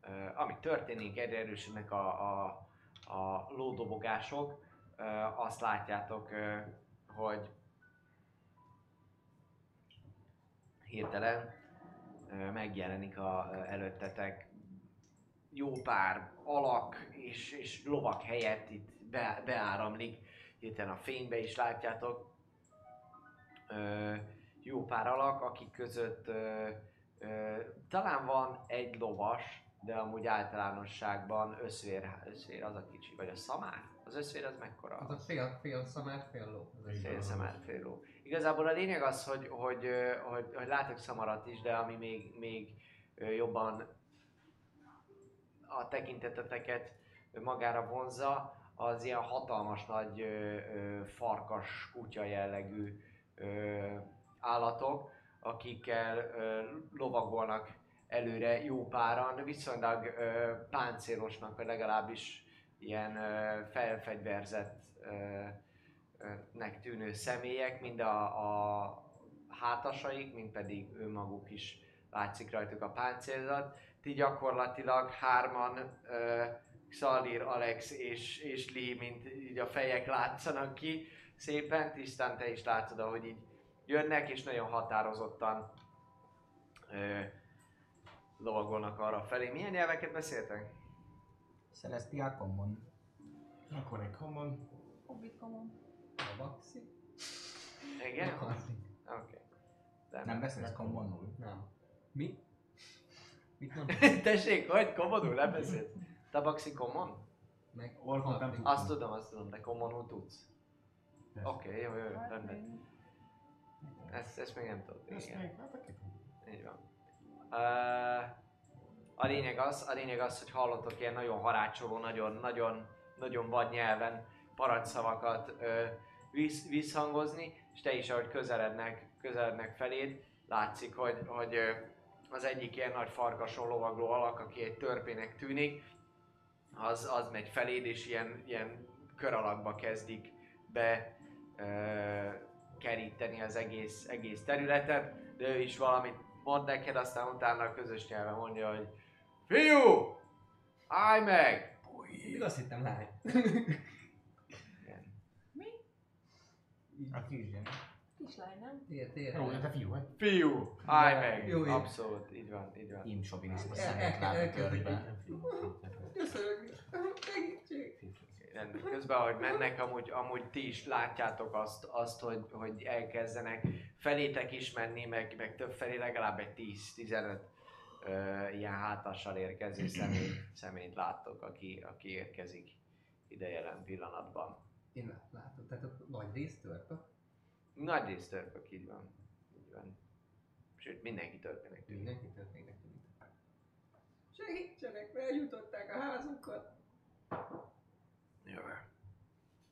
S1: Uh, ami történik, egyre erősödnek a, a, a lódobogások. Uh, azt látjátok, uh, hogy hirtelen megjelenik a, előttetek jó pár alak és, és lovak helyett itt be, beáramlik. Hirtelen a fénybe is látjátok ö, jó pár alak, akik között ö, ö, talán van egy lovas, de amúgy általánosságban összvér, összvér az a kicsi, vagy a szamár? Az összvér az mekkora?
S3: Az a fél, fél szamár, fél ló.
S1: Fél szamár, fél ló. Igazából a lényeg az, hogy, hogy, hogy, hogy látok szamarat is, de ami még, még jobban a tekinteteteket magára vonzza, az ilyen hatalmas nagy ö, ö, farkas kutya jellegű ö, állatok, akikkel ö, lovagolnak előre jó páran, viszonylag ö, páncélosnak, vagy legalábbis ilyen ö, felfegyverzett ö, nek tűnő személyek, mind a, a hátasaik, mind pedig önmaguk is látszik rajtuk a páncélzat. Ti gyakorlatilag hárman, ö, Xalir, Alex és, és Lee, mint így a fejek látszanak ki szépen, tisztán te is látod, ahogy így jönnek, és nagyon határozottan ö, lovagolnak arra felé. Milyen nyelveket beszéltek?
S2: Celestial Common.
S5: Akkor egy common.
S6: Hobbit common.
S3: Baxi?
S1: Igen? Oké.
S3: Nem.
S1: Okay.
S2: Nem beszélsz commonul?
S3: Nem. Mi? Mit mondtál?
S1: Tessék, hogy komodul nem beszélsz? Tabaxi common?
S3: Meg
S5: Orkot nem
S3: Harping.
S1: Azt tudom, azt tudom, de commonul tudsz. Oké, okay, jó, jó, jó, rendben. Ezt, ezt még nem tudod.
S5: Ezt
S1: Igen.
S5: még, hát
S1: Így van. Uh, a lényeg az, a lényeg az, hogy hallottok ilyen nagyon harácsoló, nagyon, nagyon, nagyon vad nyelven parancsszavakat ö, visz, visszhangozni, és te is, ahogy közelednek, közelednek feléd, látszik, hogy, hogy az egyik ilyen nagy farkason lovagló alak, aki egy törpének tűnik, az, az megy feléd, és ilyen, ilyen kör alakba kezdik be ö, keríteni az egész, egész területet, de ő is valamit mond neked, aztán utána a közös nyelven mondja, hogy Fiú! Állj meg!
S3: Még azt hittem lány.
S2: A kisgyerek.
S6: Kislány, nem?
S3: Tér, tér.
S5: Jó, de te fiú vagy.
S1: Fiú! Állj meg!
S3: Jó, jó.
S1: Abszolút, így van, így van.
S2: Im sovinista
S3: El- el-
S2: szemét lát a
S3: elkezdik
S2: körbe.
S3: Köszönöm. Segítség.
S1: Rendben. Közben, ahogy mennek, amúgy, amúgy ti is látjátok azt, azt hogy, hogy elkezdenek felétek is menni, meg, meg több felé legalább egy 10-15 ö, ilyen hátassal érkező személyt, személyt láttok, aki, aki érkezik ide jelen pillanatban.
S3: Én lát- látom, tehát a nagy rész törpe.
S1: Nagy részt törpök, így van. Így van. Sőt, mindenki törpének tűnik.
S3: Mindenki történik tűnik. Segítsenek, eljutották a házunkat.
S1: Jó.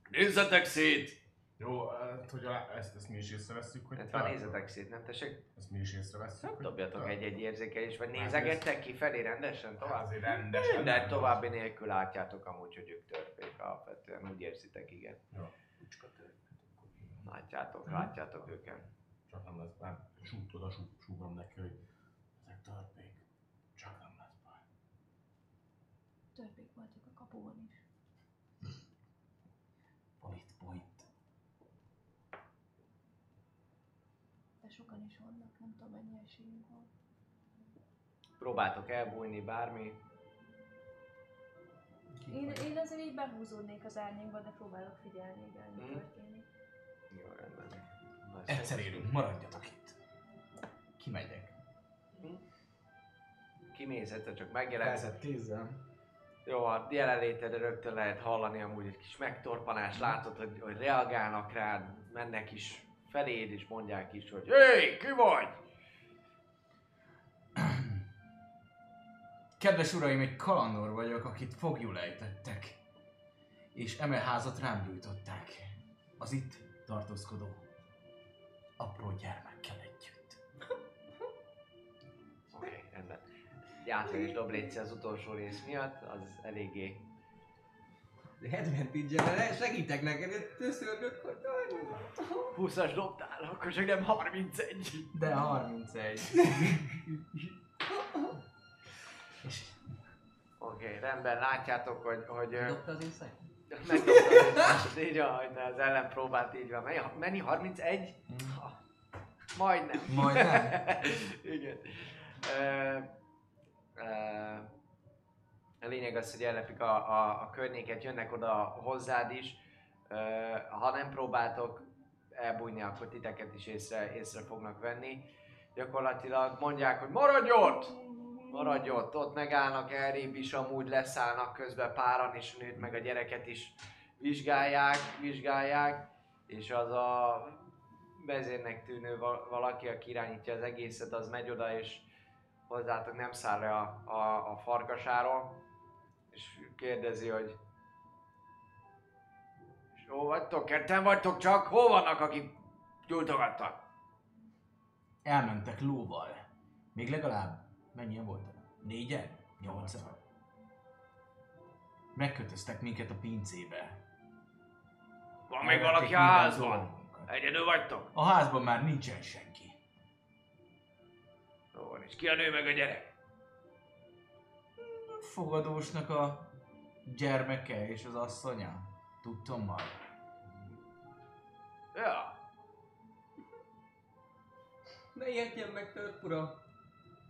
S1: Nézzetek szét!
S5: Jó, hogy a, ezt, ezt mi is észrevesszük, hogy...
S1: Hát van nézzetek szét, nem tessék?
S5: Ezt mi is észrevesszük, hogy...
S1: Dobjatok egy-egy érzékelés, vagy
S5: Hát
S1: nézegettek ki felé rendesen tovább?
S5: Tovább. Azért rendesen.
S1: De további nélkül látjátok amúgy, hogy ők törpék alapvetően, úgy érzitek, igen.
S5: Jó.
S1: Látjátok, látjátok őket.
S5: Csak nem lesz bár. Sút oda, sú, súgom neki, hogy ezek törpék. Csak nem lesz baj.
S6: Törpék voltak a kapuban De sokan is vannak, nem tudom mennyi esélyünk van.
S1: Próbáltok elbújni bármi.
S6: Én, én azért így behúzódnék az árnyékba, de próbálok figyelni, igen, mi
S1: Mhm.
S6: történik.
S1: Jó, rendben. Na,
S2: Egyszer érünk, maradjatok itt. Kimegyek.
S1: Kimész, csak megjelensz.
S11: Persze, tízzel.
S1: Jó, a jelenlétedre rögtön lehet hallani amúgy egy kis megtorpanás, látod, hogy, hogy reagálnak rád, mennek is feléd, és mondják is, hogy Hé, ki vagy?
S2: Kedves uraim, egy kalandor vagyok, akit fogjul ejtettek. És emelházat rám gyújtották. Az itt tartózkodó apró gyermekkel együtt.
S1: Oké, okay, rendben. Játék és dob az utolsó rész miatt, az eléggé...
S3: De advantage segítek neked, tőszörnök, hogy...
S1: 20-as dobtál, akkor csak nem 31.
S2: De 31. És
S1: Oké, okay, rendben, látjátok, hogy, hogy
S3: Dobta az insight?
S1: megdobtad, így van, hogy az ellen próbált, így van. Mennyi, mennyi 31? Ha, majdnem.
S2: Majdnem?
S1: Igen. Ö, ö, a lényeg az, hogy ellepik a, a, a környéket, jönnek oda hozzád is. Ö, ha nem próbáltok elbújni, akkor titeket is észre, észre fognak venni. Gyakorlatilag mondják, hogy maradj ott! Maradj ott, ott megállnak, elrébb is amúgy leszállnak közben páran, és nőt meg a gyereket is vizsgálják, vizsgálják, és az a vezérnek tűnő val- valaki, aki irányítja az egészet, az megy oda, és hozzátok nem száll le a, a, a farkasáról, és kérdezi, hogy és hol vagytok? Ketten vagytok csak? Hol vannak, akik gyújtogattak?
S2: elmentek lóval. Még legalább, mennyien voltak? Négyen? Nyolcan? Megkötöztek minket a pincébe.
S1: Van még
S2: Elvették
S1: valaki a
S2: minden
S1: házban?
S2: dolgunkat.
S1: Egyedül vagytok?
S2: A házban már nincsen senki.
S1: Jó van, és ki a nő meg a gyerek?
S2: Fogadósnak a gyermeke és az asszonya. Tudtom már.
S1: Ja,
S3: Ne ijedjen meg, tört ura.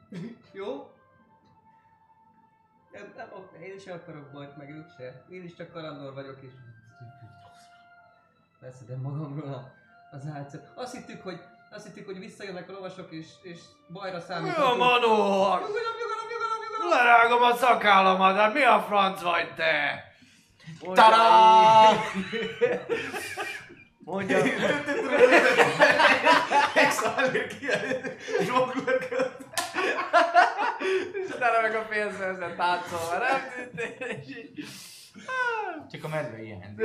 S3: Jó? Nem, nem, én is akarok bajt, meg ők se. Én is csak kalandor vagyok, és... Leszedem magamról a, az álcát. Azt hittük, hogy azt hittük, hogy visszajönnek a lovasok, és, és bajra
S1: mi a manóhar?
S3: Nyugodom!
S1: Lerágom a szakállamat, hát mi a franc vagy te? Mondja
S2: Tada!
S1: így. Mondja,
S5: ki, és
S1: utána meg a félsz ezzel táncolva, nem
S2: Csak a medve ilyen.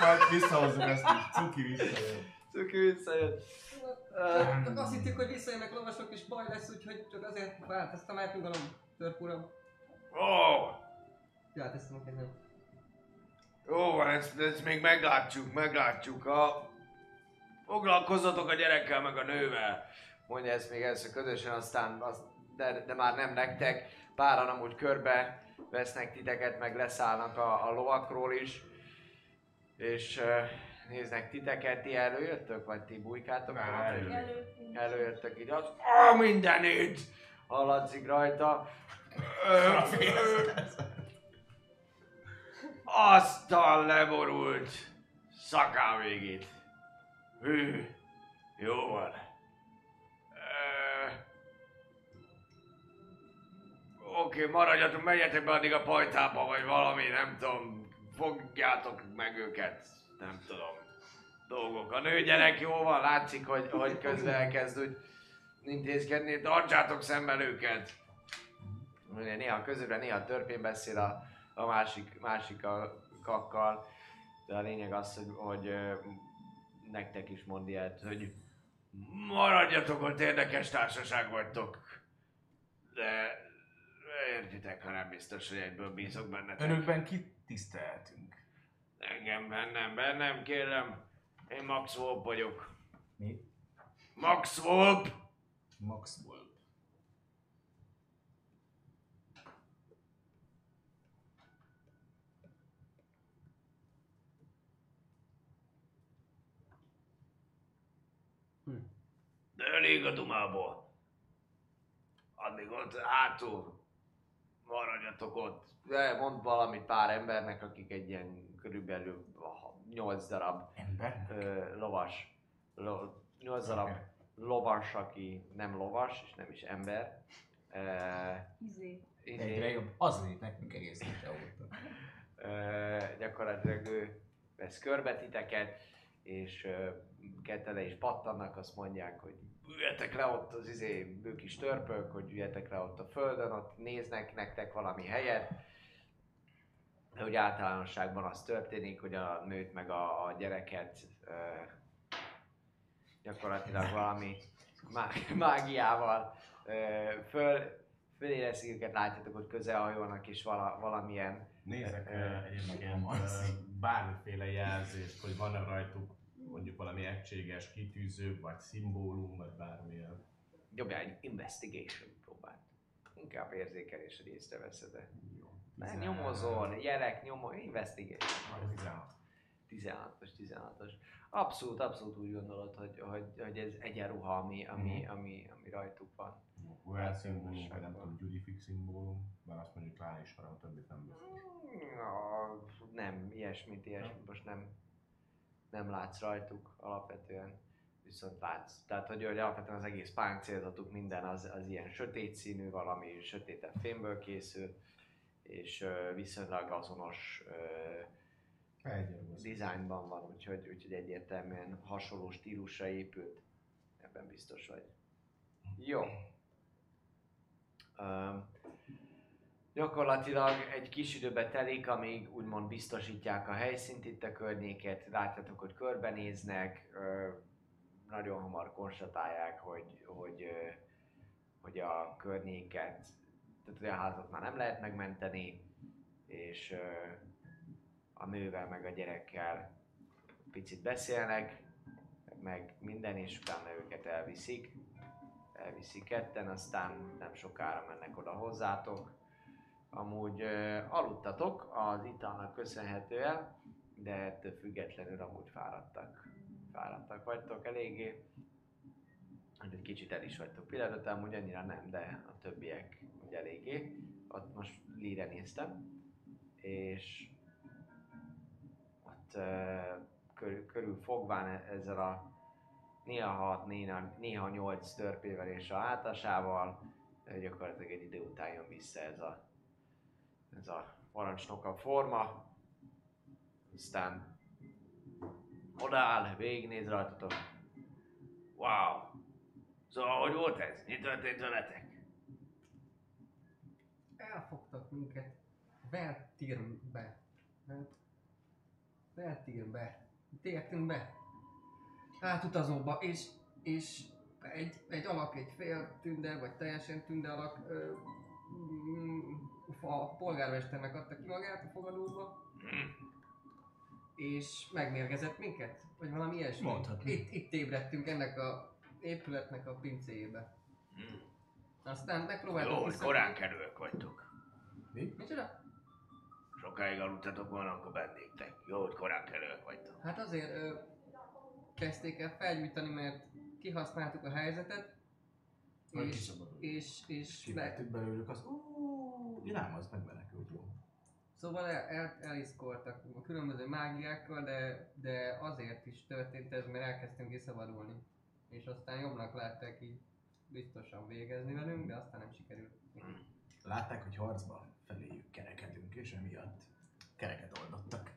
S5: Majd visszahozzuk ezt is. Cuki visszajön.
S1: Cuki visszajött. Ö,
S3: Csak azt hittük, hogy visszajönnek lovasok és baj lesz, úgyhogy csak azért változtam át nyugalom, törpuram.
S1: Ó,
S3: Játesztem a kezem.
S1: jó van, ezt, ezt még meglátjuk, meglátjuk. A... Foglalkozzatok a gyerekkel, meg a nővel. Mondja ezt még először közösen, aztán az, de, de már nem nektek. Páran amúgy körbe vesznek titeket, meg leszállnak a, a lovakról is. És uh, néznek titeket, ti előjöttök, vagy ti
S5: elő.
S6: Elő.
S1: Előjöttök így, az a mindenit! Hallatszik rajta. Ö, ö, Azt a leborult szakán végét. Hű, jó van. Oké, maradjatok, menjetek be addig a pajtába, vagy valami, nem tudom. Fogjátok meg őket, nem tudom. Dolgok. A nő gyerek jó van, látszik, hogy, hogy közben elkezd úgy intézkedni. Tartsátok szemben őket. Néha közöbre, néha törpén beszél a, a másik, másik a kakkal. De a lényeg az, hogy, hogy nektek is mond ilyet, hogy maradjatok ott, érdekes társaság vagytok. De értitek, ha nem biztos, hogy egyből bízok bennetek.
S2: Önökben kit tiszteltünk?
S1: Engem bennem, bennem, kérem. Én Max Wolf vagyok.
S2: Mi?
S1: Max Wolf!
S2: Max Wolf.
S1: De elég a dumából. Addig ott hátul. Maradjatok ott. De mond valamit pár embernek, akik egy ilyen körülbelül 8 darab
S2: Ember?
S1: ö, lovas. Lo, 8 darab lovas, aki nem lovas, és nem is ember. E,
S6: Izé.
S2: Egyre jobb. Az lép nekünk egész óta.
S1: Ö, gyakorlatilag ő vesz körbe titeket, és ö, kettele is pattannak, azt mondják, hogy üljetek le ott az izé bő kis törpök, hogy üljetek le ott a földön, ott néznek nektek valami helyet. De úgy általánosságban az történik, hogy a nőt meg a, a gyereket ö, gyakorlatilag valami má- mágiával ö, föl, fölérezzik őket, látjátok, hogy közelhajolnak és vala, valamilyen
S5: Nézek
S1: Ö,
S5: egyébként bármiféle jelzést, hogy van-e rajtuk mondjuk valami egységes kitűző, vagy szimbólum, vagy bármilyen.
S1: Dobjál egy investigation próbát. Inkább érzékelés, hogy észreveszed.
S5: Jó.
S1: Ne nyomozol, jelek, nyomol, investigation.
S5: Tizenhat.
S1: 16-os, 16-os. Abszolút, abszolút úgy gondolod, hogy, hogy, hogy ez egyenruha, ami, ami,
S5: Mhm.
S1: ami, ami rajtuk van.
S5: Olyan szimbólum, vagy nem tudom, Judifix szimbólum, mert azt mondjuk ráismerem, a többit nem biztos.
S1: Ja, nem, ilyesmit, ilyesmit most nem, nem látsz rajtuk alapvetően, viszont látsz. Tehát, hogy, hogy alapvetően az egész páncélzatuk, minden az, az ilyen sötét színű, valami sötétebb fémből készül, és ö, viszonylag azonos ö. Dizájnban van, úgyhogy, úgyhogy egyértelműen hasonló stílusra épült. Ebben biztos vagy. Jó. Um, gyakorlatilag egy kis időbe telik, amíg úgymond biztosítják a helyszínt itt a környéket, látjátok, hogy körbenéznek, ö, nagyon hamar konstatálják, hogy, hogy, ö, hogy a környéket, tehát a házat már nem lehet megmenteni, és ö, a nővel meg a gyerekkel picit beszélnek, meg minden, és utána őket elviszik. Elviszik ketten, aztán nem sokára mennek oda hozzátok. Amúgy uh, aludtatok az italnak köszönhetően, de ettől függetlenül amúgy fáradtak. Fáradtak vagytok eléggé. Hát egy kicsit el is vagytok pillanatban, amúgy annyira nem, de a többiek úgy eléggé. Ott most Lire néztem, és körül, körül fogván ezzel a néha 6, néha, néha 8 törpével és a hátasával, gyakorlatilag egy idő után jön vissza ez a, ez a parancsnok a forma, aztán odaáll, végignéz rajtatok. Wow! Szóval, hogy volt ez? Mi történt veletek?
S3: elfogtak minket Vertirbe. Vert- Vertirbe. Tértünk be. Átutazóba, és, és egy, egy alak, egy fél tünde, vagy teljesen tünde alak ö, mm, a polgármesternek adta ki magát a fogadóba, és megmérgezett minket? Vagy valami ilyesmi?
S2: Mondhatni.
S3: Itt, itt ébredtünk ennek a épületnek a pincéjébe. Aztán megpróbáltuk
S12: Jó, korán kerülök vagytok.
S3: Micsoda?
S12: Sokáig aludtatok volna, akkor bennéktek. Jó, hogy korán kerülök vagytok.
S3: Hát azért ö, kezdték el felgyújtani, mert kihasználtuk a helyzetet,
S5: Majd
S3: és, és, és be,
S2: Kivettük belőlük az úúúú, nem, az megmenekült, jó.
S3: szóval el, el, eliszkoltak a különböző mágiákkal, de, de azért is történt ez, mert elkezdtünk kiszabadulni. És aztán jobbnak látták így biztosan végezni velünk, de aztán nem sikerült.
S2: Látták, hogy harcba feléjük kerekedünk, és emiatt kereket oldottak.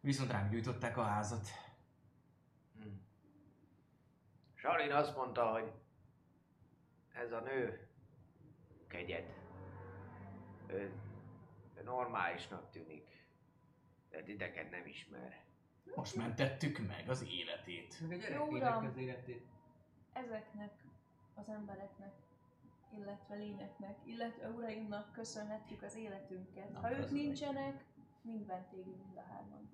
S2: Viszont ránk gyújtották a házat.
S1: Salin azt mondta, hogy ez a nő kegyed. Ő, ő normálisnak tűnik. De titeket nem ismer.
S2: Most mentettük meg az életét.
S3: Meg a gyerekének az életét.
S6: Ezeknek az embereknek, illetve lényeknek, illetve uraimnak köszönhetjük az életünket.
S2: Na,
S6: Ha ők nincsenek, mind vendégünk mind a hárman.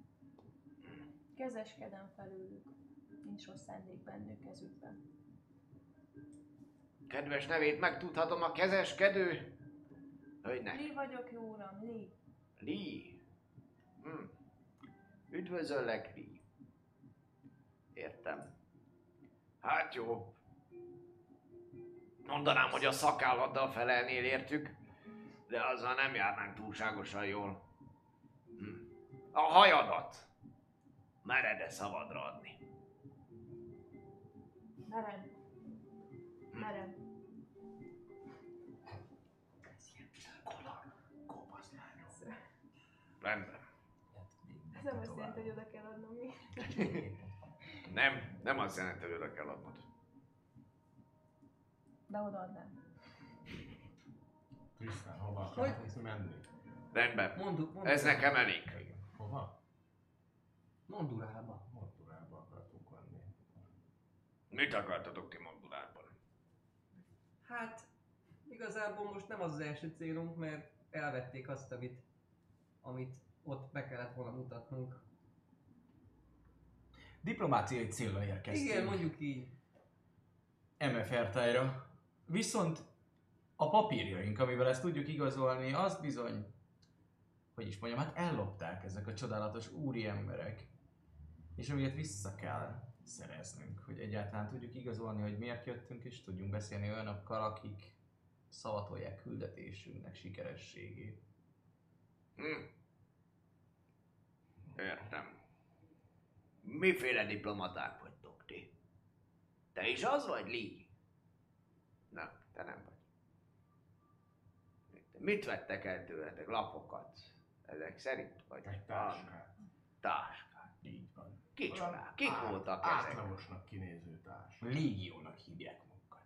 S6: Kezeskedem felőlük, nincs rossz szándék bennük kezükben.
S1: Kedves nevét megtudhatom a kezeskedő hölgynek.
S6: Li vagyok, jó uram, Li.
S1: Lee. Hm. Üdvözöllek, Lee. Értem. Hát jó. Mondanám, hogy a szakálladdal felelnél értük, de azzal nem járnánk túlságosan jól. Hm. A hajadat mered-e szabadra adni?
S6: Merem. Merem.
S1: Rendben.
S6: Ez nem azt jelenti, hogy oda kell adnom mi.
S1: Nem, nem azt jelenti, hogy oda kell adnod.
S6: De oda adnám.
S5: Krisztán, hova akarsz menni?
S1: Rendben.
S3: Mondd, mondd,
S1: Ez nekem elég.
S5: Hova?
S3: Mondd urába.
S5: Morturába akartunk menni.
S1: Mit akartatok ti Mondulárban?
S3: Hát, igazából most nem az az első célunk, mert elvették azt, amit, amit ott be kellett volna mutatnunk.
S2: Diplomáciai célra érkeztünk.
S3: Igen, mondjuk így.
S2: MFR-tájra. Viszont a papírjaink, amivel ezt tudjuk igazolni, az bizony, hogy is mondjam, hát ellopták ezek a csodálatos úri emberek. És amiért vissza kell szereznünk, hogy egyáltalán tudjuk igazolni, hogy miért jöttünk, és tudjunk beszélni olyanokkal, akik szavatolják küldetésünknek sikerességét.
S1: Hm. Értem. Miféle diplomaták vagytok ti? Te is az vagy, Lee? Te nem vagy. Mit vettek el tőletek? Lapokat? Ezek szerint? Vagy
S5: Egy táskát.
S1: Táskát.
S2: Így van.
S1: Kicsodák? Kik
S5: Át-
S1: voltak ezek?
S5: Átlagosnak kinéző társ.
S2: Légiónak hívják magukat.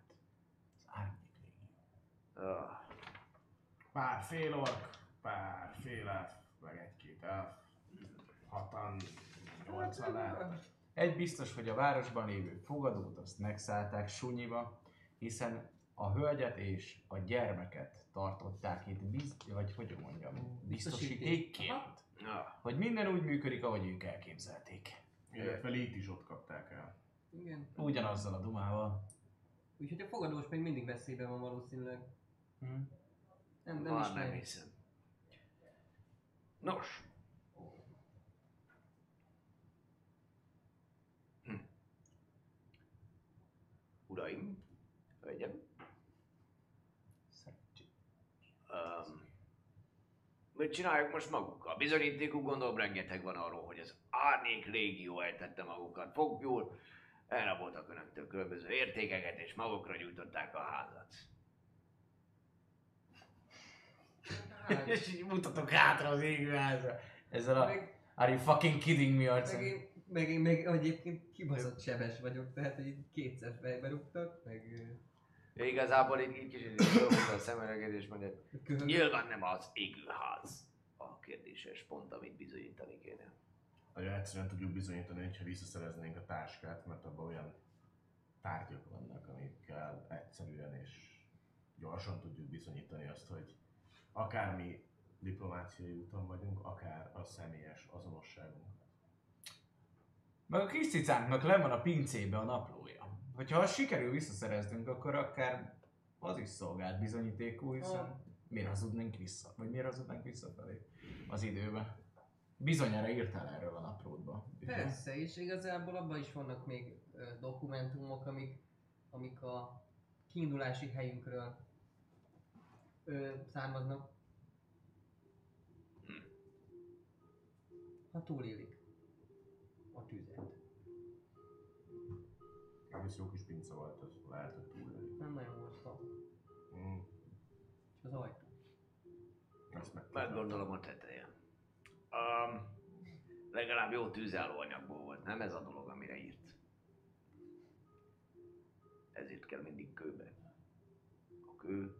S2: Az árnyék légió.
S1: Öh,
S5: Pár fél ork, pár fél elf, meg egy-két elf. Hatan, nyolcan.
S2: Egy biztos, hogy a városban lévő fogadót azt megszállták sunyiba, hiszen a hölgyet és a gyermeket tartották itt, biz, vagy hogy mondjam, biztosítékként, hogy minden úgy működik, ahogy ők elképzelték.
S5: Illetve Lít is ott kapták el.
S3: Igen.
S2: Ugyanazzal a dumával.
S3: Úgyhogy a fogadós még mindig veszélyben van valószínűleg.
S2: Hm.
S3: Nem, nem
S1: van, nem hiszem. Nos. Hm. Uraim, hölgyem,
S2: Szerencsét.
S1: um, mit csináljuk most magukkal? Bizonyítékuk gondolom rengeteg van arról, hogy az árnyék légió eltette magukat fogjul, elraboltak önöktől különböző értékeket, és magukra gyújtották a házat.
S3: Hát,
S2: És így mutatok hátra az égőházra. Ezzel a
S3: meg,
S2: Are you fucking kidding me
S3: meg,
S2: arcom?
S3: én, meg én még egyébként kibaszott sebes vagyok, tehát így kétszer fejbe rúgtak, meg...
S1: Ő igazából így, így kicsit a szemüveget és mondja, nyilván nem az égőház a kérdéses pont, amit bizonyítani kéne.
S5: Nagyon egyszerűen tudjuk bizonyítani, hogyha visszaszereznénk a táskát, mert abban olyan tárgyak vannak, amikkel egyszerűen és gyorsan tudjuk bizonyítani azt, hogy akár mi diplomáciai úton vagyunk, akár a személyes azonosságunk.
S2: Meg a kis cicánknak le van a pincébe a naplója. Hogyha azt sikerül visszaszereznünk, akkor akár az is szolgált bizonyítékú, hiszen miért hazudnánk vissza? Vagy miért hazudnánk visszafelé az időben? Bizonyára írtál erről a naplódba.
S3: Persze, és igazából abban is vannak még ö, dokumentumok, amik, amik a kiindulási helyünkről ö, származnak. Ha túlélik
S5: Egész jó kis pince volt, az lehet, hogy túl
S3: Nem nagyon volt fa.
S5: mm.
S3: És az ajtó.
S5: Ezt meg
S1: Meggondolom a teteje. Um, legalább jó tűzálló anyagból volt, nem ez a dolog, amire írt. Ezért kell mindig kőbe. A kő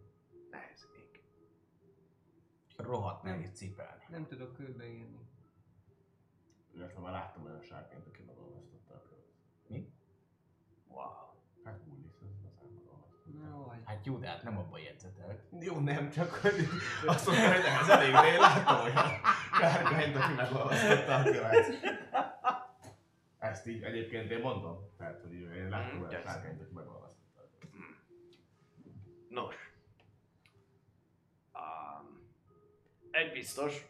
S1: nehezik.
S2: Rohadt nehéz cipelni.
S3: Nem tudok kőbe írni.
S5: Illetve már láttam olyan sárkányt, aki megolvasztotta a követ.
S1: Wow.
S5: Hát Ullis, ez az.
S3: Na vagy.
S2: Hát jó, de hát nem abban jegyzetelt.
S5: Jó, nem, csak hogy azt mondta, hogy ez elég, de én láttam olyan sárkányt, aki megolvasztotta a követ. Ezt így egyébként én mondom. Tehát, hogy én
S1: Mm,
S5: olyan
S1: persze.
S5: sárkányt, aki megolvasztotta a.
S1: Nos. Um, egy biztos,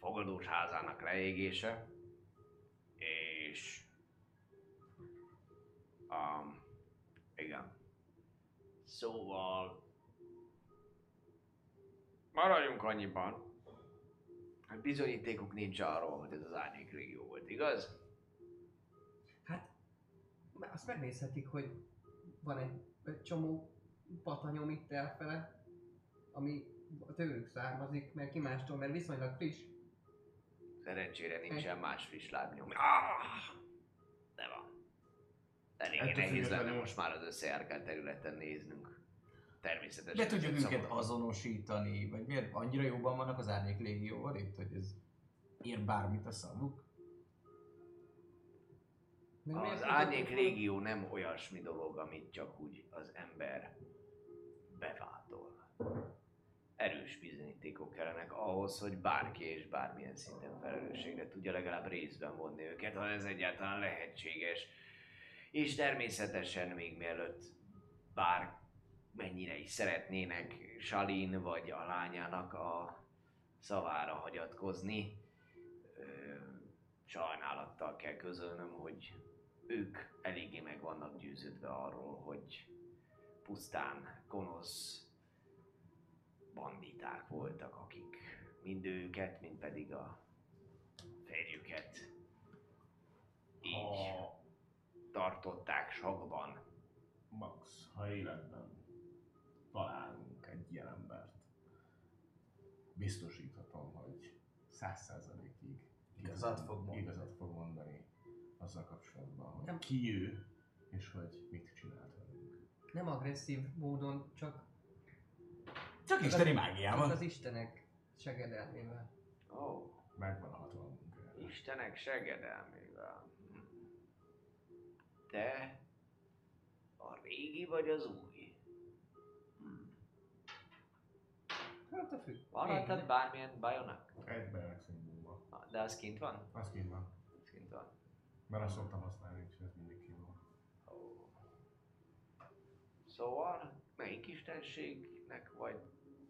S1: a fogadós házának leégése, és um, igen. Szóval maradjunk annyiban, hogy bizonyítékuk nincs arról, hogy ez az árnyék régió volt, igaz?
S3: Hát, azt megnézhetik, hogy van egy, egy csomó patanyom itt elfele, ami tőlük származik, mert ki mástól, mert viszonylag friss.
S1: Szerencsére nincsen más friss lábnyom. Ah! Elég
S5: Ettől
S1: nehéz lenne most már az összejárkált területen néznünk. Természetesen.
S2: De tudjuk őket
S1: szabad.
S2: azonosítani, vagy miért annyira jobban vannak az árnyék légióval itt, hogy ez ír bármit a szavuk?
S3: Meg
S1: Az árnyék régió nem olyasmi dolog, amit csak úgy az ember bevádol. Erős bizonyítékok kellenek ahhoz, hogy bárki és bármilyen szinten felelősségre tudja legalább részben vonni őket, ha ez egyáltalán lehetséges. És természetesen még mielőtt bár mennyire is szeretnének Salin vagy a lányának a szavára hagyatkozni, sajnálattal kell közölnöm, hogy ők eléggé meg vannak győződve arról, hogy pusztán gonosz banditák voltak, akik mind őket, mind pedig a férjüket. Így.
S5: Ha
S1: tartották sakban.
S5: Max, ha életben találunk egy ilyen embert, biztosíthatom, hogy száz százalékig
S2: Igazat fog mondani.
S5: igazat fog mondani azzal kapcsolatban, hogy
S3: Nem.
S5: ki ő, és hogy mit csinált velünk.
S3: Nem agresszív módon, csak
S2: Csak isteni
S3: csak
S2: mágiával.
S3: az istenek segedelmével.
S1: Ó, oh,
S5: Megvan a hatalmunk.
S1: Istenek segedelmével. Te a régi vagy az új? Hm.
S3: Hát a függ.
S1: Van rajtad bármilyen bajonak?
S5: Egy beregszínbúma.
S1: De az kint van?
S5: Az kint van.
S1: Az kint van.
S5: Mert azt szoktam használni, úgyhogy ez mindig kint van.
S1: Ó. Szóval, melyik istenségnek vagy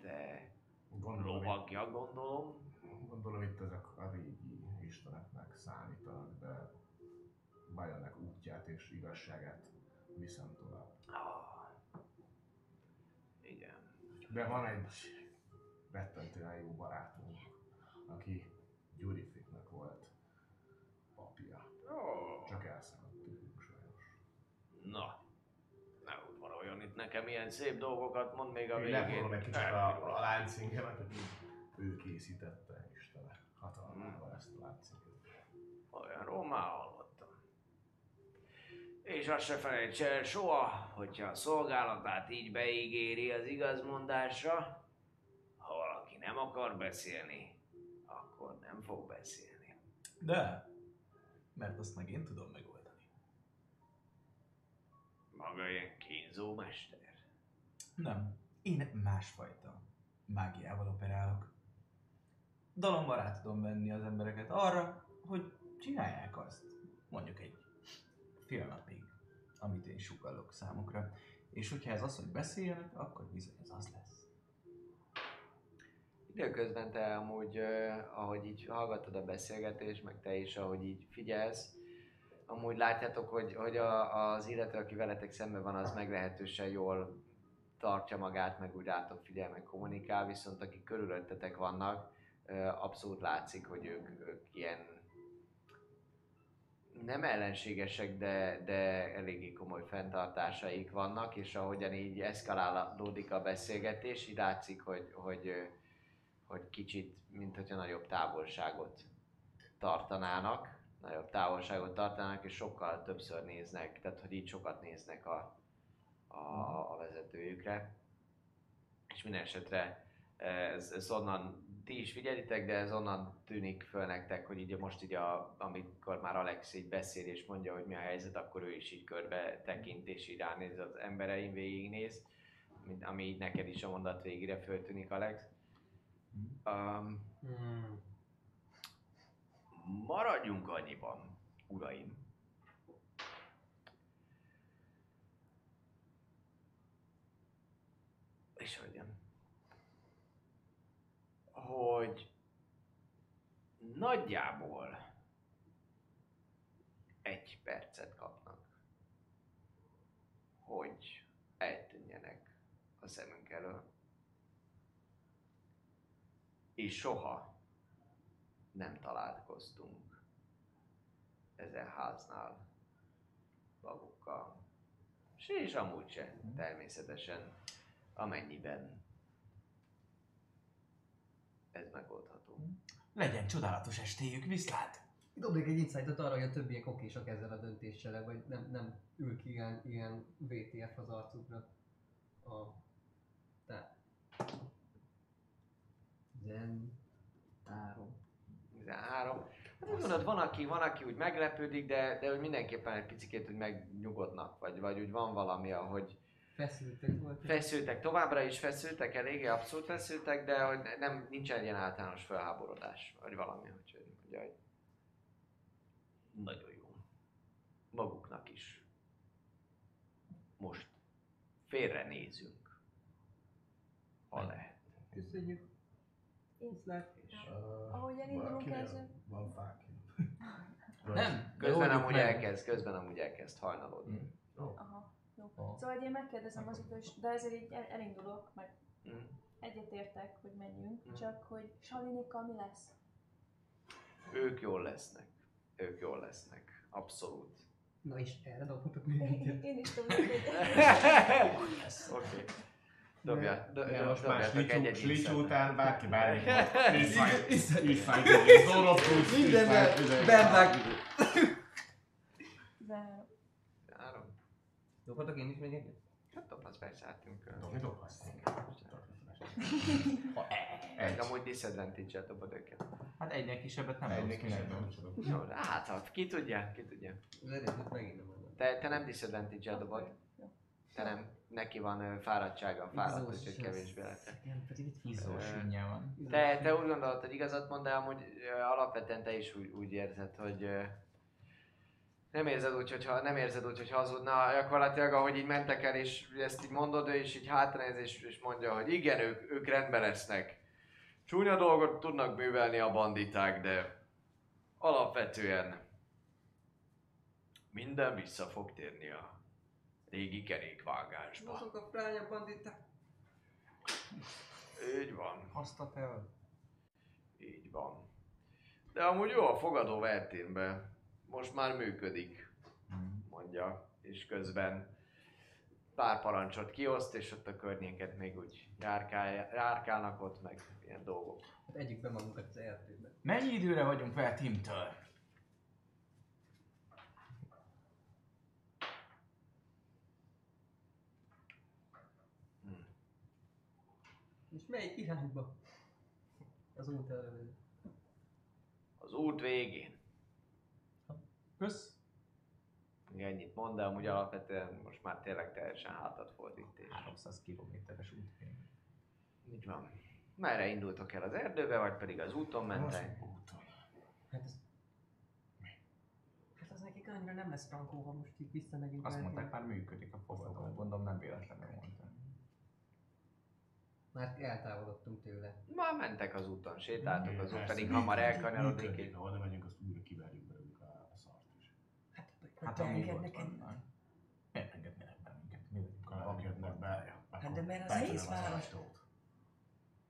S1: te
S5: Gondolom, itt,
S1: lovagja, gondolom?
S5: gondolom itt ezek a régi isteneknek számítanak, de Bajonek útját és igazságát viszem tovább.
S1: Ah. Igen.
S5: De van egy rettentően jó barátunk, aki Gyurifiknek volt papja.
S1: Ó.
S5: Csak tőlünk sajnos.
S1: Na, ne udvaroljon itt nekem ilyen szép dolgokat, mond még a
S5: Én
S1: végén.
S5: leforrom egy kicsit a, a láncingemet, hogy ő készítette Istene hatalmával ezt a láncinget.
S1: Olyanról már hallottam.
S13: És azt se felejts el soha, hogyha a szolgálatát így beígéri az igazmondásra, ha valaki nem akar beszélni, akkor nem fog beszélni.
S14: De, mert azt meg én tudom megoldani.
S13: Maga ilyen kínzó mester.
S2: Nem. Én másfajta mágiával operálok. Dalommal rá tudom venni az embereket arra, hogy csinálják azt. Mondjuk egy fél napig, amit én sugallok számukra. És hogyha ez az, hogy beszéljenek, akkor bizony ez az lesz.
S1: Időközben te amúgy, ahogy így hallgatod a beszélgetést, meg te is, ahogy így figyelsz, amúgy látjátok, hogy, hogy a, az illető, aki veletek szemben van, az meglehetősen jól tartja magát, meg úgy rátok figyel, meg kommunikál, viszont akik körülöttetek vannak, abszolút látszik, hogy ők, ők ilyen nem ellenségesek, de, de eléggé komoly fenntartásaik vannak, és ahogyan így eszkalálódik a beszélgetés, így látszik, hogy, hogy, hogy kicsit, mint hogyha nagyobb távolságot tartanának, nagyobb távolságot tartanának, és sokkal többször néznek, tehát hogy így sokat néznek a, a, a vezetőjükre. És minden esetre ez, ez onnan, ti is figyelitek, de ez onnan tűnik föl nektek, hogy így most így, a, amikor már Alex így beszél és mondja, hogy mi a helyzet, akkor ő is így körbe tekint és így ránéz az embereim, végignéz, ami így neked is a mondat végére föltűnik, Alex. Um.
S13: Maradjunk annyiban, uraim. És hölgyem. Hogy nagyjából egy percet kapnak, hogy eltűnjenek a szemünk elől. És soha nem találkoztunk ezen háznál magukkal. És és amúgy se, természetesen, amennyiben ez megoldható.
S2: Legyen csodálatos estéjük, viszlát!
S3: Dobnék egy insightot arra, hogy a többiek okésak ezzel a döntéssel, vagy nem, nem ül ki ilyen, ilyen VTF az arcukra. A... Tehát... Zen... Három.
S1: 13. Hát úgy mondod, van aki, van, aki úgy meglepődik, de, de hogy mindenképpen egy picit úgy megnyugodnak, vagy, vagy úgy van valami, ahogy
S3: Feszültek voltak.
S1: feszültek, továbbra is feszültek, eléggé abszolút feszültek, de hogy nem, nincsen ilyen általános felháborodás, vagy valami, hogy mondja, hogy nagyon jó. Maguknak is. Most félre nézünk. Ha lehet.
S3: Köszönjük.
S6: Én,
S1: És
S6: ahogy elindulunk ezzel,
S5: Van fák.
S2: Nem,
S1: közben amúgy elkezd, közben amúgy elkezd hajnalodni.
S6: aha, jó. Szóval hogy én megkérdezem azoktól de ezért így el, elindulok, meg
S1: Mm.
S6: egyetértek, hogy menjünk,
S1: Mm.
S6: csak hogy Salinikkal mi lesz?
S1: Ők jól lesznek. Ők jól lesznek. Abszolút.
S3: Na és erre dobhatok még
S6: Én, is tudom, hogy
S1: Oké. Dobja, do,
S5: Ja, most már slicsú,
S1: egy-egy
S5: slicsú
S1: insight.
S5: után bárki bármit mond. Így fájt,
S3: Iszony-
S5: így fájt, így zorogtult, így
S3: Mindenben
S5: fájt, így
S3: bad
S5: fájt.
S6: Zárom.
S1: Három.
S3: Dobhatok én is még egyet?
S1: Hát dobhatsz persze átünk.
S5: Dobni dobhatsz.
S1: Egy.
S5: Egy.
S1: Amúgy disadvantage-el dobod őket.
S2: Hát egynél kisebbet nem
S5: Egynek
S2: kisebbet.
S5: nem
S1: Jó, hát, hát ki tudja, ki tudja.
S3: Az előzőt megint nem mondom.
S1: Te, te nem disadvantage-el dobod. Te nem, neki van ö, fáradtsága, fáradt,
S3: Izós
S1: úgyhogy
S3: az.
S1: kevésbé lehet.
S3: Igen, pedig egy
S2: Izzós van.
S1: Te, te úgy gondolod, hogy igazat mond, de amúgy ö, alapvetően te is úgy, úgy érzed, hogy ö, nem érzed úgy, hogyha nem érzed úgy, hogy hazudna. Gyakorlatilag, ahogy így mentek el, és ezt így mondod, ő is így hátranéz, és, és mondja, hogy igen, ők, ők rendben lesznek. Csúnya dolgot tudnak művelni a banditák, de alapvetően minden vissza fog térni a régi kerékvágásba.
S3: Azok a fránya banditák.
S1: Így van.
S2: Azt a fel.
S1: Így van. De amúgy jó a fogadó Verténbe most már működik, mondja, és közben pár parancsot kioszt, és ott a környéket még úgy járkál, járkálnak ott, meg ilyen dolgok.
S3: Hát egyik be magunkat az erdőbe.
S2: Mennyi időre vagyunk fel Timtől? Hm.
S3: És melyik irányba? Az út előző.
S1: Az út végén.
S2: Kösz.
S1: Még ennyit mond, de amúgy alapvetően most már tényleg teljesen hátat fordít. És
S2: 300 kilométeres út.
S1: így van. Merre indultok el az erdőbe, vagy pedig az úton mentek?
S3: Hát ez... Hát az nekik annyira nem lesz frankó, ha most így visszamegyünk.
S2: Azt
S3: mert
S2: mondták, már működik a fogadalom. Gondolom nem véletlenül mondtam.
S3: Már eltávolodtunk tőle.
S1: Már mentek az úton, sétáltok az út,
S5: Persze,
S1: pedig
S5: működik,
S1: hamar elkanyarodik.
S5: működik. Ha oda megyünk, azt újra kiverjük belőlük a, a szart is.
S3: Hát,
S2: Hát
S3: hát egy...
S2: van. Miért engednének be minket? Mi vagyunk
S5: jönnek be,
S3: Hát de mert az egész város-
S5: ajtót.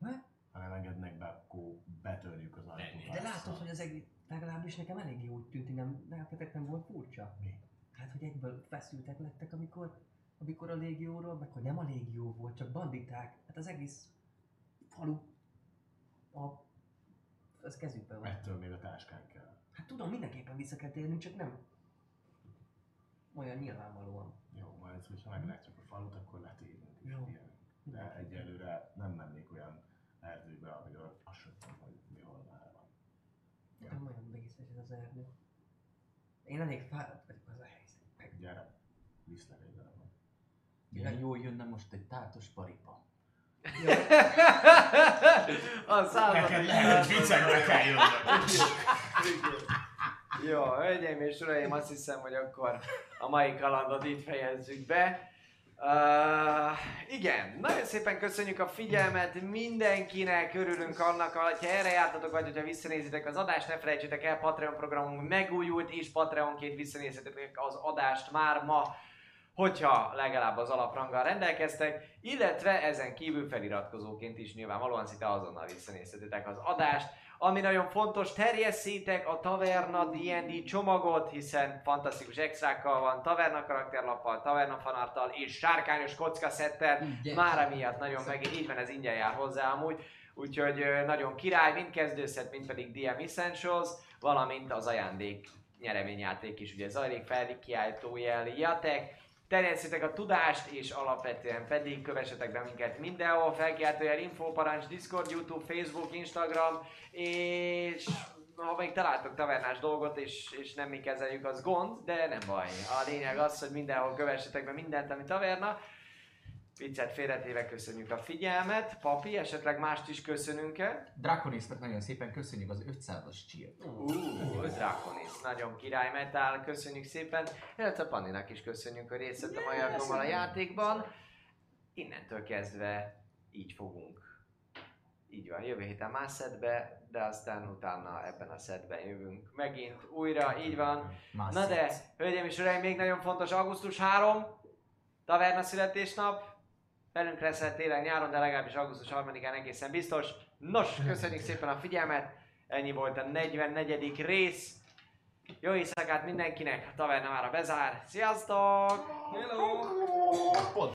S3: Ha?
S5: Nem engednek be, akkor betörjük az ajtót.
S3: De látod, hogy az egész, legalábbis nekem eléggé úgy tűnt, nem, nektek nem volt furcsa?
S5: Mi?
S3: Hát, hogy egyből feszültek lettek, amikor, amikor a légióról, meg hogy nem a légió volt, csak banditák. Hát az egész falu a, az kezükben van.
S5: Ettől még a táskánk kell.
S3: Hát tudom, mindenképpen vissza kell térnünk, csak nem olyan nyilvánvalóan.
S5: Jó, majd hogyha meglátjuk a falut, akkor letérünk és
S3: Jó.
S5: pihenünk. De egyelőre nem mennék olyan erdőbe, ahol azt sem tudom, hogy mi hol már van.
S3: Nem olyan vészes ez az erdő. Én elég fáradt vagyok az a helyzet. Meg
S5: Gyere, viszlek egy darabot.
S2: Milyen jó jönne most egy tátos paripa.
S1: a század...
S5: Neked lehet, hogy viccekbe kell jönnöm.
S1: Jó, hölgyeim és uraim, azt hiszem, hogy akkor a mai kalandot itt fejezzük be. Uh, igen, nagyon szépen köszönjük a figyelmet mindenkinek, örülünk annak, hogyha erre jártatok, vagy hogyha visszanézitek az adást, ne felejtsétek el, Patreon programunk megújult, és Patreonként visszanézhetek az adást már ma, hogyha legalább az alapranggal rendelkeztek, illetve ezen kívül feliratkozóként is nyilvánvalóan szinte azonnal visszanézhetitek az adást. Ami nagyon fontos, terjesszétek a Taverna D&D csomagot, hiszen fantasztikus extrákkal van, Taverna karakterlappal, Taverna fanarttal és sárkányos kockaszettel. Már emiatt nagyon meg, így van, ez ingyen jár hozzá amúgy. Úgyhogy nagyon király, mind kezdőszet, mind pedig DM Essentials, valamint az ajándék nyereményjáték is ugye zajlik fel, kiáltójel Jatek. Terjesszétek a tudást, és alapvetően pedig kövessetek be minket mindenhol, felkiáltójel Infoparancs, Discord, YouTube, Facebook, Instagram, és ha még találtok tavernás dolgot, és, és nem mi kezeljük, az gond, de nem baj. A lényeg az, hogy mindenhol kövessetek be mindent, ami taverna. Viccet félretéve köszönjük a figyelmet. Papi, esetleg mást is köszönünk-e?
S2: Draconisnak nagyon szépen köszönjük az 500-as chill.
S1: Uh, Draconis, nagyon király metal, köszönjük szépen. Illetve Panninak is köszönjük, részt vett a mai alkalommal a játékban. Innentől kezdve így fogunk. Így van, jövő héten más szedbe, de aztán utána ebben a szedben jövünk megint újra, így van.
S2: Más
S1: Na de, hölgyeim és uraim, még nagyon fontos, augusztus 3, taverna születésnap, velünk leszel télen nyáron, de legalábbis augusztus 3-án egészen biztos. Nos, köszönjük szépen a figyelmet, ennyi volt a 44. rész. Jó éjszakát mindenkinek, a taverna már bezár. Sziasztok!
S3: Hello!